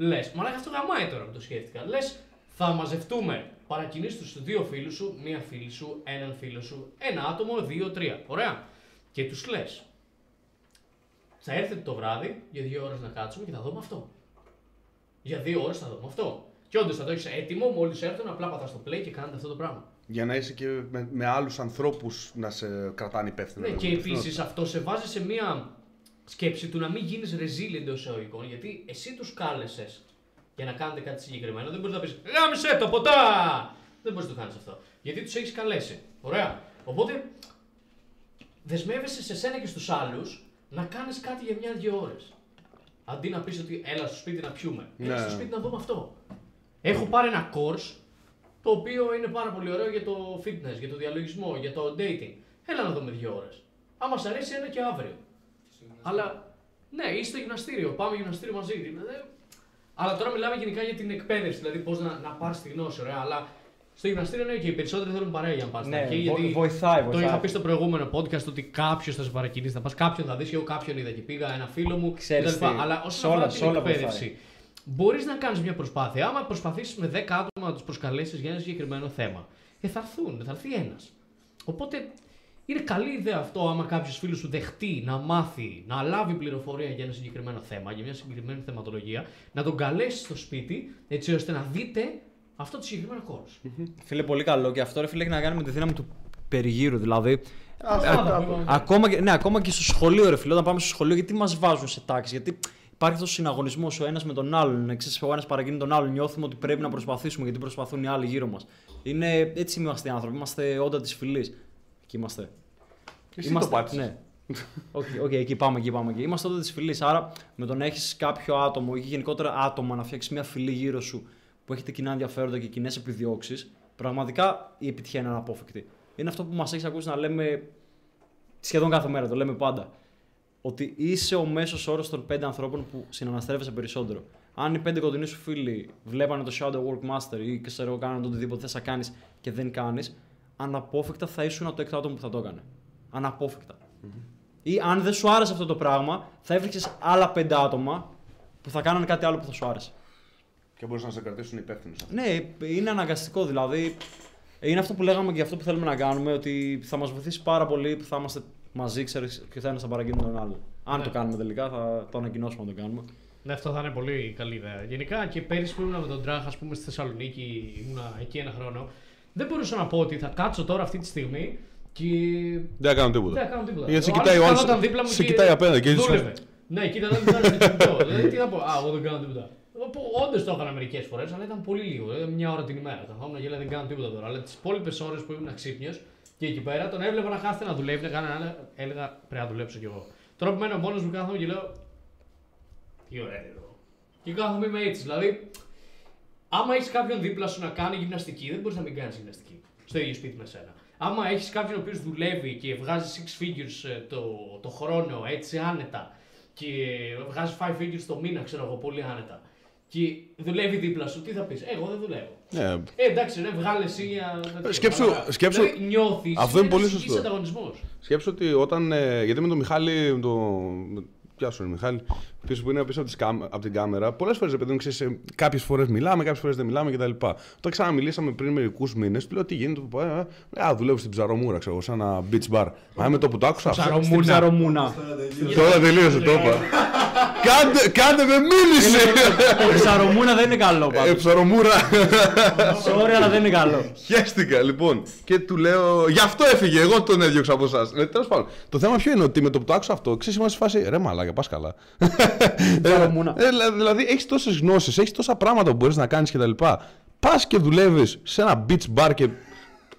S3: λες, μαλάκα αυτό γαμάει τώρα που το σκέφτηκα. Λες, θα μαζευτούμε. Παρακινήσεις τους δύο φίλους σου, μία φίλη σου, έναν φίλο σου, ένα άτομο, δύο, τρία. Ωραία. Και τους λες, θα έρθετε το βράδυ για δύο ώρες να κάτσουμε και θα δούμε αυτό. Για δύο ώρες θα δούμε αυτό. Και όντως θα το έχεις έτοιμο, μόλις έρθουν, απλά πατάς στο play και κάνετε αυτό το πράγμα.
S2: Για να είσαι και με, με άλλους ανθρώπους να σε κρατάνε υπεύθυνο.
S3: Ναι, και επίσης αυτό σε βάζει σε μία σκέψη του να μην γίνεις resilient εντό εισαγωγικών, γιατί εσύ τους κάλεσες για να κάνετε κάτι συγκεκριμένο. Δεν μπορείς να πεις Γάμισε το ποτά! δεν μπορείς να το κάνεις αυτό. Γιατί τους έχεις καλέσει. Ωραία. Οπότε δεσμεύεσαι σε σένα και στους άλλους να κάνεις κάτι για μια-δυο ώρες. Αντί να πεις ότι έλα στο σπίτι να πιούμε. Έλα
S2: Ναι.
S3: στο σπίτι να δούμε αυτό. Έχω πάρει ένα course το οποίο είναι πάρα πολύ ωραίο για το fitness, για το διαλογισμό, για το dating. Έλα να δούμε δύο ώρες. Άμα σ' αρέσει, ένα και αύριο. Αλλά ναι, ή στο γυμναστήριο. Πάμε γυμναστήριο μαζί. Δηλαδή, αλλά τώρα μιλάμε γενικά για την εκπαίδευση, δηλαδή πώς να, να πάρεις τη γνώση, ωραία. Αλλά στο γυμναστήριο ναι, και οι περισσότεροι θέλουν παρέα για να πας.
S1: Ναι, βο- βοηθάει,
S3: Το
S1: βοηθάει.
S3: είχα πει στο προηγούμενο podcast ότι κάποιος θα σε παρακινήσει να πας. Κάποιον θα δεις. Εγώ κάποιον είδα και πήγα, ένα φίλο μου
S1: Ξέρεις
S3: κτλ.
S1: τι,
S3: Αλλά
S1: σε
S3: όσον
S1: όλα-
S3: αφορά
S1: σε
S3: την
S1: όλα
S3: εκπαίδευση, μπορείς να κάνεις μια προσπάθεια. Άμα προσπαθήσεις με 10 άτομα να τους προσκαλέσεις για ένα συγκεκριμένο θέμα, ε, θα έρθουν, θα έρθει ένας. Οπότε είναι καλή ιδέα αυτό άμα κάποιος φίλος σου δεχτεί να μάθει, να λάβει πληροφορία για ένα συγκεκριμένο θέμα, για μια συγκεκριμένη θεματολογία, να τον καλέσει στο σπίτι έτσι ώστε να δείτε αυτό το συγκεκριμένο course.
S1: Φίλε, πολύ καλό και αυτό ρε φίλε έχει να κάνει με τη δύναμη του περιγύρου. Δηλαδή,
S3: Ομάδα που είπαμε.
S1: ακόμα, και, ναι, ακόμα και στο σχολείο, ρε φίλε, όταν πάμε στο σχολείο, γιατί μας βάζουν σε τάξεις; Γιατί υπάρχει αυτός ο συναγωνισμός ο ένας με τον άλλον. Ξέρεις, ο ένας παραγγείλει τον άλλον. Νιώθουμε ότι πρέπει να προσπαθήσουμε γιατί προσπαθούν οι άλλοι γύρω μας. Είναι, έτσι είμαστε οι άνθρωποι. Είμαστε όντα της φυλής. Εκεί είμαστε.
S2: Εσύ
S1: είμαστε,
S2: το πάτησες.
S1: Ναι. OK, OK, εκεί πάμε, εκεί πάμε. Εκεί. Είμαστε όντα της φυλής. Άρα, με το να έχεις κάποιο άτομο ή γενικότερα άτομα να φτιάξεις μια φυλή γύρω σου που έχετε κοινά ενδιαφέροντα και κοινές επιδιώξεις, πραγματικά η επιτυχία είναι αναπόφευκτη. Είναι αυτό που μας έχεις ακούσει να λέμε σχεδόν κάθε μέρα, το λέμε πάντα. Ότι είσαι ο μέσος όρος των πέντε ανθρώπων που συναναστρέφεσαι περισσότερο. Αν οι πέντε κοντινοί σου φίλοι βλέπανε το Shadow Work Master ή ξέρω, κάνανε το οτιδήποτε θες να κάνεις και δεν κάνεις, αναπόφευκτα θα ήσουν το έκτο άτομο που θα το έκανε. Αναπόφευκτα. Ή αν δεν σου άρεσε αυτό το πράγμα, θα έβρισκε άλλα πέντε άτομα που θα κάνανε κάτι άλλο που θα σου άρεσε.
S2: Και μπορείς να σε κρατήσουν υπεύθυνο.
S1: Ναι, είναι αναγκαστικό δηλαδή. Είναι αυτό που λέγαμε και αυτό που θέλουμε να κάνουμε, ότι θα μας βοηθήσει πάρα πολύ που θα είμαστε μαζί, ξέρεις, και ο ένα θα παραγγείλει τον άλλον. Αν
S3: Ναι.
S1: το κάνουμε τελικά, θα το ανακοινώσουμε αν το κάνουμε.
S3: Ναι, αυτό θα είναι πολύ καλή ιδέα. Γενικά και πέρυσι που ήμουν με τον Τράχ, ας πούμε, στη Θεσσαλονίκη, ήμουνα εκεί ένα χρόνο. Δεν μπορούσα να πω ότι θα κάτσω τώρα αυτή τη στιγμή και.
S2: Δεν θα κάνω τίποτα.
S3: Δεν θα κάνω τίποτα.
S2: Γιατί σε
S3: Ο
S2: κοιτάει
S3: άλλος
S2: ο άλλος,
S3: καθόταν δίπλα μου
S2: σε
S3: και
S2: κοιτάει απέναντι και
S3: δούλευε.
S2: έτσι-
S3: Ναι, κοίτα, δεν κοιτάει το κινητό. Δηλαδή, τι να πω; Α, εγώ δεν κάνω τίποτα. Όντως το έκανα μερικές φορές, αλλά ήταν πολύ λίγο. Δηλαδή, μια ώρα την ημέρα. Καθόμουν και έλεγα δεν κάνω τίποτα τώρα. Αλλά τις υπόλοιπες ώρες που ήμουν ξύπνιος και εκεί πέρα τον έβλεπα να κάθεται να δουλεύει, να κάνει ένα. Έλεγα πρέπει να δουλέψω κι εγώ. Τώρα που μένω μόνος μου κάθομαι και λέω. Τι ωραία είναι εδώ. Και κάθομαι είμαι έτσι. Δηλαδή, άμα έχεις κάποιον δίπλα σου να κάνει γυμναστική, δεν μπορείς να μην κάνεις γυμναστική στο ίδιο σπίτι με σένα. Άμα έχεις κάποιον ο οποίος δουλεύει και βγάζει six figures ε, το, το χρόνο έτσι άνετα και βγάζει five figures το μήνα, ξέρω εγώ, πολύ άνετα. Και δουλεύει δίπλα σου, τι θα πεις, Εγώ δεν δουλεύω.
S2: Ναι,
S3: Ε, εντάξει, ρε, βγάλε εσύ για. τέτοιο,
S2: σκέψου-
S3: αλλά-
S2: σκέψου-
S3: Δηλαδή, νιώθεις,
S2: Αυτό είναι πολύ
S3: ένας
S2: σωστό.
S3: υγιής ανταγωνισμός.
S2: Σκέψου ότι όταν. ε, γιατί με τον Μιχάλη. με Το, με- Ποια σου είναι, Μιχάλη, πίσω που είναι πίσω από, τις κάμ- από την κάμερα. Πολλές φορές, παιδί μου, ξέρει, κάποιες φορές μιλάμε, κάποιες φορές δεν μιλάμε κτλ. Όταν ξαναμιλήσαμε πριν μερικούς μήνες, του λέω τι γίνεται, του πω, ε, ε, Α, δουλεύω στην ψαρομούρα, ξέρω εγώ, σαν ένα beach bar. Μα με το που το άκουσα. αυτό-
S1: Στην ψαρομούνα.
S2: Τώρα τελείωσε, το είπα. Κάντε, κάντε με μίληση!
S1: Η ψαρομούνα δεν είναι καλό
S2: Ε,
S1: πάντως.
S2: ψαρομούρα.
S1: Sorry, αλλά δεν είναι καλό.
S2: Χαίστηκα λοιπόν. Και του λέω, γι' αυτό έφυγε. Εγώ τον έδιωξα από εσάς. Ε, Τέλος πάντων. Το θέμα ποιο είναι ότι με το που το άκουσα αυτό, ξέρεις, είμαστε σε φάση. Ρε μαλάκα, πας καλά.
S1: Ψαρομούνα.
S2: Ε, δηλα- δηλαδή, έχεις τόσες γνώσεις, έχεις τόσα πράγματα που μπορείς να κάνεις κτλ. Πας και δουλεύεις σε ένα beach bar και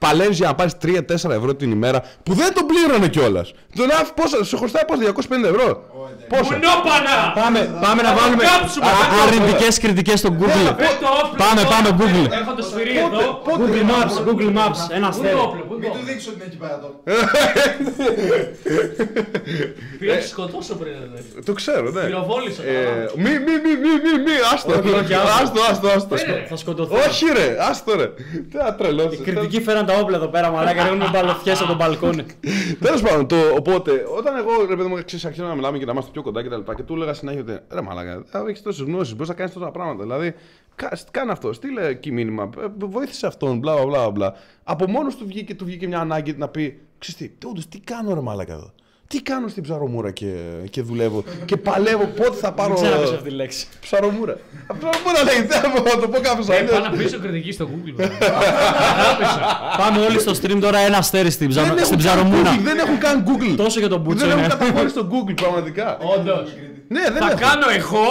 S2: παλεύει για να πάρεις 3-4 ευρώ την ημέρα που δεν τον πλήρωνε κιόλας. Τον άφη πόσα, σου χρωστάει πόσα, 250 ευρώ. Πόσα.
S3: Μουνόπανα!
S1: Πάμε, πάμε να βάλουμε
S3: κάψουμε, θα
S1: αρνητικέ κριτικές στο Google.
S3: Πες το όπλο,
S1: Πάμε,
S3: το
S1: πάμε,
S3: όπλο.
S1: Google.
S3: Έχω το σφυρί εδώ.
S1: Google Maps, Google Maps, ένα
S3: Πού είναι το
S1: αστέρι.
S3: όπλο, πού είναι το
S7: Μην του
S3: όπλο.
S7: δείξω ότι είναι εκεί πέρα τώρα.
S3: Πήγα να σε σκοτώσω πριν. ρε.
S2: Το ξέρω, ναι.
S3: Πυροβόλησα,
S2: Ε,
S3: καταλάβεις.
S2: Μη, μη, μη, μη, μη, μη, άστο.
S1: Όχι, όχι, άστο.
S2: Άστο, άστο, άστο.
S3: Ε, ρε.
S1: Θα σκοτωθεί.
S2: Όχι ρε, άστο ρε. Τι να τρελώσεις.
S1: Οι κριτικοί φέραν τα όπλα εδώ πέρα, μαλάκα. Ρίχνουν μπαλωθιέ από τον μπαλκόνι.
S2: Τέλος πάντων, το, οπότε, όταν εγώ ρε παιδί μου ξέρεις, αρχίζω να μιλάμε και να είμαστε πιο κοντά και τα λοιπά και του έλεγα συνέχεια ότι ρε μαλάκα, έχεις τόσες γνώσεις, μπορείς να κάνεις τόσα πράγματα. Δηλαδή, κα- κάνε αυτό, στείλε εκεί μήνυμα, ε, βοήθησε αυτόν, μπλα μπλα μπλα. μπλα. Από μόνος του βγήκε, του βγήκε μια ανάγκη να πει, ξέρεις τι, όντως, τι κάνω ρε μαλάκα εδώ. Τι κάνω στην ψαρομούρα και, και δουλεύω και παλεύω πότε θα πάρω
S1: Δεν ξέρω να πεις αυτή τη λέξη.
S2: ψαρομούρα. Α, Ψαρομούρα λέγεται, θα το πω κάποιος
S3: Ε,
S2: αλλιώς.
S3: Πάω να πείσω κριτική στο Google. βέβαια. Αγάπησα.
S1: Πάμε όλοι στο stream τώρα ένα αστέρι στην
S2: Δεν
S1: ψαρο-
S2: έχουν
S1: στην
S2: καν
S1: ψαρομούνα.
S2: Google, Δεν έχουν καν Google.
S1: Τόσο για τον Μπούτσο
S2: Δεν έχουν
S1: είναι.
S2: καταχωρήσει στο Google πραγματικά.
S3: Όντως.
S2: Ναι, δεν
S3: Θα
S2: έχω.
S3: κάνω εγώ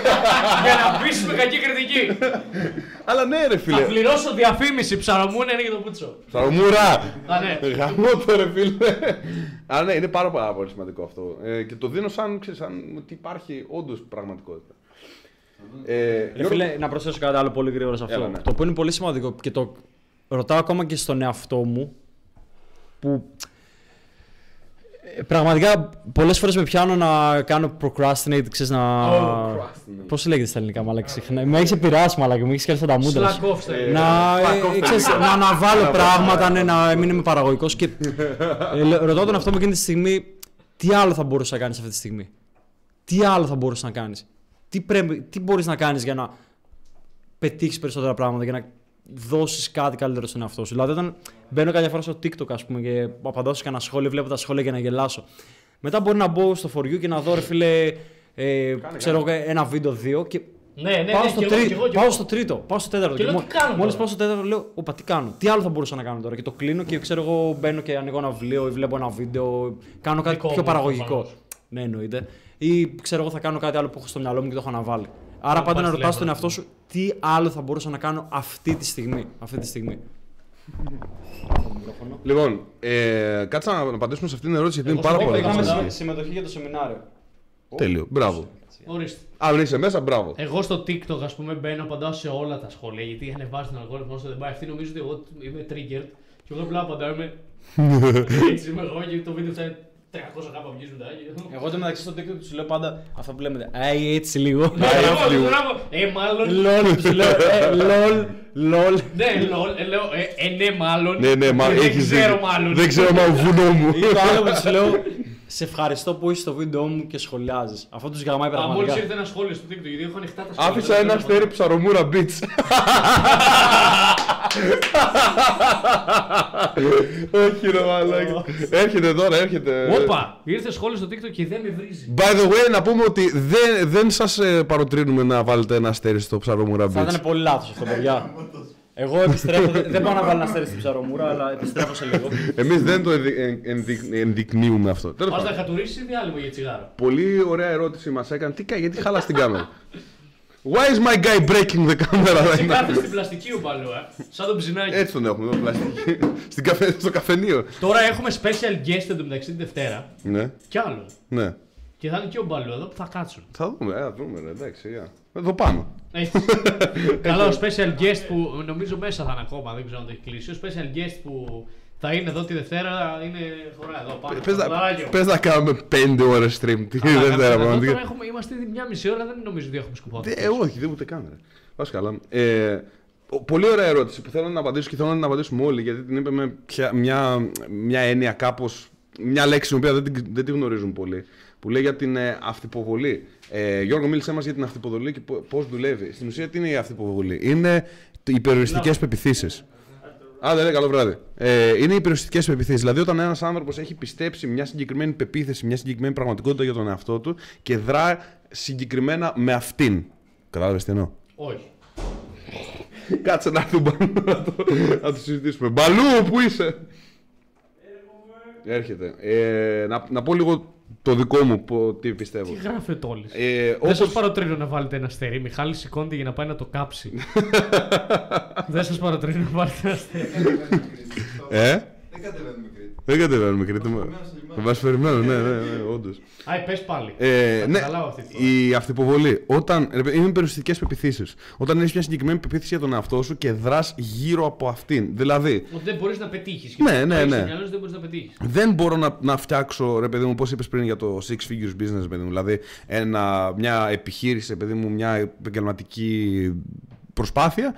S3: για να πείσει με κακή κριτική.
S2: Αλλά ναι, ρε
S3: Θα
S2: φίλε.
S3: πληρώσω διαφήμιση ψαρωμούνα είναι για το πούτσο.
S2: Σαρωμούρα!
S3: Α, ναι.
S2: Γαμώ το ρε φίλε. Αλλά ναι, είναι πάρα, πάρα πολύ σημαντικό αυτό. Ε, και το δίνω σαν, ξέρεις, σαν ότι υπάρχει όντως πραγματικότητα. Ε,
S1: Ρε
S2: Γιώργο,
S1: φίλε, να προσθέσω κάτι άλλο πολύ γρήγορα σε αυτό.
S2: Έλα, ναι.
S1: Το οποίο είναι πολύ σημαντικό και το ρωτάω ακόμα και στον εαυτό μου που ε, πραγματικά πολλές φορές με πιάνω να κάνω procrastinate, ξέρεις να...
S2: Procrastinate.
S1: Πώς λέγεται στα ελληνικά, μαλάκα, συχνά. Με έχεις επηρεάσει, μαλάκα, με έχεις κάνει τα μούτρα σου.
S3: Slack off στα
S1: Να,
S2: Fuck off,
S1: ε, ξέρεις, να αναβάλω πράγματα, ναι, να μην είμαι παραγωγικός και ε, λέ- ρωτάω τον αυτό μου εκείνη τη στιγμή τι άλλο θα μπορούσες να κάνεις αυτή τη στιγμή; Τι άλλο θα μπορούσες να κάνεις; Τι, πρέπει, τι μπορείς να κάνεις για να πετύχεις περισσότερα πράγματα, για να δώσεις κάτι καλύτερο στον εαυτό σου; Δηλαδή όταν μπαίνω κάποια φορά στο TikTok ας πούμε και απαντάω σε κανένα σχόλιο, βλέπω τα σχόλια για να γελάσω. Μετά μπορεί να μπω στο for you και να δω ρε φίλε ε, ξέρω εγώ ένα βίντεο δύο και
S3: Ναι, ναι,
S1: πάω,
S3: ναι,
S1: στο
S3: κι εγώ,
S1: τρί-
S3: κι εγώ, κι
S1: πάω
S3: εγώ.
S1: στο τρίτο, πάω στο τέταρτο.
S3: Και λέω,
S1: μο-
S3: τι κάνω
S1: μόλις
S3: τώρα;
S1: πάω στο τέταρτο λέω, Οπα, τι κάνω, τι άλλο θα μπορούσα να κάνω τώρα; Και το κλείνω και ξέρω εγώ μπαίνω και ανοίγω ένα βιβλίο ή βλέπω ένα βίντεο, κάνω κάτι
S3: Δικό
S1: πιο
S3: μου,
S1: παραγωγικό.
S3: προφανώς.
S1: Ναι, εννοείται. Ή ξέρω εγώ θα κάνω κάτι άλλο που έχω στο μυαλό μου και το έχω αναβάλει. Άρα πάντα
S3: πας
S1: να ρωτάς τον
S3: τηλέφωνο.
S1: εαυτό σου τι άλλο θα μπορούσα να κάνω αυτή τη στιγμή. Αυτή τη στιγμή.
S2: Λοιπόν, ε, κάτσε να απαντήσουμε σε αυτήν την ερώτηση γιατί είναι
S3: Εγώ
S2: πάρα
S3: σου
S2: πολύ
S3: είπα,
S2: σημαντική.
S3: είχαμε
S1: συμμετοχή για το σεμινάριο.
S2: Τέλειο, μπράβο.
S3: Ορίστε.
S2: Αν είσαι μέσα, μπράβο.
S3: Εγώ στο TikTok, ας πούμε, μπαίνω απαντάω σε όλα τα σχόλια γιατί ανεβάζει τον αλγόριθμο όσο δεν πάει. Αυτή νομίζω ότι εγώ είμαι triggered και εγώ απλά απαντάω. Είμαι. Έτσι είμαι εγώ και το βίντεο φτάνει 300 κάπα views μετά. και-
S1: Εγώ το μεταξύ στο TikTok τους λέω πάντα αυτό που λέμε. Αϊ, έτσι λίγο.
S3: Ναι, εγώ του γράφω, Ε, μάλλον.
S1: Λολ, τους λέω. ε, Λολ, λολ.
S3: Ναι, λol, ε, λέω, ε, ε, ναι, μάλλον.
S2: Ναι, ναι, μα
S3: Δεν
S2: έχεις
S3: ξέρω,
S2: δίκιο.
S3: μάλλον.
S2: Δεν ξέρω, μα βουνό μου.
S1: Ή το άλλο που τους λέω. Σε ευχαριστώ που είσαι στο βίντεο μου και σχολιάζεις. Αυτό τους γαμάει
S3: Α, μόλις
S1: πραγματικά.
S3: ήρθε ένα σχόλιο στο TikTok γιατί έχω ανοιχτά τα σχόλια.
S2: Άφησα
S3: δεν
S2: ένα
S3: ξέρω
S2: αστέρι ψαρομούρα beach. Όχι ρε μαλάκα. Έρχεται τώρα, έρχεται.
S3: πότε. Όπα, ήρθε σχόλιο στο TikTok και δεν με βρίζει.
S2: By the way, να πούμε ότι δεν, δεν σας ε, παροτρύνουμε να βάλετε ένα αστέρι στο ψαρομούρα
S1: Θα
S2: beach.
S1: ήταν πολύ λάθος αυτό, παιδιά. Εγώ επιστρέφω. δεν- Δεν πάω να βάλω ένα αστέρι στην ψαρομούρα, αλλά επιστρέφω σε λίγο.
S2: Εμείς δεν το ενδει- εν- ενδει- ενδεικνύουμε αυτό. Τέλος
S3: Πα να
S2: πάντων.
S3: χατουρίσεις ή διάλειμμα για τσιγάρο.
S2: Πολύ ωραία ερώτηση μας έκανε. Τι, κα- γιατί χάλα την κάμερα. Why is my guy breaking the camera
S3: Σε
S2: right
S3: κάθε
S2: now?
S3: στην πλαστική ο παλού, ε. Σαν τον ψινάκι.
S2: Έτσι τον έχουμε εδώ πλαστική. Στην καφέ, στο καφενείο.
S3: Τώρα έχουμε special guest εντωμεταξύ την Δευτέρα.
S2: Ναι,
S3: Κι άλλο.
S2: ναι.
S3: Και θα είναι και ο Μπαλού εδώ που θα κάτσουν.
S2: Θα δούμε, ε, θα δούμε, ρε, εντάξει. για. Εδώ πάνω.
S3: Έτσι. Καλό special guest που νομίζω μέσα θα είναι ακόμα, δεν ξέρω αν το έχει κλείσει. Ο special guest που θα είναι εδώ τη Δευτέρα είναι χωρά εδώ πάνω.
S2: Πες
S3: στο
S2: να,
S3: δωράκιο.
S2: πες να κάνουμε 5 ώρες stream τη
S3: Καλά,
S2: Δευτέρα
S3: εδώ
S2: πραγματικά.
S3: Τώρα έχουμε, είμαστε ήδη μια μισή ώρα, δεν νομίζω ότι έχουμε σκοπό.
S2: Ε, όχι, δεν ούτε καν. ρε. Πας καλά. Ε, ο- πολύ ωραία ερώτηση που θέλω να απαντήσω και θέλω να την απαντήσουμε όλοι γιατί την είπε με πια- μια, μια έννοια κάπως, μια λέξη την οποία δεν, την- δεν τη γνωρίζουν πολύ. Που λέει για την ε, αυτυποβολή. Ε, Γιώργο, μίλησε μας για την αυτυποβολή και πώς δουλεύει. Στην ουσία, τι είναι η αυτυποβολή. Είναι οι περιοριστικέ πεπιθήσεις. Α, δεν λέει καλό βράδυ. Ε, είναι οι περιοριστικέ πεπιθήσεις. Δηλαδή, όταν ένας άνθρωπος έχει πιστέψει μια συγκεκριμένη πεποίθηση, μια συγκεκριμένη πραγματικότητα για τον εαυτό του και δρά συγκεκριμένα με αυτήν. Κατάλαβες τι εννοώ;
S3: Όχι.
S2: Κάτσε να έρθει ο Μπαλού να το, να το συζητήσουμε. Μπαλού, πού είσαι; Έρχεται. Ε, να, να πω λίγο το δικό μου που- τι πιστεύω.
S3: Τι γράφει ο Τόλη.
S2: Ε,
S3: Δεν
S2: όπως-
S3: σα παροτρύνω να βάλετε ένα αστέρι. Μιχάλη σηκώνεται για να πάει να το κάψει. Δεν σας παροτρύνω να βάλετε ένα αστέρι.
S2: Ε,
S7: Δεν κατεβαίνουμε Κρήτη.
S2: δεν κατεβαίνουμε, Κρήτη.
S7: Περιμένω σε λιμάνι.
S2: Μα περιμένω, ναι, ναι, ναι, όντως.
S3: Άι, πες πάλι.
S2: Ε,
S3: Θα
S2: ναι,
S3: καταλάβω αυτή τη φορά.
S2: η αυτοποβολή. Όταν, ρε παιδί, είναι περιοριστικές πεπιθήσεις. Όταν έχεις μια συγκεκριμένη πεποίθηση για τον εαυτό σου και δράς γύρω από αυτήν. Δηλαδή,
S3: Ότι δεν μπορείς να πετύχεις.
S2: Ναι, ναι, ναι.
S3: δεν μπορείς να πετύχεις.
S2: δεν μπορώ να, να φτιάξω, ρε παιδί μου, πώς είπες πριν για το six figures business, παιδί μου. Δηλαδή, ένα, μια επιχείρηση, παιδί μου, μια επαγγελματική προσπάθεια.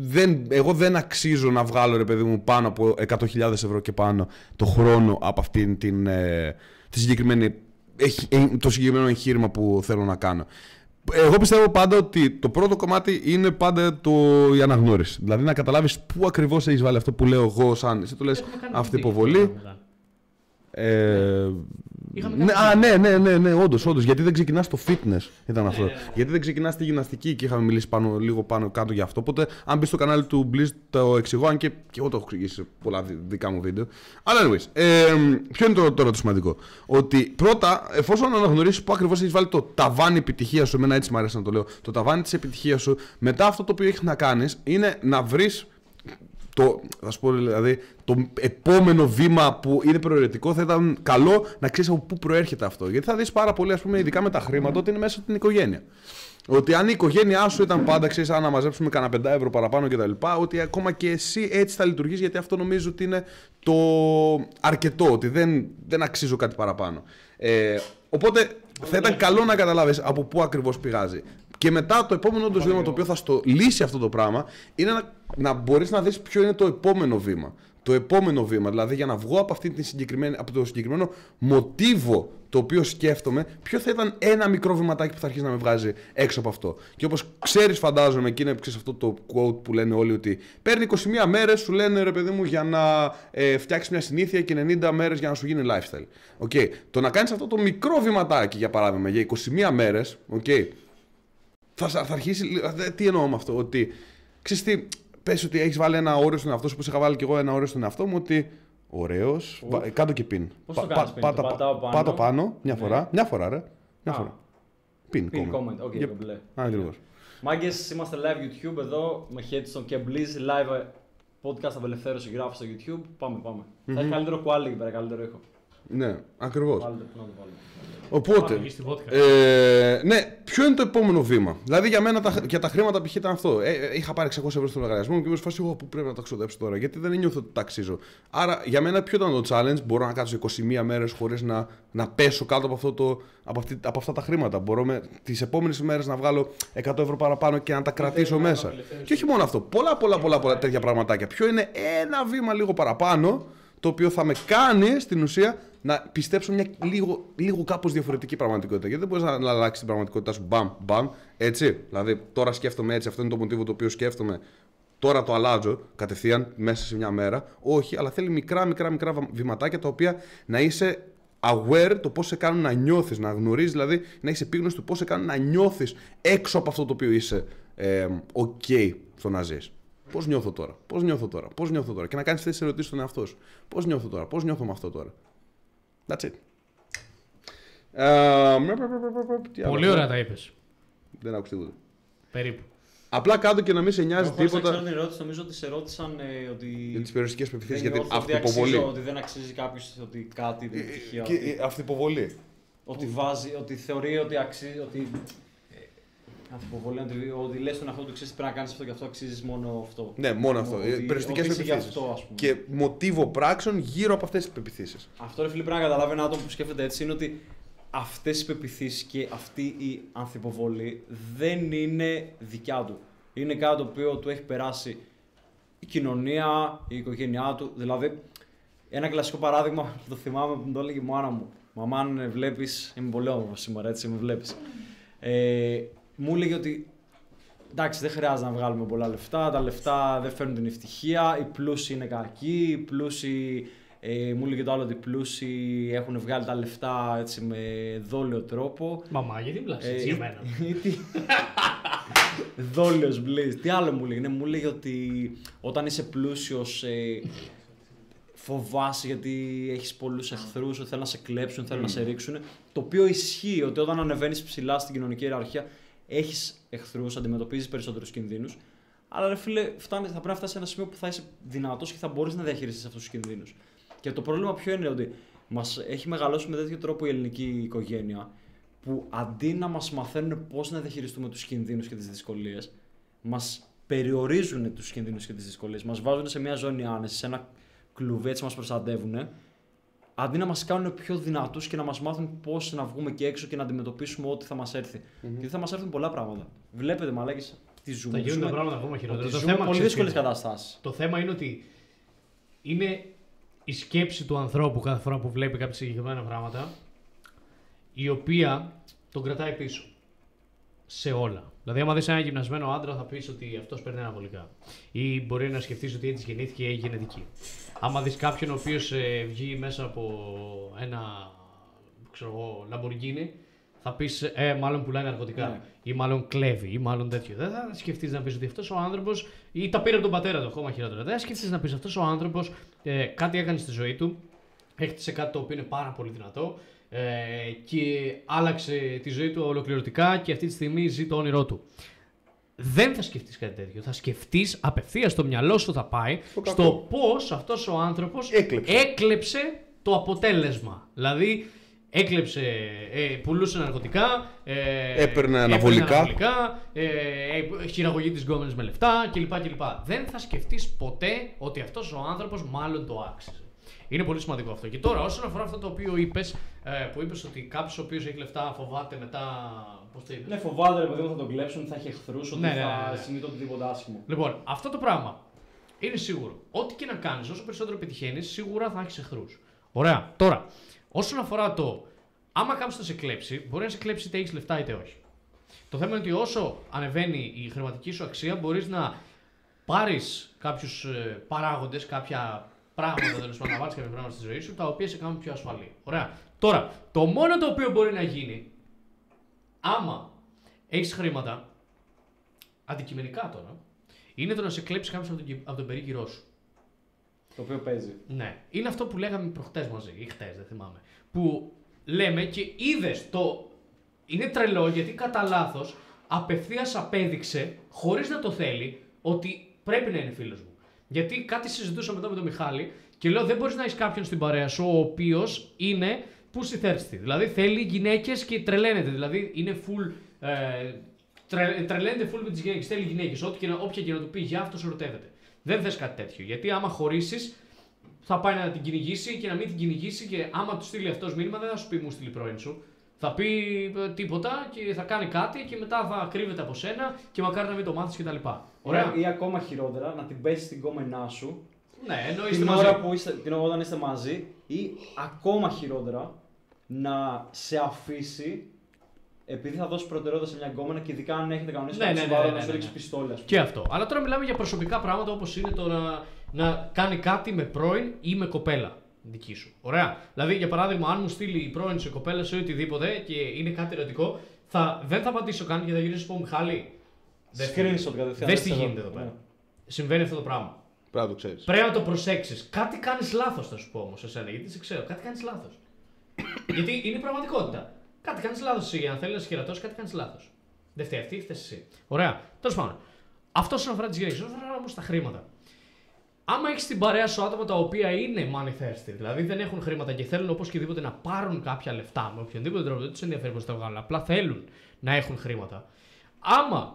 S2: Δεν, εγώ δεν αξίζω να βγάλω, ρε παιδί μου, πάνω από 100.000 ευρώ και πάνω το χρόνο από αυτήν την, ε, τη συγκεκριμένη, εχ- ε, το συγκεκριμένο εγχείρημα που θέλω να κάνω. Εγώ πιστεύω πάντα ότι το πρώτο κομμάτι είναι πάντα το, η αναγνώριση. Δηλαδή να καταλάβεις πού ακριβώς έχεις βάλει αυτό που λέω εγώ σαν... Εσύ το λες
S3: Έχουμε κάνει
S2: αυτή η
S3: βίντεο
S2: υποβολή.
S3: μετά.
S2: Ε,
S3: Είχαμε
S2: Ναι,
S3: κάνει-
S2: α, ναι, ναι, ναι, ναι, όντως, όντως. Γιατί δεν ξεκινάς στο fitness, ήταν αυτό. Γιατί δεν ξεκινάς στη γυμναστική και είχαμε μιλήσει πάνω, λίγο πάνω κάτω για αυτό. Οπότε, αν μπεις στο κανάλι του Blizz, το εξηγώ, αν και, και εγώ το έχω εξηγήσει σε πολλά δι- δικά μου βίντεο. Αλλά, anyways, ε, ποιο είναι το, τώρα το σημαντικό; Ότι πρώτα, εφόσον αναγνωρίσεις που ακριβώς έχεις βάλει το ταβάνι επιτυχίας σου, εμένα έτσι μου αρέσει να το λέω, το ταβάνι της επιτυχίας σου, μετά αυτό το οποίο έχεις να κάνεις είναι να βρεις το, θα σου πω δηλαδή, το επόμενο βήμα που είναι προαιρετικό θα ήταν καλό να ξέρεις από πού προέρχεται αυτό. Γιατί θα δεις πάρα πολύ, ας πούμε, ειδικά με τα χρήματα, ότι είναι μέσα από την οικογένεια. Ότι αν η οικογένειά σου ήταν πάντα, ξέρεις, αν να μαζέψουμε κανένα 5 ευρώ παραπάνω κτλ., ότι ακόμα και εσύ έτσι θα λειτουργείς, γιατί αυτό νομίζω ότι είναι το αρκετό, ότι δεν, δεν αξίζω κάτι παραπάνω. Ε, οπότε θα ήταν καλό να καταλάβεις από πού ακριβώς πηγάζει. Και μετά το επόμενο όντως βήμα το οποίο θα στο λύσει αυτό το πράγμα είναι να, να μπορείς να δεις ποιο είναι το επόμενο βήμα. Το επόμενο βήμα, δηλαδή για να βγω από, αυτή τη συγκεκριμένη, από το συγκεκριμένο μοτίβο το οποίο σκέφτομαι, ποιο θα ήταν ένα μικρό βηματάκι που θα αρχίσει να με βγάζει έξω από αυτό. Και όπως ξέρεις, φαντάζομαι, και είναι ξέρεις, αυτό το quote που λένε όλοι ότι παίρνει 21 μέρες, σου λένε ρε παιδί μου, για να ε, φτιάξεις μια συνήθεια και 90 μέρες για να σου γίνει lifestyle. Okay. Το να κάνεις αυτό το μικρό βηματάκι, για παράδειγμα, για 21 μέρες, okay, θα, θα αρχίσει. δε- Τι εννοώ με αυτό, ότι ξέρεις τι, πες ότι έχεις βάλει ένα όριο στον εαυτό σου, όπως είχα βάλει και εγώ ένα όριο στον εαυτό μου, ότι ωραίος. Κάτω και πιν.
S1: Πώς το κάνεις πιν, το πατάω πάνω;
S2: Πάτα πάνω, μια
S1: Ναι.
S2: φορά. Μια φορά, ρε. Μια
S1: Α.
S2: φορά. Pin,
S1: Pin comment, OK,
S2: Yep.
S1: το μπλε.
S2: Ακριβώς.
S1: Μάγκες, είμαστε live YouTube εδώ με Headstone και Blizz live ε, podcast απελευθέρωση γράφει στο YouTube. Πάμε, πάμε. Θα έχει καλύτερο quality εκεί πέρα, καλύτερο ήχο.
S2: Ναι, ακριβώς.
S1: Βάλτε, να το βάλουμε.
S2: Οπότε.
S3: Πάμε εκεί στη βότκα.
S2: Ε, ναι, ποιο είναι το επόμενο βήμα; Δηλαδή για μένα τα, για τα χρήματα π.χ. ήταν αυτό. Ε, ε, είχα πάρει 600 ευρώ στο λογαριασμό μου και είμαι σε φάση εγώ που πρέπει να τα ξοδέψω τώρα; Γιατί δεν νιώθω ότι τα αξίζω. Άρα για μένα ποιο ήταν το challenge; Μπορώ να κάτσω 21 μέρες χωρίς να, να πέσω κάτω από, αυτό το, από, αυτή, από αυτά τα χρήματα. Μπορώ με, τις επόμενες μέρες να βγάλω 100 ευρώ παραπάνω και να τα κρατήσω μέσα. Και όχι μόνο αυτό. Πολλά, πολλά, πολλά, πολλά τέτοια πραγματάκια. Ποιο είναι ένα βήμα λίγο παραπάνω το οποίο θα με κάνει στην ουσία να πιστέψω μια λίγο, λίγο κάπως διαφορετική πραγματικότητα. Γιατί δεν μπορείς να, να αλλάξεις την πραγματικότητά σου μπαμ, μπαμ, έτσι. Δηλαδή, τώρα σκέφτομαι έτσι, αυτό είναι το μοτίβο το οποίο σκέφτομαι. Τώρα το αλλάζω κατευθείαν μέσα σε μια μέρα. Όχι, αλλά θέλει μικρά, μικρά, μικρά βα- βηματάκια τα οποία να είσαι aware το πώς σε κάνουν να νιώθεις, να γνωρίζεις δηλαδή, να έχει επίγνωση του πώς σε κάνουν να νιώθεις έξω από αυτό το οποίο είσαι ε, OK στο να ζεις. Πώς νιώθω τώρα, πώς νιώθω τώρα, πώς νιώθω τώρα; Και να κάνεις αυτές τις ερωτήσεις στον εαυτό σου. Πώς νιώθω τώρα, πώς νιώθω με αυτό τώρα; That's it. Ε, τι άλλο
S3: Πολύ
S2: έχω;
S3: ωραία τα είπες.
S2: Δεν άκουσα τίποτα.
S3: Περίπου.
S2: Απλά κάτω και να μην σε νοιάζει
S1: Εγώ χωρίς να ξέρω
S2: τίποτα
S1: την ερώτηση, νομίζω ότι σε ρώτησαν ε, ότι.
S2: για τις περιοριστικές
S1: δεν
S2: πεπιθήσει, για την
S1: νιώθω ότι
S2: αυτοποβολή.
S1: αξίζω, Ότι δεν αξίζει κάποιος ότι κάτι την επιτυχία.
S2: Και
S1: ότι-
S2: η αυτοποβολή.
S1: Ότι βάζει, ότι θεωρεί ότι αξίζει. Ότι... ε, Αυτοποβολή, ότι, ότι λες τον εαυτό του ξέρεις πρέπει να κάνεις αυτό και αυτό, αξίζεις μόνο αυτό.
S2: Ναι, μόνο αυτό.
S1: Ότι-
S2: Περιοριστικέ
S1: ότι είσαι γι'
S2: πεπιθήσεις.
S1: αυτό, ας πούμε.
S2: Και μοτίβο πράξεων γύρω από αυτές τις πεπιθήσεις.
S1: Αυτό ρε φίλε πρέπει να καταλάβει ένα άτομο που σκέφτεται έτσι είναι ότι αυτές οι πεπιθήσεις και αυτή η ανθυποβολή δεν είναι δικιά του. Είναι κάτι το οποίο του έχει περάσει η κοινωνία, η οικογένειά του. Δηλαδή, ένα κλασικό παράδειγμα που το θυμάμαι που μου το έλεγε η μάνα μου. Μαμά, αν βλέπεις, είμαι πολύ όμορφος σήμερα, έτσι με βλέπεις. Ε, μου έλεγε ότι εντάξει, δεν χρειάζεται να βγάλουμε πολλά λεφτά. Τα λεφτά δεν φέρνουν την ευτυχία. Οι πλούσιοι είναι κακοί. Οι πλούσιοι, ε, μου έλεγε το άλλο ότι οι πλούσιοι έχουν βγάλει τα λεφτά έτσι με δόλιο τρόπο.
S3: Μαμά, γιατί μιλάς έτσι
S1: Ε,
S3: για μένα;
S1: ή τι- Δόλιος Blaze. Τι άλλο μου λέγει. Ναι, μου λέγει ότι όταν είσαι πλούσιος ε, φοβάσαι γιατί έχεις πολλούς εχθρούς, ότι θέλουν να σε κλέψουν, θέλουν να σε ρίξουν. Το οποίο ισχύει ότι όταν ανεβαίνεις ψηλά στην κοινωνική ιεραρχία έχεις εχθρούς, αντιμετωπίζεις περισσότερους κινδύνους. Αλλά ρε φίλε, φτάνει, θα πρέπει να φτάσεις σε ένα σημείο που θα είσαι δυνατός και θα μπορείς να διαχειριστείς αυτούς τους κινδύνους. Και το πρόβλημα ποιο είναι ότι μας έχει μεγαλώσει με τέτοιο τρόπο η ελληνική οικογένεια που αντί να μας μαθαίνουν πώς να διαχειριστούμε τους κινδύνους και τις δυσκολίες, μας περιορίζουν τους κινδύνους και τις δυσκολίες, μας βάζουν σε μια ζώνη άνεσης, σε ένα κλουβί, έτσι μας προστατεύουν, αντί να μας κάνουν πιο δυνατούς και να μας μάθουν πώς να βγούμε και έξω και να αντιμετωπίσουμε ό,τι θα μας ερθει Γιατί θα μας έρθουν πολλά πράγματα. Βλέπετε, μαλάκες, τι ζούμε.
S3: Θα γίνουν τα
S1: Ζούμε-
S3: πράγματα ακόμα χειρότερα.
S1: ότι
S3: Το
S1: ζούμε
S3: θέμα
S1: πολύ
S3: ξέρεις
S1: δύσκολες
S3: τι είναι.
S1: καταστάσεις.
S3: Το θέμα είναι ότι είναι η σκέψη του ανθρώπου κάθε φορά που βλέπει κάποια συγκεκριμένα πράγματα, η οποία τον κρατάει πίσω. Σε όλα. Δηλαδή, άμα δεις ένα γυμνασμένο άντρα, θα πεις ότι αυτός παίρνει αναβολικά. Ή μπορεί να σκεφτείς ότι έτσι γεννήθηκε ή έχει γενετική. Άμα δεις κάποιον ο οποίος βγει μέσα από ένα ξέρω εγώ, Lamborghini, θα πεις ε, μάλλον πουλάει ναρκωτικά.
S1: Ναι.
S3: Ή μάλλον κλέβει, ή μάλλον τέτοιο. Δεν θα σκεφτείς να πεις ότι αυτός ο άνθρωπος. ή τα πήρε από τον πατέρα του, ακόμα χειρότερα. Δεν θα σκεφτείς να πεις αυτός ο άνθρωπος ε, κάτι έκανε στη ζωή του, έχτισε κάτι το οποίο είναι πάρα πολύ δυνατό ε, και άλλαξε τη ζωή του ολοκληρωτικά και αυτή τη στιγμή ζει το όνειρό του. Δεν θα σκεφτείς κάτι τέτοιο. Θα σκεφτείς απευθείας στο μυαλό σου θα πάει
S2: Στο κακό.
S3: στο πώς αυτός ο άνθρωπος
S2: Έκλεψε.
S3: έκλεψε το αποτέλεσμα. Δηλαδή, έκλεψε, ε, πουλούσε ναρκωτικά, ε,
S2: Έπαιρνε αναβολικά.
S3: αναβολικά, ε, ε, χειραγωγεί τις γκόμενες με λεφτά κλπ. κλπ. Δεν θα σκεφτείς ποτέ ότι αυτός ο άνθρωπος μάλλον το άξιζε. Είναι πολύ σημαντικό αυτό. Και τώρα, όσον αφορά αυτό το οποίο είπες, ε, που είπες ότι κάποιος ο οποίος έχει λεφτά φοβάται μετά. Πώς το είπες;
S1: Ναι, φοβάται ρε παιδί μου θα τον κλέψουν, θα έχει εχθρού, ότι
S3: Ναι, ναι, ναι,
S1: θα
S3: ναι.
S1: συμβεί το οτιδήποτε άσχημο.
S3: Λοιπόν, αυτό το πράγμα είναι σίγουρο. Ό,τι και να κάνεις, όσο περισσότερο πετυχαίνει, σίγουρα θα έχεις εχθρούς. Ωραία. Τώρα, όσον αφορά το άμα κάποιος θα σε κλέψει, μπορεί να σε κλέψει είτε έχεις λεφτά είτε όχι. Το θέμα είναι ότι όσο ανεβαίνει η χρηματική σου αξία, μπορείς να πάρεις κάποιους παράγοντες, κάποια πράγματα τέλος πάντων, να βάλεις κάποια πράγματα στη ζωή σου, τα οποία σε κάνουν πιο ασφαλή. Ωραία. Τώρα, το μόνο το οποίο μπορεί να γίνει, άμα έχεις χρήματα, αντικειμενικά τώρα, είναι το να σε κλέψει κάποιος από, τον, κυ- από τον περίγυρό σου.
S1: Το οποίο παίζει.
S3: Ναι. Είναι αυτό που λέγαμε προχτές μαζί, ή χτες, δεν θυμάμαι. Που λέμε και είδες το. Είναι τρελό γιατί κατά λάθος απευθείας απέδειξε, χωρίς να το θέλει, ότι πρέπει να είναι φίλος μου. Γιατί κάτι συζητούσαμε εδώ με τον Μιχάλη και λέω δεν μπορείς να έχεις κάποιον στην παρέα σου ο οποίος είναι pussy thirsty. Δηλαδή θέλει γυναίκες και τρελαίνεται. Δηλαδή είναι full. Ε, τρε, τρελαίνεται full με τις γυναίκες. Θέλει γυναίκες. Ό,τι και να, όποια και να του πει για αυτό ερωτεύεται. Δεν θες κάτι τέτοιο. Γιατί άμα χωρίσεις, θα πάει να την κυνηγήσει και να μην την κυνηγήσει και άμα του στείλει αυτός μήνυμα δεν θα σου πει μου στείλει πρώην σου. Θα πει ε, τίποτα και θα κάνει κάτι και μετά θα κρύβεται από σένα και μακάρι να μην το μάθεις κτλ. Ωραία.
S1: Ή ακόμα χειρότερα, να την πέσεις στην κόμενά σου
S3: Ναι, ενώ είστε
S1: την
S3: μαζί.
S1: ώρα που είστε, την ώρα όταν είστε μαζί ή ακόμα χειρότερα να σε αφήσει επειδή θα δώσει προτεραιότητα σε μια γκόμενα και ειδικά αν έχετε κανονίσει
S3: Ναι,
S1: κάποιο
S3: ναι, ναι,
S1: σοβαρό
S3: ναι,
S1: να
S3: ναι,
S1: σου
S3: ναι.
S1: ρίξει πιστόλια. ας πούμε.
S3: Και αυτό. Αλλά τώρα μιλάμε για προσωπικά πράγματα όπως είναι το να, να κάνει κάτι με πρώην ή με κοπέλα δική σου. Ωραία. Δηλαδή, για παράδειγμα, αν μου στείλει η πρώην σου, η κοπέλα σου ή οτιδήποτε και είναι κάτι ερωτικό, θα, δεν θα απαντήσω καν και θα γυρίσω να σου πω Μιχάλη. δες τι-
S1: Screenshot κατευθείαν.
S3: Δες τι
S1: εδώ.
S3: γίνεται εδώ πέρα.
S1: Ναι.
S3: Συμβαίνει αυτό το πράγμα.
S2: Πρέπει να το ξέρεις.
S3: Πρέπει να το προσέξεις. Κάτι κάνεις λάθος, θα σου πω όμως εσένα, γιατί σε ξέρω. Κάτι κάνεις λάθος. γιατί είναι πραγματικότητα. Κάτι κάνεις λάθος εσύ. Αν θέλεις να σε χειρατώσεις, κάτι κάνεις λάθος. Δεν φταίει αυτή, φταίεις εσύ. Ωραία. Τέλος πάντων. Αυτό όσον αφορά τις γυναίκες. Όσον αφορά όμως τα χρήματα. Άμα έχεις στην παρέα σου άτομα τα οποία είναι money thirsty, δηλαδή δεν έχουν χρήματα και θέλουν οπωσδήποτε να πάρουν κάποια λεφτά με οποιονδήποτε τρόπο, δεν τους ενδιαφέρει πώς τα βγάλουν, απλά θέλουν να έχουν χρήματα. Άμα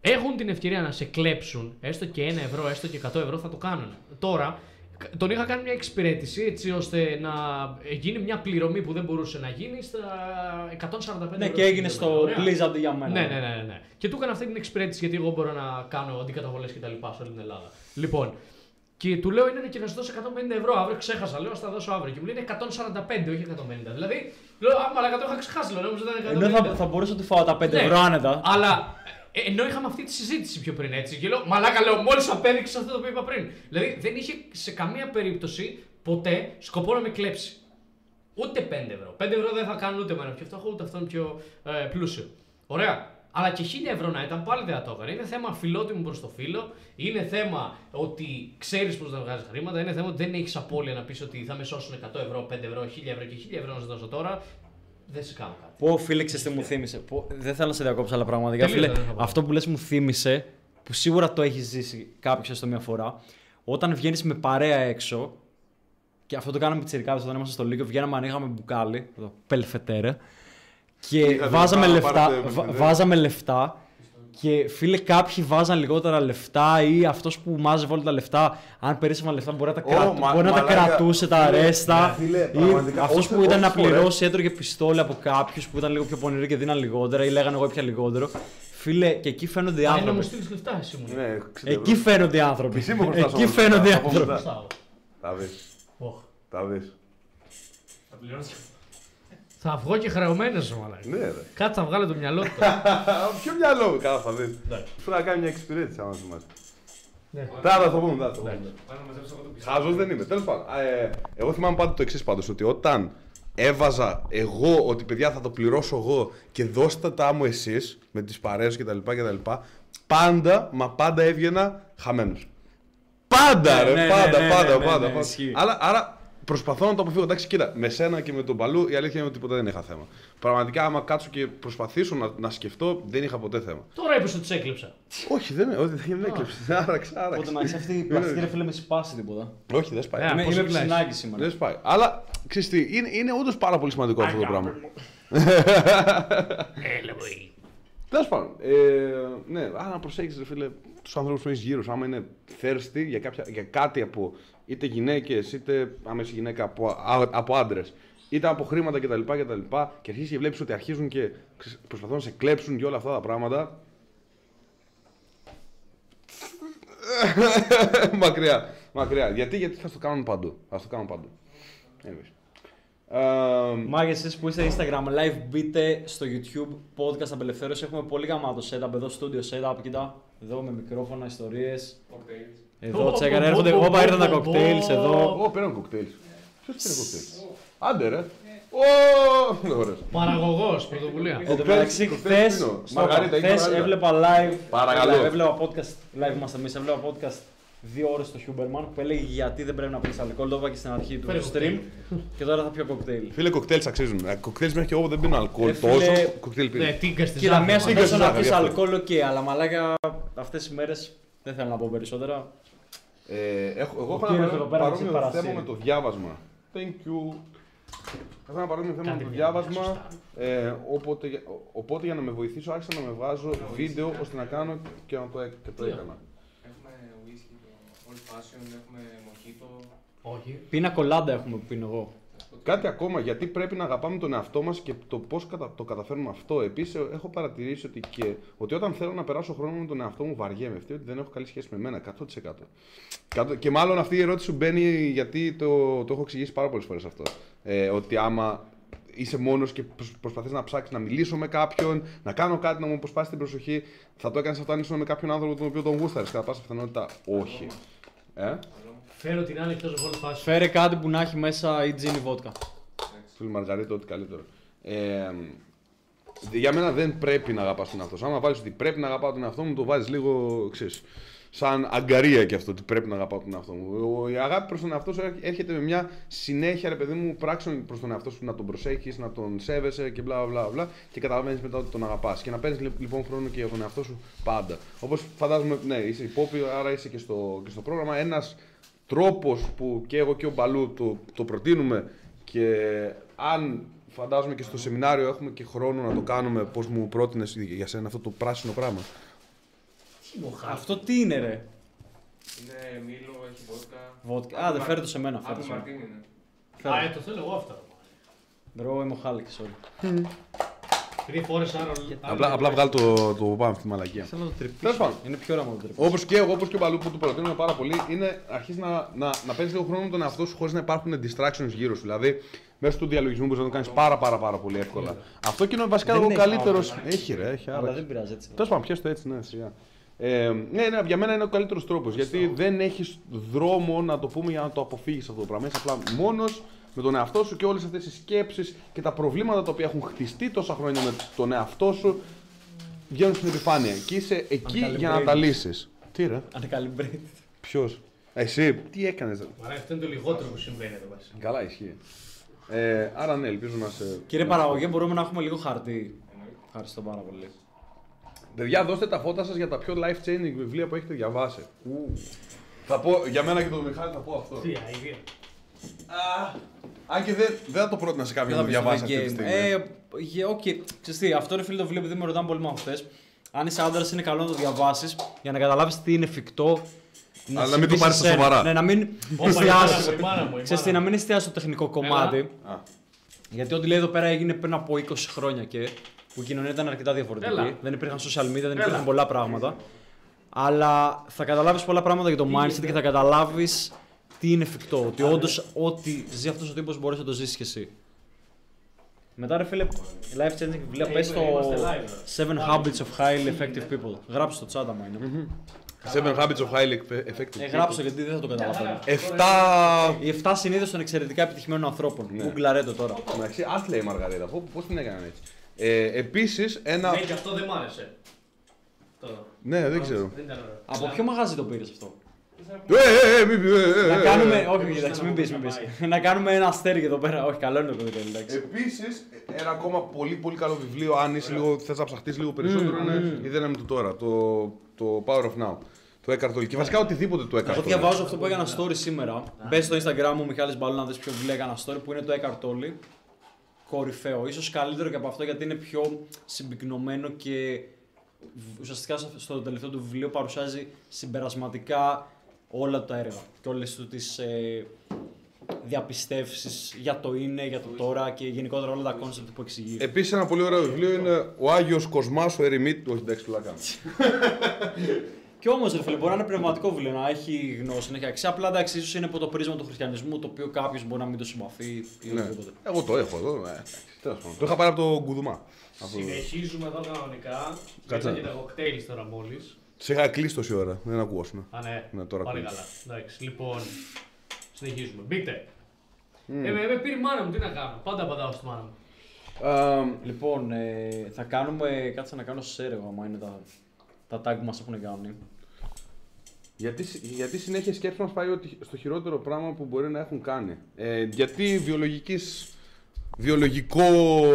S3: έχουν την ευκαιρία να σε κλέψουν, έστω και ένα ευρώ, έστω και 100 ευρώ, θα το κάνουν. Τώρα, κα- τον είχα κάνει μια εξυπηρέτηση έτσι ώστε να γίνει μια πληρωμή που δεν μπορούσε να γίνει στα 145
S1: Ναι,
S3: ευρώ.
S1: και έγινε στο
S3: Ωραία.
S1: please αντί για μένα.
S3: Ναι, ναι, ναι, ναι, ναι. Και του έκανα αυτή την εξυπηρέτηση γιατί εγώ μπορώ να κάνω αντικαταβολές και τα λοιπά σε όλη την Ελλάδα. Λοιπόν, και του λέω είναι και να σου δώσω 150 ευρώ αύριο. Ξέχασα, λέω, θα τα δώσω αύριο. Και μου λέει είναι 145, όχι 150. Δηλαδή, λέω, Α, μαλάκα το είχα ξεχάσει, λέω, νόμιζα ότι ήταν 150.
S1: Ενώ θα, θα μπορούσα να του φάω τα 5
S3: Ναι,
S1: ευρώ άνετα.
S3: Αλλά ε, ενώ είχαμε αυτή τη συζήτηση πιο πριν έτσι. Και λέω, Μαλάκα, λέω, μόλις απέδειξες αυτό το οποίο είπα πριν. Δηλαδή δεν είχε σε καμία περίπτωση ποτέ σκοπό να με κλέψει. Ούτε 5 ευρώ. 5 ευρώ δεν θα κάνουν ούτε εμένα πιο φτωχό, ούτε αυτόν πιο ε, πλούσιο. Ωραία. Αλλά και 1000 ευρώ να ήταν πάλι δεν θα το έκανε. Είναι θέμα φιλότιμου προς το φίλο. Είναι θέμα ότι ξέρεις πώς να βγάζεις χρήματα. Είναι θέμα ότι δεν έχεις απώλεια να πεις ότι θα με σώσουν 100 ευρώ, 5 ευρώ, 1000 ευρώ και 1000 ευρώ να σε δώσω τώρα. Δεν σε κάνω κάτι.
S1: Πω φίλε, ξέρεις τι μου θύμισε. Πω, δεν θέλω να σε διακόψω, αλλά πραγματικά
S3: Τελείως,
S1: φίλε,
S3: δεν θα πω.
S1: αυτό που λες μου θύμισε, που σίγουρα το έχεις ζήσει κάποιος έστω μια φορά, όταν βγαίνεις με παρέα έξω, και αυτό το κάναμε πιτσιρικάδες όταν ήμασταν στο Λύκειο, βγαίναμε ανοίγαμε μπουκάλι, εδώ, πελφετέρε, και
S2: Είχατε
S1: βάζαμε
S2: λεφτά,
S1: λεφτά,
S2: πάρετε
S1: βα-
S2: πελφετέρε.
S1: βάζαμε λεφτά και φίλε, κάποιοι βάζαν λιγότερα λεφτά ή αυτός που μάζευε όλα τα λεφτά, αν περίσσευαν λεφτά, μπορεί να τα,
S2: Ω,
S1: κρατ-
S2: μα-
S1: μπορεί να τα
S2: μαλάκα.
S1: κρατούσε τα
S2: Φίλε,
S1: ρέστα.
S2: ναι, φίλε,
S1: ή
S2: πραγματικά,
S1: αυτός
S2: όσες-
S1: που ήταν να
S2: όσες φορές-
S1: πληρώσει έτρωγε πιστόλι από κάποιους που ήταν λίγο πιο πονηροί και δίναν λιγότερα ή λέγανε εγώ έπια λιγότερο. Φίλε, και εκεί φαίνονται οι
S3: Αν είναι να μου
S1: άνθρωποι.
S3: στείλεις λεφτά, εσύ μου.
S2: Ναι, 60
S1: Εκεί
S2: ευρώ.
S1: φαίνονται οι άνθρωποι.
S2: Εσύ μου χρωστάς
S1: Εκεί
S2: όμως
S1: φαίνονται οι
S2: λεφτά, από
S1: άνθρωποι.
S2: μετά.
S3: Χρωστάω.
S2: Τα δεις.
S3: Οχ.
S2: Τα δεις.
S3: Θα βγω και χρεωμένος, μαλάκα.
S2: Ναι, ρε.
S3: Κάτι θα βγάλει το μυαλό του.
S2: Ποιο μυαλό, καλά θα δεις.
S3: Ναι.
S2: Πρέπει να κάνει μια εξυπηρέτηση άμα θυμάσαι.
S3: Ναι.
S2: Τώρα θα το πούμε, θα το πούμε. Χάζος δεν είμαι. Τέλος πάντων, ε, εγώ θυμάμαι πάντα το εξής πάντως, ότι όταν έβαζα εγώ ότι παιδιά θα το πληρώσω εγώ και δώστε τα μου εσείς με τις παρέες και τα λοιπά και τα λοιπά, πάντα, μα πάντα έβγαινα χαμένος. Πάντα
S1: Ναι,
S2: ρε,
S1: ναι,
S2: πάντα,
S1: ναι, ναι,
S2: πάντα,
S1: ναι,
S2: πάντα.
S1: ναι,
S2: πάντα.
S1: ισχύει.
S2: Άρα, άρα προσπαθώ να το αποφύγω. Εντάξει, κοίτα, με σένα και με τον Παλού η αλήθεια είναι ότι ποτέ δεν είχα θέμα. Πραγματικά, άμα κάτσω και προσπαθήσω να, να σκεφτώ, δεν είχα ποτέ θέμα.
S3: Τώρα είπες ότι του έκλεψα.
S2: Όχι, δεν, όχι, δεν με έκλεψες. Άραξε,
S1: Οπότε
S2: άραξε.
S1: να έχει αυτή η πλαστική ρε φίλε με σπάσει τίποτα.
S2: Όχι, δεν σπάει.
S3: Ναι,
S1: Είμαι,
S3: πώς
S1: είμαι
S3: μιλάς.
S1: ψινάκι σήμερα.
S2: Δεν σπάει. Αλλά ξέρεις τι, είναι, είναι όντως πάρα πολύ σημαντικό αυτό το πράγμα.
S3: Έλα, βοή.
S2: Τέλος πάντων. Ε, ναι, άρα να προσέχεις, ρε φίλε, τους ανθρώπους που έχεις γύρω σου. Άμα είναι thirsty για, κάποια, για κάτι από είτε γυναίκες, είτε άμα είσαι γυναίκα από, α- από άντρες, είτε από χρήματα κτλ. Και, τα λοιπά, και αρχίζεις και βλέπεις ότι αρχίζουν και ξέρεις, προσπαθούν να σε κλέψουν και όλα αυτά τα πράγματα. μακριά, μακριά. Γιατί, γιατί θα το κάνουν παντού. Θα το κάνουν παντού. Anyways. Ε,
S1: Μάγε, εσείς που είστε Instagram live, μπείτε στο YouTube podcast απελευθέρωση. Έχουμε πολύ γαμάτο setup εδώ, studio setup. Κοίτα, εδώ με μικρόφωνα, ιστορίες. Εδώ
S3: Ω,
S1: τσέκανε,
S3: ω,
S1: έρχονται.
S3: ω,
S1: Όπα,
S3: ω,
S1: ήρθαν τα
S3: ω,
S1: κοκτέιλς
S3: ω.
S1: εδώ.
S2: Ω, πήραν κοκτέιλς. Ποιος πήρε κοκτέιλς; Άντε ρε. Ω, ωραίος.
S3: Παραγωγός, πρωτοβουλία.
S1: Εν τω μεταξύ,
S2: κοκτέιλς
S1: χθες
S2: πίνω. Μαργαρίτα, έχει μαργαρίτα.
S1: έβλεπα live.
S2: Παρακαλώ.
S1: live, Έβλεπα podcast. Live είμαστε εμείς. Έβλεπα podcast δύο ώρες στο Huberman που έλεγε γιατί δεν πρέπει να πει αλκοόλ. Το είπα και στην αρχή του
S3: Φέρε
S1: stream.
S3: κοκτέιλ.
S1: Και τώρα θα πιω κοκτέιλ.
S2: Φίλε, κοκτέιλς αξίζουν. Ε, Κοκτέιλς μέχρι και εγώ που δεν πίνω αλκοόλ.
S1: Ε, φίλε,
S2: Τόσο κοκτέιλ
S3: Ναι,
S2: πίνω.
S3: τίγκα στη
S1: Κοίτα, μία
S3: ζάχαρη.
S1: στο
S2: Ζάχαρη,
S1: τόσο να πεις
S2: γι' αυτό.
S1: αλκοόλ, οκ, αλλά μαλάκα αυτές τι μέρες δεν θέλω να πω περισσότερα.
S2: Ε, έχω, εγώ έχω
S1: Ο κύριος
S2: ένα
S1: εδώ πέρα
S2: παρόμοιο
S1: μας
S2: θέμα
S1: παρασύρει.
S2: με το διάβασμα. Thank you. Έχω ένα παρόμοιο θέμα
S3: Κάντε
S2: με το
S3: μια
S2: διάβασμα.
S3: σωστά.
S2: Ε, οπότε, για- ο- οπότε για να με βοηθήσω άρχισα να με βγάζω βίντεο ώστε να κάνω και να το, έ- και το
S3: Τι
S2: έκανα.
S8: Έχουμε whisky, το old fashion, έχουμε mojito.
S3: Όχι.
S1: Πίνα κολάντα έχουμε που πίνω εγώ.
S2: Κάτι ακόμα, γιατί πρέπει να αγαπάμε τον εαυτό μας και το πώς κατα... το καταφέρουμε αυτό. Επίσης, έχω παρατηρήσει ότι, και... ότι όταν θέλω να περάσω χρόνο με τον εαυτό μου, βαριέμαι. Αυτή ότι δεν έχω καλή σχέση με μένα, 100%. Κατ- Και μάλλον αυτή η ερώτηση σου μπαίνει γιατί το, το έχω εξηγήσει πάρα πολλές φορές αυτό. Ε, ότι άμα είσαι μόνος και προσπαθείς να ψάξεις να μιλήσω με κάποιον, να κάνω κάτι να μου αποσπάσεις την προσοχή, θα το έκανες αυτό αν ήσουν με κάποιον άνθρωπο τον οποίο τον γούσταρες. Κατά πάσα πιθανότητα, όχι. Ε;
S3: Φέρω την άλλη εκτός από φάση.
S1: Φέρε κάτι που να έχει μέσα ή τζιν ή βότκα.
S2: Φίλοι Μαργαρίτα, ό,τι καλύτερο. Ε, για μένα δεν πρέπει να αγαπάς τον εαυτό σου. Άμα βάλεις ότι πρέπει να αγαπάω τον εαυτό μου, το βάζεις λίγο ξέρεις, σαν αγκαρία και αυτό ότι πρέπει να αγαπάω τον εαυτό μου. Ο- Η αγάπη προς τον εαυτό σου έρχε- έρχεται με μια συνέχεια, ρε παιδί μου, πράξεων προς τον εαυτό σου να τον προσέχεις, να τον σέβεσαι και μπλα μπλα μπλα και καταλαβαίνεις μετά ότι τον αγαπάς. Και να παίρνεις λοιπόν χρόνο και για τον εαυτό σου πάντα. Όπως φαντάζομαι, ναι, είσαι υπόπη, άρα είσαι και στο, και στο πρόγραμμα. Ένας τρόπος που και εγώ και ο Μπαλού το, το προτείνουμε και αν φαντάζομαι και στο σεμινάριο έχουμε και χρόνο να το κάνουμε, πώς μου πρότεινες για σένα αυτό το πράσινο πράγμα.
S1: Αυτό τι είναι, ρε;
S8: Είναι μήλο, έχει βότκα.
S1: Βότκα. Α, δεν φέρε το σε μένα. Φέρε
S8: Από
S1: το σε μένα.
S8: Μαρτίν είναι.
S3: Α, ε, το θέλω εγώ αυτό.
S1: Μπρο, είμαι ο Χάλκ, sorry.
S3: Επειδή φόρεσα άλλο.
S2: Απλά, απλά βγάλει το, το πάμε αυτή τη μαλακία.
S1: Θέλω να το τρυπήσω.
S2: Τέλος πάντων.
S1: Είναι πιο ωραίο να το τρυπήσω.
S2: Όπως και εγώ, όπως και ο Μπαλού που του προτείνουμε πάρα πολύ, είναι αρχίζεις να, να, να παίρνεις λίγο χρόνο με τον εαυτό σου χωρίς να υπάρχουν distractions γύρω σου. Δηλαδή, μέσω του διαλογισμού μπορείς να το κάνεις πάρα, πάρα, πάρα πολύ εύκολα. Αυτό και είναι βασικά
S1: Δεν
S2: ο
S1: έχει
S2: καλύτερο.
S1: άλλο.
S2: Έχει, ρε, έχει
S1: Αλλά
S2: άρα.
S1: δεν πειράζει έτσι.
S2: Τέλος πάντων, πιάσ' το έτσι, ναι, σιγά. Ε, ναι, ναι, για μένα είναι ο καλύτερος τρόπος. Γιατί δεν έχεις δρόμο να το πούμε για να το αποφύγεις αυτό το πράγμα. Είσαι απλά μόνος με τον εαυτό σου και όλες αυτές τι σκέψεις και τα προβλήματα τα οποία έχουν χτιστεί τόσα χρόνια με τον εαυτό σου βγαίνουν στην επιφάνεια. Και είσαι εκεί για να τα λύσεις. Τι ρε,
S1: Uncalibrated.
S2: ποιος; Εσύ, τι έκανες.
S3: Άρα αυτό είναι το λιγότερο που συμβαίνει εδώ μέσα.
S2: Καλά, ισχύει. Ε, άρα ναι, ελπίζω να σε.
S1: Κύριε παραγωγέ, μπορούμε να έχουμε λίγο χαρτί. Ευχαριστώ πάρα πολύ.
S2: Παιδιά, δώστε τα φώτα σας για τα πιο life changing βιβλία που έχετε διαβάσει. Θα πω, για μένα και τον Μιχάλη θα πω αυτό.
S3: Τι αηδία.
S2: Αν και δεν, δεν θα το πρότεινα σε κάποιον να το διαβάσει αυτή τη στιγμή.
S1: Ε, γε- οκ. Ξέρεις τι, αυτό ρε φίλε το βιβλίο επειδή με ρωτάνε πολύ μαθητές. Αν είσαι άντρας, είναι καλό να το διαβάσεις για να καταλάβεις τι είναι εφικτό.
S2: Αλλά να μην
S1: συμβεί
S2: το πάρεις
S1: σε
S2: στα
S1: σένα.
S2: σοβαρά.
S1: Ναι, να μην
S3: Ωπα, η
S1: εστιάσει.
S3: μάνα μου, η μάνα μου, η
S1: Ξέρεις τι,
S3: μάνα
S1: να μην εστιάσει στο τεχνικό κομμάτι.
S2: Α.
S1: Γιατί ό,τι λέει εδώ πέρα έγινε πριν από 20 χρόνια και που η κοινωνία ήταν αρκετά διαφορετική.
S3: Έλα.
S1: Δεν υπήρχαν social media, δεν
S3: Έλα.
S1: υπήρχαν πολλά πράγματα. Αλλά θα καταλάβεις πολλά πράγματα για το mindset και θα καταλάβεις τι είναι εφικτό. Ότι όντως ό,τι ζει αυτός ο τύπος μπορείς να το ζήσεις κι εσύ. Μετά ρε φίλε, life changing βιβλία,
S3: Ε,
S1: πες το
S3: είμαστε live.
S1: 7 habits of highly effective people. Γράψτε το chat άμα είναι.
S2: Seven Habits of Highly Effective.
S1: Ε, γράψω γιατί δεν θα το καταλαβαίνω.
S2: 7.
S1: Οι 7 συνήθως των εξαιρετικά επιτυχημένων ανθρώπων.
S2: Ναι.
S1: Google το τώρα.
S2: Εντάξει, άθλια η Μαργαρίτα. Πώς την έκαναν έτσι. Ε, Επίσης, ένα.
S3: Ναι, και αυτό δεν μ' άρεσε. Το-
S2: Ναι, δεν ξέρω.
S3: Δεν ήταν ωραίο.
S1: Από ποιο μαγαζί το πήρες αυτό;
S2: Ε, ε, ε, μην πει, ε, ε,
S1: Να
S2: ε,
S1: κάνουμε.
S2: ε.
S1: Όχι, εντάξει, μην πει, μην πεις. Να κάνουμε ένα αστέρι εδώ πέρα. Όχι, καλό είναι το παιδί, εντάξει.
S2: Επίση, ένα ακόμα πολύ πολύ καλό βιβλίο, αν είσαι λίγο, θες να ψαχτείς λίγο περισσότερο, είναι η δύναμη του τώρα, το, το Power of Now. Το Eckhart Tolle. Και βασικά οτιδήποτε του Eckhart
S1: Εγώ
S2: Tolle.
S1: διαβάζω αυτό που έκανα story σήμερα. Μπε στο Instagram μου, Μιχάλης Μπαλού, να δεις ποιο βιβλίο έκανα story που είναι το Eckhart Tolle. Κορυφαίο. Ίσως καλύτερο και από αυτό γιατί είναι πιο συμπυκνωμένο και ουσιαστικά στο τελευταίο του βιβλίο παρουσιάζει συμπερασματικά όλα τα έργα και όλες του τις ε, διαπιστεύσεις για το είναι, για το τώρα και γενικότερα όλα τα concept που εξηγεί.
S2: Επίσης, ένα πολύ ωραίο βιβλίο είναι Ο Άγιος Κοσμάς, ο Ερημίτης. Όχι, εντάξει, πλάκα.
S1: Και όμως, ρε φίλε, μπορεί να είναι πνευματικό βιβλίο, να έχει γνώση, να έχει αξία. Απλά εντάξει, ίσως είναι από το πρίσμα του χριστιανισμού, το οποίο κάποιος μπορεί να μην το συμπαθεί ή
S2: ναι.
S1: οτιδήποτε.
S2: Εγώ το έχω εδώ. Ναι. Τέλος πάντων. Το είχα πάρει από το Γκουδουμά. Από...
S3: Συνεχίζουμε εδώ κανονικά.
S2: Κάτσε.
S3: Κάτσε και τα κοκτέιλ τώρα μόλις.
S2: Σε είχα κλείσει τόση ώρα. Δεν ακούσουν.
S3: Α, ναι.
S2: Ναι, τώρα
S3: Πάλι
S2: ακούω.
S3: καλά. Εντάξει, λοιπόν. Συνεχίζουμε. Μπείτε. Ε, με, με πήρε η μάνα μου, τι να κάνω. Πάντα απαντάω στη μάνα μου.
S1: Λοιπόν, ε, θα κάνουμε. Κάτσε να κάνω share εγώ, άμα είναι τα, τα tag που μας έχουν κάνει.
S2: Γιατί, γιατί συνέχεια η σκέψη μας πάει ότι στο χειρότερο πράγμα που μπορεί να έχουν κάνει. Ε, γιατί βιολογικής, βιολογικό,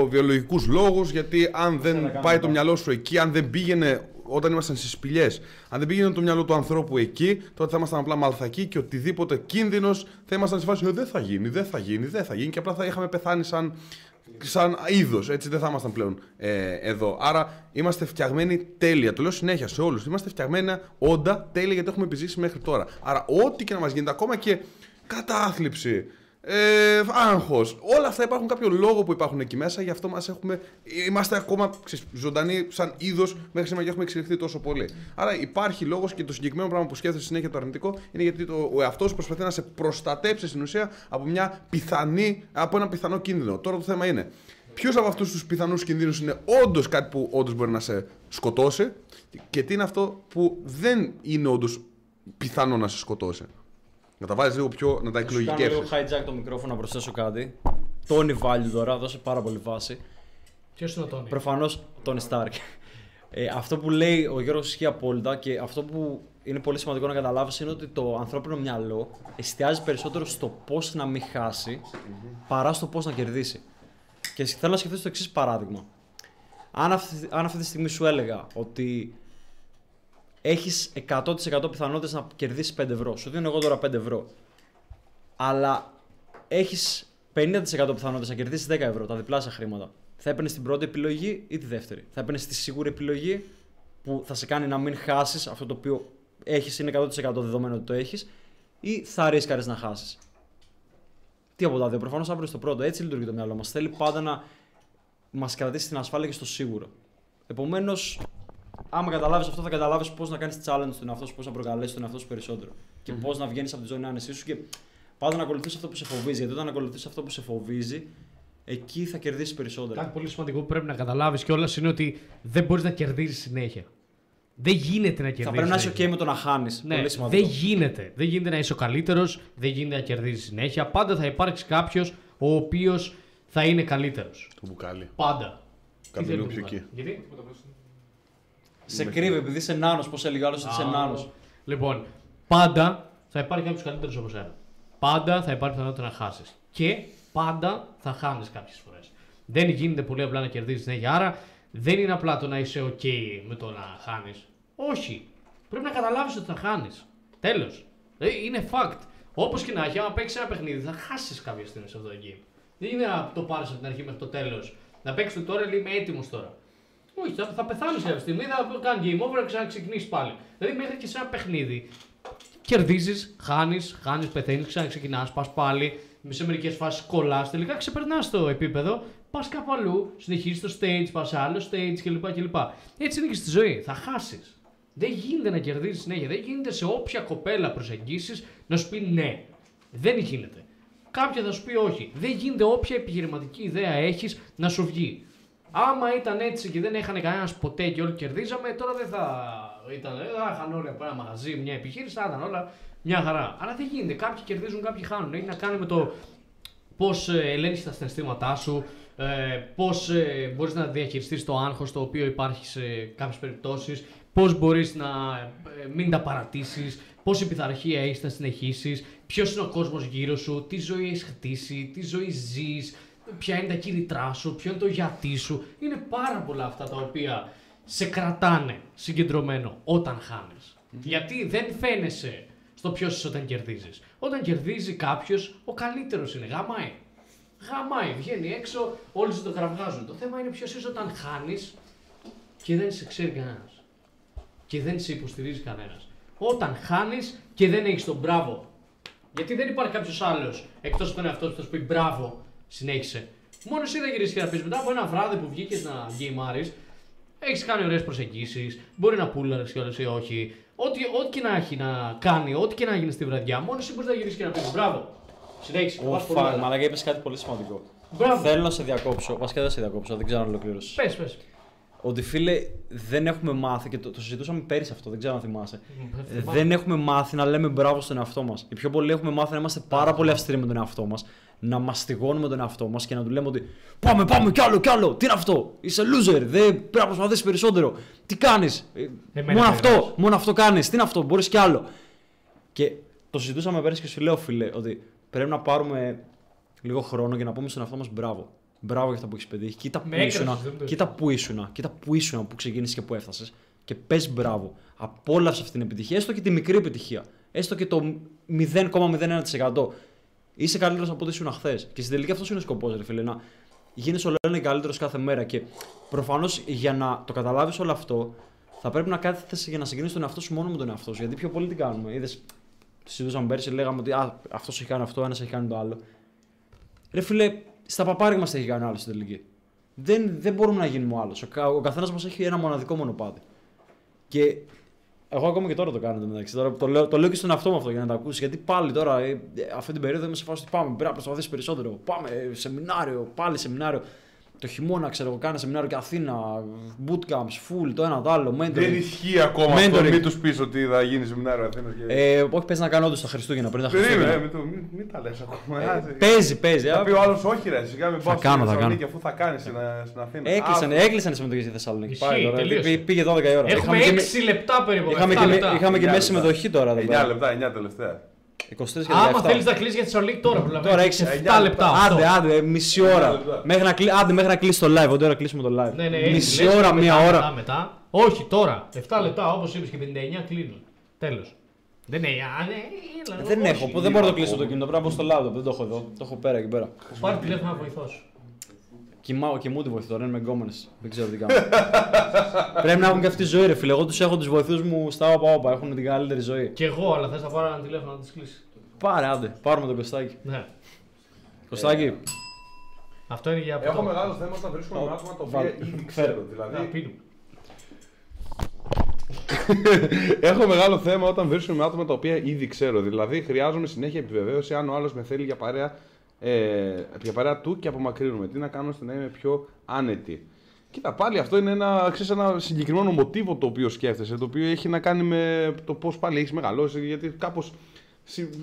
S2: βιολογικούς λόγους, γιατί αν δεν
S1: κάνουμε
S2: πάει το
S1: τώρα.
S2: μυαλό σου εκεί, αν δεν πήγαινε όταν ήμασταν στις σπηλιές, αν δεν πήγαινε το μυαλό του ανθρώπου εκεί, τότε θα ήμασταν απλά μαλθακοί και οτιδήποτε κίνδυνος θα ήμασταν σε φάση «Ε, δεν θα γίνει, δεν θα γίνει, δεν θα γίνει και απλά θα είχαμε πεθάνει σαν, σαν είδος. Έτσι δεν θα ήμασταν πλέον ε, εδώ. Άρα είμαστε φτιαγμένοι τέλεια. Το λέω συνέχεια σε όλους. Είμαστε φτιαγμένα όντα τέλεια γιατί έχουμε επιζήσει μέχρι τώρα. Άρα, ό,τι και να μας γίνεται, ακόμα και κατάθλιψη, ε, άγχος, όλα αυτά υπάρχουν κάποιο λόγο που υπάρχουν εκεί μέσα. Γι' αυτό μας έχουμε, είμαστε ακόμα ξέρεις, ζωντανοί σαν είδος μέχρι σήμερα και έχουμε εξελιχθεί τόσο πολύ. Άρα υπάρχει λόγος και το συγκεκριμένο πράγμα που σκέφτεσαι συνέχεια το αρνητικό είναι γιατί το, ο εαυτός σου προσπαθεί να σε προστατέψει στην ουσία από, μια πιθανή, από ένα πιθανό κίνδυνο. Τώρα το θέμα είναι ποιος από αυτούς τους πιθανούς κινδύνους είναι όντως κάτι που όντως μπορεί να σε σκοτώσει και τι είναι αυτό που δεν είναι όντως πιθανό να σε σκοτώσει; Να τα βάλει λίγο πιο. να τα
S1: Θα σου κάνω λίγο
S2: εκλογικεύσει.
S1: hijack το μικρόφωνο να προσθέσω κάτι. Τόνι value τώρα, δώσε πάρα πολύ βάση.
S3: Ποιος είναι ο Τόνι.
S1: Προφανώς Τόνι Στάρκ. Ε, αυτό που λέει ο Γιώργος ισχύει απόλυτα και αυτό που είναι πολύ σημαντικό να καταλάβεις είναι ότι το ανθρώπινο μυαλό εστιάζει περισσότερο στο πώς να μην χάσει παρά στο πώς να κερδίσει. Και θέλω να σκεφτείς το εξής παράδειγμα. Αν αυτή, αν αυτή τη στιγμή σου έλεγα ότι έχεις 100% πιθανότητες να κερδίσεις 5 ευρώ, σου δίνω εγώ τώρα 5 ευρώ, αλλά έχεις 50% πιθανότητες να κερδίσεις 10 ευρώ, τα διπλάσια χρήματα, θα έπαιρνες την πρώτη επιλογή ή τη δεύτερη. Θα έπαιρνες τη σίγουρη επιλογή που θα σε κάνει να μην χάσεις αυτό το οποίο έχεις, είναι 100% δεδομένο ότι το έχεις, ή θα ρίσκαρες να χάσεις. Τι από τα δύο. Προφανώς θα βρει το πρώτο. Έτσι λειτουργεί το μυαλό μας. Θέλει πάντα να μας κρατήσει στην ασφάλεια και στο σίγουρο. Επομένως, άμα καταλάβεις αυτό, θα καταλάβεις πώς να κάνεις challenge στον εαυτό σου, πώς να προκαλέσεις τον εαυτό σου περισσότερο. Και πώς να βγαίνεις από τη ζώνη άνεσής σου και πάντα να ακολουθείς αυτό που σε φοβίζει. Γιατί όταν ακολουθείς αυτό που σε φοβίζει, εκεί θα κερδίσεις περισσότερο.
S3: Κάτι πολύ σημαντικό που πρέπει να καταλάβεις κιόλας είναι ότι δεν μπορείς να κερδίσει συνέχεια. Δεν γίνεται να κερδίσει.
S1: Θα πρέπει να είσαι OK με το να χάνεις.
S3: Ναι,
S1: Πολύ σημαντικό.
S3: δεν γίνεται. Δεν γίνεται να είσαι ο καλύτερος, δεν γίνεται να κερδίζεις συνέχεια. Πάντα θα υπάρξει κάποιος ο οποίος θα είναι καλύτερος.
S2: Το μπουκάλι.
S3: Πάντα.
S2: Κάπου
S3: Τι θέλει
S2: λίγο
S3: να
S2: πιο
S3: κάνει.
S2: εκεί.
S3: Γιατί;
S1: Σε κρύβει επειδή είσαι νάνος, πώς έλεγε άλλος ότι είσαι
S3: Α,
S1: νάνος.
S3: Λοιπόν, πάντα θα υπάρχει κάποιος καλύτερος από σένα. Πάντα θα υπάρχει πιθανότητα να χάσεις. Και πάντα θα χάνεις κάποιες φορές. Δεν γίνεται πολύ απλά να κερδίζεις συνέχεια. Άρα δεν είναι απλά το να είσαι OK με το να χάνεις. Όχι. Πρέπει να καταλάβεις ότι θα χάνεις. Τέλος. Είναι fact. Όπως και να έχει, άμα παίξεις ένα παιχνίδι, θα χάσεις κάποια στιγμή σε αυτό το game. Δεν είναι να το πάρεις από την αρχή μέχρι το τέλος. Να παίξεις το τώρα, λέει είμαι έτοιμος τώρα. Όχι, θα, θα πεθάνεις κάποια στιγμή, θα κάνει game over, να ξαναξεκινήσεις πάλι. Δηλαδή μέχρι και σε ένα παιχνίδι κερδίζεις, χάνεις, χάνεις, πεθαίνεις, ξαναξεκινάς, πας πάλι. Σε μερικές φάσεις κολλάς, τελικά ξεπερνάς το επίπεδο, πας κάπου αλλού, συνεχίζεις το stage, πας σε άλλο stage κλπ. κλπ. Έτσι είναι και στη ζωή. Θα χάσεις. Δεν γίνεται να κερδίζεις συνέχεια. Δεν γίνεται σε όποια κοπέλα προσεγγίσεις να σου πει ναι. Δεν γίνεται. Κάποια θα σου πει όχι. Δεν γίνεται όποια επιχειρηματική ιδέα έχεις να σου βγει. Άμα ήταν έτσι και δεν έχανε κανένας ποτέ και όλοι κερδίζαμε, τώρα δεν θα ήταν. Δεν θα είχαν όλοι από ένα μαγαζί, μια επιχείρηση, θα ήταν όλα μια χαρά. Αλλά δεν γίνεται. Κάποιοι κερδίζουν, κάποιοι χάνουν. Έχει να κάνει με το πώς ελέγχεις τα συναισθήματά σου, ε, πώς ε, μπορείς να διαχειριστείς το άγχος το οποίο υπάρχει σε κάποιες περιπτώσεις, πώς μπορείς να ε, μην τα παρατήσεις, πόση πειθαρχία έχει να συνεχίσεις, ποιος είναι ο κόσμος γύρω σου, τι ζωή έχεις χτίσει, τι ζωή ζεις, ποια είναι τα κίνητρά σου, ποιο είναι το γιατί σου. Είναι πάρα πολλά αυτά τα οποία σε κρατάνε συγκεντρωμένο όταν χάνεις. Γιατί δεν φαίνεσαι στο ποιος είσαι όταν κερδίζεις. Όταν κερδίζει κάποιος, ο καλύτερος είναι. Γαμάει. Γαμάει. Βγαίνει έξω, όλοι σου το κραυγάζουν. Το θέμα είναι ποιος είσαι όταν χάνεις και δεν σε ξέρει κανένας. Και δεν σε υποστηρίζει κανένας. Όταν χάνεις και δεν έχεις τον μπράβο. Γιατί δεν υπάρχει κάποιος άλλος εκτός από τον εαυτό σου που θα σου πει μπράβο, συνέχισε. Μόνος εσύ θα γυρίσεις και να πεις μετά από ένα βράδυ που βγήκες να γκέιμάρεις, έχεις κάνει ωραίες προσεγγίσεις, μπορεί να πούλαρε κιόλα ή όχι. Ό,τι, ό,τι και να έχει να κάνει, ό,τι και να γίνει στη βραδιά, μόνος εσύ μπορείς να γυρίσεις και να πεις μπράβο. Συνέχισε.
S1: Ω,
S3: πας πολύ
S1: φα-
S3: καλά.
S1: Μαλάκα, είπες κάτι πολύ σημαντικό.
S3: Μπράβο.
S1: Θέλω να σε διακόψω. Βασικά δεν σε διακόψω, δεν ξέρω αν ολοκλήρωσες.
S3: Πες, πες.
S1: Ότι φίλε, δεν έχουμε μάθει και το, το συζητούσαμε πέρυσι αυτό, δεν ξέρω αν θυμάσαι.
S3: Μ,
S1: Ε, δεν έχουμε μάθει να λέμε μπράβο στον εαυτό μας. Οι πιο πολλοί έχουμε μάθει να είμαστε πάρα πολύ αυστηροί με τον εαυτό μας, να μαστιγώνουμε τον εαυτό μας και να του λέμε ότι Πάμε, πάμε κι άλλο, κι άλλο. Τι είναι αυτό, είσαι loser, δεν πρέπει να προσπαθήσεις περισσότερο. Τι κάνεις,
S3: Εμένα
S1: μόνο
S3: δεν
S1: αυτό,
S3: γράφεις.
S1: μόνο αυτό κάνεις. Τι είναι αυτό, μπορείς κι άλλο. Και το συζητούσαμε πέρυσι και σου λέω, φίλε, ότι πρέπει να πάρουμε λίγο χρόνο και να πούμε στον εαυτό μας μπράβο. Μπράβο για αυτά που έχεις πετύχει. Κοίτα που
S3: Με έκρασες,
S1: ήσουνα,
S3: δεν το
S1: κοίτα που ήσουνα, κοίτα που ήσουνα που ξεκίνησες και που έφτασες. Και πες μπράβο. Απόλαυσε αυτή την επιτυχία, έστω και τη μικρή επιτυχία. Έστω και το 0,01%. Είσαι καλύτερος από ό,τι ήσουν χθες. Και στην τελική αυτός είναι ο σκοπός, ρε φίλε. Να γίνει όλο ένα καλύτερος κάθε μέρα. Και προφανώς για να το καταλάβεις όλο αυτό, θα πρέπει να κάθεσαι για να συγκρίνει τον εαυτό σου μόνο με τον εαυτό σου. Γιατί πιο πολύ τι κάνουμε. Είδες, συζητούσαμε πέρσι, λέγαμε ότι αυτός έχει κάνει αυτό, ένας έχει κάνει το άλλο. Ρε φίλε, στα παπάρια μας έχει κάνει άλλος στην τελική. Δεν, δεν μπορούμε να γίνουμε ο άλλος. Ο, κα- ο καθένας μας έχει ένα μοναδικό μονοπάτι. Και εγώ ακόμα και τώρα το κάνω μεταξύ. Τώρα το λέω, το λέω και στον εαυτό μου αυτό για να το ακούσει. Γιατί πάλι τώρα, ε, ε, αυτή την περίοδο είμαι σε φάση ότι πάμε, πρέπει να προσπαθήσει περισσότερο. Πάμε, ε, σεμινάριο, πάλι σεμινάριο. Το χειμώνα, ξέρω εγώ, κάνα σεμινάριο και Αθήνα, bootcamps, full, το ένα το άλλο, mentoring.
S2: Δεν ισχύει ακόμα αυτό.
S1: Mentoring.
S2: Μην τους πεις ότι θα γίνει σεμινάριο Αθήνας. Και...
S1: Ε, όχι, παίζει να κάνω όντως τα Χριστούγεννα πριν τα
S2: Περίμενε,
S1: Χριστούγεννα.
S2: μην, το- μην, μην τα λες ακόμα.
S1: Ε,
S2: Άσε.
S1: παίζει, παίζει.
S2: Θα
S1: α.
S2: πει ο άλλος, όχι ρε, σιγά μην πάω
S1: κάνω,
S2: στη
S1: θα
S2: Θεσσαλονίκη
S1: κάνω.
S2: αφού θα κάνεις στην, στην Αθήνα.
S1: Έκλεισαν,
S2: Α,
S1: έκλεισαν οι συμμετοχές στη Θεσσαλονίκη.
S3: Ισχύει,
S1: Πάει τώρα.
S3: τελείωσε.
S1: Πή- Πήγε 12 η ώρα.
S3: Έχουμε
S1: Είχαμε και
S3: 6 λεπτά περίπου.
S1: Είχαμε
S3: 7
S1: και,
S3: λεπτά.
S1: με- είχαμε και
S2: Εννιά
S1: μέση
S2: λεπτά.
S1: συμμετοχή τώρα. εδώ
S2: 9
S1: πέρα.
S2: λεπτά, 9 τελευταία.
S1: 23 και
S3: Άμα
S1: 17.
S3: θέλεις να κλείσει για Θεσσαλονίκη τώρα που
S1: Τώρα έχεις
S3: 7 λεπτά. αυτό.
S1: Άντε, άντε, μισή ώρα.
S2: λεπτά.
S1: Μέχρι να, κλει... άντε, μέχρι να κλείσει το live. Όταν να κλείσουμε το live.
S3: Ναι, ναι,
S1: μισή
S3: λες,
S1: ώρα,
S3: μετά,
S1: μία
S3: μετά,
S1: ώρα.
S3: Μετά, Όχι, τώρα. 7 λεπτά όπως είπες και 59 κλείνουν. Τέλος. Δεν είναι. Α, ναι, έλα,
S1: Δεν
S3: όχι.
S1: έχω, που δεν μπορώ να το κλείσω το κινητό. Πρέπει να μπω στο laptop. Δεν το έχω εδώ. Το έχω πέρα εκεί πέρα.
S3: Πάρε τηλέφωνο να βοηθό.
S1: Κοιμάω και μου τη βοηθώ, είναι με γκόμενες. Δεν ξέρω τι κάνω. Πρέπει να έχουν και αυτή τη ζωή, ρε φίλε. Εγώ τους έχω τους βοηθούς μου στα όπα όπα. Έχουν την καλύτερη ζωή.
S3: Κι εγώ, αλλά θες να πάρω ένα τηλέφωνο να τη κλείσει.
S1: Πάρε, άντε, πάρουμε τον Κωστάκη.
S3: Ναι.
S1: Κωστάκη,
S3: Αυτό είναι για
S2: Έχω μεγάλο θέμα όταν βρίσκουμε με άτομα τα οποία
S1: Βάλε.
S2: ήδη
S1: Φέρε.
S2: ξέρω.
S3: Να
S2: Δηλαδή,
S3: πίνω.
S2: έχω μεγάλο θέμα όταν βρίσκουμε με άτομα τα οποία ήδη ξέρω. Δηλαδή, χρειάζομαι συνέχεια επιβεβαίωση αν ο άλλος με θέλει για παρέα, ε, για παρέα του και απομακρύνουμε. Τι να κάνω ώστε να είμαι πιο άνετη. Κοίτα, πάλι αυτό είναι ένα, ξέρεις, ένα συγκεκριμένο μοτίβο το οποίο σκέφτεσαι, το οποίο έχει να κάνει με το πώς πάλι έχεις μεγαλώσει, γιατί κάπως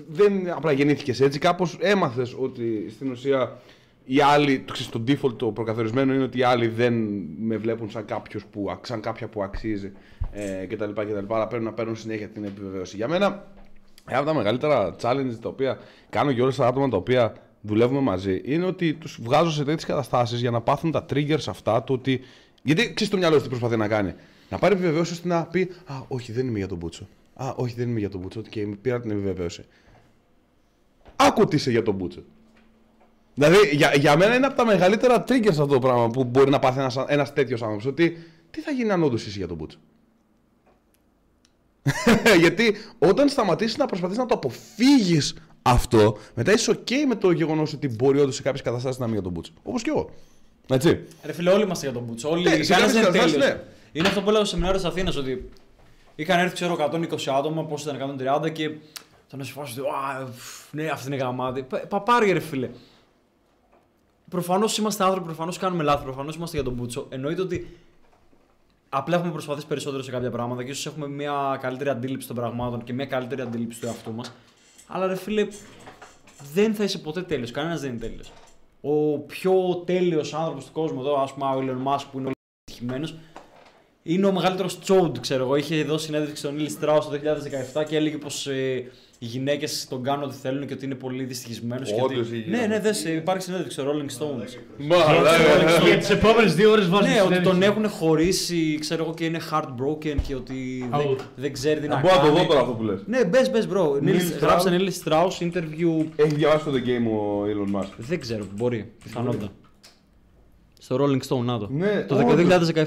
S2: δεν απλά γεννήθηκες έτσι, κάπως έμαθες ότι στην ουσία οι άλλοι, το, ξέρεις, το default το προκαθορισμένο είναι ότι οι άλλοι δεν με βλέπουν σαν, κάποιος που, α- σαν κάποια που αξίζει ε, κτλ, κτλ. Αλλά πρέπει να παίρνουν συνέχεια την επιβεβαίωση. Για μένα, ένα από τα μεγαλύτερα challenge τα οποία κάνω και όλα τα άτομα τα οποία δουλεύουμε μαζί είναι ότι τους βγάζω σε τέτοιες καταστάσεις για να πάθουν τα triggers αυτά. Το ότι... Γιατί ξέρεις το μυαλό σου τι προσπαθεί να κάνει; Να πάρει επιβεβαίωση ώστε να πει Α, όχι, δεν είμαι για τον Μπούτσο. Α, όχι, δεν είμαι για τον Μπούτσο. Και πήρα την επιβεβαίωση. Άκου ότι είσαι για τον Μπούτσο. Δηλαδή, για, για μένα είναι από τα μεγαλύτερα triggers αυτό το πράγμα που μπορεί να πάθει ένας, ένας τέτοιος άνθρωπος. Ότι τι θα γίνει αν όντως είσαι για τον Μπούτσο; Γιατί όταν σταματήσεις να προσπαθείς να το αποφύγεις αυτό, μετά είσαι OK με το γεγονός ότι μπορεί όντως σε κάποιες καταστάσεις να μην για τον Μπούτσο. Όπως και εγώ. Έτσι.
S1: Ρε φίλε, όλοι είμαστε για τον Μπούτσο. Όλοι,
S2: Ναι, σε
S1: κανένας
S2: κάποιες
S1: δεν είναι
S2: καταστάσεις,
S1: τέλειος. Είναι αυτό που έλεγα στο σεμινάριο της Αθήνας ότι είχαν έρθει ξέρω 120 άτομα, πώ ήταν 130 και ήταν σε φάση ότι «Α, φ, ναι, αυτή είναι γαμάτη. Πα- Παπάρια, ρε φίλε. Προφανώς είμαστε άνθρωποι, προφανώς κάνουμε λάθη, προφανώς είμαστε για τον Μπούτσο. Εννοείται ότι απλά έχουμε προσπαθήσει περισσότερο σε κάποια πράγματα και ίσως έχουμε μια καλύτερη αντίληψη των πραγμάτων και μια καλύτερη αντίληψη του εαυτού μας. Αλλά ρε φίλε, δεν θα είσαι ποτέ τέλειος. Κανένας δεν είναι τέλειος. Ο πιο τέλειος άνθρωπος του κόσμου εδώ, ας πούμε, ο Elon Musk που είναι επιτυχημένο, είναι ο μεγαλύτερος τσόντ, ξέρω εγώ. Είχε δώσει συνέντευξη στον Νίλ Στράου το 2017 και έλεγε πως ε, οι γυναίκες τον κάνουν ό,τι θέλουν και ότι είναι πολύ δυστυχισμένο.
S2: Όντως
S1: ότι...
S2: είχε.
S1: Ναι, ναι, δες, ε, υπάρχει συνέντευξη στο Rolling Stones.
S2: Μαλάκα.
S3: Για τις επόμενες δύο ώρες βάζω
S1: ναι, ότι τον έχουν χωρίσει, ξέρω εγώ, και είναι heartbroken και ότι δεν,
S3: Αου.
S1: δεν ξέρει τι να
S2: Μπορώ να το
S1: κάνει.
S2: δω τώρα αυτό που λες.
S1: Ναι, μπες, μπες, bro.
S2: Neil
S1: Neil-
S2: Strauss.
S1: Γράψε Νίλ Στράου interview.
S2: Έχει διαβάσει το The Game ο Elon Musk.
S1: Δεν ξέρω, μπορεί, πιθανότατα. Στο Rolling Stone, να το.
S2: Ναι,
S1: το
S2: όντως.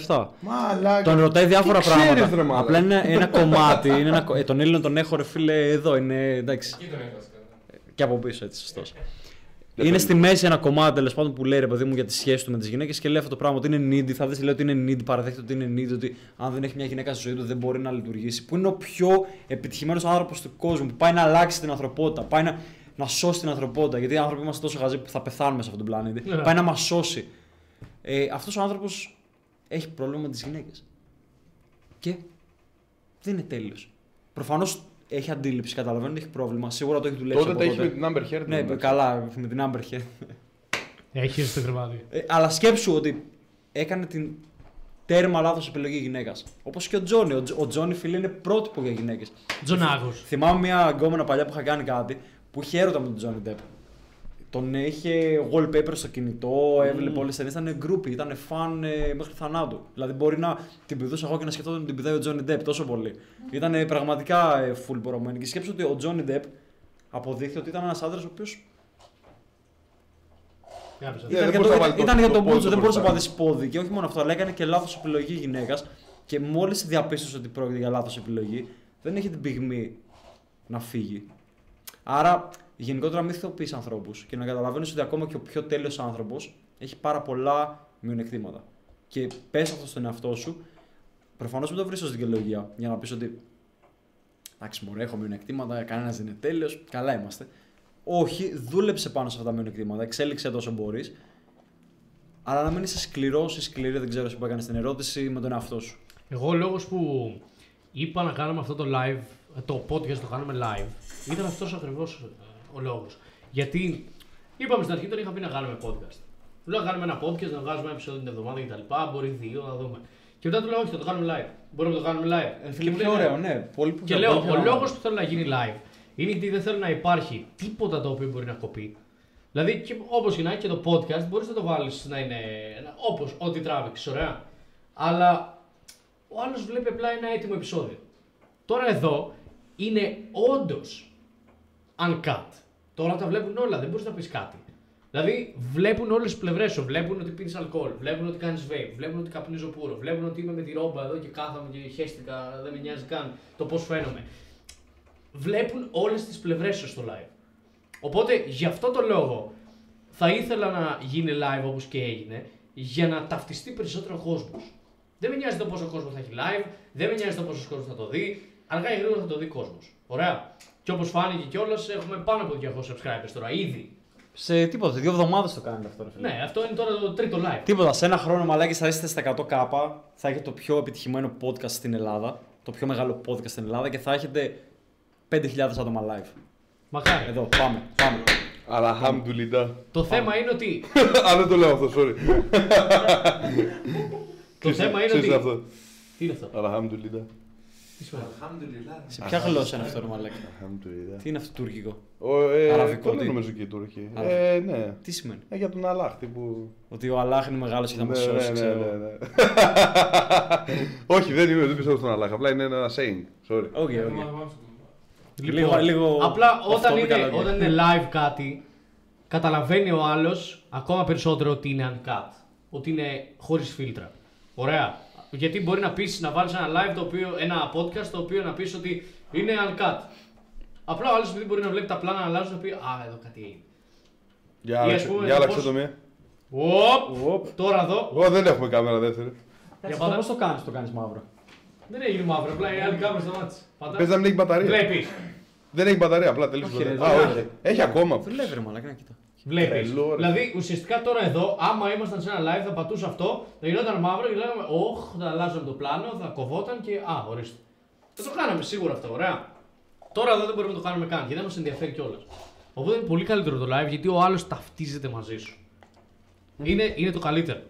S1: 2017.
S2: Μαλάκα.
S1: Τον ρωτάει διάφορα
S2: Τι ξέρεις,
S1: πράγματα.
S2: ρε μαλάκα.
S1: Απλά είναι ένα κομμάτι. Είναι ένα... κο- ε, τον Έλληνα τον έχω, ρε φίλε, εδώ. Είναι εντάξει.
S8: Εκεί τον έχασα.
S1: Και από πίσω, έτσι, σωστός. Είναι στη μέση ένα κομμάτι τέλος πάντων που λέει ρε παιδί μου για τη σχέση του με τις γυναίκες και λέει αυτό το πράγμα ότι είναι needy. Θα δεις λέει ότι είναι needy, παραδέχεται ότι είναι needy, ότι αν δεν έχει μια γυναίκα στη ζωή του δεν μπορεί να λειτουργήσει. Που είναι ο πιο επιτυχημένος άνθρωπος του κόσμου που πάει να αλλάξει την ανθρωπότητα, πάει να, να σώσει την ανθρωπότητα. Γιατί οι άνθρωποι είμαστε τόσο χαζοί που θα πεθάνουμε σε αυτόν τον πλανήτη.
S3: Ναι.
S1: Πάει να μας σώσει. Ε, αυτός ο άνθρωπος έχει πρόβλημα με τις γυναίκες. Και δεν είναι τέλειος. Προφανώς έχει αντίληψη, καταλαβαίνω ότι έχει πρόβλημα. Σίγουρα το έχει δουλέψει.
S2: Τότε
S1: από
S2: τα έχει
S1: τότε.
S2: με την Amber Heard.
S1: Ναι,
S2: εντάξει.
S1: καλά, με την Amber Heard.
S3: Έχει στο κρεβάτι.
S1: Ε, αλλά σκέψου ότι έκανε την τέρμα λάθος επιλογή γυναίκας. Όπως και ο Τζόνι. Ο, Τζ- ο Τζόνι, φίλε, είναι πρότυπο για γυναίκες.
S3: Τζονάγο.
S1: Θυμάμαι μια γκόμενα παλιά που είχα κάνει κάτι που είχε έρωτα με τον Τζόνι Ντεπ. Τον είχε wallpaper στο κινητό, έβλεπε όλες τις ταινίες. Ήταν γκρούπι, ήταν φαν ε, μέχρι θανάτου. Δηλαδή μπορεί να την πηδούσα εγώ και να σκεφτόταν ότι την πηδάει ο Τζόνι Ντεπ τόσο πολύ. Ήταν ε, πραγματικά ε, full πορωμένη. Και σκέψου ότι ο Τζόνι Ντεπ αποδείχθηκε ότι ήταν ένας άντρας ο οποίος
S2: Ναι,
S1: ήταν,
S2: δεν
S1: για
S2: μπορούσε
S1: το,
S2: να βάλει
S1: ήταν,
S2: το-
S1: ήταν για
S2: το
S1: τον
S2: πόδι
S1: Μπούτσο,
S2: του
S1: δεν μπορούσε να
S2: μπροστά.
S1: πατήσει πόδι. Και όχι μόνο αυτό, αλλά έκανε και λάθος επιλογή γυναίκας. Και μόλις διαπίστωσε ότι πρόκειται για λάθος επιλογή, δεν έχει την πυγμή να φύγει. Άρα, γενικότερα μην θεοποιεί ανθρώπους και να καταλαβαίνεις ότι ακόμα και ο πιο τέλειος άνθρωπος έχει πάρα πολλά μειονεκτήματα. Και πες αυτό στον εαυτό σου, προφανώς μην το βρεις ως δικαιολογία για να πεις ότι. Εντάξει, μωρέ, έχω μειονεκτήματα, κανένας δεν είναι τέλειος, καλά είμαστε. Όχι, δούλεψε πάνω σε αυτά τα μειονεκτήματα, εξέλιξε το όσο μπορείς. Αλλά να μην είσαι σκληρός ή σκληρή, δεν ξέρω εσύ που έκανες την ερώτηση, με τον εαυτό σου.
S3: Εγώ ο λόγος που είπα να κάνουμε αυτό το live, το podcast το κάνουμε live, ήταν αυτός ακριβώς ο λόγος. Γιατί είπαμε στην αρχή τον είχα πει να κάνουμε podcast. Του λέω να κάνουμε ένα podcast, να βγάζουμε ένα επεισόδιο την εβδομάδα κτλ. Μπορεί δύο, να δούμε. Και μετά του λέω: Όχι, θα το κάνουμε live. Μπορούμε να το κάνουμε live.
S1: φίλε,
S3: μου
S1: πιο
S3: λέει,
S1: ωραίο, ναι. Πολύ πιο
S3: Και
S1: πολύ
S3: λέω:
S1: πιο
S3: Ο
S1: ωραίο.
S3: λόγος που θέλω να γίνει live είναι γιατί δεν θέλω να υπάρχει τίποτα το οποίο μπορεί να κοπεί. Δηλαδή, όπω και να έχει και το podcast, μπορείς να το βάλεις να είναι όπως ό,τι τράβηξες, ωραία. Αλλά ο άλλος βλέπει απλά ένα έτοιμο επεισόδιο. Τώρα εδώ είναι όντως uncut. Τώρα τα βλέπουν όλα, δεν μπορείς να πεις κάτι. Δηλαδή βλέπουν όλες τις πλευρές σου. Βλέπουν ότι πίνεις αλκοόλ, βλέπουν ότι κάνεις vape, βλέπουν ότι καπνίζω πουρο, βλέπουν ότι είμαι με τη ρόμπα εδώ και κάθομαι και χέστηκα, δεν με νοιάζει καν το πώς φαίνομαι. Βλέπουν όλες τις πλευρές σου στο live. Οπότε γι' αυτό το λόγο θα ήθελα να γίνει live όπως και έγινε για να ταυτιστεί περισσότερο ο κόσμος. Δεν με νοιάζει το πόσο κόσμο θα έχει live, δεν με νοιάζει το πόσος κόσμος θα το δει. Αργά ή γρήγορα θα το δει κόσμος. Ωραία. Και όπως φάνηκε κιόλας, έχουμε πάνω από 200 subscribers τώρα ήδη.
S1: Σε τίποτα, σε δύο εβδομάδες το κάνετε αυτό. Ρε, φίλε.
S3: Ναι, αυτό είναι τώρα το τρίτο live.
S1: Τίποτα, σε ένα χρόνο μαλάκι θα είστε στα 100 κάπα, θα έχετε το πιο επιτυχημένο podcast στην Ελλάδα, το πιο μεγάλο podcast στην Ελλάδα και θα έχετε 5.000 άτομα live.
S3: Μακάρι.
S1: Εδώ, πάμε, πάμε.
S2: Αλχαμδουλιντά.
S3: Το θέμα είναι ότι.
S2: Α, δεν το λέω αυτό, sorry.
S3: το θέμα είναι
S2: Ξέρεις
S3: ότι.
S2: αυτό.
S3: Τι είναι αυτό;
S2: Αλχαμδουλιντά.
S3: Τι σημαίνει.
S8: Αλχαμδουλιλlah.
S1: Σε ποια γλώσσα είναι αυτό, ρε μαλάκι.
S2: Αλχαμδουλιντά.
S1: Τι είναι αυτό τουρκικό;
S2: Ο, ε,
S1: Αραβικό,
S2: το λένε
S1: τι;
S2: νομίζω και οι Τούρκοι.
S1: Άρα.
S2: Ε, ναι.
S1: Τι σημαίνει;
S2: Ε, για τον Αλάχ, τύπου.
S1: Ότι ο Αλάχ είναι μεγάλος και θα μας
S2: Ναι,
S1: σώσει,
S2: ναι, ναι,
S1: ξέρω.
S2: ναι, ναι. Όχι, δεν, είμαι, δεν πιστεύω στον Αλάχ. Απλά είναι ένα saying. Sorry.
S1: OK,
S8: Ε,
S1: οκ.
S8: μα- μα-
S1: Λίγο- λίγο
S3: Απλά
S1: αυτό
S3: όταν
S1: με
S3: είναι,
S1: καλά
S3: όταν είναι live κάτι, καταλαβαίνει ο άλλος ακόμα περισσότερο ότι είναι uncut. Ότι είναι χωρίς φίλτρα. Ωραία. Γιατί μπορεί να πεις, να βάλεις ένα live, το οποίο, ένα podcast, το οποίο να πεις ότι είναι uncut. Απλά ο άλλος επειδή μπορεί να βλέπει τα πλάνα να αλλάζουν, να πει Α, εδώ κάτι έγινε.
S2: Για
S3: Ή, ας
S2: άλλαξε-
S3: πούμε,
S2: για
S3: το
S2: άλλαξε
S3: πώς-
S2: το μία.
S3: Οπ,
S1: Οπ.
S3: τώρα εδώ.
S2: Εγώ δεν έχουμε κάμερα δεύτερη.
S3: Για πάντα.
S1: Πώς το κάνεις, το κάνεις μαύρο.
S3: Δεν έγινε μαύρο, απλά η άλλη κάμερα σταμάτησε. Πατά.
S2: Πες να μην έχει μπαταρία.
S3: Βλέπεις.
S2: Δεν έχει μπαταρία, απλά τελείωσε.
S1: Όχι,
S2: η
S1: ρε,
S2: μπαταρία.
S1: δεν
S2: Α,
S1: έχει.
S2: όχι. Έχει ακόμα.
S1: Δουλεύει ρε μαλάκι, να κοίτα.
S3: Βλέπεις.
S2: Τρελό, ρε.
S3: Δηλαδή ουσιαστικά τώρα εδώ, άμα ήμασταν σε ένα live, θα πατούσα αυτό, θα γινόταν μαύρο και λέγαμε Ωχ, θα αλλάζαμε το πλάνο, θα κοβόταν και. Α, ορίστε. Δεν το κάναμε σίγουρα αυτό, ωραία. Τώρα εδώ δεν μπορούμε να το κάνουμε καν και δεν μας ενδιαφέρει κιόλας. Οπότε είναι πολύ καλύτερο το live γιατί ο άλλος ταυτίζεται μαζί σου. Είναι, είναι το καλύτερο.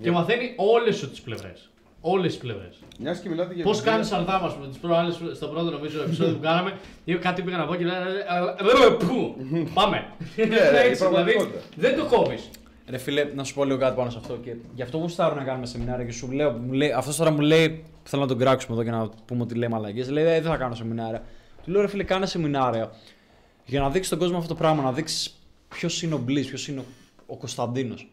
S3: Και μαθαίνει όλες σου τις πλευρές. Όλες τις πλευρές.
S2: Μιας και μιλάτε για.
S3: Πώς
S2: εμπειρία-
S3: κάνεις σαρδάμα, α πούμε, τι προάλλε στο πρώτο νομίζω επεισόδιο που κάναμε, ή κάτι πήγα να πω και λένε. «Ε, ε, Πού! Πάμε!
S2: Ναι,
S3: Είναι
S2: ρε, η
S3: έτσι, δηλαδή
S2: πραγματικότητα.
S3: δεν το κόβεις.
S1: Ρε φίλε, να σου πω λίγο κάτι πάνω σε αυτό. Και γι' αυτό γουστάρω να κάνουμε σεμινάρια και σου λέω, μου λέει, αυτός τώρα μου λέει, θέλω να τον κράξουμε εδώ και να πούμε ότι λέει μαλακίες, λέει «Ε, δεν θα κάνω σεμινάρια. Του λέω ρε φίλε, κάνε σεμινάρια για να δείξεις τον κόσμο αυτό το πράγμα, να δείξεις ποιος είναι ο Μπλής, ποιος είναι ο, ο Κωνσταντίνος,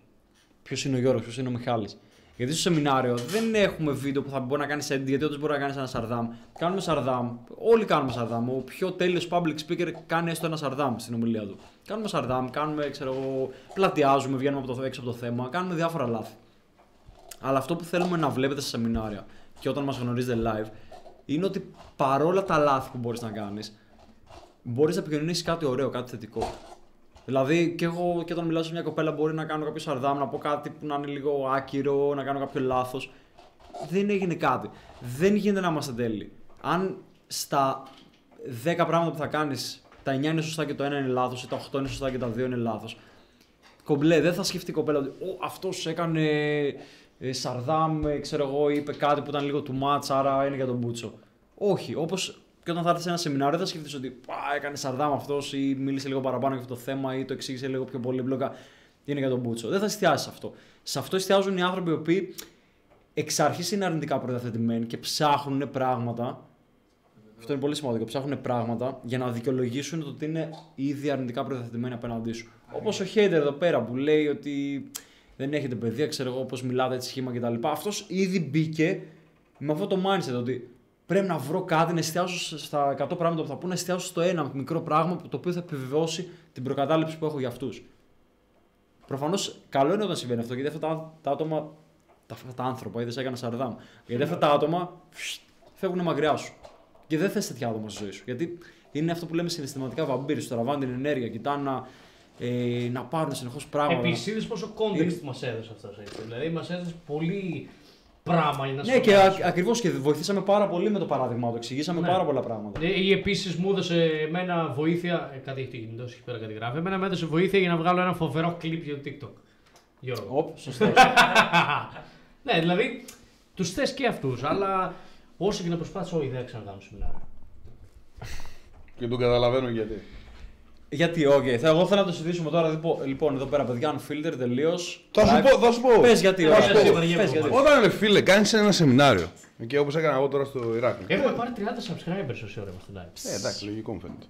S1: ποιος είναι ο Γιώργος, ποιος είναι ο Μιχάλης. Γιατί στο σεμινάριο δεν έχουμε βίντεο που θα μπορεί να κάνεις edit, γιατί όντως μπορεί να κάνεις ένα σαρδάμ. Κάνουμε σαρδάμ. Όλοι κάνουμε σαρδάμ. Ο πιο τέλειος public speaker κάνει έστω ένα σαρδάμ στην ομιλία του. Κάνουμε σαρδάμ, κάνουμε, ξέρω εγώ, πλατιάζουμε, βγαίνουμε από το, έξω από το θέμα, κάνουμε διάφορα λάθη. Αλλά αυτό που θέλουμε να βλέπετε στα σεμινάρια και όταν μας γνωρίζετε live είναι ότι παρόλα τα λάθη που μπορείς να κάνεις, μπορείς να επικοινωνήσεις κάτι ωραίο, κάτι θετικό. Δηλαδή, και εγώ και όταν μιλάω σε μια κοπέλα, μπορεί να κάνω κάποιο σαρδάμ, να πω κάτι που να είναι λίγο άκυρο, να κάνω κάποιο λάθος. Δεν έγινε κάτι. Δεν γίνεται να είμαστε τέλειοι. Αν στα 10 πράγματα που θα κάνεις, τα 9 είναι σωστά και το 1 είναι λάθος, ή τα 8 είναι σωστά και τα 2 είναι λάθος, κομπλέ, δεν θα σκεφτεί η κοπέλα ότι αυτός έκανε ε, σαρδάμ, ε, ξέρω εγώ, είπε κάτι που ήταν λίγο too much, άρα είναι για τον Μπούτσο. Όχι, όπως και όταν θα έρθεις σε ένα σεμινάριο, δεν θα σκεφτείς ότι πά, έκανε σαρδάμ αυτός ή μίλησε λίγο παραπάνω για αυτό το θέμα ή το εξήγησε λίγο πιο πολύπλοκα. Είναι για τον Μπούτσο. Δεν θα εστιάσεις σε αυτό. Σε αυτό εστιάζουν οι άνθρωποι οι οποίοι εξ αρχής είναι αρνητικά προδιαθετημένοι και ψάχνουν πράγματα. Αυτό είναι πολύ σημαντικό. Ψάχνουν πράγματα για να δικαιολογήσουν το ότι είναι ήδη αρνητικά προδιαθετημένοι απέναντί σου. Όπως ο Hater εδώ πέρα που λέει ότι δεν έχετε παιδεία, ξέρω εγώ πώς μιλάτε έτσι σχήμα κτλ. Αυτός ήδη μπήκε με αυτό το mindset ότι πρέπει να βρω κάτι, να εστιάσω στα 100 πράγματα που θα πω, να εστιάσω στο ένα μικρό πράγμα που το οποίο θα επιβεβαιώσει την προκατάληψη που έχω για αυτούς. Προφανώς καλό είναι όταν συμβαίνει αυτό γιατί αυτά τα, τα άτομα, τα, αυτά τα άνθρωπα, είδες έκανα σαρδάμ. Γιατί αυτά τα άτομα φσ, φεύγουν μακριά σου. Και δεν θες τέτοια άτομα στη ζωή σου. Γιατί είναι αυτό που λέμε συναισθηματικά βαμπύρι, σου τραβάνε την ενέργεια, κοιτάνε να, ε, να πάρουν συνεχώς πράγματα.
S3: Επίση, είδε πόσο context μας έδωσε αυτός. Δηλαδή, μας έδωσε πολύ πράγμα για να
S1: Ναι, και
S3: σχολιάσουμε.
S1: ακριβώς και βοηθήσαμε πάρα πολύ με το παράδειγμα του. Εξηγήσαμε
S3: Ναι.
S1: πάρα πολλά πράγματα.
S3: Ε, Ή επίσης μου έδωσε εμένα βοήθεια. Ε, κάτι έχει το κινητό σου εκεί πέρα, κάτι γράφει. Εμένα μου έδωσε βοήθεια για να βγάλω ένα φοβερό κλιπ για το TikTok. Γιώργο.
S1: Οπ, σωστό.
S3: ναι, δηλαδή τους θες και αυτούς, αλλά όσο και να προσπάθησα, όχι, δεν θα ξανακάνω σεμινάριο.
S2: Και τον καταλαβαίνω γιατί.
S1: Γιατί, οκ. Θα, εγώ θέλω να το συζητήσουμε τώρα. Λοιπόν, λοιπόν εδώ πέρα, παιδιά, unfilter τελείως.
S2: Θα σου πω, θα σου πω.
S1: Πες γιατί,
S3: Θα
S1: ωραία.
S3: σου
S1: Πες,
S3: πω.
S1: πες γιατί.
S2: Όταν ρε φίλε, κάνεις ένα σεμινάριο. Και όπως έκανα εγώ τώρα στο Ηράκλειο.
S3: Έχουμε πάρει 30 subscribers όση ώρα είμαστε live.
S2: Ε, εντάξει, λογικό μου φαίνεται.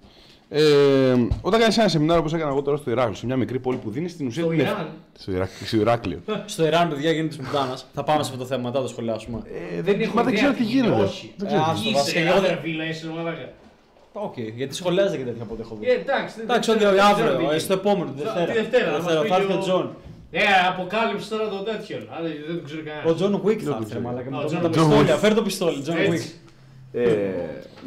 S2: Ε, όταν κάνεις ένα σεμινάριο όπως έκανα εγώ τώρα στο Ηράκλειο, σε μια μικρή πόλη που δίνεις στην ουσία.
S3: Στο
S2: την ευ-
S3: Ιράν.
S2: Στο, Ηράκλειο, στο Ηράκλειο.
S1: Στο Ιράν, παιδιά, γίνεται τη πουτάνα. θα πάμε σε αυτό το θέμα μετά, το σχολιάσουμε.
S2: Ε, δεν, μα δεν ξέρω τι γίνεται.
S3: Όχι.
S2: Δεν ξέρω.
S1: Ε, άστο, βασικά,
S3: Είσαι
S1: εγώ δεν-
S3: άντρα, φίλε, είσαι μαλάκα.
S1: Οκ, γιατί σχολιάζετε και τέτοια από ό,τι έχω δει.
S3: Ε, εντάξει, δεν-
S1: Εντάξει,
S3: δεν
S1: όχι,
S3: ξέρω- δεν ξέρω
S1: αύριο,
S3: τι
S1: ε, στο επόμενο, τη
S3: Θα-
S1: Δευτέρα.
S3: Τη Δευτέρα, θα μας πει
S1: θα έρθει
S3: και
S1: ο
S3: ο-
S1: Τζον.
S3: Ε, αποκάλυψε τώρα τον τέτοιον. Άρα δεν το ξέρει κανένας.
S1: Ο Τζον Wick θα
S2: το
S1: έρθει,
S2: ξέρω.
S1: μαλάκα.
S3: Α,
S1: Με
S3: ο
S1: το-
S3: John
S1: με τα
S3: Wick.
S1: πιστόλια, φέρ το πιστόλι, Τζον Wick.
S3: Έτσι.
S2: Ε,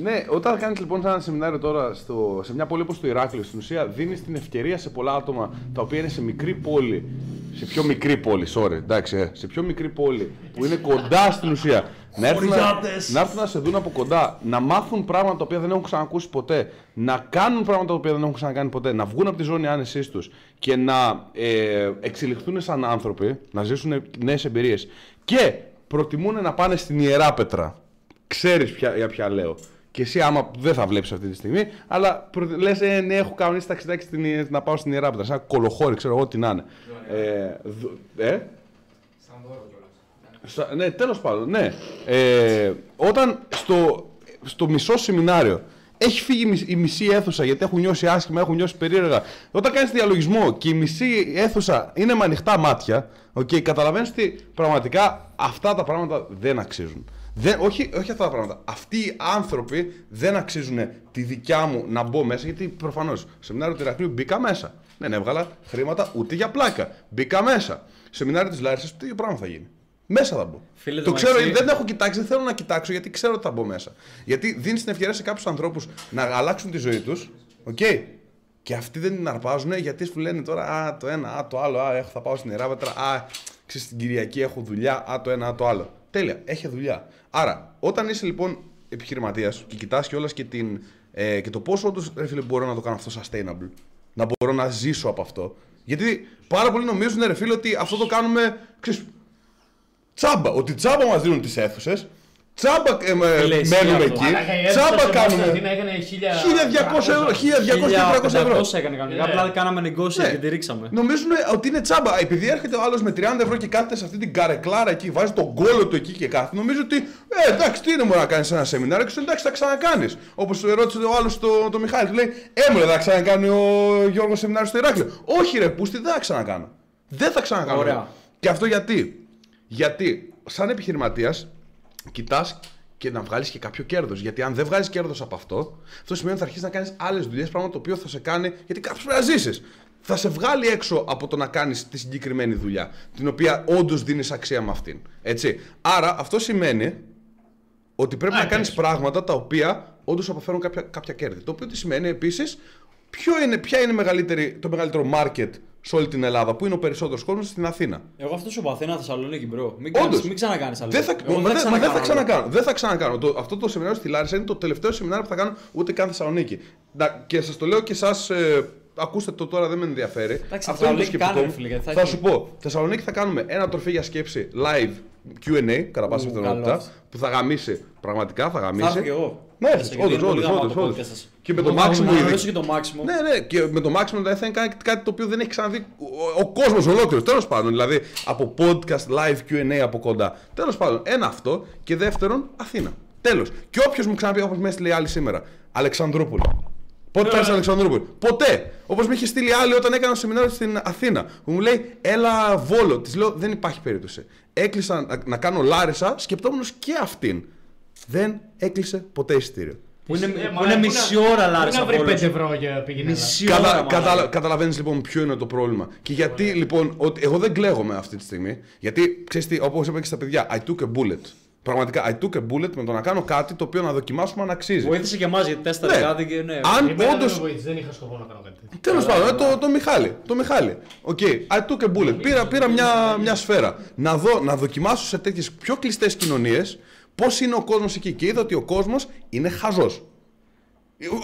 S2: ναι, όταν κάνεις λοιπόν σε ένα σεμινάριο τώρα στο, σε μια πόλη όπως το Ηράκλειο, στην ουσία δίνεις την ευκαιρία σε πολλά άτομα τα οποία είναι σε μικρή πόλη, σε πιο μικρή πόλη, sorry, εντάξει, ε, σε πιο μικρή πόλη που είναι κοντά στην ουσία, να έρθουν, να,
S1: Χωριάτες.
S2: να έρθουν να σε δουν από κοντά, να μάθουν πράγματα τα οποία δεν έχουν ξανακούσει ποτέ, να κάνουν πράγματα τα οποία δεν έχουν ξανακάνει ποτέ, να βγουν από τη ζώνη άνεσής τους και να ε, εξελιχθούν σαν άνθρωποι, να ζήσουν νέες εμπειρίες. Και προτιμούν να πάνε στην ιερά πέτρα. Ξέρεις για ποια λέω. Και εσύ, άμα δεν θα βλέπεις αυτή τη στιγμή, αλλά λες, ε, ναι, έχω κανονίσει ταξιδάκι στην, Ιε- να πάω στην ιερά πέτρα. Σαν κολοχώρι, ξέρω εγώ τι να είναι. Ε, δ- ε,
S8: Σαν δώρο κιόλας.
S2: Σα- Ναι, τέλος πάντων, ναι. Ε, όταν στο, στο μισό σεμινάριο έχει φύγει η μισ- η μισή αίθουσα γιατί έχουν νιώσει άσχημα, έχουν νιώσει περίεργα. Όταν κάνεις διαλογισμό και η μισή αίθουσα είναι με ανοιχτά μάτια, okay, καταλαβαίνεις ότι πραγματικά αυτά τα πράγματα δεν αξίζουν. Δεν, όχι, όχι αυτά τα πράγματα. Αυτοί οι άνθρωποι δεν αξίζουν τη δικιά μου να μπω μέσα γιατί προφανώς στο σεμινάριο του Ηρακλείου μπήκα μέσα. Δεν έβγαλα χρήματα ούτε για πλάκα. Μπήκα μέσα. Σεμινάριο της Λάρισας, τι ίδιο πράγμα θα γίνει. Μέσα θα μπω.
S1: Φίλε,
S2: το
S1: το
S2: ξέρω,
S1: μεταξύ-
S2: δεν έχω κοιτάξει, δεν θέλω να κοιτάξω γιατί ξέρω ότι θα μπω μέσα. Γιατί δίνει την ευκαιρία σε κάποιους ανθρώπους να αλλάξουν τη ζωή τους. Οκ. Και αυτοί δεν την αρπάζουν γιατί σου λένε τώρα Α, το ένα, α, το άλλο. Α, έχω, θα πάω στην Εράβετρα. Α, ξέρεις, την Κυριακή έχω δουλειά. Α, το ένα, α, το άλλο. Τέλεια, έχει δουλειά. Άρα, όταν είσαι λοιπόν επιχειρηματίας και κοιτάς κιόλας και, την, ε, και το πόσο όντως φίλε, μπορώ να το κάνω αυτό sustainable, να μπορώ να ζήσω από αυτό. Γιατί πάρα πολλοί νομίζουν, ρε φίλε, ότι αυτό το κάνουμε ξέρεις, τσάμπα. Ότι τσάμπα μας δίνουν τις αίθουσες, τσάμπα ε, με-
S1: Φίλε, ισχύει
S2: μένουμε
S1: αυτό.
S2: εκεί,
S3: Μαλάκα, η αίθουσα
S2: τσάμπα
S3: στην
S2: κάνουμε.
S3: Κωνσταντίνα έκανε
S2: 1200 ευρώ, 1200 και 300 ευρώ.
S1: 1500 έκανε κανονικά.
S3: Ναι.
S1: Απλά κάναμε negotiate
S2: Ναι.
S1: και τη ρίξαμε.
S2: Νομίζουν ότι είναι τσάμπα. Επειδή έρχεται ο άλλος με 30 ευρώ και κάθεται σε αυτή την καρεκλάρα εκεί, βάζει τον κόλο του εκεί και κάθεται, νομίζω ότι ε, εντάξει, τι είναι μόνο να κάνεις ένα σεμινάριο και σου λέει, εντάξει, θα ξανακάνεις. Όπως ρώτησε ο άλλος το, το Μιχάλη, του λέει, Ε, μου λέει, θα ξανακάνει ο Γιώργος σεμινάριο στο Ηράκλειο. Όχι, ρε, πούστη, δεν θα ξανακάνω. Δεν θα ξανακάνω.
S1: Ωραία.
S2: Και αυτό γιατί; Γιατί, σαν επιχειρηματίας, κοιτάς και να βγάλεις και κάποιο κέρδος. Γιατί αν δεν βγάλεις κέρδος από αυτό, αυτό σημαίνει ότι θα αρχίσεις να κάνεις άλλες δουλειές, πράγμα το οποίο θα σε κάνει. Γιατί κάποιος πρέπει να ζήσεις. Θα σε βγάλει έξω από το να κάνεις τη συγκεκριμένη δουλειά, την οποία όντως δίνεις αξία με αυτήν. Έτσι. Άρα αυτό σημαίνει ότι πρέπει
S3: Α,
S2: να κάνεις
S3: εντάξει.
S2: πράγματα τα οποία όντως αποφέρουν κάποια, κάποια κέρδη. Το οποίο τι σημαίνει επίσης, είναι, ποια είναι η μεγαλύτερη, το μεγαλύτερο market σε όλη την Ελλάδα, που είναι ο περισσότερος κόσμος στην Αθήνα.
S1: Εγώ αυτό σου είπα Αθήνα, Θεσσαλονίκη, bro. Μην,
S2: Όντως.
S1: κάνεις, μην ξανακάνεις άλλο.
S2: Δεν θα,
S1: Εγώ
S2: μα δεν- μα δεν θα
S1: ξανακάνω άλλο.
S2: ξανακάνω. Δεν θα ξανακάνω. Το, αυτό το σεμινάριο στη Λάρισα είναι το τελευταίο σεμινάριο που θα κάνω ούτε καν Θεσσαλονίκη. Να- και σας το λέω και εσάς. Ε, ακούστε το τώρα, δεν με ενδιαφέρει.
S1: Εντάξει,
S2: αυτό είναι το
S1: Θεσσαλονίκη
S2: σκεπτικό
S1: κάνε,
S2: μου.
S1: φίλε, γιατί θα
S2: Θα
S1: έχει-
S2: σου πω. Θεσσαλονίκη θα κάνουμε ένα τροφή για σκέψη live QA κατά πάσα
S1: Ου,
S2: πιθανότητα.
S1: καλός.
S2: Που θα γαμίσει. Πραγματικά θα
S1: Θα
S2: γαμίσει.
S1: έρθω κι εγώ.
S2: Ναι,
S1: Θα
S2: όντως,
S1: σε- γιατί είναι πολύ
S2: όντως,
S1: γαμάτο
S2: όντως,
S1: το
S2: όντως.
S1: podcast σας.
S2: Και με το
S1: Εγώ θα
S2: Máximo
S1: να
S2: ήδη.
S1: ρωτήσω και το Máximo.
S2: Ναι, ναι, και με το Maximum δηλαδή θα είναι κάτι, κάτι το οποίο δεν έχει ξαναδεί ο, ο κόσμος ολόκληρος. Τέλος πάντων, δηλαδή από podcast, live QA από κοντά. Τέλος πάντων, ένα αυτό και δεύτερον, Αθήνα. Τέλος. Και όποιος μου ξαναπεί, όπως με έστειλε η άλλη σήμερα, Αλεξανδρούπολη. Πότε θα έρθει Αλεξανδρούπολη; Ποτέ. Όπως με είχε στείλει άλλη όταν έκανα σεμινάριο στην Αθήνα. Που μου λέει, Έλα βόλο. Της λέω, Δεν υπάρχει περίπτωση. Έκλεισα να, να κάνω Λάρισα, σκεπτόμενος και αυτήν. Δεν έκλεισε ποτέ εισιτήριο.
S1: Που είναι,
S3: Ε,
S1: που
S3: μα,
S1: είναι
S3: πού
S1: μισή
S3: να-
S1: ώρα
S3: πού
S1: Λάρισα.
S3: να βρει
S1: Βόλος.
S3: 5 ευρώ για πήγαινε.
S1: Μισή
S2: Κατα,
S1: ώρα.
S2: κατα,
S1: μαλάκα.
S2: Καταλαβαίνεις λοιπόν ποιο είναι το πρόβλημα. Και γιατί λοιπόν, ότι εγώ δεν κλαίγομαι αυτή τη στιγμή. Γιατί ξέρεις τι, όπως είπα και στα παιδιά, I took a bullet. Πραγματικά, I took a bullet με το να κάνω κάτι το οποίο να δοκιμάσουμε αν αξίζει.
S1: Βοήθησε και εμάς γιατί τέσταρε
S2: Ναι.
S1: κάτι και ναι.
S2: Αν
S3: Εμένα δεν
S2: όντως.
S3: με βοήθησε, δεν είχα σκοπό να κάνω κάτι τέτοιο.
S2: Τέλος πάντων, ε, το, το Μιχάλη. Το Μιχάλη. Οκ, I took a bullet. Πήρα, πήρα μια, μια σφαίρα. Να, δω, να δοκιμάσω σε τέτοιες πιο κλειστές κοινωνίες πώς είναι ο κόσμος εκεί. Και είδα ότι ο κόσμος είναι χαζός.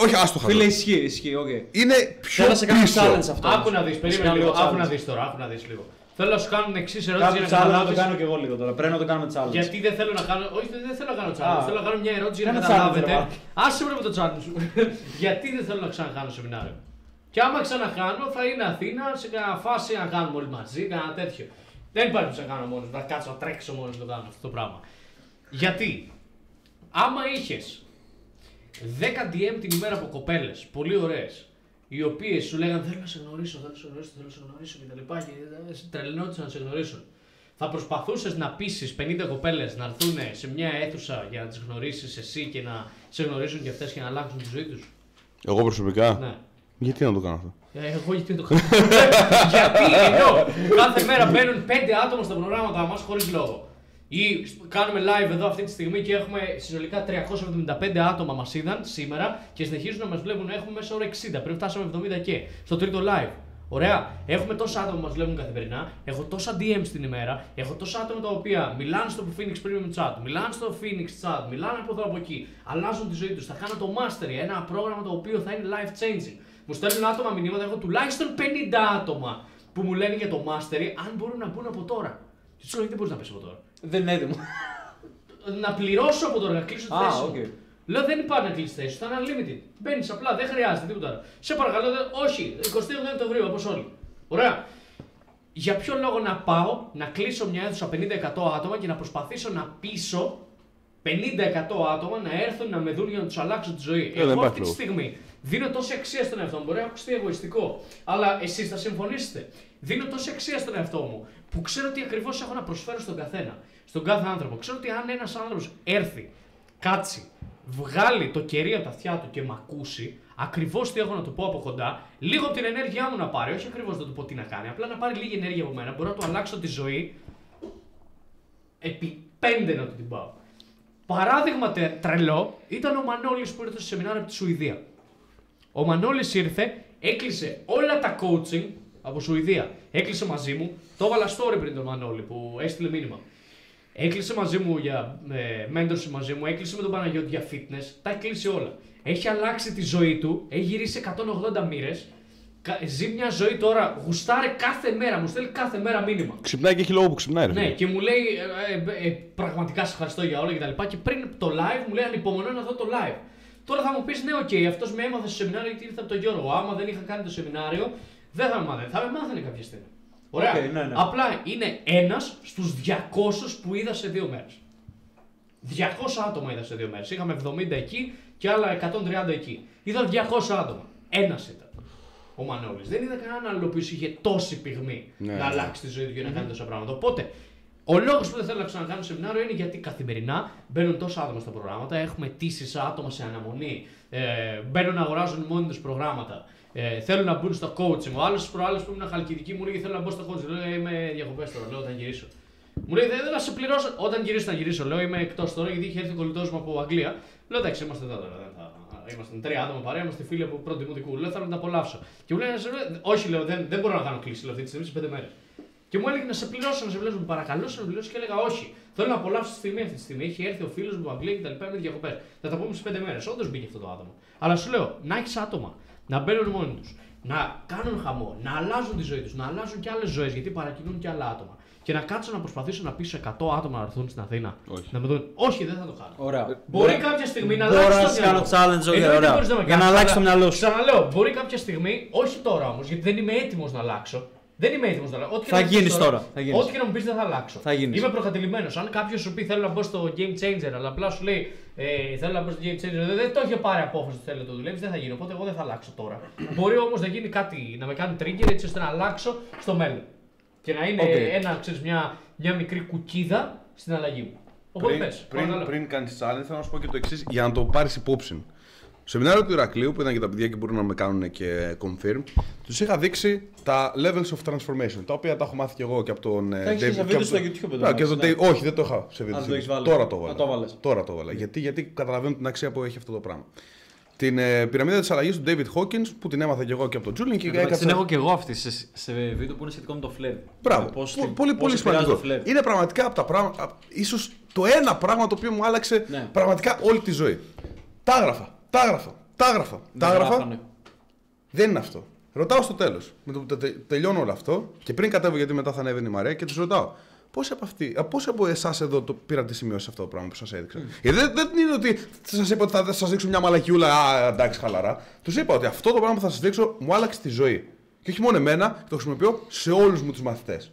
S2: Όχι, άστο χαζός.
S1: Φίλε, ισχύει, ισχύει, οκ.
S2: Είναι πιο
S1: Θέλω να σε κάνω
S2: πίσω.
S1: challenge αυτό.
S3: Άκου να δεις,
S1: Σε
S3: περίμενε
S1: κάνω
S3: λίγο.
S1: challenge.
S3: Άκου να δεις τώρα, άκου να δεις λίγο. Θέλω να σου κάνω την εξής ερώτηση
S1: Κάποιο
S3: για να
S1: challenge να το
S3: καταλάβει.
S1: κάνω κι εγώ λίγο τώρα. Πρέπει να το κάνουμε challenge.
S3: Γιατί δεν θέλω να κάνω. Όχι, δεν θέλω να κάνω challenge.
S1: Α.
S3: Θέλω να κάνω μια ερώτηση για να
S1: Κάνε challenge,
S3: καταλάβετε.
S1: ρε, μάνα.
S3: Άσε με με το challenge σου. Γιατί δεν θέλω να ξανακάνω σεμινάριο. Και άμα ξανακάνω θα είναι Αθήνα σε κανένα φάση να κάνουμε όλοι μαζί, κανένα τέτοιο. Δεν υπάρχει που να κάνω μόνος, να κάτσω να τρέξω μόνος να το κάνω αυτό το πράγμα. Γιατί, άμα είχες 10 DM την ημέρα από κοπέλες, πολύ ωραίες, οι οποίες σου λέγανε Θέλω να σε γνωρίσω, θέλω να σε γνωρίσω, θέλω να σε γνωρίσω κτλ. Και ε, σε τρελνόντουσαν να σε γνωρίσουν. Θα προσπαθούσες να πείσει 50 κοπέλες να έρθουν σε μια αίθουσα για να τις γνωρίσεις εσύ και να σε γνωρίσουν και αυτές και να αλλάξουν τη ζωή τους;
S2: Εγώ προσωπικά;
S3: Ναι.
S2: Γιατί να το κάνω αυτό;
S3: Ε, Εγώ γιατί δεν το κάνω. γιατί ενώ κάθε μέρα μπαίνουν 5 άτομα στα προγράμματα μας χωρίς λόγο. Ή κάνουμε live εδώ αυτή τη στιγμή και έχουμε συνολικά 375 άτομα μας είδαν σήμερα και συνεχίζουν να μας βλέπουν. Έχουμε μέσα ώρα 60. Πριν φτάσαμε 70 και στο τρίτο live. Ωραία. Έχουμε τόσα άτομα που μας βλέπουν καθημερινά. Έχω τόσα DM στην ημέρα. Έχω τόσα άτομα τα οποία μιλάνε στο Phoenix Premium Chat, μιλάνε στο Phoenix Chat, μιλάνε από εδώ από εκεί. Αλλάζουν τη ζωή τους. Θα κάνω το Mastery, ένα πρόγραμμα το οποίο θα είναι life changing. Μου στέλνουν άτομα μηνύματα. Έχω τουλάχιστον 50 άτομα που μου λένε για το Mastery αν μπορούν να μπουν από τώρα. Και τους λέω γιατί δεν μπορείς να μπεις από τώρα.
S1: Δεν είναι έτοιμο.
S3: Να πληρώσω από τώρα, να κλείσω τη
S1: Α,
S3: θέση. μου.
S1: οκ.
S3: Λέω δεν υπάρχει να κλείσει θέση, σου, θα είναι unlimited. Μπαίνεις απλά, δεν χρειάζεται τίποτα άλλο. Σε παρακαλώ, δεν... όχι, 28 Οκτωβρίου όπως όλοι. Ωραία. Για ποιο λόγο να πάω να κλείσω μια αίθουσα 50-100 άτομα και να προσπαθήσω να πείσω 50-100 άτομα να έρθουν να με δουν για να τους αλλάξω τη ζωή.
S2: Ε, δεν
S3: Εγώ
S2: υπάρχει
S3: αυτή τη
S2: λόγος.
S3: στιγμή δίνω τόση αξία στον εαυτό μου. Μπορεί να ακουστεί εγωιστικό, αλλά εσείς θα συμφωνήσετε. Δίνω τόση αξία στον εαυτό μου που ξέρω τι ακριβώς έχω να προσφέρω στον καθένα. Στον κάθε άνθρωπο. Ξέρω ότι αν ένας άνθρωπος έρθει, κάτσει, βγάλει το κερί από τα αυτιά του και μ' ακούσει, ακριβώς τι έχω να του πω από κοντά, λίγο από την ενέργειά μου να πάρει. Όχι ακριβώς να του πω τι να κάνει, απλά να πάρει λίγη ενέργεια από μένα. Μπορώ να του αλλάξω τη ζωή επί πέντε να του την πάω. Παράδειγμα τε- τρελό ήταν ο Μανώλης που ήρθε στο σεμινάριο από τη Σουηδία. Ο Μανώλης ήρθε, έκλεισε όλα τα coaching από Σουηδία. Έκλεισε μαζί μου. Το έβαλα story πριν τον Μανώλη που έστειλε μήνυμα. Έκλεισε μαζί μου για ε, mentorship μαζί μου, έκλεισε με τον Παναγιώτη για fitness, τα έκλεισε όλα. Έχει αλλάξει τη ζωή του, έχει γυρίσει 180 μοίρες. Ζει μια ζωή τώρα, γουστάρε κάθε μέρα, μου στέλνει κάθε μέρα μήνυμα.
S2: Ξυπνάει και έχει λόγο που ξυπνάει. ρε
S3: Ναι,
S2: φίλε.
S3: και μου λέει ε, ε, ε, πραγματικά σε ευχαριστώ για όλα κτλ. Και πριν το live μου λέει ανυπομονώ να δω το live. Τώρα θα μου πεις ναι, οκ, αυτός με έμαθε στο σεμινάριο γιατί ήρθε από τον Γιώργο. Άμα δεν είχα κάνει το σεμινάριο, δεν θα με μάθαινε. Θα με μάθαινε κάποια στιγμή. Ωραία.
S1: Οκ, ναι, ναι.
S3: Απλά είναι ένας στους 200 που είδα σε δύο μέρες. 200 άτομα είδα σε δύο μέρες. Είχαμε 70 εκεί και άλλα 130 εκεί. Είδα 200 άτομα. Ένας ήταν. Ο Μανώλης. Δεν είδα κανέναν άλλο ο οποίο είχε τόση πυγμή
S2: Ναι,
S3: να
S2: ναι.
S3: αλλάξει τη ζωή του και να κάνει τόσα πράγματα. Οπότε, ο λόγος που δεν θέλω να ξανακάνω σεμινάριο είναι γιατί καθημερινά μπαίνουν τόσα άτομα στα προγράμματα. Έχουμε αιτήσει άτομα σε αναμονή. Ε, μπαίνουν να αγοράζουν μόνοι τους προγράμματα. Ε, θέλουν να μπουν στο coaching. Ο άλλος τη προάλλε που ήμουν χαλκιδική μου λέει θέλω να μπω στο coaching. Λέω «Ε, είμαι διακοπές τώρα, λέω όταν γυρίσω. Μου λέει δεν θα σε πληρώσω. Όταν γυρίσω θα γυρίσω. Λέω είμαι εκτός τώρα γιατί είχε έρθει ο κολλητός μου από Αγγλία. Λέω εντάξει είμαστε εδώ τώρα. Δεν θα... Είμαστε τρία άτομα παρέα, είμαστε φίλοι από πρώτη δημοτικού. Λέω θέλω να τα απολαύσω. Και μου λέει όχι, λέω δεν, δεν μπορώ να κάνω κλίση λέω, αυτή τη στιγμή σε πέντε μέρες. Και μου έλεγε να σε πληρώσω, να σε πληρώσω. Μου παρακαλώ, να σε πληρώσω και έλεγα όχι. Θέλω να απολαύσω τη στιγμή αυτή τη στιγμή. Έχει έρθει ο φίλος μου από Αγγλία και τα λοιπά με διακοπές. Θα τα πούμε σε πέντε μέρες. Όντως μπήκε αυτό το άτομο. Αλλά σου λέω να έχεις άτομα να μπαίνουν μόνοι τους, να κάνουν χαμό, να αλλάζουν τη ζωή τους, να αλλάζουν και άλλες ζωές γιατί παρακινούν και άλλα άτομα. Και να κάτσω να προσπαθήσω να πείσω 100 άτομα να έρθουν στην Αθήνα.
S2: Όχι.
S3: Να με δουν. Όχι, δεν θα το κάνω.
S1: Ωραία.
S3: Μπορεί κάποια στιγμή να
S1: Μπορώ
S3: αλλάξει
S1: να
S3: το
S1: σου
S3: μυαλό.
S1: κάνω challenge, όχι,
S3: Εννοείται
S1: ωραία.
S3: μπορείς να με
S1: Για να
S3: κάνεις,
S1: αλλάξεις το
S3: αλλά
S1: μυαλό σου.
S3: Ξαναλέω, μπορεί κάποια στιγμή, όχι τώρα όμως, γιατί δεν είμαι έτοιμος να αλλάξω. Δεν είμαι έτοιμος να αλλάξω. Ό,τι και
S1: Θα
S3: να μου πεις
S1: γίνεις τώρα, θα γίνεις.
S3: Ό,τι και να μου πεις δεν θα αλλάξω.
S1: Θα γίνεις.
S3: Είμαι προκατηλημένος. Αν κάποιος σου πει θέλω να μπω στο game changer, αλλά απλά σου λέει ε, θέλω να μπω στο game changer, δεν, δεν το έχει πάρει απόφαση ότι θέλει να το δουλεύει, δεν θα γίνει. Οπότε εγώ δεν θα αλλάξω τώρα. μπορεί όμως να γίνει κάτι, να με κάνει trigger έτσι ώστε να αλλάξω στο μέλλον. Και να είναι
S1: Οκ.
S3: ένα, ξέρεις, μια, μια μικρή κουκίδα στην αλλαγή μου. Οπότε
S2: Πριν,
S3: πες,
S2: πριν,
S3: παρακαλώ.
S2: πριν κάνεις challenge, θέλω να σου πω και το εξής για να το πάρεις υπόψη. Στο σεμινάριο του Ηρακλείου, που ήταν και τα παιδιά και μπορούν να με κάνουν και confirm, τους είχα δείξει τα levels of transformation. Τα οποία τα έχω μάθει και εγώ και από τον. ε,
S1: Τα έχεις
S2: David-
S1: σε
S2: και
S1: βίντεο
S2: από
S1: στο
S2: τον-
S1: YouTube,
S2: Ναι, και
S1: εδώ,
S2: τον
S1: ναι.
S2: Dave- Όχι, δεν το είχα σε βίντεο.
S1: το έχεις βάλει.
S2: Τώρα το έβαλα.
S1: Α, το έβαλες.
S2: Τώρα το έβαλα. Γιατί, γιατί καταλαβαίνω την αξία που έχει αυτό το πράγμα. Την ε, πυραμίδα της αλλαγής του David Hawkins, που την έμαθα και εγώ και από τον Julian και
S1: Εντάξει,
S2: έκατσα-
S1: την έχω και εγώ αυτή σε, σε βίντεο που είναι σχετικό με το φλερ.
S2: Μπράβο.
S1: Πώς
S2: Πο-
S1: την-
S2: πολύ,
S1: πώς
S2: πολύ
S1: επηρεάζει
S2: σημαντικό.
S1: το φλερ.
S2: Είναι πραγματικά από τα πράγματα. ίσως το ένα πράγμα το οποίο μου άλλαξε
S1: Ναι.
S2: πραγματικά όλη τη ζωή. Τα έγραφα. Τα έγραφα. Τα έγραφα. Τα
S1: Δεν
S2: έγραφα.
S1: γράφανε.
S2: Δεν είναι αυτό. Ρωτάω στο τέλος. Με το που τε- τε- τελειώνω όλο αυτό και πριν κατέβω γιατί μετά θα ανέβαινε η Μαρία και τους ρωτάω. Πόσοι από, αυτοί, α, πόσοι από εσάς εδώ το πήρατε σημειώσει αυτό το πράγμα που σας έδειξα. Γιατί δεν, δεν είναι ότι σας είπα ότι θα σας δείξω μια μαλακιούλα. Α, εντάξει, χαλαρά. Τους είπα ότι αυτό το πράγμα που θα σας δείξω μου άλλαξε τη ζωή. Και όχι μόνο εμένα, το χρησιμοποιώ σε όλους μου τους μαθητές.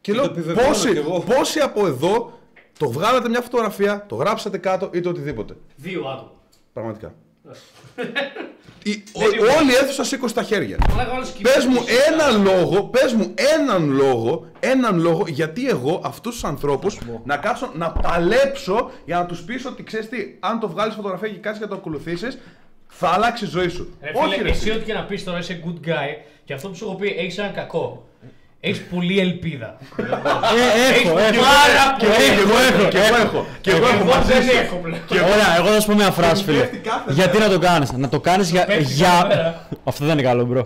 S2: Και
S1: Και
S2: λέω
S1: το επιβεβαιώνω
S2: πόσοι,
S1: κι εγώ.
S2: πόσοι από εδώ το βγάλατε μια φωτογραφία, το γράψατε κάτω ή το οτιδήποτε;
S3: Δύο άτομα.
S2: Πραγματικά. Η-
S3: Δεν
S2: ο-
S3: είναι.
S2: όλη η αίθουσα σήκωσε τα χέρια.
S3: Αλλά εγώ άλλος
S2: Πες μου
S3: κοιμήθηκα.
S2: έναν λόγο, πες μου έναν λόγο, έναν λόγο γιατί εγώ αυτούς τους ανθρώπους να κάτσω να παλέψω για να τους πεις ότι ξέρεις τι, αν το βγάλεις φωτογραφία και κάτσεις και το ακολουθήσεις, θα αλλάξει η ζωή σου.
S3: Ρε φίλε,
S2: Όχι ρε
S3: εσύ
S2: φίλε.
S3: ό,τι και να πεις τώρα είσαι good guy και αυτό που σου έχω πει έχεις ένα κακό. Έχεις πολλή ελπίδα.
S1: Ε, έχω,
S3: Έχεις
S1: έχω.
S3: Πάρα
S2: Και
S3: πολύ.
S2: εγώ έχω, και εγώ έχω, και εγώ έχω
S3: Εγώ
S2: μαζί
S3: δεν
S2: σου.
S3: έχω πλέον.
S1: Ωραία, εγώ θα σου πω μια φράση, φίλε.
S2: πέφτει κάθε
S1: Γιατί να το κάνεις, Να το κάνεις για.
S3: πέφτει
S1: για...
S3: κάθε μέρα.
S1: Αυτό δεν είναι καλό, bro.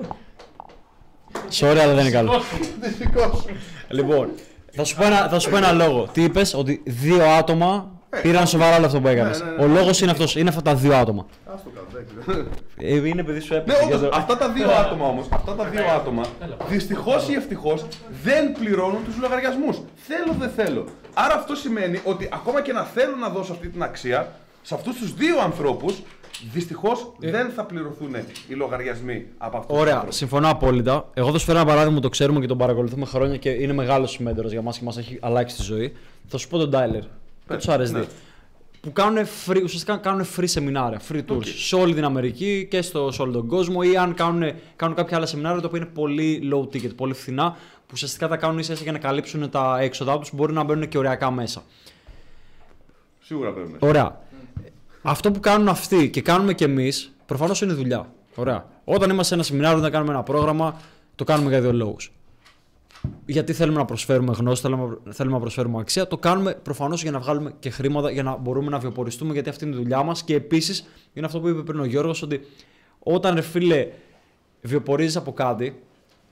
S1: Sorry, αλλά δεν είναι καλό.
S2: Δυστυχώς.
S1: Λοιπόν, θα σου, πω ένα, θα σου πω ένα λόγο. Τι είπες, ότι δύο άτομα πήραν σοβαρά όλο αυτό που έκανες.
S2: ναι, ναι,
S1: Ο
S2: ναι.
S1: λόγος είναι αυτός. Είναι αυτά τα δύο άτομα.
S2: Ας το κάνω, εντάξει.
S1: Ε, είναι παιδί σου
S2: Ναι,
S1: έπαιξε.
S2: όντως,
S1: για το-
S2: αυτά τα δύο άτομα όμως, αυτά τα δύο άτομα, δυστυχώς ή ευτυχώς, δεν πληρώνουν τους λογαριασμούς. Θέλω, δεν θέλω. Άρα αυτό σημαίνει ότι ακόμα και να θέλω να δώσω αυτή την αξία, σε αυτούς τους δύο ανθρώπους, δυστυχώς δεν θα πληρωθούν οι λογαριασμοί από αυτούς τους
S1: Ωραία,
S2: ανθρώπους.
S1: συμφωνώ απόλυτα. Εγώ θα σου φέρω ένα παράδειγμα, το ξέρουμε και τον παρακολουθούμε χρόνια και είναι μεγάλος μέντορα για μας και μας έχει αλλάξει τη ζωή. Θα σου πω τον Tyler. Και τους RSD.
S2: Ναι.
S1: Που κάνουν free, ουσιαστικά κάνουν free σεμινάρια, free tours σε όλη την Αμερική και στο, σε όλο τον κόσμο ή αν κάνουν, κάνουν κάποια άλλα σεμινάρια τα οποία είναι πολύ low ticket, πολύ φθηνά, που ουσιαστικά τα κάνουν ίσα ίσα για να καλύψουν τα έξοδά τους, μπορεί να μπαίνουν και ωριακά μέσα.
S2: Σίγουρα πρέπει.
S1: Ωραία. Αυτό που κάνουν αυτοί και κάνουμε κι εμείς, προφανώς είναι δουλειά. Ωραία. Όταν είμαστε σε ένα σεμινάριο να κάνουμε ένα πρόγραμμα, το κάνουμε για δύο λόγους. Γιατί θέλουμε να προσφέρουμε γνώση, θέλουμε, θέλουμε να προσφέρουμε αξία. Το κάνουμε προφανώς για να βγάλουμε και χρήματα, για να μπορούμε να βιοποριστούμε, γιατί αυτή είναι η δουλειά μας. Και επίσης είναι αυτό που είπε πριν ο Γιώργος, ότι όταν ρε φίλε βιοπορίζεις από κάτι,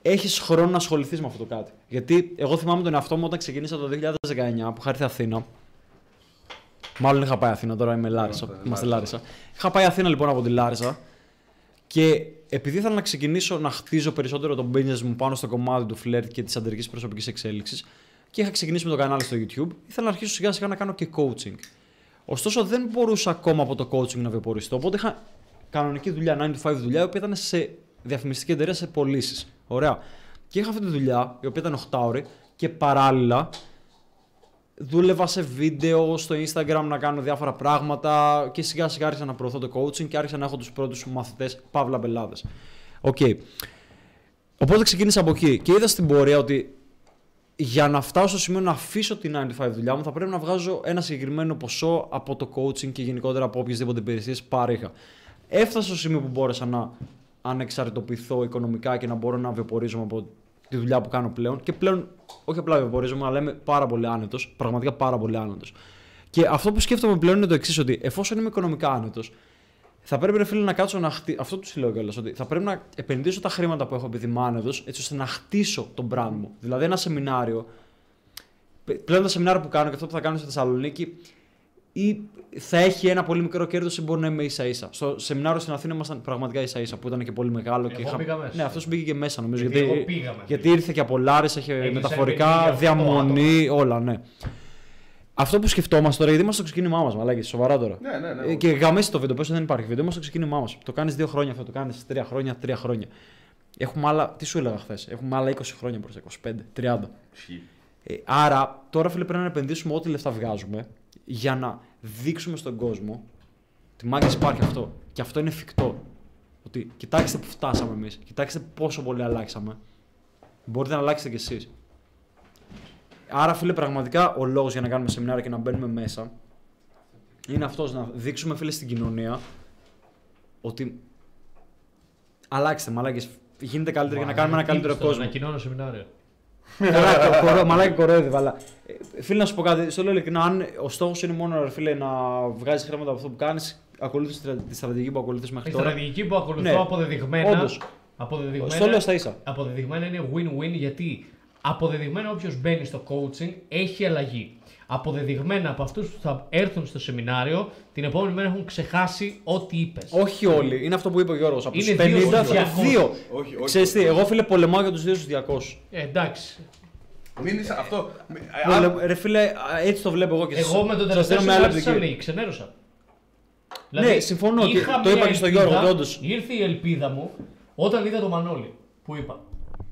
S1: έχεις χρόνο να ασχοληθείς με αυτό το κάτι. Γιατί εγώ θυμάμαι τον εαυτό μου όταν ξεκίνησα το 2019 που είχα έρθει Αθήνα. Μάλλον είχα πάει Αθήνα, τώρα είμαι Λάρισα. Είμαστε Λάρισα. Είχα πάει Αθήνα λοιπόν από τη Λάρισα και επειδή ήθελα να ξεκινήσω να χτίζω περισσότερο το business μου πάνω στο κομμάτι του φλερτ και της αντρικής προσωπικής εξέλιξης και είχα ξεκινήσει με το κανάλι στο YouTube, ήθελα να αρχίσω σιγά σιγά να κάνω και coaching. Ωστόσο δεν μπορούσα ακόμα από το coaching να βιοποριστώ, οπότε είχα κανονική δουλειά, 9 to 5 δουλειά, η οποία ήταν σε διαφημιστική εταιρεία σε πωλήσεις. Ωραία. Και είχα αυτή τη δουλειά, η οποία ήταν 8 ώρε και παράλληλα δούλευα σε βίντεο στο Instagram να κάνω διάφορα πράγματα και σιγά σιγά άρχισα να προωθώ το coaching και άρχισα να έχω τους πρώτους μαθητές παύλα μπελάδες. Οκ. Οπότε ξεκίνησα από εκεί και είδα στην πορεία ότι για να φτάσω στο σημείο να αφήσω την 9 to 5 δουλειά μου θα πρέπει να βγάζω ένα συγκεκριμένο ποσό από το coaching και γενικότερα από οποιεσδήποτε υπηρεσίες παρήχα. Έφτασα στο σημείο που μπόρεσα να ανεξαρτητοποιηθώ οικονομικά και να μπορώ να βιοπορίζομαι από τη δουλειά που κάνω πλέον. Και πλέον, όχι απλά βιοπορίζομαι, αλλά είμαι πάρα πολύ άνετος. Πραγματικά πάρα πολύ άνετος. Και αυτό που σκέφτομαι πλέον είναι το εξής, ότι εφόσον είμαι οικονομικά άνετος, θα πρέπει ρε φίλε να κάτσω να χτίσω. Αυτό του λέω κιόλας. Ότι θα πρέπει να επενδύσω τα χρήματα που έχω επειδή είμαι άνετος, έτσι ώστε να χτίσω τον brand μου. Δηλαδή, ένα σεμινάριο. Πλέον τα σεμινάρια που κάνω και αυτό που θα κάνω στη Θεσσαλονίκη, ή θα έχει ένα πολύ μικρό κέρδος ή μπορεί να είμαι ίσα ίσα. Στο σεμινάριο στην Αθήνα ήμασταν πραγματικά ίσα ίσα που ήταν και πολύ μεγάλο.
S3: Εγώ
S1: και είχα...
S3: πήγα μέσα.
S1: Ναι, αυτός μπήκε και μέσα νομίζω.
S3: Γιατί
S1: Γιατί,
S3: εγώ πήγα μέσα.
S1: γιατί ήρθε και από Λάρισα, είχε
S3: Έκλεισα
S1: μεταφορικά,
S3: επενδύει αυτό
S1: διαμονή, όλα, ναι. Αυτό που σκεφτόμαστε τώρα, γιατί είμαστε στο ξεκίνημά μας, μαλάκι, σοβαρά τώρα.
S2: Ναι, ναι, ναι.
S1: Ε, Και γαμίσει το βίντεο, πες ότι δεν υπάρχει βίντεο, είμαστε στο ξεκίνημά μας. Το κάνεις δύο χρόνια αυτό, το κάνεις τρία χρόνια, τρία χρόνια. Έχουμε άλλα, τι σου έλεγα χθες, έχουμε άλλα 20 χρόνια μπροστά, 25, 30.
S2: Ισχύει.
S1: Ε, άρα τώρα φίλε πρέπει να επενδύσουμε ό,τι λεφτά βγάζουμε για να δείξουμε στον κόσμο ότι μάγκες υπάρχει αυτό. Και αυτό είναι εφικτό. Ότι κοιτάξτε που φτάσαμε εμείς, κοιτάξτε πόσο πολύ αλλάξαμε. Μπορείτε να αλλάξετε κι εσείς. Άρα, φίλε, πραγματικά ο λόγος για να κάνουμε σεμινάρια και να μπαίνουμε μέσα είναι αυτός να δείξουμε, φίλε, στην κοινωνία ότι αλλάξτε, μαλάκες, γίνετε καλύτεροι για να κάνουμε ένα καλύτερο κόσμο.
S3: Ανακοινώνω σεμινάριο.
S1: Καλά, το κορό, μαλάκι κορόιδευε, αλλά ε, φίλε να σου πω κάτι, στο λέω ειλικρινά, αν ο στόχος είναι μόνο ρε, φίλε, να βγάζεις χρήματα από αυτό που κάνεις, ακολούθησε τη στρατηγική που ακολουθείς μέχρι
S3: Η
S1: τώρα.
S3: στρατηγική που ακολουθώ
S1: Ναι.
S3: αποδεδειγμένα.
S1: Όντως.
S3: Αποδεδειγμένα,
S1: Στο λέω στα ίσα.
S3: αποδεδειγμένα είναι win-win γιατί αποδεδειγμένα όποιος μπαίνει στο coaching έχει αλλαγή. Αποδεδειγμένα από αυτούς που θα έρθουν στο σεμινάριο την επόμενη μέρα έχουν ξεχάσει ό,τι είπες.
S1: Όχι όλοι, είναι αυτό που είπε ο Γιώργος. Από τους
S3: Είναι
S1: 50
S3: δύο στους
S1: θα
S3: 200.
S1: δύο.
S2: Όχι, όχι.
S1: Ξέρεις τι, εγώ φίλε πολεμάω για τους δύο στους 200.
S3: Ε, εντάξει.
S2: Μην είσαι αυτό. ε, αν-
S1: Πολεμ- Ρε φίλε, α, έτσι το βλέπω εγώ και εσείς.
S3: Εγώ με τον
S1: Σας
S3: τελευταίο
S1: δίνω μια άλλη
S3: σεμινάριο στη
S1: οπτική.
S3: Θεσσαλονίκη ξενέρωσα.
S1: Ναι, συμφωνώ και
S3: είχα
S1: το
S3: μια
S1: είπα και στον
S3: ελπίδα,
S1: Γιώργο, ότι όντως.
S3: Ήρθε η ελπίδα μου όταν είδα το Μανώλη που είπα.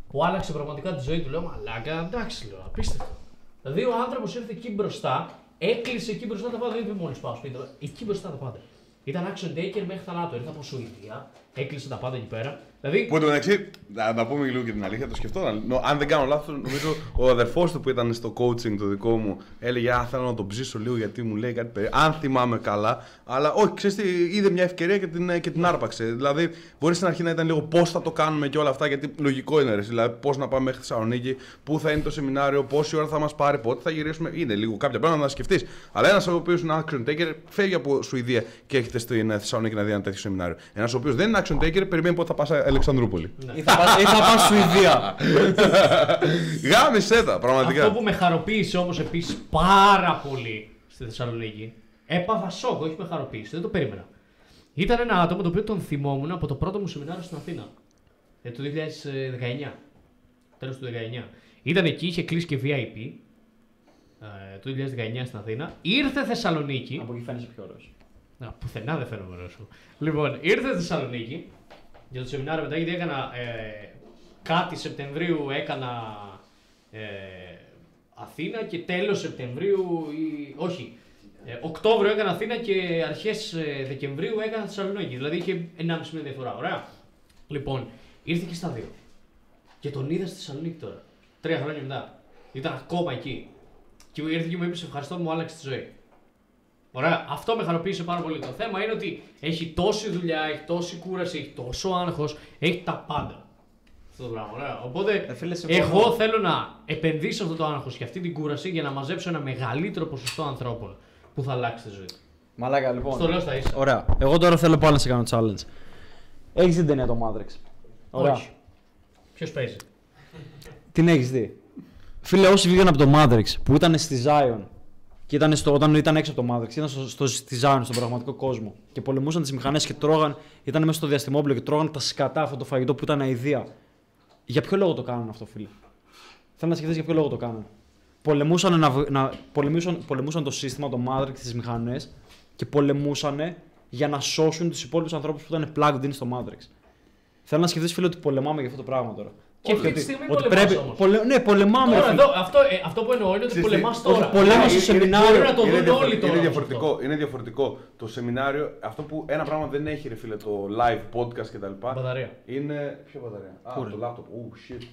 S3: Που άλλαξε πραγματικά τη ζωή του. Λέω Μαλάκα, εντάξει, λέω, απίστευτο. Δηλαδή ο άνθρωπος ήρθε εκεί μπροστά, έκλεισε εκεί μπροστά τα πάντα. Δεν είπε μόλις πάω σπίτι. εκεί μπροστά τα πάντα. Ήταν action taker μέχρι θανάτου. Ήρθε από Σουηδία, έκλεισε τα πάντα εκεί πέρα. Δηλαδή
S2: Που εντωμεταξύ, να, να πούμε λίγο και την αλήθεια, το σκεφτόταν. Νο- αν δεν κάνω λάθος, νομίζω ο αδερφός του που ήταν στο coaching το δικό μου έλεγε Α, θέλω να τον ψήσω λίγο γιατί μου λέει κάτι περίεργο. Αν θυμάμαι καλά. Αλλά όχι, ξέρεις τι, είδε μια ευκαιρία και την, και την άρπαξε. Δηλαδή, μπορεί στην αρχή να ήταν λίγο πώς θα το κάνουμε και όλα αυτά, γιατί λογικό είναι. Ρε, δηλαδή, πώς να πάμε μέχρι Θεσσαλονίκη, πού θα είναι το σεμινάριο, πόση ώρα θα μας πάρει, πότε θα γυρίσουμε. Είναι λίγο κάποια πράγματα να σκεφτείς. Αλλά ένας ο οποίος είναι action taker φεύγει από Σουηδία και έρχεται στην ε, Θεσσαλονίκη να δει ένα τέτοιο σεμινάριο. Ένας ο οποίος δεν είναι action taker περιμένει πότε θα πας Αλεξανδρούπολη.
S1: Ή θα πας- ή θα πας Σουηδία.
S2: Γάμισε τα, πραγματικά.
S3: αυτό που με χαροποίησε όμως επίσης πάρα πολύ στη Θεσσαλονίκη. Έπαθα σοκ, όχι με χαροποίησε, δεν το περίμενα. Ήταν ένα άτομο το οποίο τον θυμόμουν από το πρώτο μου σεμινάριο στην Αθήνα. Ε, το 2019. Τέλος του 2019. Ήταν εκεί, είχε κλείσει και VIP. Ε, το 2019 στην Αθήνα. Ήρθε Θεσσαλονίκη.
S1: Από εκεί φαίνεσαι πιο ωραίος.
S3: Να, πουθενά δεν φαίνομαι ωραίο σου. Λοιπόν, ήρθε Θεσσαλονίκη για το σεμινάριο μετά, γιατί έκανα ε, κάτι Σεπτεμβρίου έκανα ε, Αθήνα και τέλος Σεπτεμβρίου, ή, όχι, ε, Οκτώβριο έκανα Αθήνα και αρχές ε, Δεκεμβρίου έκανα Θεσσαλονίκη. Δηλαδή είχε 1,5 μήνα διαφορά. Ωραία. Λοιπόν, ήρθε και στα δύο. Και τον είδα στη Θεσσαλονίκη τώρα. Τρία χρόνια μετά. Ήταν ακόμα εκεί. Και ήρθε και μου είπε: Σε ευχαριστώ, μου άλλαξε τη ζωή. Ωραία, αυτό με χαροποίησε πάρα πολύ. Το θέμα είναι ότι έχει τόση δουλειά, έχει τόση κούραση, έχει τόσο άγχος, έχει τα πάντα. Αυτό το πράγμα, ωραία. Οπότε,
S1: Ε, φίλε, συμφωνώ.
S3: εγώ θέλω να επενδύσω αυτό το άγχος και αυτή την κούραση για να μαζέψω ένα μεγαλύτερο ποσοστό ανθρώπων που θα αλλάξει τη ζωή. του.
S1: Μαλάκα λοιπόν.
S3: Στο λέω στα ίσα.
S1: Ωραία. Εγώ τώρα θέλω πάλι να σε κάνω challenge. Έχεις δει την ταινία το Matrix; Ωραία.
S3: Όχι. Ποιος παίζει;
S1: Την έχεις δει; Φίλε, όσοι βγήκαν από το Matrix που ήταν στη Zion και ήταν στο, όταν ήταν έξω από το Matrix, ήταν στο, στο, στη Zion, στον πραγματικό κόσμο και πολεμούσαν τις μηχανές και τρώγαν, ήταν μέσα στο διαστημόπλαιο και τρώγαν τα σκατά αυτό το φαγητό που ήταν αηδία. Για ποιο λόγο το κάνανε αυτό, φίλε; Θέλω να σκεφτείς για ποιο λόγο το κάνανε. Πολεμούσαν, να, β- να, πολεμούσαν, πολεμούσαν το σύστημα, το Matrix, τις μηχανές και πολεμούσαν για να σώσουν τους υπόλοιπους ανθρώπους που ήταν plugged in στο Matrix. Θέλω να σκεφτείς, φίλε, ότι πολεμάμε για αυτό το πράγμα τώρα.
S3: Και αυτή
S1: Ότι-
S3: τη στιγμή
S1: ότι
S3: πολεμάς
S1: πρέπει,
S3: όμως.
S1: πολε- ναι, πολεμάμε. ρε
S3: Τώρα,
S1: φίλε.
S3: εδώ, αυτό, ε, αυτό που εννοώ είναι ότι
S2: Ξέρεις τι,
S3: πολεμάς
S2: όχι,
S3: τώρα.
S1: πολέμας στο
S3: Είναι-
S1: σεμινάριο.
S3: Μπορεί να το
S2: είναι,
S3: δουν
S2: διαφορε-
S3: όλοι τώρα.
S2: είναι
S3: όμως
S2: διαφορετικό,
S3: αυτό.
S2: είναι διαφορετικό. Το σεμινάριο, αυτό που ένα πράγμα δεν έχει ρε φίλε το live podcast κτλ.
S3: Μπαταρία.
S2: Είναι. Ποιο μπαταρία; Α, το laptop. Oh shit.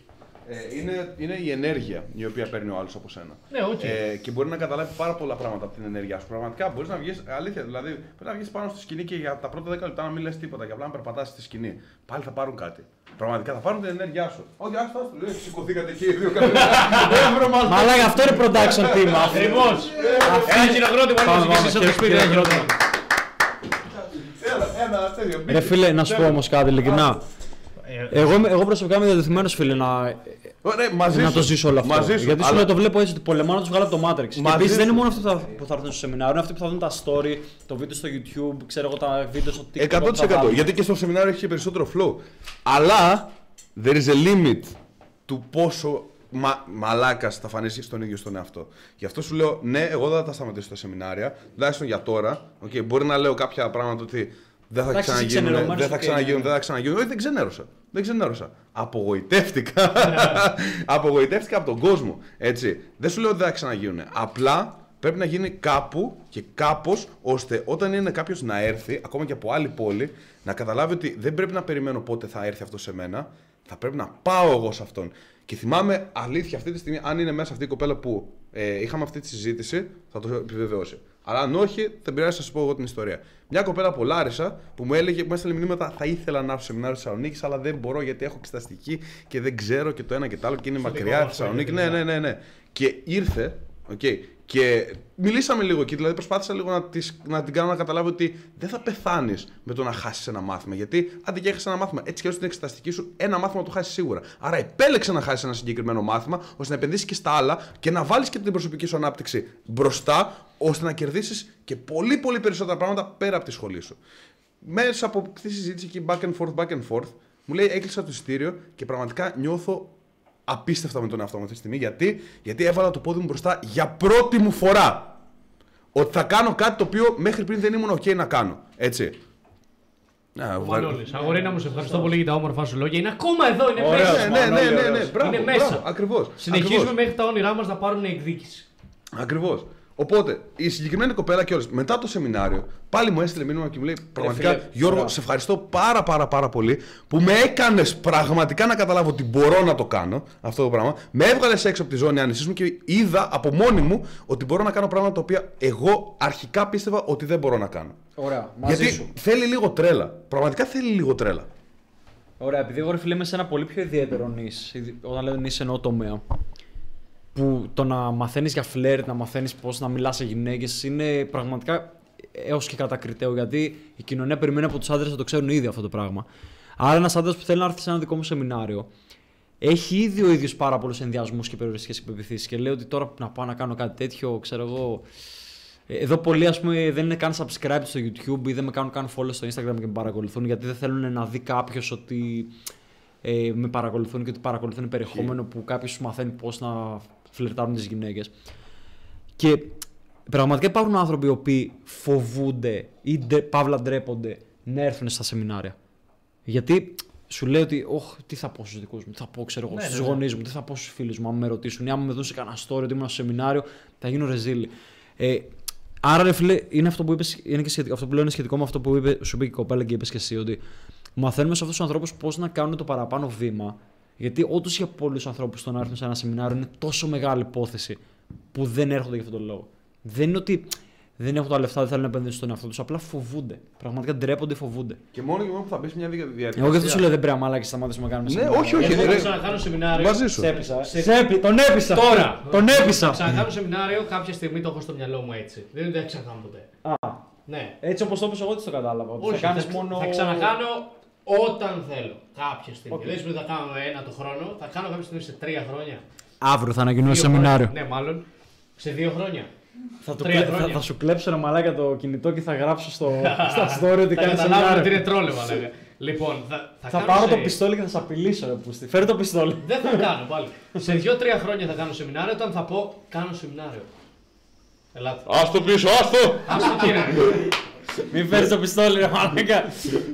S2: Ε, είναι, είναι η ενέργεια η οποία παίρνει ο άλλος από σένα.
S3: Ναι, οκ.
S2: Ε, και μπορεί να καταλάβει πάρα πολλά πράγματα από την ενέργειά σου. Πραγματικά μπορείς να βγεις, αλήθεια, δηλαδή πρέπει να βγεις πάνω στη σκηνή και για τα πρώτα 10 λεπτά να μην λες τίποτα και απλά να περπατάς στη σκηνή. Πάλι θα πάρουν κάτι. Πραγματικά θα πάρουν την ενέργειά σου. Όχι, άστα, άστα, λέει, σηκωθήκατε εκεί οι δύο καθένα.
S1: Μαλάκα, αυτό είναι production team. αυτό.
S3: Ακριβώς. Ένα χειροκρότημα
S1: Πάμε,
S3: να και
S1: πάμε,
S3: εσύ από το σπίτι. Ένα χειροκρότημα.
S2: Ένα τέτοιο.
S1: Ρε φίλε, να σου πω όμως κάτι, ειλικρινά. Εγώ, είμαι- εγώ προσωπικά είμαι διατεθειμένος, φίλε, να,
S2: Ωραία, μαζί
S1: να
S2: σου.
S1: το ζήσω όλο αυτό.
S2: Μαζί σου.
S1: Γιατί σου
S2: αλλά-
S1: λέω, το βλέπω έτσι ότι πολεμάω να τους βγάλω από το Matrix. Και
S2: Μαζί
S1: επίσης δεν
S2: σου.
S1: είναι μόνο αυτοί που θα, που θα έρθουν στο σεμινάριο, είναι αυτοί που θα δουν τα story, το βίντεο στο YouTube, ξέρω εγώ τα βίντεο στο TikTok. που θα
S2: 100%.
S1: βάλουν.
S2: Γιατί και στο σεμινάριο έχει και περισσότερο flow. Αλλά there is a limit του πόσο μα, μαλάκας θα φανείς στον ίδιο στον εαυτό. Γι' αυτό σου λέω, ναι, εγώ δεν θα τα σταματήσω στα σεμινάρια, τουλάχιστον για τώρα. Okay, μπορεί να λέω κάποια πράγματα ότι δεν θα
S1: Εντάξει, εσύ
S2: ξαναγίνουν,
S1: ξενερωμένος,
S2: δεν θα
S1: οκ,
S2: ξαναγίνουν,
S1: ναι.
S2: δεν θα ξαναγίνουν. Όχι, δεν ξενέρωσα. Δεν ξενέρωσα. Απογοητεύτηκα. Απογοητεύτηκα από τον κόσμο. Έτσι. Δεν σου λέω ότι δεν θα ξαναγίνουν. Απλά πρέπει να γίνει κάπου και κάπως ώστε όταν είναι κάποιος να έρθει, ακόμα και από άλλη πόλη, να καταλάβει ότι δεν πρέπει να περιμένω πότε θα έρθει αυτό σε μένα. Θα πρέπει να πάω εγώ σε αυτόν. Και θυμάμαι αλήθεια αυτή τη στιγμή, αν είναι μέσα αυτή η κοπέλα που ε, είχαμε αυτή τη συζήτηση, θα το επιβεβαιώσει. Αλλά αν όχι, δεν πειράζει να σα πω εγώ την ιστορία. Μια κοπέλα από Λάρισα που μου έλεγε, που μου έστειλε μηνύματα, θα ήθελα να έρθω στο σεμινάριο της Θεσσαλονίκης, αλλά δεν μπορώ γιατί έχω εξεταστική και δεν ξέρω και το ένα και το άλλο και είναι μακριά
S3: δικό
S2: η
S3: μας
S2: Θεσσαλονίκη.
S3: project,
S2: Ναι, ναι, ναι, ναι. Και ήρθε, okay, και μιλήσαμε λίγο εκεί, δηλαδή προσπάθησα λίγο να, της, να την κάνω να καταλάβει ότι δεν θα πεθάνεις με το να χάσεις ένα μάθημα. Γιατί αν δεν έχασε ένα μάθημα, έτσι και έτσι την εξεταστική σου, ένα μάθημα το χάσεις σίγουρα. Άρα επέλεξε να χάσεις ένα συγκεκριμένο μάθημα, ώστε να επενδύσεις και στα άλλα και να βάλεις και την προσωπική σου ανάπτυξη μπροστά, ώστε να κερδίσεις και πολύ πολύ περισσότερα πράγματα πέρα από τη σχολή σου. Μέσα από αυτή τη συζήτηση εκεί, back and forth, back and forth, μου λέει έκλεισα το ειστήριο και πραγματικά νιώθω απίστευτα με τον εαυτό μου αυτή τη στιγμή. Γιατί, γιατί έβαλα το πόδι μου μπροστά για πρώτη μου φορά. Ότι θα κάνω κάτι το οποίο μέχρι πριν δεν ήμουν OK να κάνω. Έτσι. Να,
S3: Ο
S2: βγα-
S3: Μανώλης. Αγορίνα μου, σε ευχαριστώ πολύ για τα όμορφα σου λόγια. Είναι ακόμα εδώ, είναι
S1: Ωραίος,
S3: μέσα.
S2: Ναι, ναι, ναι, ναι, ναι.
S1: ωραίος.
S2: Μπράβο,
S3: Είναι μέσα.
S2: μπράβο, ακριβώς.
S3: Συνεχίζουμε
S2: ακριβώς.
S3: μέχρι τα όνειρά μας να πάρουν εκδίκηση.
S2: Ακριβώς. Οπότε, η συγκεκριμένη κοπέλα κιόλα μετά το σεμινάριο, πάλι μου έστειλε μήνυμα και μου λέει: Πραγματικά,
S1: φίλε,
S2: Γιώργο,
S1: μπράβο.
S2: σε ευχαριστώ πάρα πάρα πάρα πολύ που με έκανες πραγματικά να καταλάβω ότι μπορώ να το κάνω αυτό το πράγμα. Με έβγαλες έξω από τη ζώνη άνεσής μου και είδα από μόνη μου ότι μπορώ να κάνω πράγματα τα οποία εγώ αρχικά πίστευα ότι δεν μπορώ να κάνω.
S1: Ωραία, μαζί
S2: Γιατί
S1: σου.
S2: θέλει λίγο τρέλα. Πραγματικά θέλει λίγο τρέλα.
S1: Ωραία, επειδή εγώ ρε φίλε είμαι σε ένα πολύ πιο ιδιαίτερο νης, ειδι- όταν λέω νης εννοώ τομέα, που το να μαθαίνεις για φλερτ, να μαθαίνεις πώς να μιλάς σε γυναίκες είναι πραγματικά έως και κατακριτέο γιατί η κοινωνία περιμένει από τους άντρες να το ξέρουν ήδη αυτό το πράγμα. Άρα ένας άντρας που θέλει να έρθει σε ένα δικό μου σεμινάριο έχει ήδη ο ίδιος πάρα πολλούς ενδιασμούς και περιοριστικές υπεπιθύσεις και λέει ότι τώρα να πάω να κάνω κάτι τέτοιο, ξέρω εγώ, εδώ πολλοί ας πούμε δεν είναι καν subscribe στο YouTube ή δεν με κάνουν καν follow στο Instagram και με παρακολουθούν γιατί δεν θέλουν να δει κάποιος ότι ε, με παρακολουθούν και ότι παρακολουθούν περιεχόμενο που κάποιος σου μαθαίνει πώς να φλερτάρουν τις γυναίκες. Και πραγματικά υπάρχουν άνθρωποι οι οποίοι φοβούνται ή ντε- παύλα ντρέπονται να έρθουν στα σεμινάρια. Γιατί σου λέει ότι, Ωχ, τι θα πω στους δικούς μου, τι θα πω, ξέρω εγώ,
S3: Ναι,
S1: στους
S3: ναι, ναι.
S1: γονείς μου, τι θα πω στους φίλους μου, αν με ρωτήσουν ή αν με δουν σε κανένα story ότι ήμουν στο σεμινάριο, θα γίνω ρεζίλη. Ε, άρα, ρε φίλε, είναι αυτό που είπες, είναι και σχετικό, αυτό που λέω είναι σχετικό με αυτό που είπε, σου είπε και η κοπέλα και είπες και εσύ, ότι μαθαίνουμε σε αυτούς τους ανθρώπους πώς να κάνουν το παραπάνω βήμα. Γιατί όντως για πολλούς ανθρώπους το να έρθουν σε ένα σεμινάριο είναι τόσο μεγάλη υπόθεση που δεν έρχονται για αυτόν τον λόγο. Δεν είναι ότι δεν έχουν τα λεφτά, δεν θέλουν να επενδύσουν στον εαυτό τους, απλά φοβούνται. Πραγματικά ντρέπονται, φοβούνται.
S2: Και μόνο και μόνο που θα μπει σε μια δια- διαδικασία.
S1: Εγώ γι' αυτό σου λέω δεν πρέπει να μαλάκι σταματήσουμε να κάνουμε
S2: Ναι,
S1: σεμινάρια.
S2: όχι, όχι.
S3: Εγώ
S2: ρε.
S3: θα ξανακάνω σεμινάριο.
S2: Μαζί σου.
S1: Σε έπεισα. Σε έπει- τον έπεισα.
S3: Τώρα.
S1: Τον
S3: Θα
S1: έπεισα.
S3: ξανακάνω σεμινάριο κάποια στιγμή το έχω στο μυαλό μου έτσι. Δεν είναι ότι θα ξανακάνω ποτέ.
S1: Α,
S3: Ναι.
S1: έτσι όπως το είπες εγώ τι το κατάλαβα. ότι
S3: Όχι,
S1: θα κάνεις
S3: θα,
S1: μόνο.
S3: θα ξανακάνω Όταν θέλω. Κάποια στιγμή.
S1: Οκ.
S3: Δεν σημαίνει ότι θα κάνω ένα το χρόνο, θα κάνω κάποια στιγμή σε τρία χρόνια.
S1: Αύριο θα ανακοινώσει
S3: Δύο
S1: σεμινάριο.
S3: χρόνια. Ναι, μάλλον. Σε δύο χρόνια.
S1: Θα, το
S3: Τρία
S1: κλε- θα,
S3: χρόνια.
S1: θα σου κλέψω ένα μαλάκα το κινητό και θα γράψω στο, στα story ότι
S3: θα
S1: κάνει
S3: καταλάβουν ότι είναι
S1: σεμινάριο.
S3: τρολάρισμα, λέγα. Λοιπόν, θα, θα,
S1: Θα
S3: κάνω
S1: πάρω
S3: σε-
S1: το πιστόλι και θα σε απειλήσω, ρε πούστη. Φέρε το πιστόλι.
S3: Δεν θα κάνω πάλι. σε δύο-τρία χρόνια θα κάνω σεμινάριο όταν θα πω κάνω σεμινάριο. Ελάτε.
S2: Άσ' το πίσω, άστο!
S3: Άστο κύριε.
S1: Μην φέρεις το πιστόλι, ρε μαλάκα.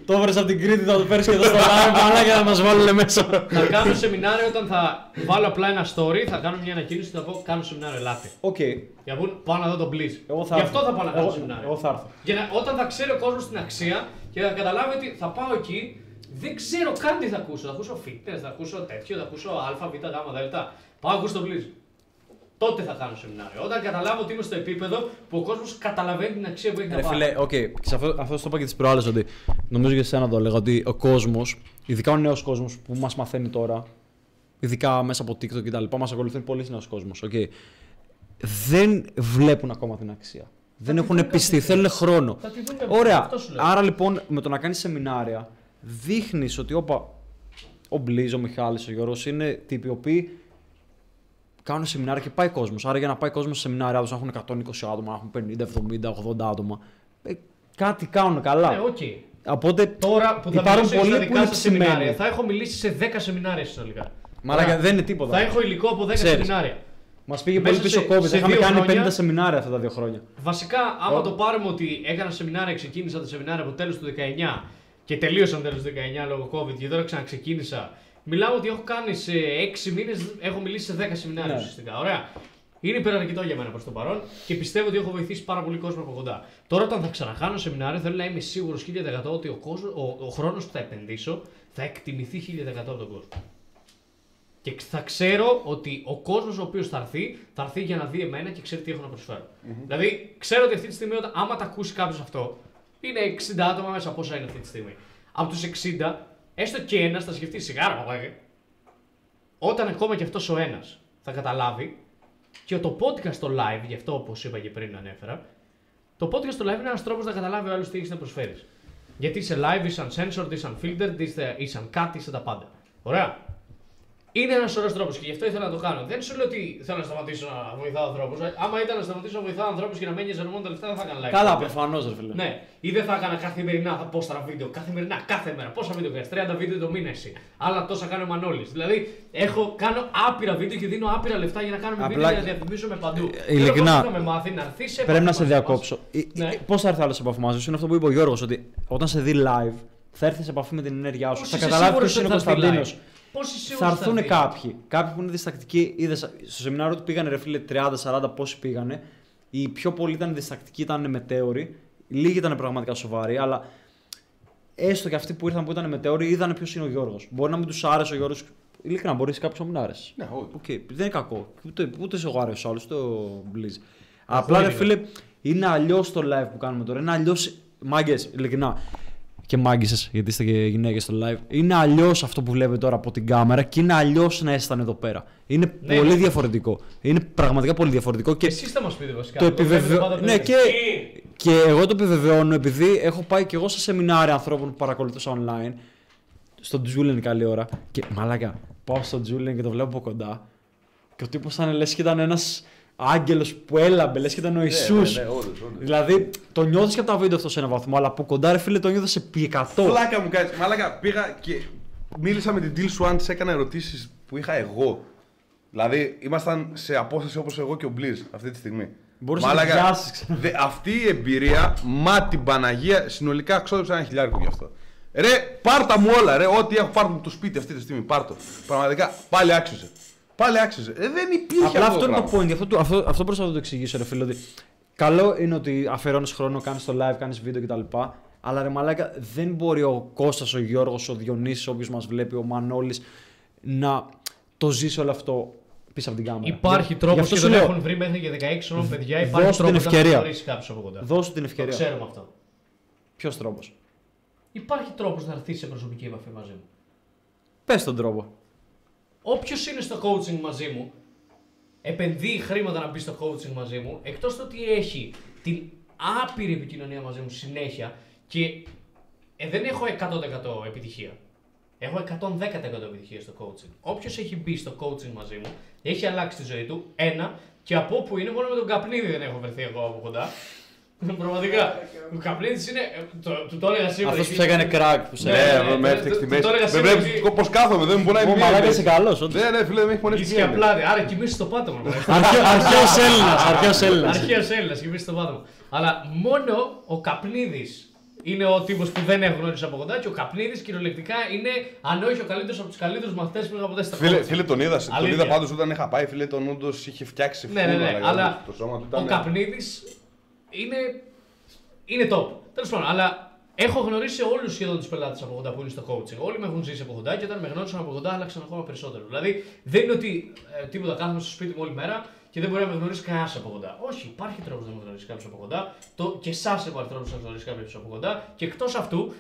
S1: το βρες από την Κρήτη, θα το φέρεις και εδώ στο live, μαλάκα να μας βάλουν μέσα.
S3: θα κάνω σεμινάριο όταν θα βάλω απλά ένα story, θα κάνω μια ανακοίνωση και θα πω κάνω σεμινάριο. Ελάτε.
S1: Οκ.
S3: Για να πούν πάω να δω τον Blizz.
S1: Εγώ θα
S3: Γι'
S1: έρθω.
S3: αυτό θα πάω να κάνω
S1: Εγώ-
S3: σεμινάριο.
S1: Εγώ θα έρθω.
S3: Για να, όταν θα ξέρει ο κόσμος την αξία και θα καταλάβει ότι θα πάω εκεί, δεν ξέρω καν τι θα ακούσω. Θα ακούσω fitness, θα ακούσω τέτοιο, θα ακούσω α, β, γ, δ. Πάω να ακούσω τον Blizz. Τότε θα κάνω σεμινάριο. Όταν καταλάβω ότι είμαι στο επίπεδο που ο κόσμος καταλαβαίνει την αξία που έχει να
S1: Ρε
S3: πάρει.
S1: φίλε, οκ, και σε αυτό, αυτό το είπα και τις προάλλες ότι νομίζω και σε εσένα το έλεγα ότι ο κόσμος, ειδικά ο νέος κόσμος που μας μαθαίνει τώρα, ειδικά μέσα από TikTok και τα λοιπά, μας ακολουθεί πολύ νέος κόσμος. Okay, δεν βλέπουν ακόμα την αξία. δεν
S3: τη
S1: έχουν
S3: δουν
S1: πιστεί,
S3: κάποια
S1: θέλουν χρόνο.
S3: Θα τη δουν κάποια-
S1: Ωραία.
S3: αυτό σου λέω.
S1: Άρα λοιπόν με το να κάνεις σεμινάρια, δείχνεις ότι όπα, ο Blizz, ο Μιχάλης, ο Γιώργος είναι τύποι οι οποίοι κάνουν σεμινάρια και πάει κόσμος. Άρα για να πάει κόσμος σε σεμινάρια του να έχουν 120 άτομα, να έχουν 50, 70, 80 άτομα. Ε, κάτι κάνουν καλά.
S3: Ναι, οκ.
S1: Οπότε
S3: Τώρα που θα
S1: υπάρχουν
S3: μιλήσω
S1: πολλοί
S3: στα
S1: που
S3: δικά
S1: είναι
S3: σας σεμινάρια,
S1: ψημένοι.
S3: θα έχω μιλήσει σε 10 σεμινάρια συνολικά.
S1: Μαλάκα
S3: Ωραία.
S1: δεν είναι τίποτα.
S3: Θα έχω υλικό από 10
S1: Ξέρεις.
S3: σεμινάρια.
S1: Μας πήγε
S3: Μέσα
S1: πολύ πίσω
S3: σε-
S1: COVID.
S3: σε
S1: Είχαμε
S3: δύο
S1: κάνει
S3: χρόνια-
S1: 50 σεμινάρια αυτά τα δύο χρόνια.
S3: Βασικά, άμα
S1: Ω.
S3: το πάρουμε ότι έκανα σεμινάρια, ξεκίνησα τα σεμινάρια από τέλος του 19 και τελείωσαν τέλος του 19 λόγω COVID και τώρα ξαναξεκίνησα. Μιλάω ότι έχω κάνει σε 6 μήνες, έχω μιλήσει σε 10 σεμινάρια
S1: Ναι.
S3: ουσιαστικά. Ωραία. Είναι υπεραρκετό για μένα προς το παρόν και πιστεύω ότι έχω βοηθήσει πάρα πολύ κόσμο από κοντά. Τώρα, όταν θα ξανακάνω σεμινάριο, θέλω να είμαι σίγουρος 1000% ότι ο, κόσμος, ο, ο χρόνος που θα επενδύσω θα εκτιμηθεί 1000% από τον κόσμο. Και θα ξέρω ότι ο κόσμος ο οποίος θα έρθει, θα έρθει για να δει εμένα και ξέρει τι έχω να προσφέρω. Δηλαδή, ξέρω ότι αυτή τη στιγμή, όταν, άμα τα ακούσει κάποιος αυτό, είναι 60 άτομα μέσα πόσα είναι αυτή τη στιγμή. Από τους 60, έστω και ένας θα σκεφτεί σιγάρα, παπάγε. Όταν ακόμα και αυτός ο ένας θα καταλάβει, και το podcast στο live, γι' αυτό όπως είπα και πριν ανέφερα, το podcast στο live είναι ένας τρόπος να καταλάβει ο άλλος τι έχεις να προσφέρεις. Γιατί είσαι live, είσαι uncensored, είσαι unfiltered, είσαι, είσαι uncut, είσαι τα πάντα. Ωραία. Είναι ένας σωρός τρόπος και γι' αυτό ήθελα να το κάνω. Δεν σου λέω ότι θέλω να σταματήσω να βοηθάω ανθρώπους. Άμα ήταν να σταματήσω να βοηθάω ανθρώπους και να μένει μόνο τα λεφτά, δεν θα έκανα live.
S1: Καλά,
S3: podcast.
S1: προφανώς, ρε φίλε.
S3: Ναι, ή δεν θα έκανα καθημερινά, θα ποσταρα βίντεο. Καθημερινά, κάθε μέρα. Πόσα βίντεο κάνει, 30 βίντεο το μήνα εσύ. Άλλα τόσα κάνει ο Μανώλης. Δηλαδή, έχω, κάνω άπειρα βίντεο και δίνω άπειρα λεφτά για να κάνουμε
S1: Απλά-
S3: βίντεο και να διαφημίζουμε παντού.
S1: Ε, ειλικρινά,
S3: Θέλω να με μάθει να έρθεις σε
S1: Πρέπει να
S3: επαφή
S1: σε
S3: μαζί μας.
S1: διακόψω.
S3: Ναι.
S1: Πώς θα έρθει άλλος σε επαφή μαζί σου, είναι αυτό που είπε ο Γιώργος, ότι όταν σε δει live θα έρθεις σε επαφή με την ενέργειά σου.
S3: Πώς
S1: θα
S3: είσαι
S1: καταλάβεις
S3: σίγουρος
S1: ποιος είναι ο
S3: ότι θα έρθει
S1: Κωνσταντίνος.
S3: Live? Πώς είσαι
S1: Θα
S3: σίγουρος ότι
S1: έρθουν
S3: έρθει;
S1: κάποιοι. Κάποιοι που είναι διστακτικοί. Είδες, στο σεμινάριο του πήγανε ρε φίλε 30-40 πόσοι πήγανε. Οι πιο πολλοί ήταν διστακτικοί, ήταν μετέωροι. Λίγοι ήταν πραγματικά σοβαροί, αλλά έστω και αυτοί που ήρθαν που ήταν μετέωροι είδαν ποιος είναι ο Γιώργος. Μπορεί να μην τους άρεσε ο Γιώργος. Ειλικρινά, μπορεί κάποιο να μην άρεσε.
S2: Ναι, όχι.
S1: Οκ, δεν είναι κακό. Ούτε, ούτε σε εμένα άρεσε άλλος, ούτε ο Blizz. Απλά ρε
S3: είναι.
S1: φίλε, είναι αλλιώς το live που κάνουμε τώρα. Είναι αλλιώς. Μάγκες, ειλικρινά. Και μάγκησες, γιατί είστε και γυναίκες στο live. Είναι αλλιώς αυτό που βλέπετε τώρα από την κάμερα και είναι αλλιώς να ήσταν εδώ πέρα. Είναι
S3: Ναι,
S1: πολύ
S3: ναι.
S1: διαφορετικό. Είναι πραγματικά πολύ διαφορετικό και
S3: Εσείς θα μας πείτε βασικά.
S1: το
S3: Εγώ βλέπετε
S1: επιβεβαιώνω.
S3: πάντα
S1: Ναι,
S3: το
S1: και,
S3: ίδιο.
S1: και εγώ το επιβεβαιώνω επειδή έχω πάει και εγώ σε σεμινάρια ανθρώπων που παρακολουθούσα online. Στον Julian καλή ώρα. Και μαλάκα, πάω στον Julian και το βλέπω από κοντά. Και ο τύπος ήταν λες και ήταν ένας άγγελος που έλαμπε, λες και ήταν ο Ιησούς.
S2: Ναι, ναι, όντως, όντως.
S1: Δηλαδή, το νιώθεις και από τα βίντεο αυτό σε έναν βαθμό, αλλά από κοντά ρε φίλε το νιώθω σε επί 100.
S2: Φλάκα μου κάνει. Μαλάκα, πήγα και μίλησα με την Jill Swan, της έκανα ερωτήσεις που είχα εγώ. Δηλαδή, ήμασταν σε απόσταση όπως εγώ και ο Blizz αυτή τη στιγμή.
S1: Μπορούσες να πιάσεις, ξέρω.
S2: δε- αυτή η εμπειρία, μα την Παναγία, συνολικά ξόδεψα ένα χιλιάρικο γι' αυτό. Ρε, πάρτα μου όλα, ρε, ό,τι έχω πάρει μου το σπίτι αυτή τη στιγμή, πάρτο. Πραγματικά, πάλι άξιζε. Πάλι άξιζε. Ε, δεν υπήρχε
S1: Απλά αυτό
S2: το
S1: είναι το
S2: πράγμα.
S1: point. Αυτό, το- αυτό, αυτό προσπαθώ να το εξηγήσω, ρε φίλε. Ότι καλό είναι ότι αφιερώνεις χρόνο, κάνεις το live, κάνεις βίντεο κτλ. Αλλά ρε μαλάκα, δεν μπορεί ο Κώστας, ο Γιώργος, ο Διονύσης, όποιος μας βλέπει, ο Μανώλης, να το ζήσει όλο αυτό πίσω από την κάμερα.
S3: Υπάρχει
S1: Γι-
S3: τρόπος
S1: γι' αυτό
S3: και
S1: σου
S3: δεν
S1: λέω,
S3: έχουν βρει μέχρι και 16 χρόνων παιδιά.
S1: Δώσ'
S3: Υπάρχει
S1: την
S3: τρόπος να
S1: ευκαιρία.
S3: γνωρίσει κάποιος από κοντά.
S1: Δώσου την
S3: Το
S1: ευκαιρία.
S3: ξέρουμε αυτό.
S1: Ποιος τρόπος;
S3: Υπάρχει τρόπος να έρθεις σε προσωπική επαφή μαζί μου.
S1: Πες τον τρόπο.
S3: Όποιος είναι στο coaching μαζί μου, επενδύει χρήματα να μπει στο coaching μαζί μου, εκτός το ότι έχει την άπειρη επικοινωνία μαζί μου συνέχεια και ε, δεν έχω 100% επιτυχία. Έχω 110% επιτυχία στο coaching. Όποιος έχει μπει στο coaching μαζί μου, έχει αλλάξει τη ζωή του. Ένα, και από όπου είναι, μόνο με τον καπνίδι δεν έχω βρεθεί εγώ από κοντά. Πραγματικά. Ο καπνίδι είναι. ε, Το, του το έλεγα σήμερα.
S1: Αυτός που
S3: εκεί.
S1: σε έκανε crack. Που σε
S3: Ναι,
S2: Ναι,
S3: ναι,
S2: με- με
S3: το-
S2: έφτιαξε τη
S3: το-
S2: μέση.
S3: το έλεγα
S2: Με
S3: σήμερα
S2: βλέπεις
S3: ότι-
S2: πώ κάθομαι, δεν μου πονάει
S1: Ω,
S2: μία.
S1: μαλάκα
S2: μέση.
S1: είσαι καλός, όντως.
S2: Ναι, ναι, φίλε, δεν με έχει πονέσει
S3: Είσαι
S2: μία
S3: και απλά. Άρα κοιμήσει στο πάτωμα.
S1: Αρχαίο Έλληνας. Αρχαίος Έλληνας.
S3: Αρχαίος Έλληνας, κοιμήσει στο πάτωμα. Αλλά μόνο ο καπνίδης είναι ο τύπος που δεν έχω γνωρίσει από κοντά και ο καπνίδης κυριολεκτικά είναι, αν όχι ο καλύτερος από τους καλύτερους μαθητές που είχα ποτέ στα
S2: Φίλε,
S3: coaching.
S2: φίλε, τον είδα. Τον
S3: Αλήθεια.
S2: είδα πάντως όταν είχα πάει. Φίλε, τον όντως είχε φτιάξει
S3: Ναι, ναι, ναι,
S2: φούλα,
S3: αλλά
S2: δηλαδή, Το σώμα του
S3: Ο
S2: ήταν.
S3: καπνίδης είναι. είναι top. Τέλος πάντων, αλλά έχω γνωρίσει όλους σχεδόν τους πελάτες από κοντά που είναι στο coaching. Όλοι με έχουν ζήσει από κοντά και όταν με γνώρισαν από κοντά άλλαξαν ακόμα περισσότερο. Δηλαδή δεν είναι ότι ε, τίποτα κάθομαι στο σπίτι μου όλη μέρα και δεν μπορεί να με γνωρίσει κανένας από κοντά. Όχι, υπάρχει τρόπος να με γνωρίσει κάποιος από κοντά. Το, και εσάς υπάρχει τρόπος να γνωρίσει κάποιος από κοντά. Και εκτός αυτού,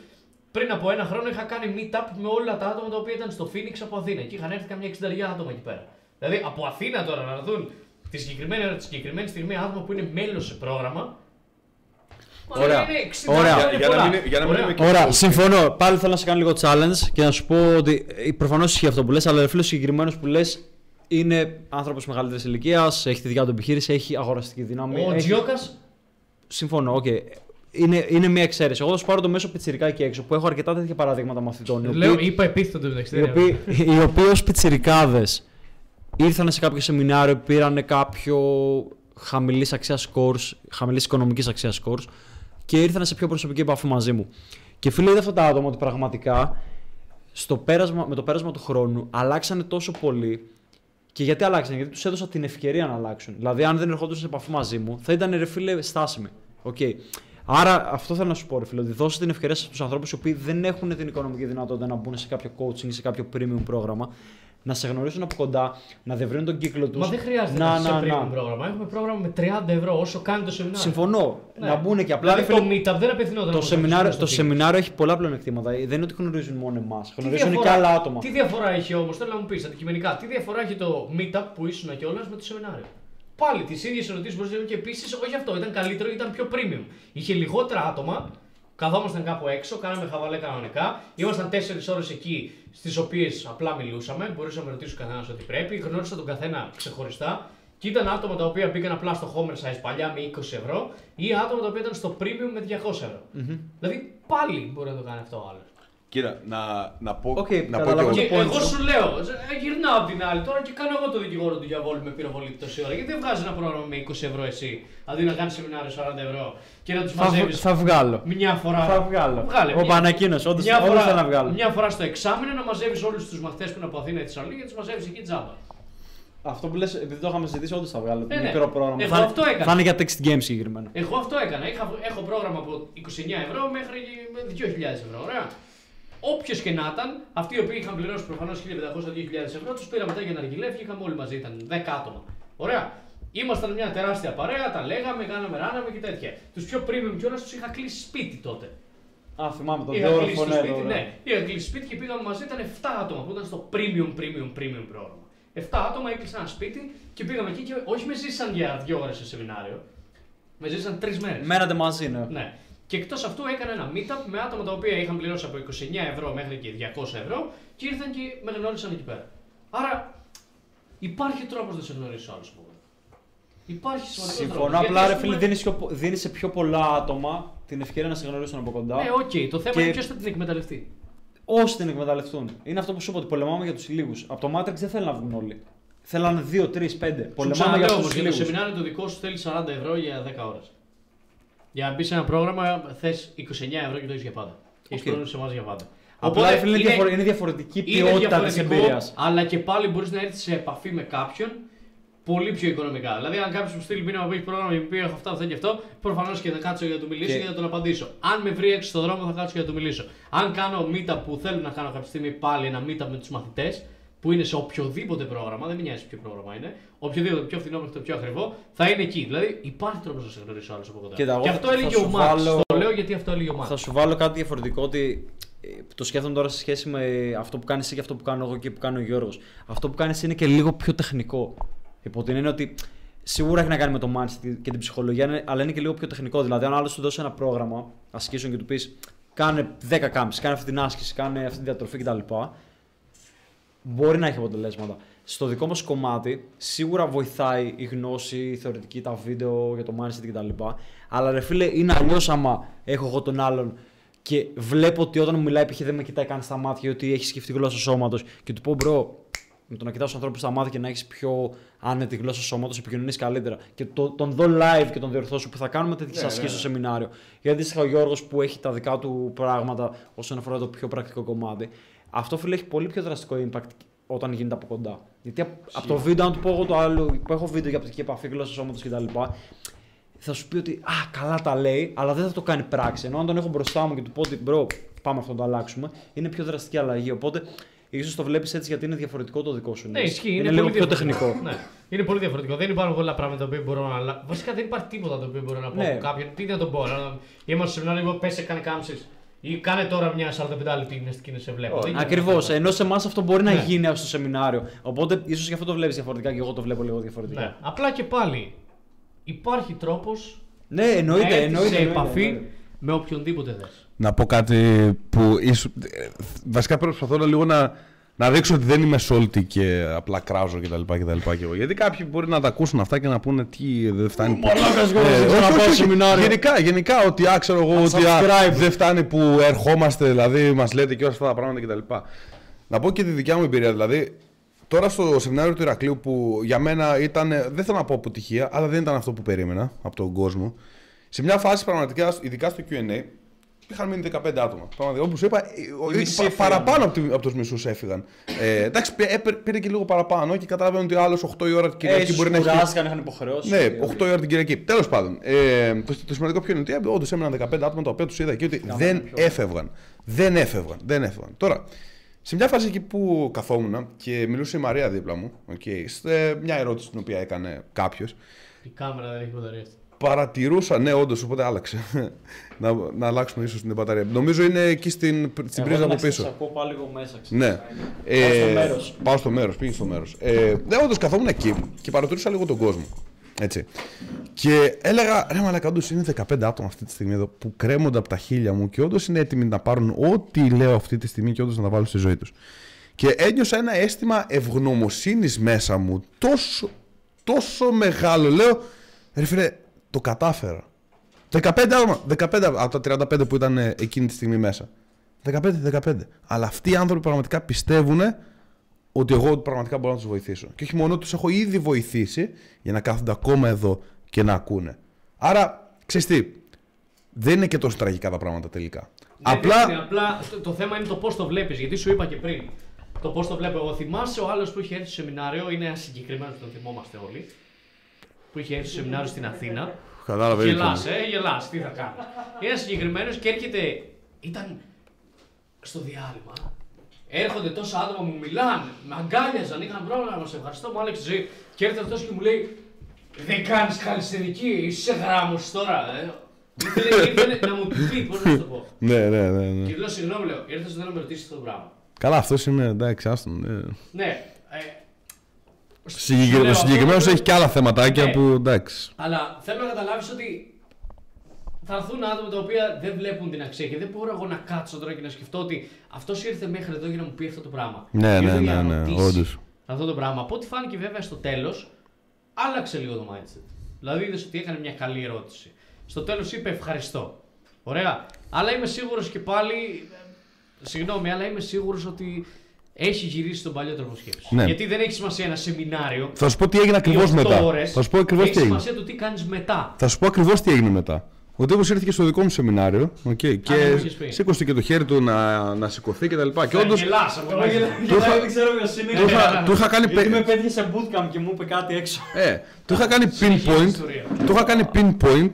S3: πριν από ένα χρόνο είχα κάνει meetup με όλα τα άτομα τα οποία ήταν στο Phoenix από Αθήνα. Και είχαν έρθει καμιά 60 άτομα εκεί πέρα. Δηλαδή από Αθήνα τώρα να δουν τη συγκεκριμένη, τη συγκεκριμένη στιγμή άτομα που είναι μέλος σε πρόγραμμα. Μάλλον
S1: Ωραία.
S3: είναι 60
S1: Ωραία.
S3: άτομα,
S2: Για-
S3: είναι
S2: για να
S3: πολλά.
S2: μην- για να μην
S3: Ωραία.
S2: είμαι και-
S1: Ωραία, συμφωνώ. Πάλι θέλω να σε κάνω λίγο challenge και να σου πω ότι προφανώς ισχύει αυτό που λες, αλλά ο φίλος συγκεκριμένος που λες είναι άνθρωπος μεγαλύτερης ηλικίας, έχει τη δικιά του επιχείρηση, έχει αγοραστική δύναμη.
S3: Ο
S1: έχει-
S3: Τζιόκας;
S1: Συμφωνώ, οκ. Είναι, είναι μια εξαίρεση. Εγώ θα σου πάρω το μέσο πιτσιρικά εκεί έξω που έχω αρκετά τέτοια παραδείγματα μαθητών. οι
S3: Λέω,
S1: οποίοι-
S3: είπα επίθετο μεταξύ.
S1: οι οποίοι, οι οποίοι ως πιτσιρικάδες ήρθαν σε κάποιο σεμινάριο, πήραν κάποιο χαμηλής αξίας scores, χαμηλής οικονομικής αξίας scores και ήρθαν σε πιο προσωπική επαφή μαζί μου. Και φίλε είδα αυτά τα άτομα ότι πραγματικά στο πέρασμα, με το πέρασμα του χρόνου αλλάξανε τόσο πολύ και γιατί αλλάξανε, γιατί τους έδωσα την ευκαιρία να αλλάξουν. Δηλαδή, αν δεν ερχόντουσαν σε επαφή μαζί μου, θα ήταν ρε φίλε στάσιμοι. Okay. Άρα, αυτό θέλω να σου πω, ρε φίλε, ότι δώσε την ευκαιρία στους ανθρώπους οι οποίοι δεν έχουν την οικονομική δυνατότητα να μπουν σε κάποιο coaching ή σε κάποιο premium πρόγραμμα, να σε γνωρίσουν από κοντά, να διευρύνουν τον κύκλο τους.
S3: Μα δεν χρειάζεται να, να, σε premium πρόγραμμα. Έχουμε πρόγραμμα με 30 ευρώ όσο κάνει το σεμινάριο.
S1: Συμφωνώ.
S3: Ναι.
S1: Να μπουν και απλά.
S3: Δηλαδή
S1: ρε
S3: το
S1: φίλε,
S3: meetup δεν απευθυνόταν.
S1: το,
S3: όμως
S1: σεμινάριο,
S3: στο
S1: το
S3: Phoenix.
S1: σεμινάριο έχει πολλά πλεονεκτήματα. Δεν είναι ότι γνωρίζουν μόνο εμάς.
S3: Τι
S1: Γνωρίζουν και
S3: διαφορά-
S1: άλλα άτομα.
S3: Τι διαφορά έχει όμως, θέλω να μου πεις αντικειμενικά, τι διαφορά έχει το meetup που ήσουν κιόλα με το σεμινάριο; Πάλι τις ίδιες ερωτήσεις μπορείς να γίνουν και επίσης, όχι αυτό, ήταν καλύτερο, ήταν πιο premium. Είχε λιγότερα άτομα, καθόμασταν κάπου έξω, κάναμε χαβαλέ κανονικά. Ήμασταν 4 ώρες εκεί, στις οποίες απλά μιλούσαμε. Μπορούσαμε να ρωτήσουμε κανένα ό,τι πρέπει. Γνώρισα τον καθένα ξεχωριστά. Και ήταν άτομα τα οποία μπήκαν απλά στο Homer size παλιά με 20 ευρώ ή άτομα τα οποία ήταν στο premium με 200 ευρώ. Δηλαδή πάλι μπορεί να το κάνει αυτό ο άλλος.
S2: Κοίτα, να, να πω,
S1: Οκ,
S2: να πω
S1: καταλαβαίνω.
S2: και
S3: Και
S2: εγώ.
S1: point
S3: εγώ
S1: σου.
S3: σου λέω, ε, γυρνάω απ' την άλλη τώρα και κάνω εγώ το δικηγόρο του διαβόλου με πυροβολή τόση ώρα. Γιατί δεν βγάζεις ένα πρόγραμμα με 20 ευρώ εσύ, αντί να κάνεις σεμινάριο 40 ευρώ και να τους
S1: Θα,
S3: μαζεύεις
S1: θα βγάλω.
S3: μια φορά.
S1: Θα βγάλω.
S3: Βγάλε,
S1: Ο
S3: μια-
S1: Πανακίνος, όντως-
S3: μια
S1: όντως
S3: φορά-
S1: θέλω να βγάλω.
S3: Μια φορά στο εξάμεινο να μαζεύεις όλους τους μαθητές που είναι από Αθήνα και Θεσσαλονίκη και τους μαζεύεις εκεί τζάμπα.
S1: Αυτό που λες, επειδή το είχαμε συζητήσει, όντως θα βγάλω.
S3: Ναι,
S1: το
S3: ναι.
S1: μικρό πρόγραμμα.
S3: Εγώ
S1: θα, είναι-
S3: αυτό έκανα.
S1: θα είναι για text games συγκεκριμένα.
S3: Εγώ αυτό έκανα. Είχα, έχω πρόγραμμα από 29 ευρώ μέχρι 2.000 ευρώ. Ωραία. Όποιος και να ήταν, αυτοί οι οποίοι είχαν πληρώσει προφανώς 1.500-2.000 ευρώ, τους πήρα μετά για να αργιλέ, βγήκαμε όλοι μαζί, ήταν 10 άτομα. Ωραία. Ήμασταν μια τεράστια παρέα, τα λέγαμε, κάναμε, ράναμε και τέτοια. Τους πιο premium κιόλας τους είχα κλείσει σπίτι τότε.
S1: Α, θυμάμαι το
S3: Είχα
S1: δύο
S3: κλείσει το
S1: ναι,
S3: σπίτι,
S1: εδώ,
S3: ναι. Είχα κλείσει σπίτι και πήγαμε μαζί, ήταν 7 άτομα που ήταν στο premium, premium, premium πρόγραμμα. 7 άτομα έκλεισαν ένα σπίτι και πήγαμε εκεί και όχι με ζήσαν για 2 ώρες σε σεμινάριο. Με ζήσαν 3 μέρες.
S1: Μένατε μαζί, ναι.
S3: Ναι. Και εκτός αυτού έκανα ένα meetup με άτομα τα οποία είχαν πληρώσει από 29 ευρώ μέχρι και 200 ευρώ και ήρθαν και με γνώρισαν εκεί πέρα. Άρα υπάρχει τρόπος να σε γνωρίσει ο άλλος από εδώ. Υπάρχει σημαντικός
S1: Συμφωνώ.
S3: τρόπος.
S1: Απλά
S3: Γιατί,
S1: ρε
S3: ας
S1: φίλε,
S3: πούμε-
S1: δίνεις, πιο- δίνεις σε πιο πολλά άτομα την ευκαιρία να σε γνωρίσουν από κοντά.
S3: Ναι, οκ. Το θέμα
S1: Και-
S3: είναι ποιος θα την εκμεταλλευτεί.
S1: Όσοι την εκμεταλλευτούν. Είναι αυτό που σου είπα ότι πολεμάμε για τους λίγους. Από το Matrix δεν θέλουν να βγουν όλοι. Θέλανε 2, 3, 5.
S3: Σου
S1: Πολεμάμε
S3: ξαναλέω
S1: για
S3: όμως
S1: αυτού του
S3: για το
S1: λίγους.
S3: σεμινάριο το δικό σου θέλει 40 ευρώ για 10 ώρες. Για να μπει σε ένα πρόγραμμα θες 29 ευρώ και το έχεις για πάντα. Έχεις
S1: Οκ.
S3: πρόγραμμα σε εμάς για πάντα.
S1: Απλά ρε φίλε, είναι, διαφορε- είναι διαφορετική
S3: είναι
S1: ποιότητα της
S3: διαφορετικό,
S1: εμπειρίας.
S3: Αλλά και πάλι μπορείς να έρθεις σε επαφή με κάποιον πολύ πιο οικονομικά. Δηλαδή, αν κάποιος μου στείλει μήνυμα που έχει πρόγραμμα και μου πει Έχω αυτό, αυτό και αυτό, προφανώς και θα κάτσω για να του μιλήσω
S1: Και-
S3: και, θα τον απαντήσω. Αν με βρει έξω στον δρόμο, θα κάτσω και να του μιλήσω. Αν κάνω meetup που θέλω να κάνω κάποια στιγμή πάλι ένα meetup με τους μαθητές, που είναι σε οποιοδήποτε πρόγραμμα, δεν με νοιάζει ποιο πρόγραμμα είναι, οποιοδήποτε πιο φθηνό μέχρι το πιο ακριβό, θα είναι εκεί. Δηλαδή, υπάρχει τρόπος να σε γνωρίσει άλλος από κοντά.
S1: Κοίτα, εγώ
S3: και
S1: θα-
S3: αυτό
S1: θα
S3: έλεγε
S1: σου
S3: ο Μαξ.
S1: βάλω-
S3: Το λέω γιατί αυτό έλεγε ο Μαξ.
S1: Θα σου βάλω κάτι διαφορετικό ότι ε, το σκέφτομαι τώρα σε σχέση με αυτό που κάνεις εσύ και αυτό που κάνω εγώ και που κάνει ο Γιώργος. Αυτό που κάνεις είναι και λίγο πιο τεχνικό. Υπό την έννοια ότι σίγουρα έχει να κάνει με το mindset και την ψυχολογία, είναι- αλλά είναι και λίγο πιο τεχνικό. Δηλαδή, αν άλλος σου δώσει ένα πρόγραμμα ασκήσεων και του πεις κάνε 10 κάμψεις, κάνε αυτή την άσκηση, κάνε αυτή τη διατροφή κτλ. Μπορεί να έχει αποτελέσματα. Στο δικό μας κομμάτι, σίγουρα βοηθάει η γνώση, η θεωρητική, τα βίντεο για το mindset κτλ. Αλλά ρε φίλε, είναι αλλιώς άμα έχω εγώ τον άλλον και βλέπω ότι όταν μου μιλάει, π.χ. δεν με κοιτάει καν στα μάτια, ότι έχει σκεφτεί γλώσσα σώματος και του πω bro, με το να κοιτάω τους ανθρώπους στα μάτια και να έχεις πιο άνετη γλώσσα σώματος, επικοινωνείς καλύτερα. Και το, τον δω live και τον διορθώσω που θα κάνουμε τέτοιες
S2: Ναι,
S1: ασκήσεις
S2: ναι.
S1: στο σεμινάριο. Γιατί αντίστοιχα ο Γιώργος που έχει τα δικά του πράγματα όσον αφορά το πιο πρακτικό κομμάτι. Αυτό φίλε έχει πολύ πιο δραστικό impact όταν γίνεται από κοντά. Γιατί απ- από το βίντεο, αν του πω εγώ το άλλο, που έχω βίντεο για οπτική επαφή, γλώσσα σώματος κτλ. Θα σου πει ότι Α, καλά τα λέει, αλλά δεν θα το κάνει πράξη. Ενώ αν τον έχω μπροστά μου και του πω ότι bro, πάμε αυτό να το αλλάξουμε, είναι πιο δραστική αλλαγή. Οπότε ίσως το βλέπεις έτσι γιατί είναι διαφορετικό το δικό σου.
S3: Ναι, ισχύει.
S1: Είναι,
S3: Είναι,
S1: λίγο
S3: πολύ
S1: πιο
S3: διαφορετικό.
S1: τεχνικό.
S3: Ναι. Είναι πολύ διαφορετικό. Δεν υπάρχουν πολλά πράγματα τα οποία μπορώ να αλλάξω. Βασικά δεν υπάρχει τίποτα το οποίο μπορώ να πω
S1: Ναι.
S3: από κάποιον. Τι να τον πω. Να... Είμαστε σε σεμινάριο, εγώ πέσε, κάνε κάμψει. Ή κάνε τώρα μια 45 λεπτή γυμναστική να σε βλέπω. Δεν γίνεται
S1: Ακριβώς.
S3: αυτό.
S1: Ενώ σε εμάς αυτό μπορεί να
S3: Ναι.
S1: γίνει στο σεμινάριο. Οπότε ίσως γι' αυτό το βλέπεις διαφορετικά και εγώ το βλέπω λίγο διαφορετικά.
S3: Ναι. Απλά και πάλι υπάρχει τρόπος
S1: Ναι, εννοείται.
S3: να έρθεις
S1: εννοείται,
S3: σε
S1: εννοείται,
S3: επαφή
S1: εννοείται.
S3: με οποιονδήποτε θες.
S2: Να πω κάτι που ίσως... ε, Βασικά προσπαθώ να λίγο να, να δείξω ότι δεν είμαι σόλτη και απλά κράζω κτλ. κτλ. Και εγώ. Γιατί κάποιοι μπορεί να τα ακούσουν αυτά και να πούνε τι δεν φτάνει. που-
S1: Μαλάκας, εγώ
S2: Ε,
S1: δεν ξέρω
S2: όχι,
S1: να πάω
S2: όχι, όχι.
S1: σεμινάριο.
S2: Γενικά, γενικά ότι α, ξέρω εγώ ότι α,
S1: Unsubscribe.
S2: δεν φτάνει που ερχόμαστε, δηλαδή μας λέτε και όλα αυτά τα πράγματα κτλ. Να πω και τη δικιά μου εμπειρία. Δηλαδή, τώρα στο σεμινάριο του Ηρακλείου που για μένα ήταν, δεν θέλω να πω αποτυχία, αλλά δεν ήταν αυτό που περίμενα από τον κόσμο. Σε μια φάση πραγματικά, ειδικά στο QA, είχαν μείνει 15 άτομα. Πραγματικά, όπως είπα, ε,
S1: μισοί
S2: πα-
S1: έφυγαν.
S2: παραπάνω από, τη- από τους μισούς έφυγαν. Ε, εντάξει, πή- έπαιρ- πήρε και λίγο παραπάνω και καταλαβαίνω ότι άλλος 8 η ώρα την
S1: Ε,
S2: Κυριακή
S1: ίσως
S2: μπορεί να έχει.
S1: κουράστηκαν, είχαν υποχρεώσει.
S2: Ναι, 8 η ώρα την Κυριακή. Τέλος πάντων, ε, το, το σημαντικό ποιο είναι ότι όντως έμειναν 15 άτομα τα οποία τους είδα και ότι δεν έφευγαν. Δεν έφευγαν. Δεν έφευγαν. Τώρα, σε μια φάση εκεί που καθόμουν και μιλούσε η Μαρία δίπλα μου, okay, σε μια ερώτηση την οποία έκανε κάποιος,
S3: Η κάμερα δεν έχει μπαταρία.
S2: παρατηρούσα, ναι, όντως, οπότε άλλαξε. Να, να αλλάξουμε ίσως την μπαταρία. Νομίζω είναι εκεί στην, στην πρίζα από πίσω.
S1: Σας ακούω πάλι λίγο μέσα. ξέρω.
S2: Ναι.
S1: Πάω στο μέρος.
S2: Πάω στο μέρος, πήγε στο μέρος. Ε, ναι, όντως καθόμουν εκεί και παρατηρούσα λίγο τον κόσμο. Έτσι. Και έλεγα, ρε μαλακα, όντως είναι 15 άτομα αυτή τη στιγμή εδώ που κρέμονται από τα χείλια μου και όντως είναι έτοιμοι να πάρουν ό,τι λέω αυτή τη στιγμή και όντως να τα βάλουν στη ζωή τους. Και ένιωσα ένα αίσθημα ευγνωμοσύνης μέσα μου τόσο, τόσο μεγάλο. Λέω, ρε φίλε, το κατάφερα. 15 άτομα, 15 από τα 35 που ήταν ε, εκείνη τη στιγμή μέσα. 15-15. Αλλά αυτοί οι άνθρωποι πραγματικά πιστεύουν ότι εγώ πραγματικά μπορώ να τους βοηθήσω. Και όχι μόνο τους έχω ήδη βοηθήσει για να κάθονται ακόμα εδώ και να ακούνε. Άρα, ξέρεις τι, δεν είναι και τόσο τραγικά τα πράγματα τελικά.
S3: Δεν
S2: Απλά.
S3: είναι, απλά το, το θέμα είναι το πώς το βλέπεις. Γιατί σου είπα και πριν. Το πώς το βλέπω εγώ. Θυμάσαι ο άλλος που είχε έρθει στο σεμινάριο, είναι ένα συγκεκριμένος, τον θυμόμαστε όλοι. Που είχε έρθει στο σεμινάριο στην Αθήνα.
S2: Κατάλαβε.
S3: Γελάς, ε, γελάς, τι θα κάνεις. Ένας συγκεκριμένος και έρχεται. Ήταν στο διάλειμμα. Έρχονται τόσα άτομα μου μιλάνε, με αγκάλιαζαν, είχαν πρόβλημα να σε ευχαριστώ, μου άλλαξε τη ζωή. Και έρχεται αυτός και μου λέει: Δεν κάνεις καλλιστενική, είσαι γράμμος τώρα. Ε. Ήθελε, ήθελε να μου το πει, πώς να σου το πω.
S2: Ναι, ναι, ναι. ναι.
S3: Και του λέω: Συγγνώμη, λέω, ήρθε εδώ να με ρωτήσεις αυτό το πράγμα.
S2: Καλά, αυτός είναι εντάξει, άστον. Ναι.
S3: Ναι, ε,
S2: Συγκεκρι...
S3: λέω
S2: Ο συγκεκριμένος
S3: αυτό,
S2: έχει και άλλα θεματάκια
S3: Ναι.
S2: που εντάξει.
S3: Αλλά θέλω να καταλάβεις ότι θα έρθουν άτομα τα οποία δεν βλέπουν την αξία και δεν μπορώ εγώ να κάτσω τώρα και να σκεφτώ ότι αυτός ήρθε μέχρι εδώ για να μου πει αυτό το πράγμα.
S2: Ναι,
S3: Ήρθε
S2: ναι,
S3: για να
S2: ναι, ναι,
S3: ρωτήσει
S2: όντως.
S3: Αυτό το πράγμα. Από ό,τι φάνηκε βέβαια στο τέλος, άλλαξε λίγο το mindset. Δηλαδή είδες ότι έκανε μια καλή ερώτηση. Στο τέλος είπε ευχαριστώ. Ωραία. Αλλά είμαι σίγουρος και πάλι. ε, Συγγνώμη, αλλά είμαι σίγουρος ότι έχει γυρίσει στον παλιό τρόπο σκέψης.
S2: Ναι.
S3: Γιατί δεν έχει σημασία ένα σεμινάριο.
S2: Θα σου πω τι έγινε ακριβώς
S3: ή οκτώ
S2: μετά.
S3: ώρες.
S2: Θα σου πω ακριβώς
S3: Έχει
S2: τι έγινε.
S3: σημασία το τι κάνεις μετά.
S2: Θα σου πω ακριβώς τι έγινε μετά. Ο τύπο ήρθε και στο δικό μου σεμινάριο okay, και
S3: δεν μου είχες πει.
S2: σήκωσε και το χέρι του να, να σηκωθεί κτλ. Και, και όντω.
S3: Γελάς από
S1: Εγώ
S3: μέσα.
S1: γελάω,
S2: Το είχα-
S1: δεν ξέρω ποιος είναι.
S2: Του είχα, του είχα κάνει,
S1: Γιατί με
S2: πε-
S1: πέτυχε σε bootcamp και μου είπε κάτι έξω.
S2: ε, του είχα κάνει
S3: Συνεχίζει η
S2: pinpoint.
S3: ιστορία.
S2: Του είχα κάνει pinpoint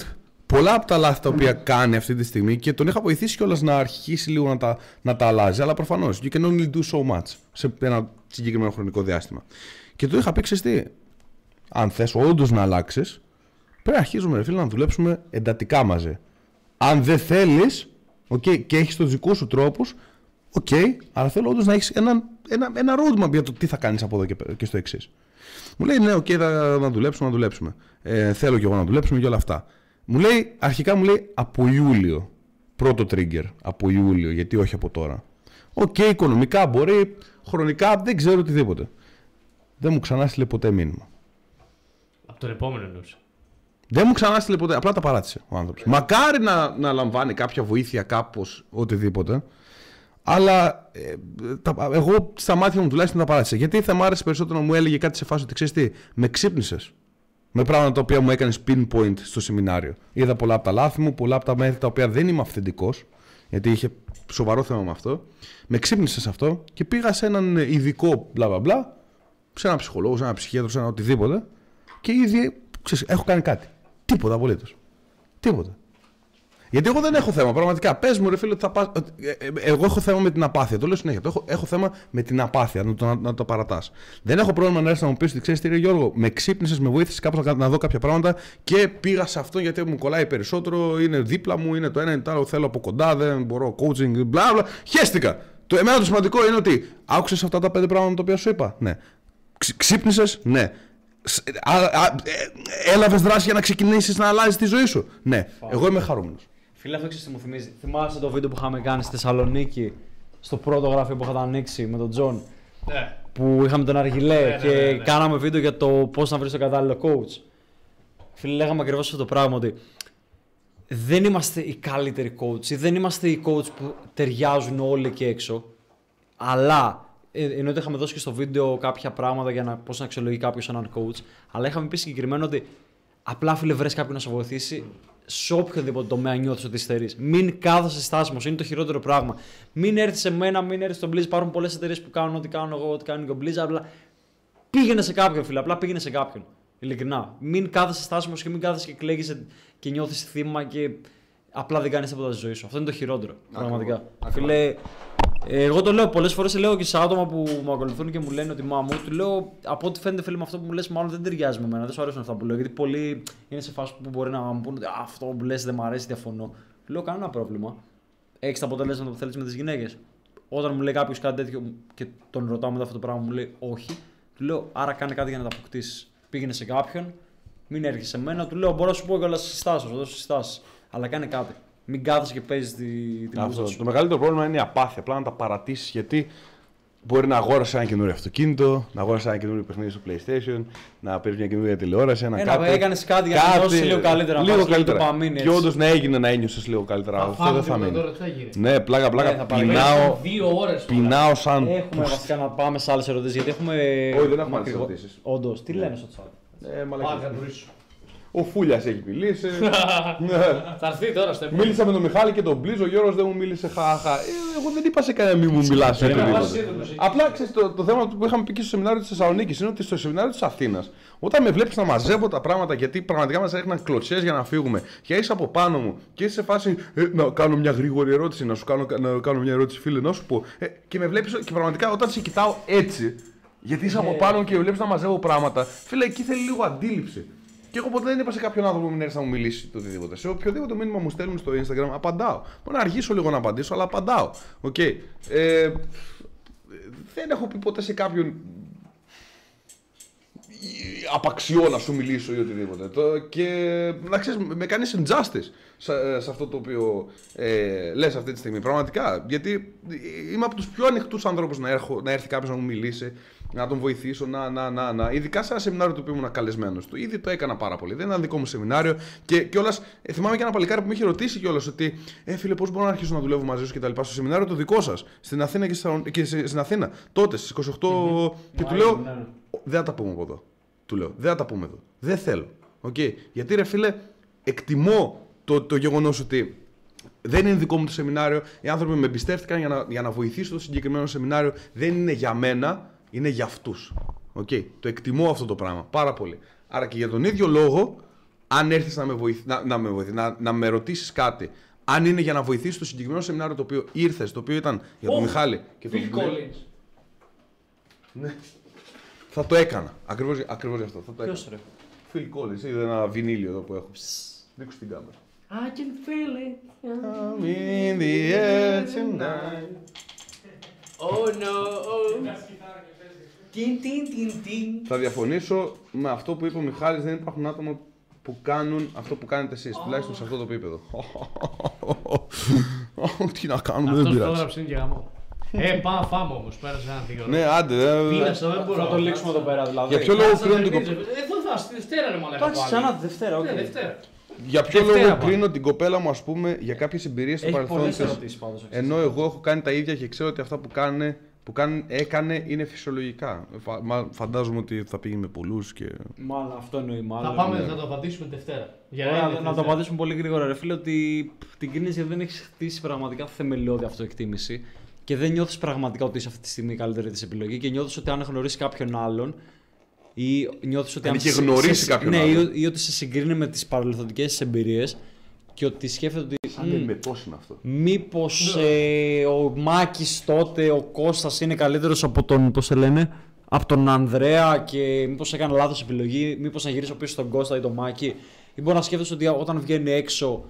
S2: πολλά από τα λάθη τα οποία κάνει αυτή τη στιγμή και τον είχα βοηθήσει κιόλας να αρχίσει λίγο να τα, να τα αλλάζει. Αλλά προφανώς, you can only do so much σε ένα συγκεκριμένο χρονικό διάστημα. Και του είχα πει, ξέρεις τι, αν θες όντως να αλλάξεις, πρέπει να αρχίζουμε ρε φίλε, να δουλέψουμε εντατικά μαζί. Αν δεν θέλεις okay, και έχεις του δικού σου τρόπους, οκ, αλλά θέλω όντως να έχεις ένα, ένα, ένα roadmap για το τι θα κάνεις από εδώ και, πέ- και στο εξής. Μου λέει, ναι, οκ, θα να δουλέψουμε, να δουλέψουμε. Ε, θέλω κι εγώ να δουλέψουμε και όλα αυτά. Μου λέει, αρχικά μου λέει από Ιούλιο. πρώτο trigger από Ιούλιο, γιατί όχι από τώρα. Οκ, οικονομικά μπορεί, χρονικά δεν ξέρω οτιδήποτε. Δεν μου ξανά στείλε ποτέ μήνυμα.
S3: Από τον επόμενο εννοούσα.
S2: Δεν μου ξανά στείλε ποτέ, απλά τα παράτησε ο άνθρωπος. Μακάρι να, να λαμβάνει κάποια βοήθεια κάπως, οτιδήποτε. Αλλά ε, τα, εγώ στα μάτια μου τουλάχιστον τα παράτησε. Γιατί θα μ' άρεσε περισσότερο να μου έλεγε κάτι σε φάση ότι ξέρεις τι, με ξύπνησες. Με πράγματα τα οποία μου έκανες pinpoint στο σεμινάριο. Είδα πολλά από τα λάθη μου, πολλά από τα μέθη τα οποία δεν είμαι αυθεντικός, γιατί είχε σοβαρό θέμα με αυτό. Με ξύπνησε σε αυτό και πήγα σε έναν ειδικό μπλα μπλα μπλα, σε έναν ψυχολόγο, σε έναν ψυχίατρο, σε ένα οτιδήποτε και ήδη ξέρεις, έχω κάνει κάτι. Τίποτα απολύτως. Τίποτα. Γιατί εγώ δεν έχω θέμα, πραγματικά. Πες μου, ρε φίλε, ότι θα πας... ότι, ε, ε, Εγώ έχω θέμα με την απάθεια. Το λέω συνέχεια. Το έχω, έχω θέμα με την απάθεια, να το, να, να το παρατάς. Δεν έχω πρόβλημα να έρθεις να μου πεις ότι ξέρεις τι, ρε Γιώργο, με ξύπνησες, με βοήθησες κάπως να, να δω κάποια πράγματα και πήγα σε αυτό γιατί μου κολλάει περισσότερο. Είναι δίπλα μου, είναι το ένα, είναι το άλλο. Θέλω από κοντά, δεν μπορώ, coaching, μπλα μπλα. Χαίστηκα. Το, εμένα το σημαντικό είναι ότι άκουσες αυτά τα πέντε πράγματα τα οποία σου είπα; Ναι. Ξύπνησες, ναι. Έλαβες δράση για να ξεκινήσεις να αλλάζεις τη ζωή σου; Ναι. Εγώ είμαι χαρούμενος.
S1: Φίλε, αυτό ξέρεις τι μου θυμίζει. Θυμάσαι το βίντεο που είχαμε κάνει στη Θεσσαλονίκη, στο πρώτο γραφείο που είχατε ανοίξει με τον Τζον.
S3: Ναι.
S1: Που είχαμε τον αργιλέ
S3: Ναι, ναι,
S1: και
S3: ναι, ναι, ναι.
S1: κάναμε βίντεο για το πώς να βρεις το κατάλληλο coach. Φίλε, λέγαμε ακριβώς αυτό το πράγμα ότι δεν είμαστε οι καλύτεροι coach ή δεν είμαστε οι coach που ταιριάζουν όλοι εκεί έξω. Αλλά ε, ενώ ότι είχαμε δώσει και στο βίντεο κάποια πράγματα για να, πώς να αξιολογεί κάποιος έναν coach, αλλά είχαμε πει συγκεκριμένο ότι απλά φίλε βρες κάποιον να σε βοηθήσει σε οποιοδήποτε τομέα νιώθεις ότι υστερεί. Μην κάθεσαι στάσιμος, είναι το χειρότερο πράγμα. Μην έρθεις σε μένα, μην έρθεις στον Blizz. Υπάρχουν πολλές εταιρείες που κάνουν ό,τι κάνω εγώ, ό,τι κάνει και ο Blizz. Απλά πήγαινε σε κάποιον, φίλε. Απλά πήγαινε σε κάποιον. Ειλικρινά. Μην κάθεσαι στάσιμος και μην κάθεσαι και κλαίγεσαι και νιώθεις θύμα και απλά δεν κάνεις τίποτα στη ζωή σου. Αυτό είναι το χειρότερο. Πραγματικά. Φίλε, ε, εγώ το λέω πολλές φορές, λέω και σε άτομα που με ακολουθούν και μου λένε ότι μα μου, του λέω από ό,τι φαίνεται φίλε με αυτό που μου λες, μάλλον δεν ταιριάζει με μένα. Δεν σου αρέσουν αυτά που λέω. Γιατί πολλοί είναι σε φάση που μπορεί να μου πούνε ότι «Α, αυτό που λες δεν μου αρέσει, διαφωνώ. Του λέω κανένα πρόβλημα. Έχεις τα αποτελέσματα που θέλεις με τις γυναίκες. Όταν μου λέει κάποιος κάτι τέτοιο και τον ρωτάω μετά αυτό το πράγμα, μου λέει όχι. Του λέω άρα κάνε κάτι για να τα αποκτήσεις. Πήγαινε σε κάποιον, μην έρχεσαι σε μένα. Του λέω μπορώ να σου πω κιόλας συστάσεις, να σου δώσω συστάσεις. Αλλά κάνε κάτι. Μην κάθεσαι και παίζεις τη, την
S2: Αυτό.
S1: μπούζα σου.
S2: Το μεγαλύτερο πρόβλημα είναι η απάθεια. Απλά να τα παρατήσεις γιατί μπορεί να αγόρασε ένα καινούριο αυτοκίνητο, να αγόρασε ένα καινούριο παιχνίδι στο PlayStation, να παίρνεις μια καινούργια τηλεόραση, ένα
S1: Ένα,
S2: κάτι.
S1: έκανες κάτι για να νιώσεις λίγο καλύτερα, να
S2: Λίγο
S1: πάρεις λίγο
S2: καλύτερα.
S1: ντοπαμίνη,
S2: Και
S1: έτσι.
S2: όντως να έγινε να ένιωσες λίγο καλύτερα.
S3: Θα
S2: Αυτό
S3: φάμε
S2: δεν θα
S3: τίποτα
S2: μείνει.
S3: τώρα, τι θα γίνει.
S2: Ναι, πλάκα,
S1: Ναι,
S2: πλάκα.
S1: θα πάρει.
S2: Πεινάω,
S3: Δύο ώρες τώρα.
S2: πεινάω σαν.
S1: Έχουμε βασικά να πάμε σε άλλες ερωτήσεις γιατί έχουμε.
S2: Όχι, δεν έχουμε άλλες ερωτήσεις.
S1: Όντως, τι λένε στο chat;
S2: Ε, μαλακίες.
S3: Πάμε, βρίσου.
S2: Ο Φούλιας έχει μιλήσει. Ναι.
S3: Θα έρθει τώρα στο επόμενο.
S2: Μίλησα με τον Μιχάλη και τον Μπλίζ, ο Γιώργος δεν μου μίλησε χαχα. Ε, εγώ δεν είπα σε κανένα μη μου μιλάς σε
S1: Περίμενα.
S2: οτιδήποτε. Απλά ξέρεις, το, το θέμα που είχαμε πει και στο σεμινάριο της Θεσσαλονίκης είναι ότι στο σεμινάριο της Αθήνας, όταν με βλέπεις να μαζεύω τα πράγματα γιατί πραγματικά μας έριχναν κλωτσιές για να φύγουμε και είσαι από πάνω μου και είσαι σε φάση ε, να κάνω μια γρήγορη ερώτηση, να σου κάνω, να κάνω μια ερώτηση, φίλε, να σου πω. Ε, και με βλέπεις και πραγματικά όταν σε κοιτάω έτσι, γιατί είσαι από πάνω και βλέπεις να μαζεύω πράγματα, φίλε, εκεί θέλει λίγο αντίληψη. Και εγώ ποτέ δεν είπα σε κάποιον άνθρωπο μην έρθει να μου μιλήσει το οτιδήποτε. Σε οποιοδήποτε μήνυμα μου στέλνουν στο Instagram, απαντάω. Μπορεί να αργήσω λίγο να απαντήσω, αλλά απαντάω. Οκ. Ε, δεν έχω πει ποτέ σε κάποιον απαξιώ να σου μιλήσω ή οτιδήποτε. Το, και να ξέρεις, με κάνεις injustice σε, σε αυτό το οποίο ε, λες αυτή τη στιγμή. Πραγματικά. Γιατί είμαι από τους πιο ανοιχτούς ανθρώπους να, έρχω- να έρθει κάποιος να μου μιλήσει, να τον βοηθήσω, να, να, να, να. Ειδικά σε ένα σεμινάριο το οποίο ήμουν καλεσμένος του. Ήδη το έκανα πάρα πολύ. Δεν ήταν δικό μου σεμινάριο. Και κιόλας ε, θυμάμαι και ένα παλικάρι που με είχε ρωτήσει κιόλας ότι, Ε, φίλε, πώς μπορώ να αρχίσω να δουλεύω μαζί σου και τα λοιπά στο σεμινάριο το δικό σας στην Αθήνα και, στα- και σε- στην Αθήνα. Τότε στις 28. Και του λέω,
S1: ναι, ναι.
S2: δεν θα τα πούμε από εδώ. Του λέω, δεν θα τα πούμε εδώ. Δεν θέλω. Οκ. Γιατί ρε φίλε, εκτιμώ το, το γεγονός ότι δεν είναι δικό μου το σεμινάριο. Οι άνθρωποι με εμπιστεύτηκαν για να, για να βοηθήσω το συγκεκριμένο σεμινάριο. Δεν είναι για μένα, είναι για αυτούς. Οκ. Το εκτιμώ αυτό το πράγμα πάρα πολύ. Άρα και για τον ίδιο λόγο, αν έρθεις να με, βοηθ... να, να, με, βοηθ... να, να με ρωτήσεις κάτι, αν είναι για να βοηθήσεις το συγκεκριμένο σεμινάριο το οποίο ήρθες, το οποίο ήταν για τον
S3: Ω,
S2: Μιχάλη και τον
S3: Phil
S2: Μπλε,
S3: Collins.
S2: θα το έκανα. Ακριβώς ακριβώς γι' αυτό. Θα το έκανα.
S1: Ποιος ρε;
S2: Phil Collins, είδε ένα βινίλιο εδώ που έχω. Δείξου την κάμερα.
S3: I can feel it.
S2: I'm in the air tonight.
S3: Oh no. Oh.
S2: Θα διαφωνήσω με αυτό που είπε ο Μιχάλης, δεν υπάρχουν άτομα που κάνουν αυτό που κάνετε εσείς, τουλάχιστον σε αυτό το επίπεδο. Τι να κάνουμε, δεν
S3: Αυτό που το
S2: πειράζει.
S3: έγραψε είναι και γαμό. Ε, πάμε, πάμε όμως. Πέρασε ένα δύο.
S2: Ναι, άντε. δεν-
S3: Πίνασα, δεν μπορώ.
S1: Θα το λήξουμε εδώ πέρα δηλαδή.
S2: Για ποιο λόγο
S3: Κάτσε να
S2: κρίνω την
S3: τελείωσε.
S2: κοπέλα;
S3: Εδώ θα, στη Δευτέρα ρε μαλάκα
S1: Εντάξει,
S3: πάλι.
S1: ξανά τη Δευτέρα, οκ.
S3: Ναι, Δευτέρα.
S2: Για ποιο
S3: Δευτέρα
S2: λόγο
S3: πάμε.
S2: κρίνω την κοπέλα μου, ας πούμε, για κάποιες εμπειρίες στο
S1: Έχει
S2: παρελθόν
S1: πολλές
S2: της.
S1: ερωτήσεις πάντως. αξίζει.
S2: Ενώ εγώ έχω κάνει τα ίδια και ξέρω ότι αυτά που, κάνε, που κάνε, έκανε είναι φυσιολογικά. Φα- μα- φαντάζομαι ότι θα πήγαινε με πολλούς και...
S1: Μάλλον αυτό εννοεί μάλλον.
S3: Θα πάμε,
S2: ναι.
S3: θα το απαντήσουμε Δευτέρα. Για
S1: Ωραία,
S3: είναι
S1: να το
S3: Δευτέρα.
S1: απαντήσουμε πολύ γρήγορα, ρε φίλε, ότι την κρίνει γιατί δεν έχεις χτίσει πραγματικά θεμελιώδη αυτοεκτίμηση και δεν νιώθεις πραγματικά ότι είσαι αυτή τη στιγμή η καλύτερη της επιλογής και νιώθεις ότι αν γνωρίσεις κάποιον άλλον ή νιώθεις ότι
S2: Αν είχε
S1: σε-
S2: γνωρίσει
S1: σε-
S2: κάποιον
S1: ναι,
S2: άλλον.
S1: Ή, ή ότι σε συγκρίνει με τις παρελθοντικές εμπειρίες και ότι σκέφτεται ότι.
S2: Σαν
S1: «Μμ,
S2: με πώς είναι αυτό;
S1: Μήπως ε, ο Μάκης τότε, ο Κώστας είναι καλύτερος από τον, πώς σε λένε, από τον Ανδρέα και μήπως έκανε λάθος επιλογή, μήπως να γυρίσω πίσω στον Κώστα ή τον Μάκη ή μπορεί να σκέφτεσαι ότι όταν βγαίνει έξω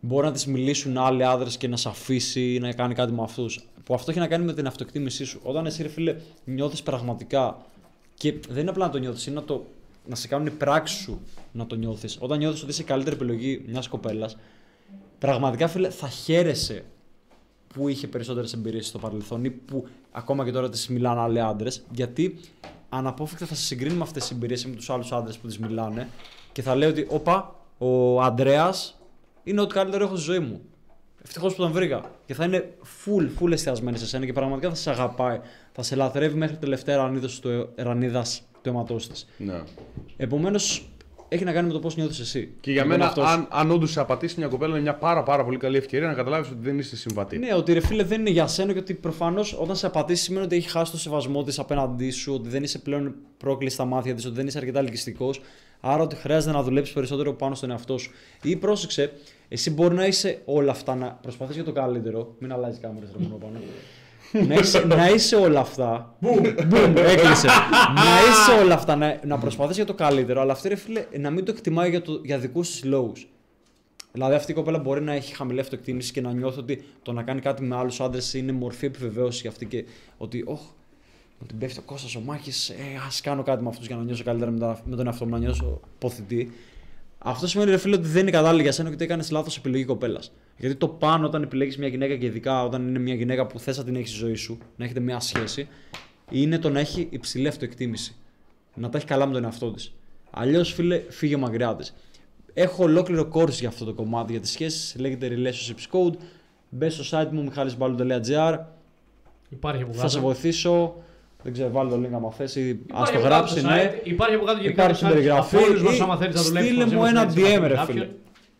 S1: μπορεί να της μιλήσουν άλλοι άντρες και να σε αφήσει ή να κάνει κάτι με αυτούς. Που αυτό έχει να κάνει με την αυτοεκτίμησή σου. Όταν εσύ ρε φίλε νιώθεις πραγματικά και δεν είναι απλά να το νιώθεις, είναι να, το, να σε κάνουν οι πράξεις σου να το νιώθεις. Όταν νιώθεις ότι είσαι η καλύτερη επιλογή μιας κοπέλας, πραγματικά φίλε θα χαίρεσαι που είχε περισσότερες εμπειρίες στο παρελθόν ή που ακόμα και τώρα τη μιλάνε άλλοι άντρες, γιατί αναπόφευκτα θα σε συγκρίνει με αυτές τις εμπειρίες ή με τους άλλους άντρες που τις μιλάνε και θα λέει ότι, Όπα, ο Αντρέα είναι ό,τι καλύτερο έχω στη ζωή μου. Ευτυχώς που τον βρήκα. Και θα είναι full, full εστιασμένη σε σένα και πραγματικά θα σε αγαπάει. Θα σε λατρεύει μέχρι τελευταία ρανίδα του, ρανίδας του αιματό της.
S2: Ναι.
S1: Επομένως, έχει να κάνει με το πώς νιώθεις εσύ.
S2: Και για
S1: Με τον
S2: μένα,
S1: εαυτό σου.
S2: αν, αν όντως σε απατήσεις μια κοπέλα, είναι μια πάρα, πάρα πολύ καλή ευκαιρία να καταλάβεις ότι δεν είσαι συμβατή.
S1: Ναι, ότι ρε φίλε δεν είναι για σένα και ότι προφανώς όταν σε απατήσεις σημαίνει ότι έχει χάσει το σεβασμό της απέναντί σου, ότι δεν είσαι πλέον πρόκληση στα μάτια της, ότι δεν είσαι αρκετά ελκυστικός. Άρα ότι χρειάζεται να δουλέψεις περισσότερο πάνω στον εαυτό σου. Ή πρόσεξε, εσύ μπορεί να είσαι όλα αυτά, να προσπαθείς για το καλύτερο. Μην αλλάζεις κάμερες ρε μόνο πάνω. Να, είσαι, να είσαι όλα αυτά. Μπουμ, έκλεισε. να είσαι όλα αυτά, να, να προσπαθείς για το καλύτερο, αλλά αυτή ρε φίλε να μην το εκτιμάει για, το, για δικούς της λόγους. Δηλαδή αυτή η κοπέλα μπορεί να έχει χαμηλή αυτοεκτίμηση και να νιώθει ότι το να κάνει κάτι με άλλους άντρες είναι μορφή επιβεβαίωσης για αυτή και ότι, όχ, μου την πέφτει ο Κώστας ο Μάκης, ε, ας κάνω κάτι με αυτούς για να νιώσω καλύτερα με, τα- με τον εαυτό μου, να νιώσω ποθητή. Αυτό σημαίνει ρε φίλε ότι δεν είναι κατάλληλη για σένα και ότι έκανες λάθος επιλογή κοπέλας. Γιατί το πάνω όταν επιλέγεις μια γυναίκα και ειδικά όταν είναι μια γυναίκα που θες να την έχεις στη ζωή σου, να έχετε μια σχέση, είναι το να έχει υψηλή αυτοεκτίμηση. Να τα έχει καλά με τον εαυτό της. Αλλιώς, φίλε, φύγε μακριά τη. Έχω ολόκληρο course για αυτό το κομμάτι για τις σχέσεις. Λέγεται Relationships Code. Μπε στο site μου michalisbalou.gr.
S3: Υπάρχει από
S1: Θα σε
S3: κάτω.
S1: βοηθήσω. Δεν ξέρω, βάλει το link άμα θες ή ας
S3: Υπάρχει
S1: το
S3: από κάτω
S1: γράψεις,
S3: το
S1: ναι.
S3: site, Υπάρχει από κάτω γενικά
S1: Υπάρχει
S3: το
S1: στην
S3: site.
S1: περιγραφή.
S3: Από όλους μας,
S1: ή
S3: άμα θέλεις να δουλέψεις
S1: Στείλε
S3: μαζί
S1: μου
S3: μας,
S1: ένα
S3: να έχεις
S1: DM,
S3: με
S1: ρε
S3: κάποιον.
S1: φίλε.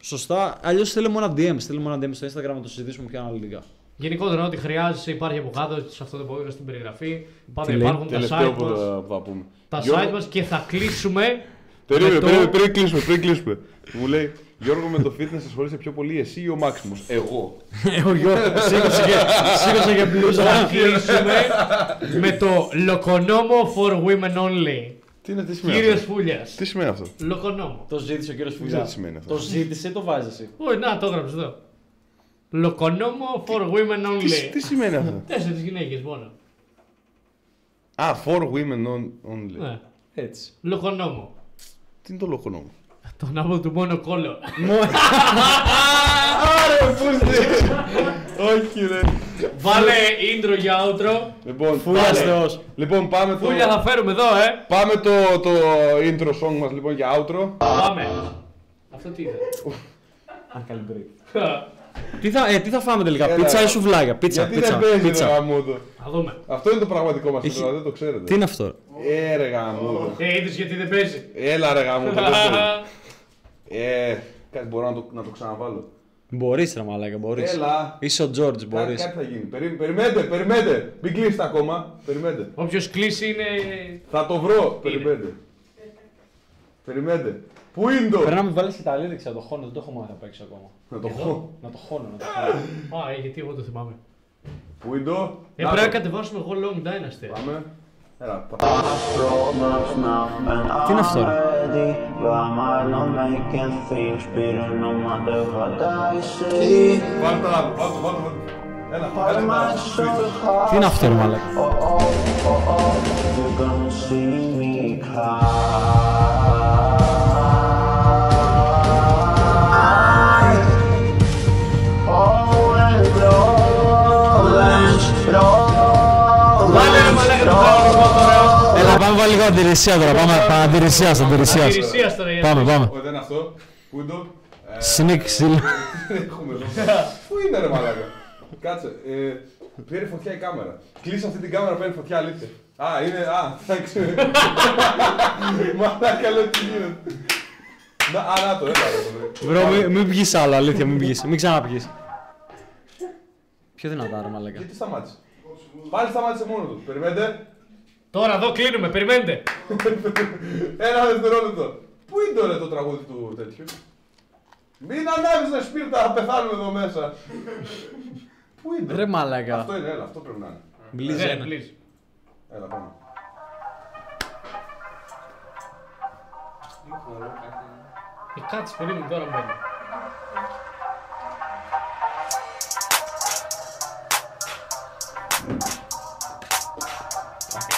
S1: Σωστά. Αλλιώς στείλε μου ένα DM. Στείλε μου ένα DM στο Instagram να το συζητήσουμε πιο αναλυτικά.
S3: Γενικότερα, ό,τι χρειάζεσαι υπάρχει από κάτω σε αυτό το που στην περιγραφή. Πάντα
S1: Τι λέει;
S3: υπάρχουν τα
S2: Τελευταίο
S3: site
S2: που
S3: μας.
S2: θα, που θα πούμε.
S3: Τα
S2: Γιώργο-
S3: site μας και θα κλείσουμε.
S2: Περίμενε,
S3: με το-
S2: περίμενε, πριν κλείσουμε, πριν κλείσουμε. Μου λέει, Γιώργο με το fitness ασχολείσαι πιο πολύ εσύ ή ο Μάξιμος; Εγώ.
S1: Ο Γιώργος σήκωσε και, σήκωσε και μπλούζα.
S3: Θα κλείσουμε με το Λοκονόμο for women only.
S2: Τι είναι, τι σημαίνει
S3: Κύριος
S2: αυτό;
S3: Φούλιας.
S2: Τι σημαίνει αυτό;
S3: Λοκονόμο.
S1: Το ζήτησε ο κύριος
S2: ξέρω
S1: Φουλιά.
S2: τι σημαίνει αυτό;
S1: Το ζήτησε ή το βάζεις εσύ.
S3: Όχι, να το έγραψε εδώ. Λοκονόμο for women
S2: Τι, τι
S3: only.
S2: σημαίνει αυτό;
S3: Τέσσερις γυναίκες μόνο.
S2: Α, for women on- only.
S3: Ναι.
S1: Έτσι.
S3: Λοκονόμο.
S2: Τι είναι το λοκονόμο.
S3: Το ναμό του μόνο κόλλο.
S2: Όχι ρε.
S3: Βάλε intro για outro.
S2: Λοιπόν,
S1: Φούλιας
S2: πάμε.
S1: Θεός.
S2: Λοιπόν, πάμε το,
S3: Φούλια θα φέρουμε εδώ, ε.
S2: πάμε το, το intro song μας λοιπόν για outro.
S3: Πάμε. Αυτό τι είναι;
S1: Αν καλή break. Τι θα, ε, τι θα φάμε τελικά,
S2: Έλα.
S1: πίτσα ή σουβλάκια, πίτσα,
S2: Γιατί
S1: πίτσα,
S2: δεν παίζει ρε
S1: πίτσα.
S2: γαμούδο.
S3: Θα δούμε.
S2: Αυτό είναι το πραγματικό μας
S1: Έχει-
S2: σύντομα, δεν το ξέρετε.
S1: Τι είναι αυτό;
S2: Ε, ρε γαμούδο.
S3: Ε, είδες γιατί δεν παίζει.
S2: Έλα ρε γαμούδο. δεν παίζει. Ε, κάτι μπορώ να το, να το ξαναβάλω.
S1: Μπορείς ρε μαλάκα, μπορείς.
S2: Έλα.
S1: Είσαι ο Τζόρτζ,
S2: Κάτι,
S1: μπορείς.
S2: κάτι θα γίνει. Περί, περιμένετε, περιμένετε. Μην κλείσετε ακόμα. Περιμένετε.
S3: Όποιος κλείσει είναι...
S2: Θα το βρω. Περιμένετε. Περιμένετε. Πού είναι το.
S1: Πρέπει να με βάλεις και τα λίριξα, το χώνω, δεν το έχω μάθει απ' έξω ακόμα.
S2: Να το έχω.
S1: Να το χώνω, να το χώνω.
S3: Α, ε, γιατί εγώ το θυμάμαι.
S2: Πού είναι το.
S3: Ε,
S2: Να
S3: πρέπει να
S2: το.
S3: κατεβάσουμε εγώ Long Dynasty.
S2: Πάμε. Έλα. πα-
S1: Τι είναι αυτό ρε;
S2: Βάλτε το άλλο. Βάλτε το, βάλτε το. Έλα, έλα, έλα. Switch.
S1: Τι είναι αυτό ρε μαλάκα; Λίγο αντιρρησία τώρα. Πάμε πάμε αντιρρησία, αντιρρησία.
S3: Αντιρρησίας τώρα, γιατί.
S1: Πάμε, πάμε.
S2: Όχι, δεν είναι αυτό; Πού είναι το. Ε,
S1: Σνικ, σιλ.
S2: Δεν έχουμε εδώ. Πού είναι ρε μαλάκα; Κάτσε. Ε, πήρε φωτιά η κάμερα. Κλείσε αυτή την κάμερα, παίρνει φωτιά, αλήθεια. Α, είναι. Α, εντάξει. Μαλάκα, λέω τι γίνεται. Να, α, να το, έλα. ρε, το
S1: Μπρο, μην- μην πιεις άλλο, αλήθεια, μην πιεις. Μην ξαναπιείς. Πιο δυνατά, ρε μαλάκα.
S2: Γιατί σταμάτησε; Πάλι σταμάτησε μόνο του. Περιμένετε.
S3: Τώρα εδώ κλείνουμε, περιμένετε.
S2: Ένα δευτερόλεπτο. Πού είναι τώρα το τραγούδι του τέτοιου; Μην ανάβεις ρε σπίρτα, θα πεθάνουμε εδώ μέσα. Πού είναι.
S1: Ρε μαλάκα.
S2: Αυτό είναι, έλα, αυτό πρέπει να είναι.
S1: Μπλίζε
S3: Ναι,
S1: ένα.
S3: please.
S2: Έλα, πάμε.
S3: Ε, Κάτσε, περίμενε τώρα μπαίνει.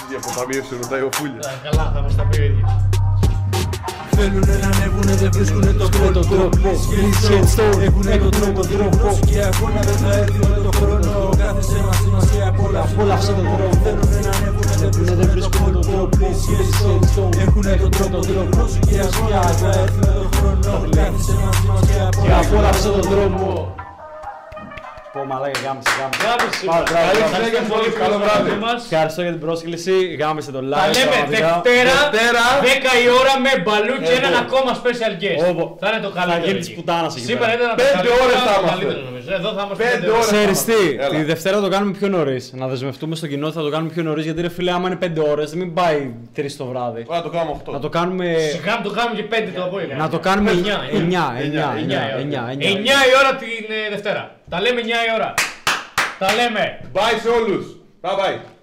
S2: Για αποταμίευση ρωτάει ο Φούλια.
S3: Α, Καλά, θα μας τα πει ο ίδιος.
S4: Θέλουνε να ανέβουνε, δεν βρίσκουνε τον
S1: τον
S4: κόλπο
S1: τρόπο,
S4: Please
S1: please
S4: stone.
S1: stone.
S4: Έχουνε τον τρόπο, τρόπο Και αγώνα δεν θα έρθει με τον χρόνο Κάθεσαι μαζί μας και απόλαυσε
S1: Απόλαυσε τον τρόπο.
S4: Θέλουνε να ανέβουνε, δεν βρίσκουνε τον κόλπο Please stone. Έχουνε τον τρόπο, τρόπο Και αγώνα δεν θα έρθει με τον χρόνο Κάθεσαι μαζί μας και
S1: Και απόλαυσε
S4: απόλαυσε
S1: τον δρόμο. Πω μαλάκα, γάμισε, γάμισε.
S3: Γάμισε
S1: Μπράβο,
S3: σήμερα.
S1: μπράβο,
S3: Καλή
S1: μπράβο.
S3: συνέχεια πολύ
S2: Καλό βράδυ.
S3: μας.
S1: Ευχαριστώ για την πρόσκληση, γάμισε το
S3: Τα
S1: live.
S3: λέμε
S1: πραγματικά.
S3: Δευτέρα,
S2: Δευτέρα.
S3: 10 η ώρα με μπαλού και
S2: Εδώ.
S3: έναν ακόμα special guest.
S1: Όπο.
S3: Θα είναι το καλύτερο.
S1: γίνει
S3: εκεί.
S1: της πουτάνας εκεί
S3: Σήμερα
S1: πέρα.
S3: ήταν από τα
S2: Πέντε
S3: καλύτερα,
S2: ώρες θα
S3: το
S2: είμαστε.
S3: καλύτερο νομίζω. Εδώ θα είμαστε
S2: Πέντε
S3: πέντε ώρες.
S2: ώρες.
S1: Ξέρεις τι,
S2: Έλα.
S1: τη Δευτέρα θα το κάνουμε πιο νωρίς. Να δεσμευτούμε στο κοινό, θα το κάνουμε πιο νωρίς. Γιατί ρε φίλε, άμα είναι 5 ώρες, μην πάει 3 το βράδυ.
S2: Ωραία, το κάνουμε 8.
S1: Να το κάνουμε.
S3: Σιγά να το κάνουμε και 5 το απόγευμα.
S1: Να το κάνουμε 9,
S3: Εννιά,
S1: 9, 9,
S3: 9 η ώρα.
S1: 9, 9.
S3: 9 η ώρα την ε, Δευτέρα. Τα λέμε 9 η ώρα. Τα λέμε.
S2: Bye σε όλους. Bye bye.